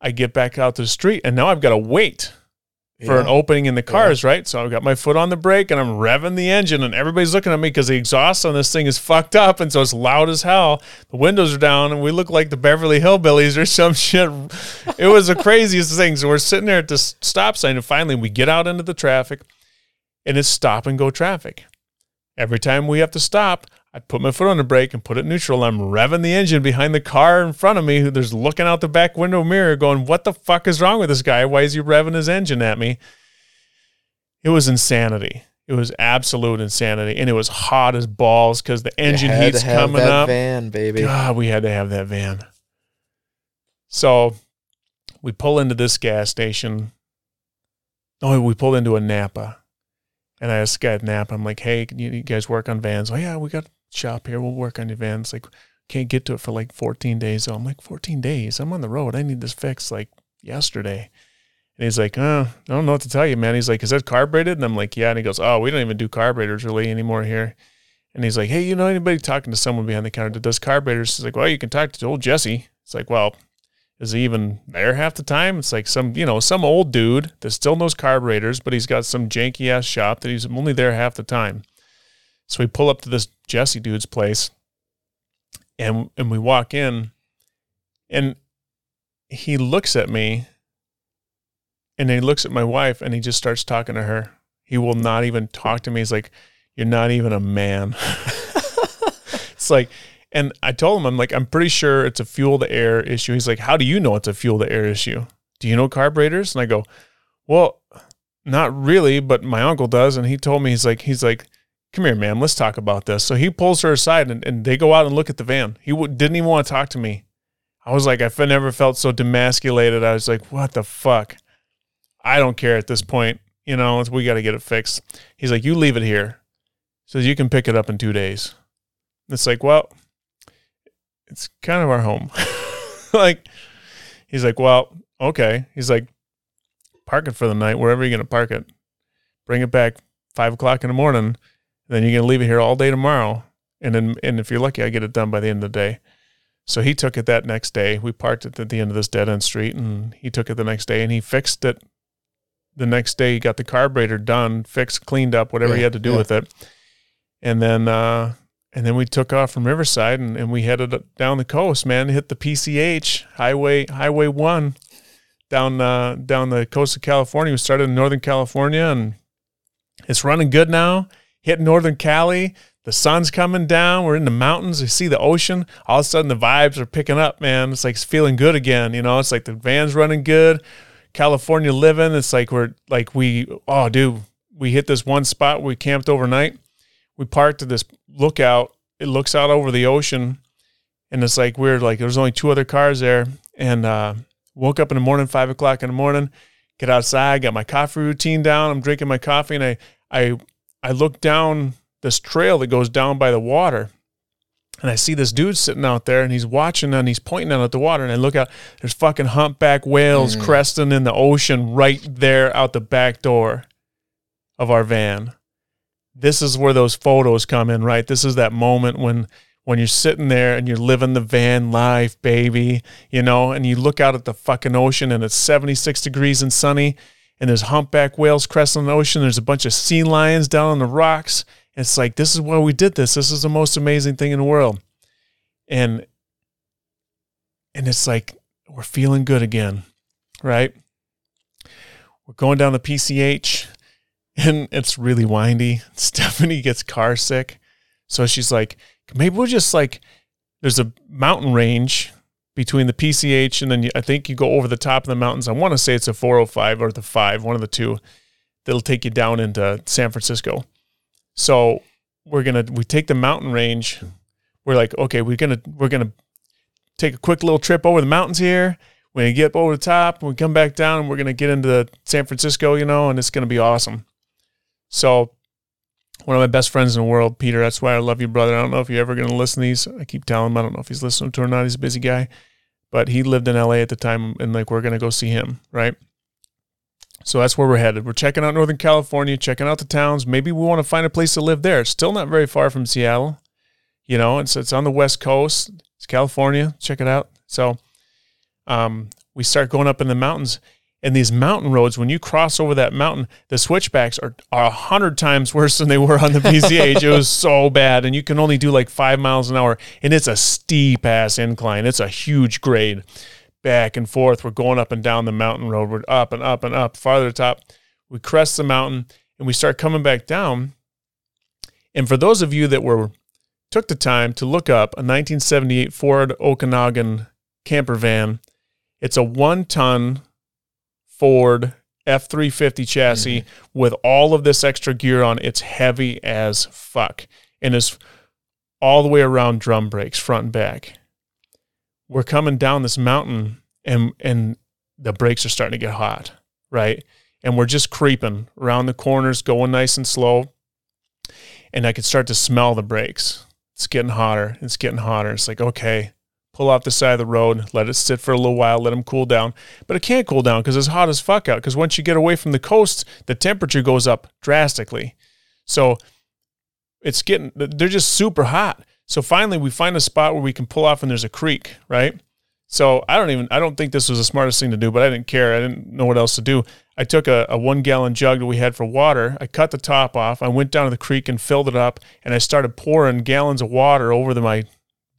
I get back out to the street and now I've got to wait for an opening in the cars, right? So I've got my foot on the brake and I'm revving the engine and everybody's looking at me because the exhaust on this thing is fucked up and so it's loud as hell. The windows are down and we look like the Beverly Hillbillies or some shit. It was the craziest thing. So we're sitting there at this stop sign and finally we get out into the traffic and it's stop and go traffic. Every time we have to stop, I put my foot on the brake and put it neutral. I'm revving the engine behind the car in front of me who there's looking out the back window mirror going, What the fuck is wrong with this guy? Why is he revving his engine at me? It was insanity. It was absolute insanity, and it was hot as balls because the engine heat's to have coming that up. van, baby. God, we had to have that van. So we pull into this gas station. Oh, we pulled into a Napa. And I the guy at Napa, I'm like, hey, can you, guys work on vans? Oh, yeah, we got a shop here. We'll work on your vans. Like, can't get to it for like 14 days. So I'm like, 14 days? I'm on the road. I need this fixed like yesterday. And he's like, uh, I don't know what to tell you, man. He's like, is that carbureted? And I'm like, yeah. And he goes, oh, we don't even do carburetors really anymore here. And he's like, hey, you know anybody talking to someone behind the counter that does carburetors? He's like, well, you can talk to old Jesse. It's like, well, is he even there half the time? It's like some, you know, some old dude that still knows carburetors, but he's got some janky ass shop that he's only there half the time. So we pull up to this Jesse dude's place and and we walk in and he looks at me and he looks at my wife and he just starts talking to her. He will not even talk to me. He's like, You're not even a man. it's like and I told him, I'm like, I'm pretty sure it's a fuel to air issue. He's like, How do you know it's a fuel to air issue? Do you know carburetors? And I go, Well, not really, but my uncle does. And he told me, he's like, he's like, come here, man, let's talk about this. So he pulls her aside and, and they go out and look at the van. He w- didn't even want to talk to me. I was like, I've never felt so demasculated. I was like, what the fuck? I don't care at this point. You know, we got to get it fixed. He's like, you leave it here. So you can pick it up in two days. It's like, well, it's kind of our home. like, he's like, well, okay. He's like, park it for the night, wherever you're going to park it. Bring it back five o'clock in the morning. Then you're going to leave it here all day tomorrow. And then, and if you're lucky, I get it done by the end of the day. So he took it that next day. We parked it at the end of this dead end street and he took it the next day and he fixed it the next day. He got the carburetor done, fixed, cleaned up, whatever he had to do yeah. with it. And then, uh, and then we took off from Riverside and, and we headed down the coast, man, hit the PCH highway, highway one down, uh, down the coast of California. We started in Northern California and it's running good now. Hit Northern Cali. The sun's coming down. We're in the mountains. We see the ocean. All of a sudden, the vibes are picking up, man. It's like it's feeling good again. You know, it's like the van's running good. California living. It's like we're like we, oh, dude, we hit this one spot we camped overnight. We parked at this lookout. It looks out over the ocean. And it's like weird. Like there's only two other cars there. And uh, woke up in the morning, five o'clock in the morning, get outside, got my coffee routine down. I'm drinking my coffee and I, I, I look down this trail that goes down by the water. And I see this dude sitting out there and he's watching and he's pointing out at the water. And I look out, there's fucking humpback whales cresting in the ocean right there out the back door of our van. This is where those photos come in, right? This is that moment when when you're sitting there and you're living the van life, baby, you know, and you look out at the fucking ocean and it's 76 degrees and sunny and there's humpback whales cresting the ocean. There's a bunch of sea lions down on the rocks. And It's like, this is why we did this. This is the most amazing thing in the world. And, and it's like, we're feeling good again, right? We're going down the PCH and it's really windy. Stephanie gets car sick. So she's like, maybe we'll just like, there's a mountain range between the PCH and then you, I think you go over the top of the mountains. I want to say it's a 405 or the 5, one of the two that'll take you down into San Francisco. So we're going to we take the mountain range. We're like, okay, we're going to we're going to take a quick little trip over the mountains here. We're going to get over the top, we come back down and we're going to get into San Francisco, you know, and it's going to be awesome. So one of my best friends in the world, Peter. That's why I love you, brother. I don't know if you're ever going to listen to these. I keep telling him I don't know if he's listening to or not. He's a busy guy, but he lived in LA at the time, and like we're going to go see him, right? So that's where we're headed. We're checking out Northern California, checking out the towns. Maybe we want to find a place to live there. Still not very far from Seattle, you know. It's it's on the west coast. It's California. Check it out. So, um, we start going up in the mountains, and these mountain roads. When you cross over that mountain, the switchbacks are a hundred times worse than they were on the PCH. it was so bad, and you can only do like five miles an hour, and it's a steep ass incline. It's a huge grade back and forth. We're going up and down the mountain road. We're up and up and up, farther to top. We crest the mountain and we start coming back down. And for those of you that were took the time to look up a 1978 Ford Okanagan camper van, it's a one ton Ford F three fifty chassis mm-hmm. with all of this extra gear on. It's heavy as fuck, and is all the way around drum brakes, front and back. We're coming down this mountain, and and the brakes are starting to get hot, right? And we're just creeping around the corners, going nice and slow. And I could start to smell the brakes. It's getting hotter. It's getting hotter. It's like, okay, pull off the side of the road, let it sit for a little while, let them cool down. But it can't cool down because it's hot as fuck out. Because once you get away from the coast, the temperature goes up drastically. So it's getting, they're just super hot. So finally, we find a spot where we can pull off and there's a creek, right? So I don't even, I don't think this was the smartest thing to do, but I didn't care. I didn't know what else to do. I took a, a one gallon jug that we had for water. I cut the top off. I went down to the creek and filled it up, and I started pouring gallons of water over the, my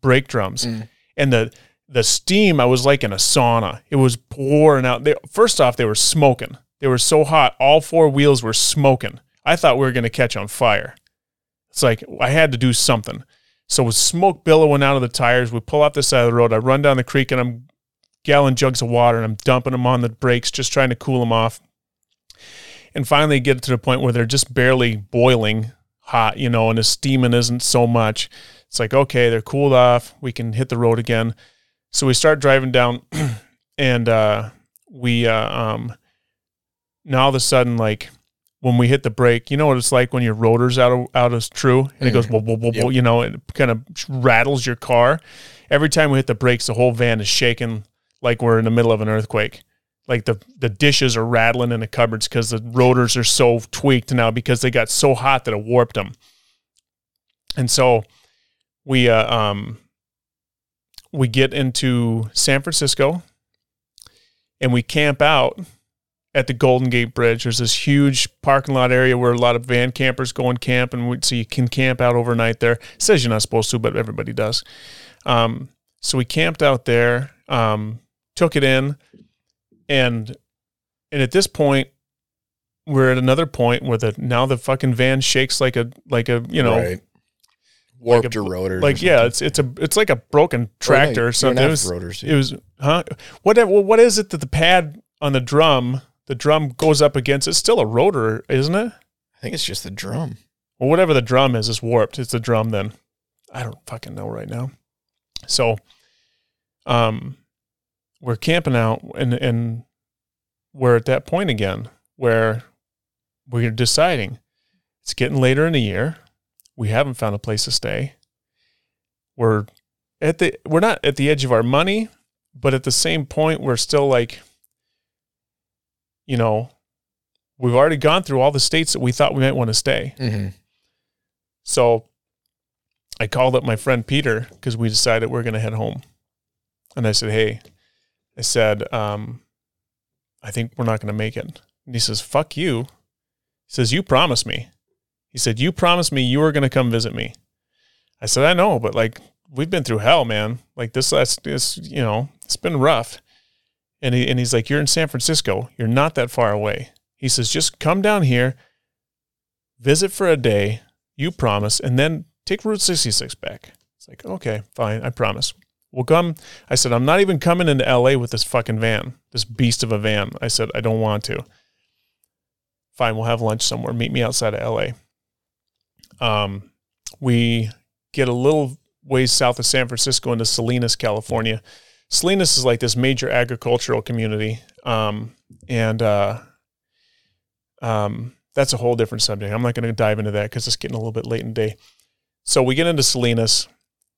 brake drums. Mm. And the the steam, I was like in a sauna. It was pouring out. They, first off, they were smoking. They were so hot. All four wheels were smoking. I thought we were going to catch on fire. It's like I had to do something. So with smoke billowing out of the tires, we pull off the side of the road. I run down the creek and I'm gallon jugs of water and I'm dumping them on the brakes, just trying to cool them off. And finally get to the point where they're just barely boiling hot, you know, and the steaming isn't so much. It's like, okay, they're cooled off. We can hit the road again. So we start driving down and uh, we, uh, um, now all of a sudden, like when we hit the brake, you know what it's like when your rotor's out of, out of true and it goes, whoa, whoa, whoa, whoa, you know, it kind of rattles your car. Every time we hit the brakes, the whole van is shaking like we're in the middle of an earthquake. Like the the dishes are rattling in the cupboards because the rotors are so tweaked now because they got so hot that it warped them. And so we uh, um we get into San Francisco and we camp out at the Golden Gate Bridge. There's this huge parking lot area where a lot of van campers go and camp, and we, so you can camp out overnight there. It says you're not supposed to, but everybody does. Um, so we camped out there. Um, took it in, and and at this point, we're at another point where the now the fucking van shakes like a like a you know right. Warped like a- your rotors. like yeah it's it's a it's like a broken tractor Or or something. It was rotors. it was huh what well, what is it that the pad on the drum the drum goes up against? It's still a rotor, isn't it? I think it's just the drum. Well, whatever the drum is, is warped. It's the drum then. I don't fucking know right now. So, um, we're camping out and and we're at that point again where we're deciding it's getting later in the year. We haven't found a place to stay. We're at the we're not at the edge of our money, but at the same point we're still like you know, we've already gone through all the states that we thought we might want to stay. Mm-hmm. So I called up my friend Peter because we decided we're going to head home. And I said, Hey, I said, um, I think we're not going to make it. And he says, Fuck you. He says, You promised me. He said, You promised me you were going to come visit me. I said, I know, but like, we've been through hell, man. Like this last, this, you know, it's been rough. And he, and he's like, You're in San Francisco. You're not that far away. He says, Just come down here, visit for a day, you promise, and then take Route 66 back. It's like, okay, fine, I promise. We'll come. I said, I'm not even coming into LA with this fucking van, this beast of a van. I said, I don't want to. Fine, we'll have lunch somewhere. Meet me outside of LA. Um, we get a little ways south of San Francisco into Salinas, California. Salinas is like this major agricultural community. Um, and uh, um, that's a whole different subject. I'm not going to dive into that because it's getting a little bit late in the day. So we get into Salinas,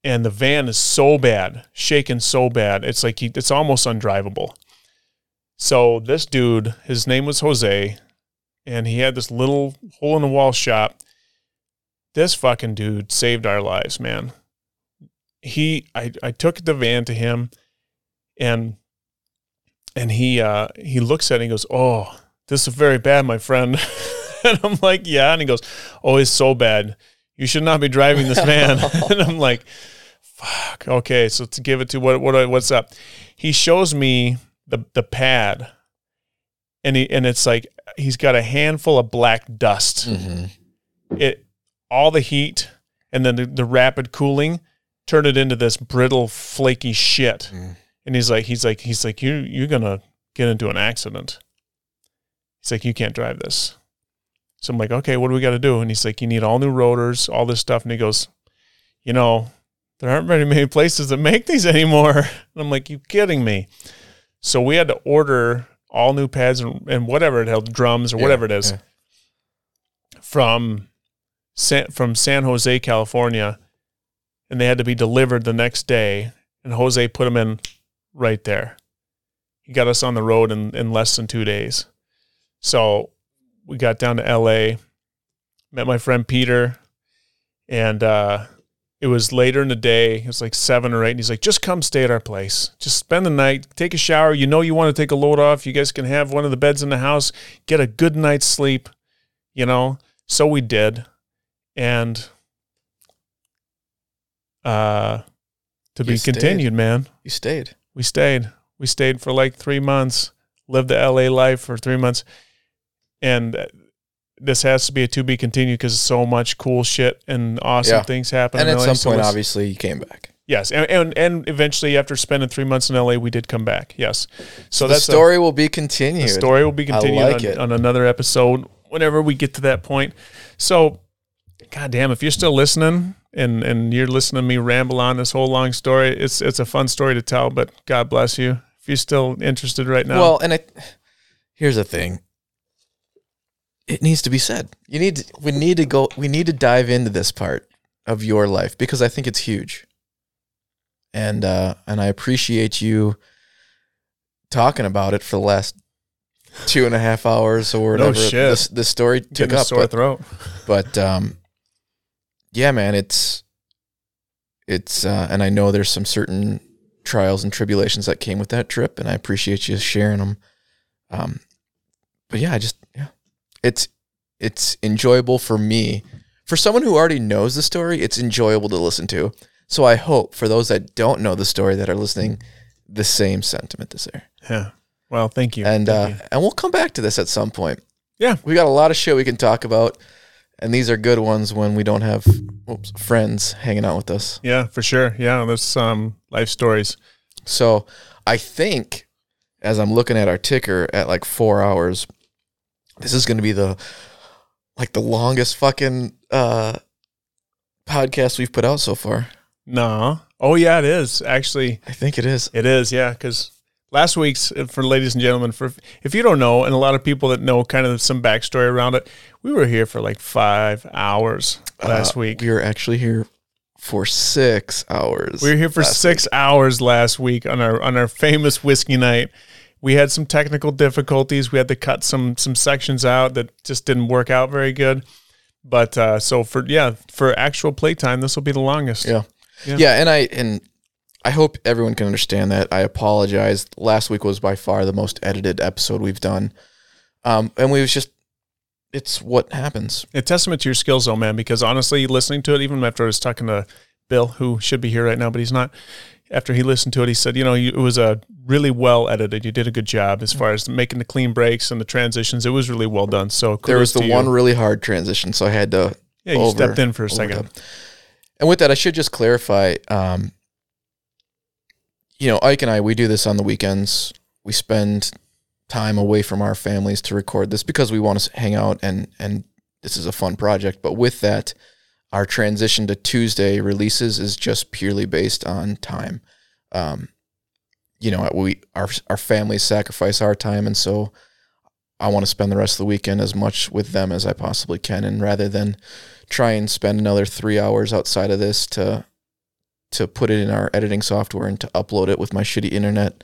and the van is so bad, shaking so bad, it's like he, it's almost undrivable. So this dude, his name was Jose, and he had this little hole in the wall shop. This fucking dude saved our lives, man. He, I, I took the van to him, and and he, uh, he looks at it and he goes, "Oh, this is very bad, my friend." and I'm like, "Yeah," and he goes, "Oh, it's so bad." you should not be driving this van. and I'm like, fuck. Okay, so to give it to what what what's up? He shows me the the pad, and he and it's like he's got a handful of black dust. Mm-hmm. It all the heat and then the, the rapid cooling turned it into this brittle, flaky shit. Mm. And he's like, he's like, he's like, you you're gonna get into an accident. He's like, you can't drive this. So I'm like, okay, what do we got to do? And he's like, you need all new rotors, all this stuff. And he goes, you know, there aren't very many places that make these anymore. And I'm like, you kidding me? So we had to order all new pads and, and whatever it held, drums or Yeah, whatever it is, yeah. from San, from San Jose, California, and they had to be delivered the next day. And Jose put them in right there. He got us on the road in, in less than two days. So we got down to LA, met my friend Peter, and uh, it was later in the day. It was like seven or eight. And he's like, just come stay at our place. Just spend the night, take a shower. You know, you want to take a load off. You guys can have one of the beds in the house, get a good night's sleep, you know? So we did. And uh, to You be stayed. continued, man. You stayed. We stayed. We stayed for like three months, lived the LA life for three months. And uh, this has to be a to be continued because so much cool shit and awesome Yeah. things happen. And at LA. some So point, it's- obviously, you came back. Yes, and, and and eventually, after spending three months in LA, we did come back. Yes, so that that's a- story will be continued. the story will be continued like on, it. on another episode whenever we get to that point. So, goddamn, if you're still listening and and you're listening to me ramble on this whole long story, it's it's a fun story to tell. But God bless you if you're still interested right now. Well, and I, here's the thing. It needs to be said. You need to, we need to go we need to dive into this part of your life because I think it's huge. And uh and I appreciate you talking about it for the last two and a half hours or whatever no shit. this the story took getting a up. sore But, throat. but um yeah, man, it's it's uh and I know there's some certain trials and tribulations that came with that trip and I appreciate you sharing them. Um but yeah, I just yeah. It's it's enjoyable for me. For someone who already knows the story, it's enjoyable to listen to. So I hope for those that don't know the story that are listening, the same sentiment is there. Yeah. Well, thank you. And uh you. and we'll come back to this at some point. Yeah. We got a lot of shit we can talk about. And these are good ones when we don't have oops, friends hanging out with us. yeah, for sure. Yeah, there's um life stories. So I think as I'm looking at our ticker at like four hours, this is going to be the like the longest fucking uh podcast we've put out so far. No. Oh yeah, it is actually. I think it is. It is, yeah, because last week's uh, for ladies and gentlemen, for if you don't know, and a lot of people that know kind of some backstory around it, we were here for like five hours last Uh, week. We were actually here for six hours. We were here for six hours last week on our on our famous whiskey night. We had some technical difficulties. We had to cut some some sections out that just didn't work out very good. But uh, so for yeah, for actual playtime, this will be the longest. Yeah. Yeah. yeah. and I and I hope everyone can understand that. I apologize. Last week was by far the most edited episode we've done. Um, and we was just it's what happens. A testament to your skills, though, man. Because honestly, listening to it, even after I was talking to Bill, who should be here right now, but he's not. After he listened to it, he said, "You know, you, it was a really well edited. You did a good job as far as making the clean breaks and the transitions. It was really well done. So there was the one really hard transition, so I had to Yeah, you over- stepped in for a second. And with that, I should just clarify. Um, you know, Ike and I, we do this on the weekends. We spend time away from our families to record this because we want to hang out and and this is a fun project. But with that, our transition to Tuesday releases is just purely based on time. Um, you know, we our our families sacrifice our time, and so I want to spend the rest of the weekend as much with them as I possibly can, and rather than try and spend another three hours outside of this to to put it in our editing software and to upload it with my shitty internet.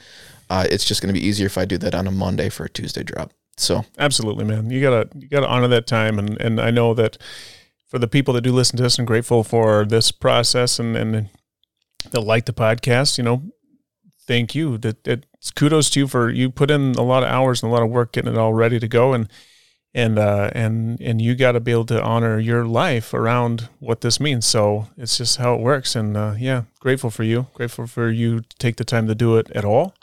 Uh, it's just going to be easier if I do that on a Monday for a Tuesday drop. So Absolutely, man. You gotta you gotta honor that time, and and I know that for the people that do listen to us, and grateful for this process, and and that like the podcast. You know, thank you. That it's kudos to you for you put in a lot of hours and a lot of work getting it all ready to go, and and uh, and and you got to be able to honor your life around what this means. So it's just how it works, and uh, yeah, grateful for you. Grateful for you to take the time to do it at all.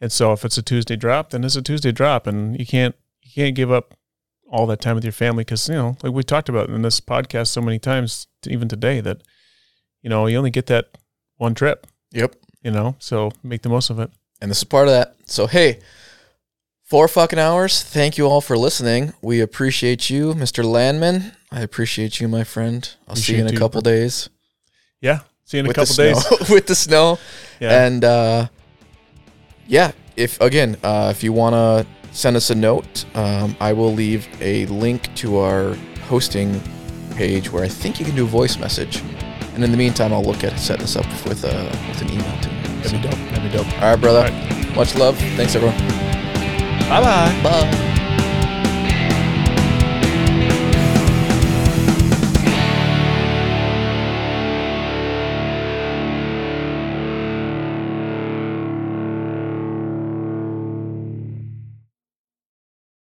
And so if it's a Tuesday drop, then it's a Tuesday drop, and you can't you can't give up all that time with your family because you know, like we talked about in this podcast so many times, even today, that you know you only get that one trip. Yep. You know, so make the most of it. and this is part of that. So hey, Four fucking hours. Thank you all for listening. We appreciate you, Mr. Landman. I appreciate you, my friend. I'll see you in a Appreciate you. couple days. Yeah. See you in a couple days. with the snow. Yeah. And uh, yeah, if again, uh, if you want to send us a note, um, I will leave a link to our hosting page where I think you can do a voice message. And in the meantime, I'll look at setting this up with uh, with an email to you. That'd be dope. That'd be dope. All right, brother. All Much love. Thanks, everyone. 拜拜拜。Bye.